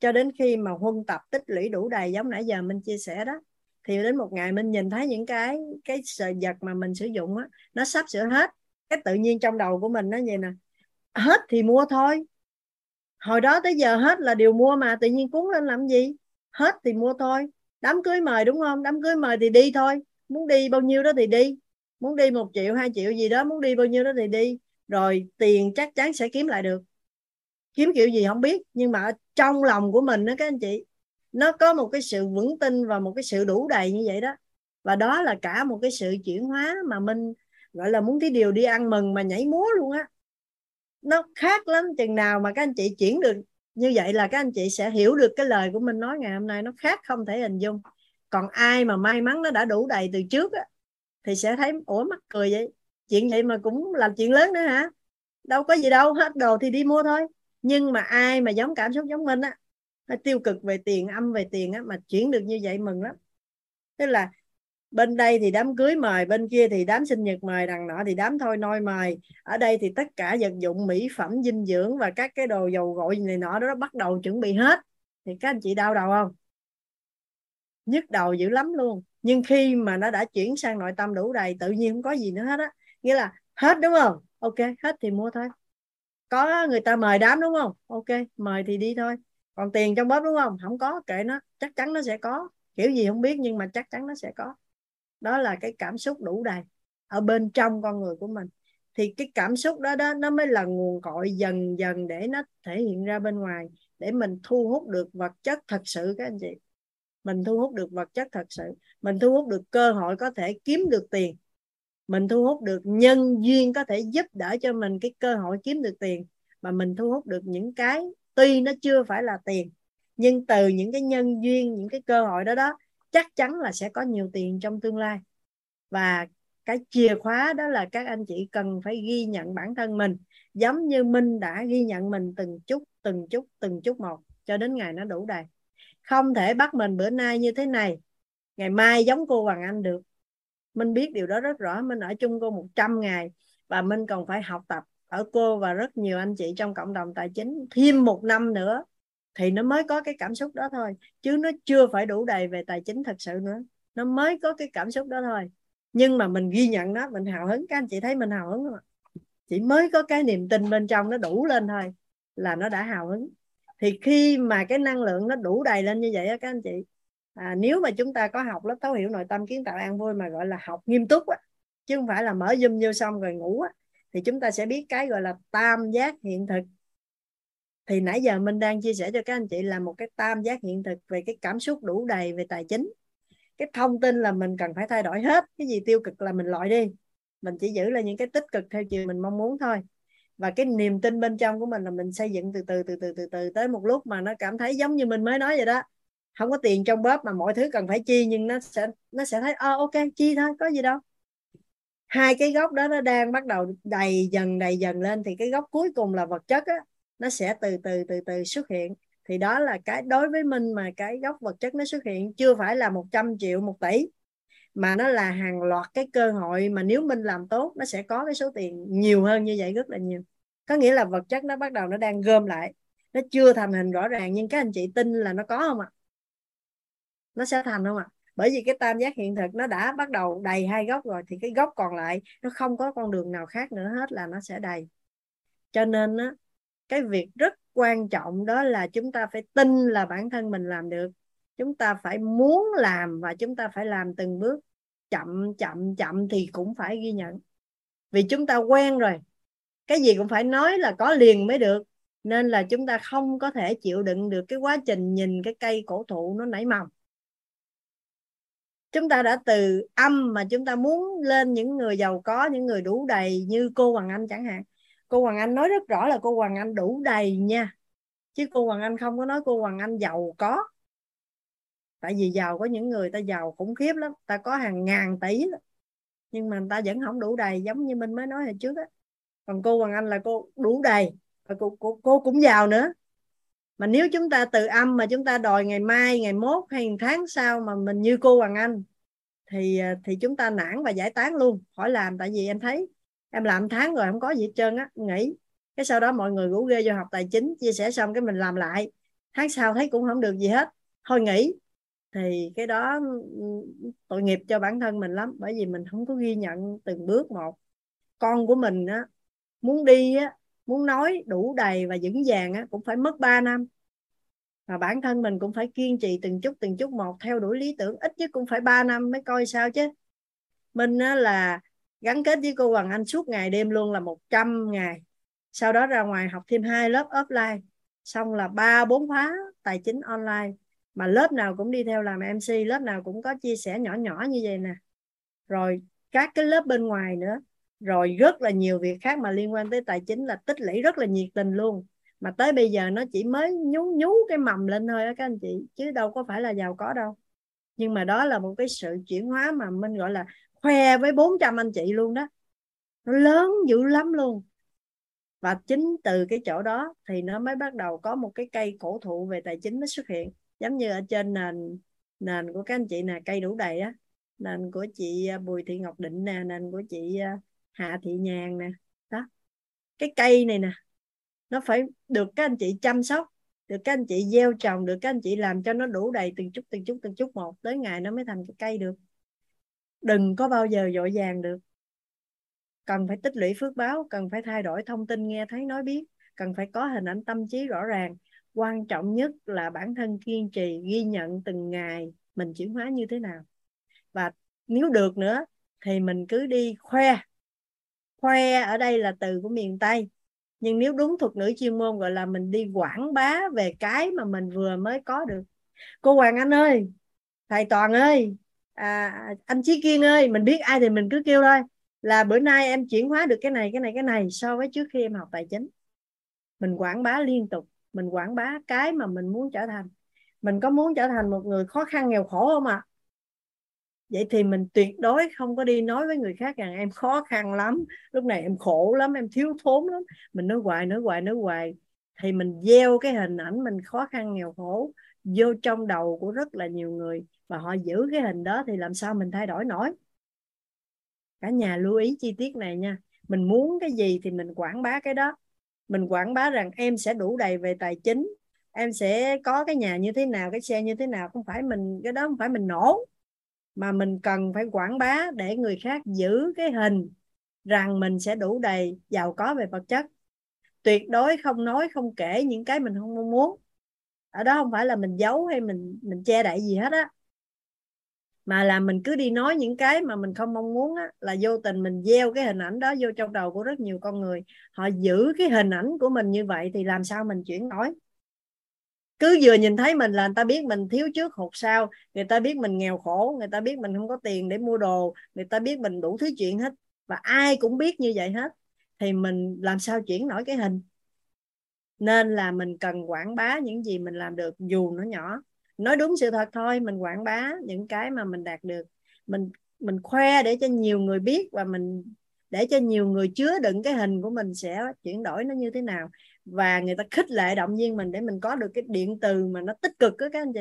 Cho đến khi mà huân tập tích lũy đủ đầy giống nãy giờ mình chia sẻ đó thì đến một ngày mình nhìn thấy những cái cái sợi vật mà mình sử dụng á, nó sắp sửa hết. Cái tự nhiên trong đầu của mình nó vậy nè, hết thì mua thôi. Hồi đó tới giờ hết là điều mua mà, tự nhiên cuốn lên làm gì? Hết thì mua thôi. Đám cưới mời đúng không? Đám cưới mời thì đi thôi. Muốn đi bao nhiêu đó thì đi. Muốn đi một triệu, hai triệu gì đó, muốn đi bao nhiêu đó thì đi. Rồi tiền chắc chắn sẽ kiếm lại được. Kiếm kiểu gì không biết, nhưng mà trong lòng của mình đó các anh chị nó có một cái sự vững tin và một cái sự đủ đầy như vậy đó. Và đó là cả một cái sự chuyển hóa mà mình gọi là muốn cái điều đi ăn mừng mà nhảy múa luôn á. Nó khác lắm chừng nào mà các anh chị chuyển được như vậy là các anh chị sẽ hiểu được cái lời của mình nói ngày hôm nay. Nó khác không thể hình dung. Còn ai mà may mắn nó đã đủ đầy từ trước á, thì sẽ thấy ủa mắc cười vậy. Chuyện vậy mà cũng làm chuyện lớn nữa hả? Đâu có gì đâu hết đồ thì đi mua thôi. Nhưng mà ai mà giống cảm xúc giống mình á tiêu cực về tiền, âm về tiền á, mà chuyển được như vậy mừng lắm. Tức là bên đây thì đám cưới mời, bên kia thì đám sinh nhật mời, đằng nọ thì đám thôi nôi mời. Ở đây thì tất cả vật dụng, mỹ phẩm, dinh dưỡng và các cái đồ dầu gội này nọ đó bắt đầu chuẩn bị hết. Thì các anh chị đau đầu không? Nhức đầu dữ lắm luôn. Nhưng khi mà nó đã chuyển sang nội tâm đủ đầy, tự nhiên không có gì nữa hết á. Nghĩa là hết đúng không? Ok, hết thì mua thôi. Có người ta mời đám đúng không? Ok, mời thì đi thôi còn tiền trong bóp đúng không? Không có, kệ nó. Chắc chắn nó sẽ có. Kiểu gì không biết, nhưng mà chắc chắn nó sẽ có. Đó là cái cảm xúc đủ đầy ở bên trong con người của mình. Thì cái cảm xúc đó đó, nó mới là nguồn cội dần dần để nó thể hiện ra bên ngoài, để mình thu hút được vật chất thật sự các anh chị. Mình thu hút được vật chất thật sự. Mình thu hút được cơ hội có thể kiếm được tiền. Mình thu hút được nhân duyên có thể giúp đỡ cho mình cái cơ hội kiếm được tiền. Mà mình thu hút được những cái tuy nó chưa phải là tiền, nhưng từ những cái nhân duyên, những cái cơ hội đó đó, chắc chắn là sẽ có nhiều tiền trong tương lai. Và cái chìa khóa đó là các anh chị cần phải ghi nhận bản thân mình, giống như minh đã ghi nhận mình từng chút từng chút từng chút một, cho đến ngày nó đủ đầy. Không thể bắt mình bữa nay như thế này, ngày mai giống cô Hoàng Anh được. Minh biết điều đó rất rõ, Minh ở chung cô 100 ngày, và Minh còn phải học tập ở cô và rất nhiều anh chị trong cộng đồng tài chính thêm một năm nữa thì nó mới có cái cảm xúc đó thôi chứ nó chưa phải đủ đầy về tài chính thật sự nữa. Nó mới có cái cảm xúc đó thôi. Nhưng mà mình ghi nhận nó mình hào hứng các anh chị thấy mình hào hứng không chỉ mới có cái niềm tin bên trong nó đủ lên thôi là nó đã hào hứng. Thì khi mà cái năng lượng nó đủ đầy lên như vậy á các anh chị à, nếu mà chúng ta có học lớp thấu hiểu nội tâm kiến tạo an vui mà gọi là học nghiêm túc á chứ không phải là mở zoom vô xong rồi ngủ á thì chúng ta sẽ biết cái gọi là tam giác hiện thực. Thì nãy giờ mình đang chia sẻ cho các anh chị là một cái tam giác hiện thực về cái cảm xúc đủ đầy về tài chính. Cái thông tin là mình cần phải thay đổi hết. Cái gì tiêu cực là mình loại đi. Mình chỉ giữ là những cái tích cực theo chiều mình mong muốn thôi. Và cái niềm tin bên trong của mình là mình xây dựng từ từ từ từ từ từ tới một lúc mà nó cảm thấy giống như mình mới nói vậy đó. Không có tiền trong bóp mà mọi thứ cần phải chi nhưng nó sẽ nó sẽ thấy ờ ok, chi thôi, có gì đâu hai cái góc đó nó đang bắt đầu đầy dần đầy dần lên thì cái góc cuối cùng là vật chất á, nó sẽ từ từ từ từ xuất hiện. Thì đó là cái đối với mình mà cái gốc vật chất nó xuất hiện chưa phải là 100 triệu, một tỷ, mà nó là hàng loạt cái cơ hội mà nếu mình làm tốt, nó sẽ có cái số tiền nhiều hơn như vậy, rất là nhiều. Có nghĩa là vật chất nó bắt đầu nó đang gom lại, nó chưa thành hình rõ ràng, nhưng các anh chị tin là nó có không ạ? Nó sẽ thành không ạ? Bởi vì cái tam giác hiện thực nó đã bắt đầu đầy hai góc rồi, thì cái góc còn lại nó không có con đường nào khác nữa hết là nó sẽ đầy. Cho nên á, cái việc rất quan trọng đó là chúng ta phải tin là bản thân mình làm được. Chúng ta phải muốn làm và chúng ta phải làm từng bước, chậm chậm chậm thì cũng phải ghi nhận. Vì chúng ta quen rồi, cái gì cũng phải nói là có liền mới được. Nên là chúng ta không có thể chịu đựng được cái quá trình nhìn cái cây cổ thụ nó nảy mầm chúng ta đã từ âm mà chúng ta muốn lên những người giàu có những người đủ đầy như cô Hoàng Anh chẳng hạn. Cô Hoàng Anh nói rất rõ là cô Hoàng Anh đủ đầy nha. Chứ cô Hoàng Anh không có nói cô Hoàng Anh giàu có. Tại vì giàu có những người ta giàu khủng khiếp lắm. Ta có hàng ngàn tỷ lắm. nhưng mà người ta vẫn không đủ đầy giống như mình mới nói hồi trước á. Còn cô Hoàng Anh là cô đủ đầy. Và cô, cô, cô cũng giàu nữa mà nếu chúng ta từ âm mà chúng ta đòi ngày mai, ngày mốt hay tháng sau mà mình như cô Hoàng Anh, thì à, thì chúng ta nản và giải tán luôn. Khỏi làm, tại vì em thấy em làm tháng rồi không có gì hết trơn á nghỉ cái sau đó mọi người rủ ghê vô học tài chính, chia sẻ xong cái mình làm lại. Tháng sau thấy cũng không được gì hết. Thôi nghỉ. Thì cái đó ừ, ừ, tội nghiệp cho bản thân mình lắm, bởi vì mình không có ghi nhận từng bước một. Con của mình á, muốn đi á muốn nói đủ đầy và vững vàng á cũng phải mất 3 năm. Và bản thân mình cũng phải kiên trì từng chút từng chút một theo đuổi lý tưởng ít nhất cũng phải 3 năm mới coi sao chứ. Mình á, là gắn kết với cô Hoàng Anh suốt ngày đêm luôn là 100 ngày. Sau đó ra ngoài học thêm hai lớp offline. Xong là ba bốn khóa tài chính online. Mà lớp nào cũng đi theo làm MC lớp nào cũng có chia sẻ nhỏ nhỏ như vậy nè. Rồi các cái lớp bên ngoài nữa rồi rất là nhiều việc khác mà liên quan tới tài chính là tích lũy rất là nhiệt tình luôn. Mà tới bây giờ nó chỉ mới nhú nhú cái mầm lên thôi đó các anh chị, chứ đâu có phải là giàu có đâu. Nhưng mà đó là một cái sự chuyển hóa mà mình gọi là khoe với 400 anh chị luôn đó. Nó lớn dữ lắm luôn. Và chính từ cái chỗ đó thì nó mới bắt đầu có một cái cây cổ thụ về tài chính nó xuất hiện. Giống như ở trên nền nền của các anh chị nè, cây đủ đầy á. Nền của chị à, Bùi Thị Ngọc Định nè, nền của chị à, Hạ Thị Nhàn nè, đó. Cái cây này nè, nó phải được các anh chị chăm sóc, được các anh chị gieo trồng, được các anh chị làm cho nó đủ đầy từng chút từng chút từng chút một. Tới ngày nó mới thành cái cây được. Đừng có bao giờ dội vàng được. Cần phải tích lũy phước báo, cần phải thay đổi thông tin nghe thấy nói biết, cần phải có hình ảnh tâm trí rõ ràng. Quan trọng nhất là bản thân kiên trì ghi nhận từng ngày mình chuyển hóa như thế nào. Và nếu được nữa thì mình cứ đi khoe khoe ở đây là từ của miền tây. Nhưng nếu đúng thuật ngữ chuyên môn gọi là mình đi quảng bá về cái mà mình vừa mới có được. Cô Hoàng Anh ơi thầy Toàn ơi à, anh Chí Kiên ơi mình biết ai thì mình cứ kêu thôi. Là bữa nay em chuyển hóa được cái này cái này cái này so với trước khi em học tài chính. Mình quảng bá liên tục mình quảng bá cái mà mình muốn trở thành. Mình có muốn trở thành một người khó khăn nghèo khổ không ạ? à? Vậy thì mình tuyệt đối không có đi nói với người khác rằng em khó khăn lắm, lúc này em khổ lắm, em thiếu thốn lắm. Mình nói hoài nói hoài nói hoài. Thì mình gieo cái hình ảnh mình khó khăn, nghèo khổ vô trong đầu của rất là nhiều người và họ giữ cái hình đó thì làm sao mình thay đổi nổi? Cả nhà lưu ý chi tiết này nha. Mình muốn cái gì thì mình quảng bá cái đó. Mình quảng bá rằng em sẽ đủ đầy về tài chính, em sẽ có cái nhà như thế nào, cái xe như thế nào, không phải mình, cái đó không phải mình nổ mà mình cần phải quảng bá để người khác giữ cái hình rằng mình sẽ đủ đầy giàu có về vật chất. Tuyệt đối không nói không kể những cái mình không mong muốn. Ở đó không phải là mình giấu hay mình mình che đậy gì hết á. Mà là mình cứ đi nói những cái mà mình không mong muốn á, là vô tình mình gieo cái hình ảnh đó vô trong đầu của rất nhiều con người. Họ giữ cái hình ảnh của mình như vậy thì làm sao mình chuyển đổi? Cứ vừa nhìn thấy mình là người ta biết mình thiếu trước hụt sau, người ta biết mình nghèo khổ, người ta biết mình không có tiền để mua đồ, người ta biết mình đủ thứ chuyện hết và ai cũng biết như vậy hết thì mình làm sao chuyển đổi cái hình? Nên là mình cần quảng bá những gì mình làm được dù nó nhỏ. Nói đúng sự thật thôi, mình quảng bá những cái mà mình đạt được. Mình mình khoe để cho nhiều người biết và mình, để cho nhiều người chứa đựng cái hình của mình sẽ chuyển đổi nó như thế nào và người ta khích lệ động viên mình để mình có được cái điện từ mà nó tích cực đó các anh chị.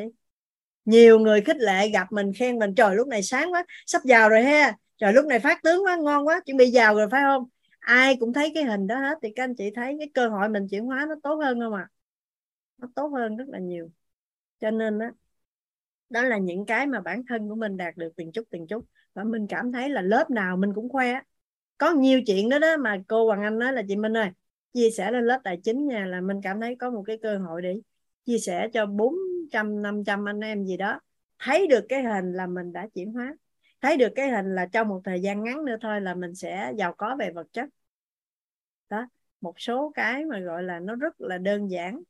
Nhiều người khích lệ, gặp mình, khen mình, trời, lúc này sáng quá, sắp giàu rồi ha. Trời, lúc này phát tướng quá, ngon quá, chuẩn bị giàu rồi, phải không? Ai cũng thấy cái hình đó hết, thì các anh chị thấy cái cơ hội mình chuyển hóa nó tốt hơn không ạ? À? nó tốt hơn rất là nhiều. Cho nên đó đó là những cái mà bản thân của mình đạt được từng chút từng chút. Và mình cảm thấy là lớp nào mình cũng khoe có nhiều chuyện đó đó mà cô Hoàng Anh nói là, chị Minh ơi chia sẻ lên lớp tài chính nha, là mình cảm thấy có một cái cơ hội để chia sẻ cho 400 500 anh em gì đó. Thấy được cái hình là mình đã chuyển hóa. Thấy được cái hình là trong một thời gian ngắn nữa thôi là mình sẽ giàu có về vật chất. Đó, một số cái mà gọi là nó rất là đơn giản.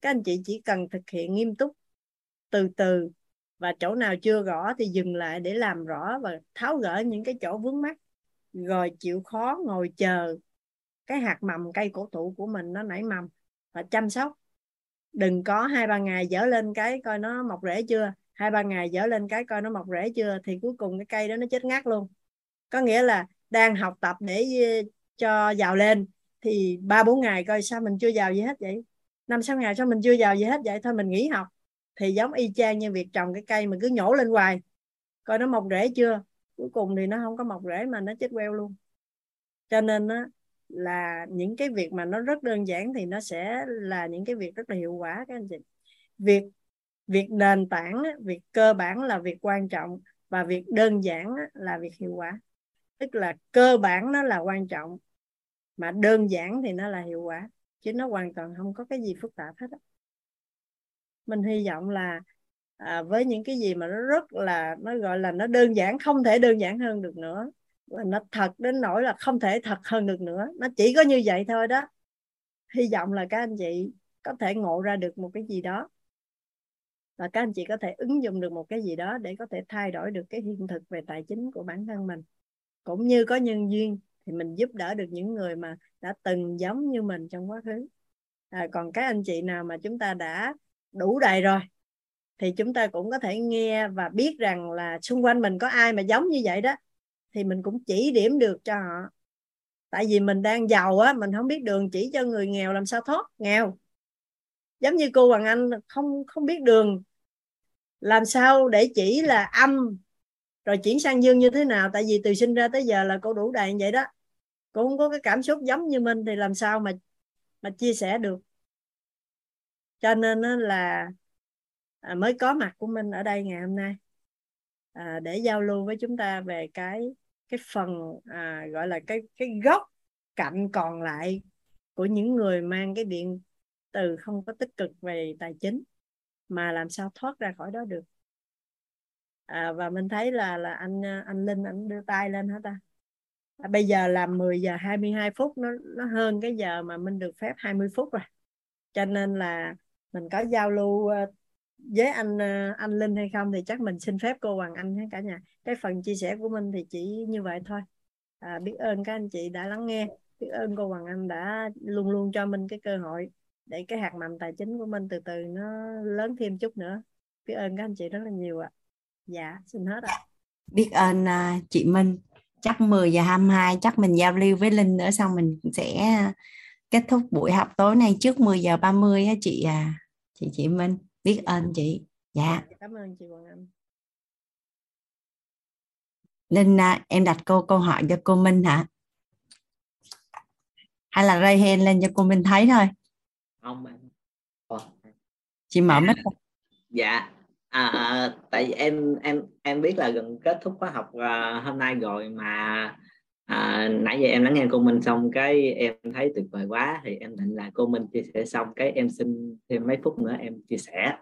Các anh chị chỉ cần thực hiện nghiêm túc, từ từ, và chỗ nào chưa rõ thì dừng lại để làm rõ và tháo gỡ những cái chỗ vướng mắt rồi chịu khó ngồi chờ cái hạt mầm cây cổ thụ của mình nó nảy mầm và chăm sóc. Đừng có hai ba ngày dở lên cái coi nó mọc rễ chưa. Hai ba ngày dở lên cái coi nó mọc rễ chưa thì cuối cùng cái cây đó nó chết ngắt luôn. Có nghĩa là đang học tập để ờ, cho giàu lên thì ba bốn ngày coi sao mình chưa giàu gì hết vậy? Năm sáu ngày sao mình chưa giàu gì hết vậy? Thôi mình nghỉ học. Thì giống y chang như việc trồng cái cây mà cứ nhổ lên hoài. Coi nó mọc rễ chưa? Cuối cùng thì nó không có mọc rễ mà nó chết queo luôn. Cho nên á là những cái việc mà nó rất đơn giản thì nó sẽ là những cái việc rất là hiệu quả các anh chị. Việc việc nền tảng việc cơ bản là việc quan trọng và việc đơn giản là việc hiệu quả. Tức là cơ bản nó là quan trọng mà đơn giản thì nó là hiệu quả chứ nó hoàn toàn không có cái gì phức tạp hết á. Mình hy vọng là à, với những cái gì mà nó rất là nó gọi là nó đơn giản không thể đơn giản hơn được nữa và nó thật đến nỗi là không thể thật hơn được nữa. Nó chỉ có như vậy thôi đó. Hy vọng là các anh chị có thể ngộ ra được một cái gì đó. Và các anh chị có thể ứng dụng được một cái gì đó để có thể thay đổi được cái hiện thực về tài chính của bản thân mình. Cũng như có nhân duyên thì mình giúp đỡ được những người mà đã từng giống như mình trong quá khứ. À, còn các anh chị nào mà chúng ta đã đủ đầy rồi thì chúng ta cũng có thể nghe và biết rằng là xung quanh mình có ai mà giống như vậy đó thì mình cũng chỉ điểm được cho họ. Tại vì mình đang giàu á mình không biết đường chỉ cho người nghèo làm sao thoát nghèo. Giống như cô Hoàng Anh không không biết đường làm sao để chỉ là âm rồi chuyển sang dương như thế nào. Tại vì từ sinh ra tới giờ là cô đủ đầy vậy đó. Cô không có cái cảm xúc giống như mình thì làm sao mà mà chia sẻ được. Cho nên là à, mới có mặt của mình ở đây ngày hôm nay. À, để giao lưu với chúng ta về cái cái phần à, gọi là cái cái gốc cạnh còn lại của những người mang cái điện từ không có tích cực về tài chính mà làm sao thoát ra khỏi đó được? À, và mình thấy là là anh à, anh Linh anh đưa tay lên hả ta? À, bây giờ là 10 giờ 22 phút nó nó hơn cái giờ mà mình được phép 20 phút rồi. Cho nên là mình có giao lưu à, với anh à, anh Linh hay không thì chắc mình xin phép cô Hoàng Anh hết cả nhà. Cái phần chia sẻ của mình thì chỉ như vậy thôi. À, biết ơn các anh chị đã lắng nghe. Biết ơn cô Hoàng Anh đã luôn luôn cho mình cái cơ hội để cái hạt mầm tài chính của mình từ từ nó lớn thêm chút nữa. Biết ơn các anh chị rất là nhiều ạ. Dạ xin hết ạ. Biết ơn uh, chị Minh. Chắc 10 giờ 22 chắc mình giao lưu với Linh nữa xong mình sẽ kết thúc buổi học tối nay trước 10 giờ 30 á chị à chị chị Minh biết ơn chị. Dạ. Cảm ơn chị Hoàng Anh. Linh à, em đặt cô câu hỏi cho cô Minh hả? Hay là ray hand lên cho cô Minh thấy thôi? Không Ồ. chị mở mic dạ. À, à, tại vì em em em biết là gần kết thúc khóa học uh, hôm nay rồi mà à, nãy giờ em lắng nghe cô Minh xong cái em thấy tuyệt vời quá thì em định là cô Minh chia sẻ xong cái em xin thêm mấy phút nữa em chia sẻ.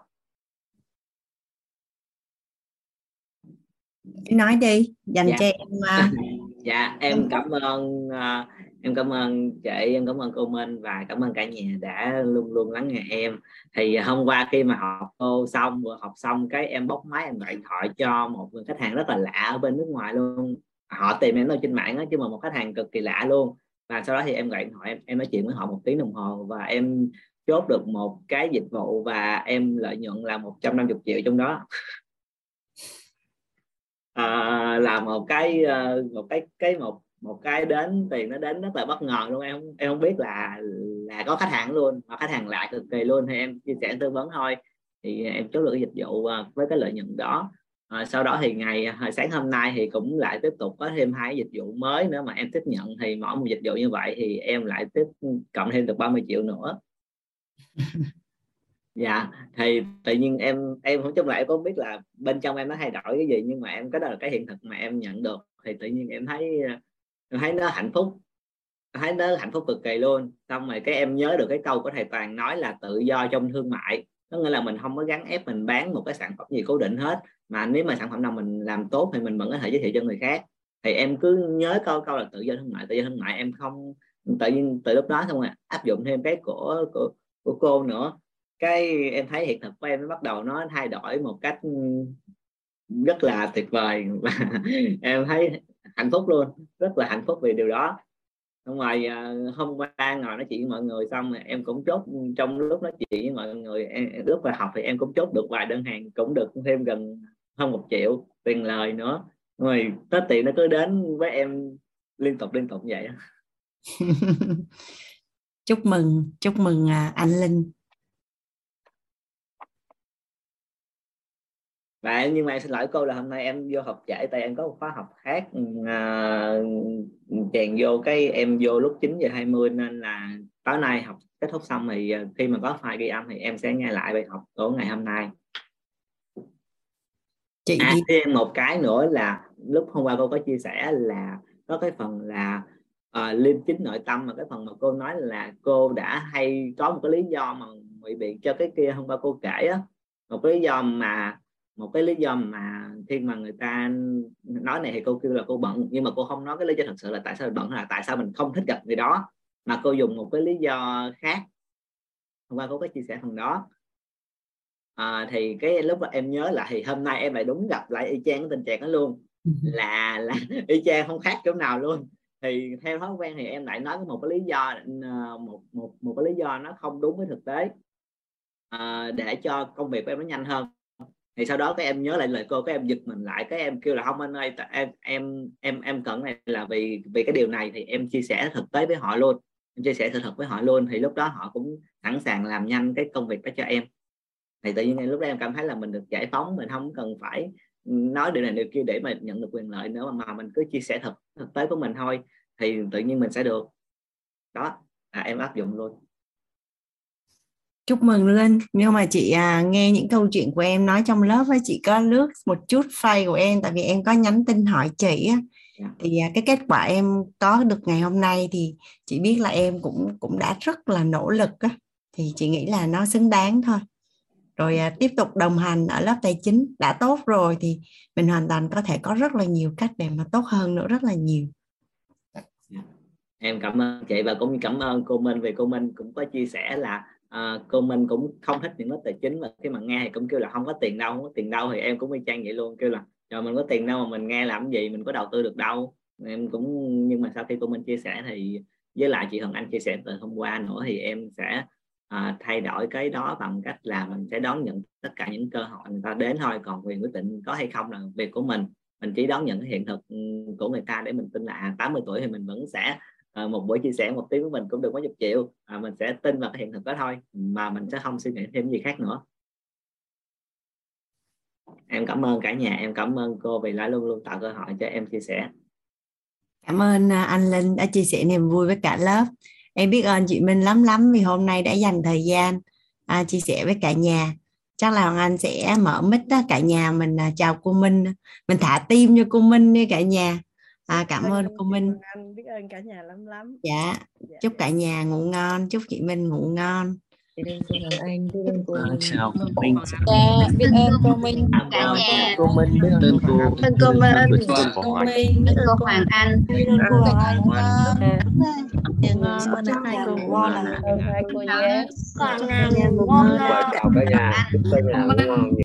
Nói đi dành dạ. cho em uh... dạ em cảm ơn uh, em cảm ơn chị em cảm ơn cô Minh và cảm ơn cả nhà đã luôn luôn lắng nghe em. Thì hôm qua khi mà học cô xong vừa học xong cái em bóc máy em gọi điện thoại cho một người khách hàng rất là lạ ở bên nước ngoài luôn họ tìm em ở trên mạng đó chứ mà một khách hàng cực kỳ lạ luôn. Và sau đó thì em gọi điện thoại em, em nói chuyện với họ một tiếng đồng hồ và em chốt được một cái dịch vụ và em lợi nhuận là 150 triệu trong đó. À, là một cái ờ, một cái cái một một cái đến tiền nó đến rất là bất ngờ luôn. Em em không biết là là có khách hàng luôn mà khách hàng lại cực kỳ luôn. Thì em chia sẻ tư vấn thôi. Thì em chốt được cái dịch vụ ờ, với cái lợi nhuận đó à, sau đó thì ngày sáng hôm nay thì cũng lại tiếp tục có thêm hai dịch vụ mới nữa mà em tiếp nhận thì mỗi một dịch vụ như vậy thì em lại tiếp cộng thêm được 30 triệu nữa. Dạ thì tự nhiên em em không chung lại em có biết là bên trong em nó thay đổi cái gì nhưng mà em cái đó là cái hiện thực mà em nhận được thì tự nhiên em thấy em thấy nó hạnh phúc thấy nó hạnh phúc cực kỳ luôn. Xong rồi cái em nhớ được cái câu của thầy toàn nói là tự do trong thương mại có nghĩa là mình không có gắn ép mình bán một cái sản phẩm gì cố định hết mà nếu mà sản phẩm nào mình làm tốt thì mình vẫn có thể giới thiệu cho người khác. Thì em cứ nhớ câu câu là tự do thương mại tự do thương mại em không tự nhiên từ lúc đó xong rồi áp dụng thêm cái của của của cô nữa. Cái em thấy hiện thực của em nó bắt đầu nó thay đổi một cách ừ, rất là tuyệt vời. Và em thấy hạnh phúc luôn rất là hạnh phúc vì điều đó. Ngoài à, hôm qua ngồi nói chuyện với mọi người xong em cũng chốt trong lúc nói chuyện với mọi người em, lúc vào học thì em cũng chốt được vài đơn hàng cũng được thêm gần hơn một triệu tiền lời nữa. Rồi tết tiền nó cứ đến với em liên tục liên tục vậy chúc mừng chúc mừng à, anh Linh. Và nhưng mà em xin lỗi cô là hôm nay em vô học trễ tại em có một khóa học khác à, chèn vô cái em vô lúc 9 giờ 20 nên là tối nay học kết thúc xong thì à, khi mà có file ghi âm thì em sẽ nghe lại bài học của ngày hôm nay chị à, thêm một cái nữa là lúc hôm qua cô có chia sẻ là có cái phần là uh, liêm chính nội tâm mà cái phần mà cô nói là cô đã hay có một cái lý do mà bị bị cho cái kia hôm qua cô kể á. Một cái lý do mà một cái lý do mà khi mà người ta nói này thì cô kêu là cô bận nhưng mà cô không nói cái lý do thật sự là tại sao mình bận là tại sao mình không thích gặp người đó mà cô dùng một cái lý do khác. Hôm qua cô có chia sẻ phần đó à, thì cái lúc mà em nhớ lại thì hôm nay em lại đúng gặp lại y chang cái tình trạng đó luôn. Ừ. là là y chang không khác chỗ nào luôn. Thì theo thói quen thì em lại nói một cái lý do ờ, một một một cái lý do nó không đúng với thực tế. À, để cho công việc của em nó nhanh hơn. Thì sau đó các em nhớ lại lời cô các em giật mình lại các em kêu là không anh ơi em em em em cần này là vì vì cái điều này thì em chia sẻ thực tế với họ luôn. Em chia sẻ sự thật với họ luôn. Thì lúc đó họ cũng sẵn sàng làm nhanh cái công việc đó cho em thì tự nhiên lúc đó em cảm thấy là mình được giải phóng mình không cần phải nói điều này điều kia để mà nhận được quyền lợi nữa mà mình cứ chia sẻ thực thực tế của mình thôi thì tự nhiên mình sẽ được. Đó à, em áp dụng luôn. Chúc mừng Linh. Nhưng mà chị à, nghe những câu chuyện của em nói trong lớp với chị có lướt một chút file của em tại vì em có nhắn tin hỏi chị á. Dạ. thì à, cái kết quả em có được ngày hôm nay thì chị biết là em cũng cũng đã rất là nỗ lực á. Thì chị nghĩ là nó xứng đáng thôi rồi à, tiếp tục đồng hành ở lớp tài chính đã tốt rồi thì mình hoàn toàn có thể có rất là nhiều cách để mà tốt hơn nữa rất là nhiều. Em cảm ơn chị và cũng cảm ơn cô Minh vì cô Minh cũng có chia sẻ là uh, cô Minh cũng không thích những lớp tài chính và khi mà nghe thì cũng kêu là không có tiền đâu không có tiền đâu. Thì em cũng y chang vậy luôn kêu là rồi mình có tiền đâu mà mình nghe làm gì mình có đầu tư được đâu. Em cũng nhưng mà sau khi cô Minh chia sẻ thì với lại chị Hồng Anh chia sẻ từ hôm qua nữa thì em sẽ à, thay đổi cái đó bằng cách là mình sẽ đón nhận tất cả những cơ hội người ta đến thôi. Còn quyền quyết định có hay không là việc của mình. Mình chỉ đón nhận cái hiện thực ừ, của người ta để mình tin là à, 80 tuổi thì mình vẫn sẽ à, một buổi chia sẻ một tiếng của mình cũng được mấy chục triệu. À, mình sẽ tin vào cái hiện thực đó thôi mà mình sẽ không suy nghĩ thêm gì khác nữa. Em cảm ơn cả nhà em cảm ơn cô vì đã luôn luôn tạo cơ hội cho em chia sẻ. Cảm ơn à, anh Linh đã chia sẻ niềm vui với cả lớp em biết ơn chị Minh lắm lắm vì hôm nay đã dành thời gian à, chia sẻ với cả nhà. Chắc là Hoàng Anh sẽ mở mic đó cả nhà mình à, chào cô Minh. Mình thả tim cho cô Minh đi cả nhà. À, cảm ơn cô Minh. anh biết ơn cả nhà lắm lắm. Dạ, dạ. chúc cả nhà ngủ ngon chúc chị Minh ngủ ngon biết ơn cô Hồng Anh biết ơn cô à, chào cô Minh dạ biết ơn cô Minh cả nhà cô Minh biết ơn cô biết ơn cô Minh cô Minh biết ơn cô Hoàng Anh biết ơn cô Hoàng Anh ngon hai cô ngon hai cô nhé còn ngủ ngon chào cả nhà chúc cả nhà ngon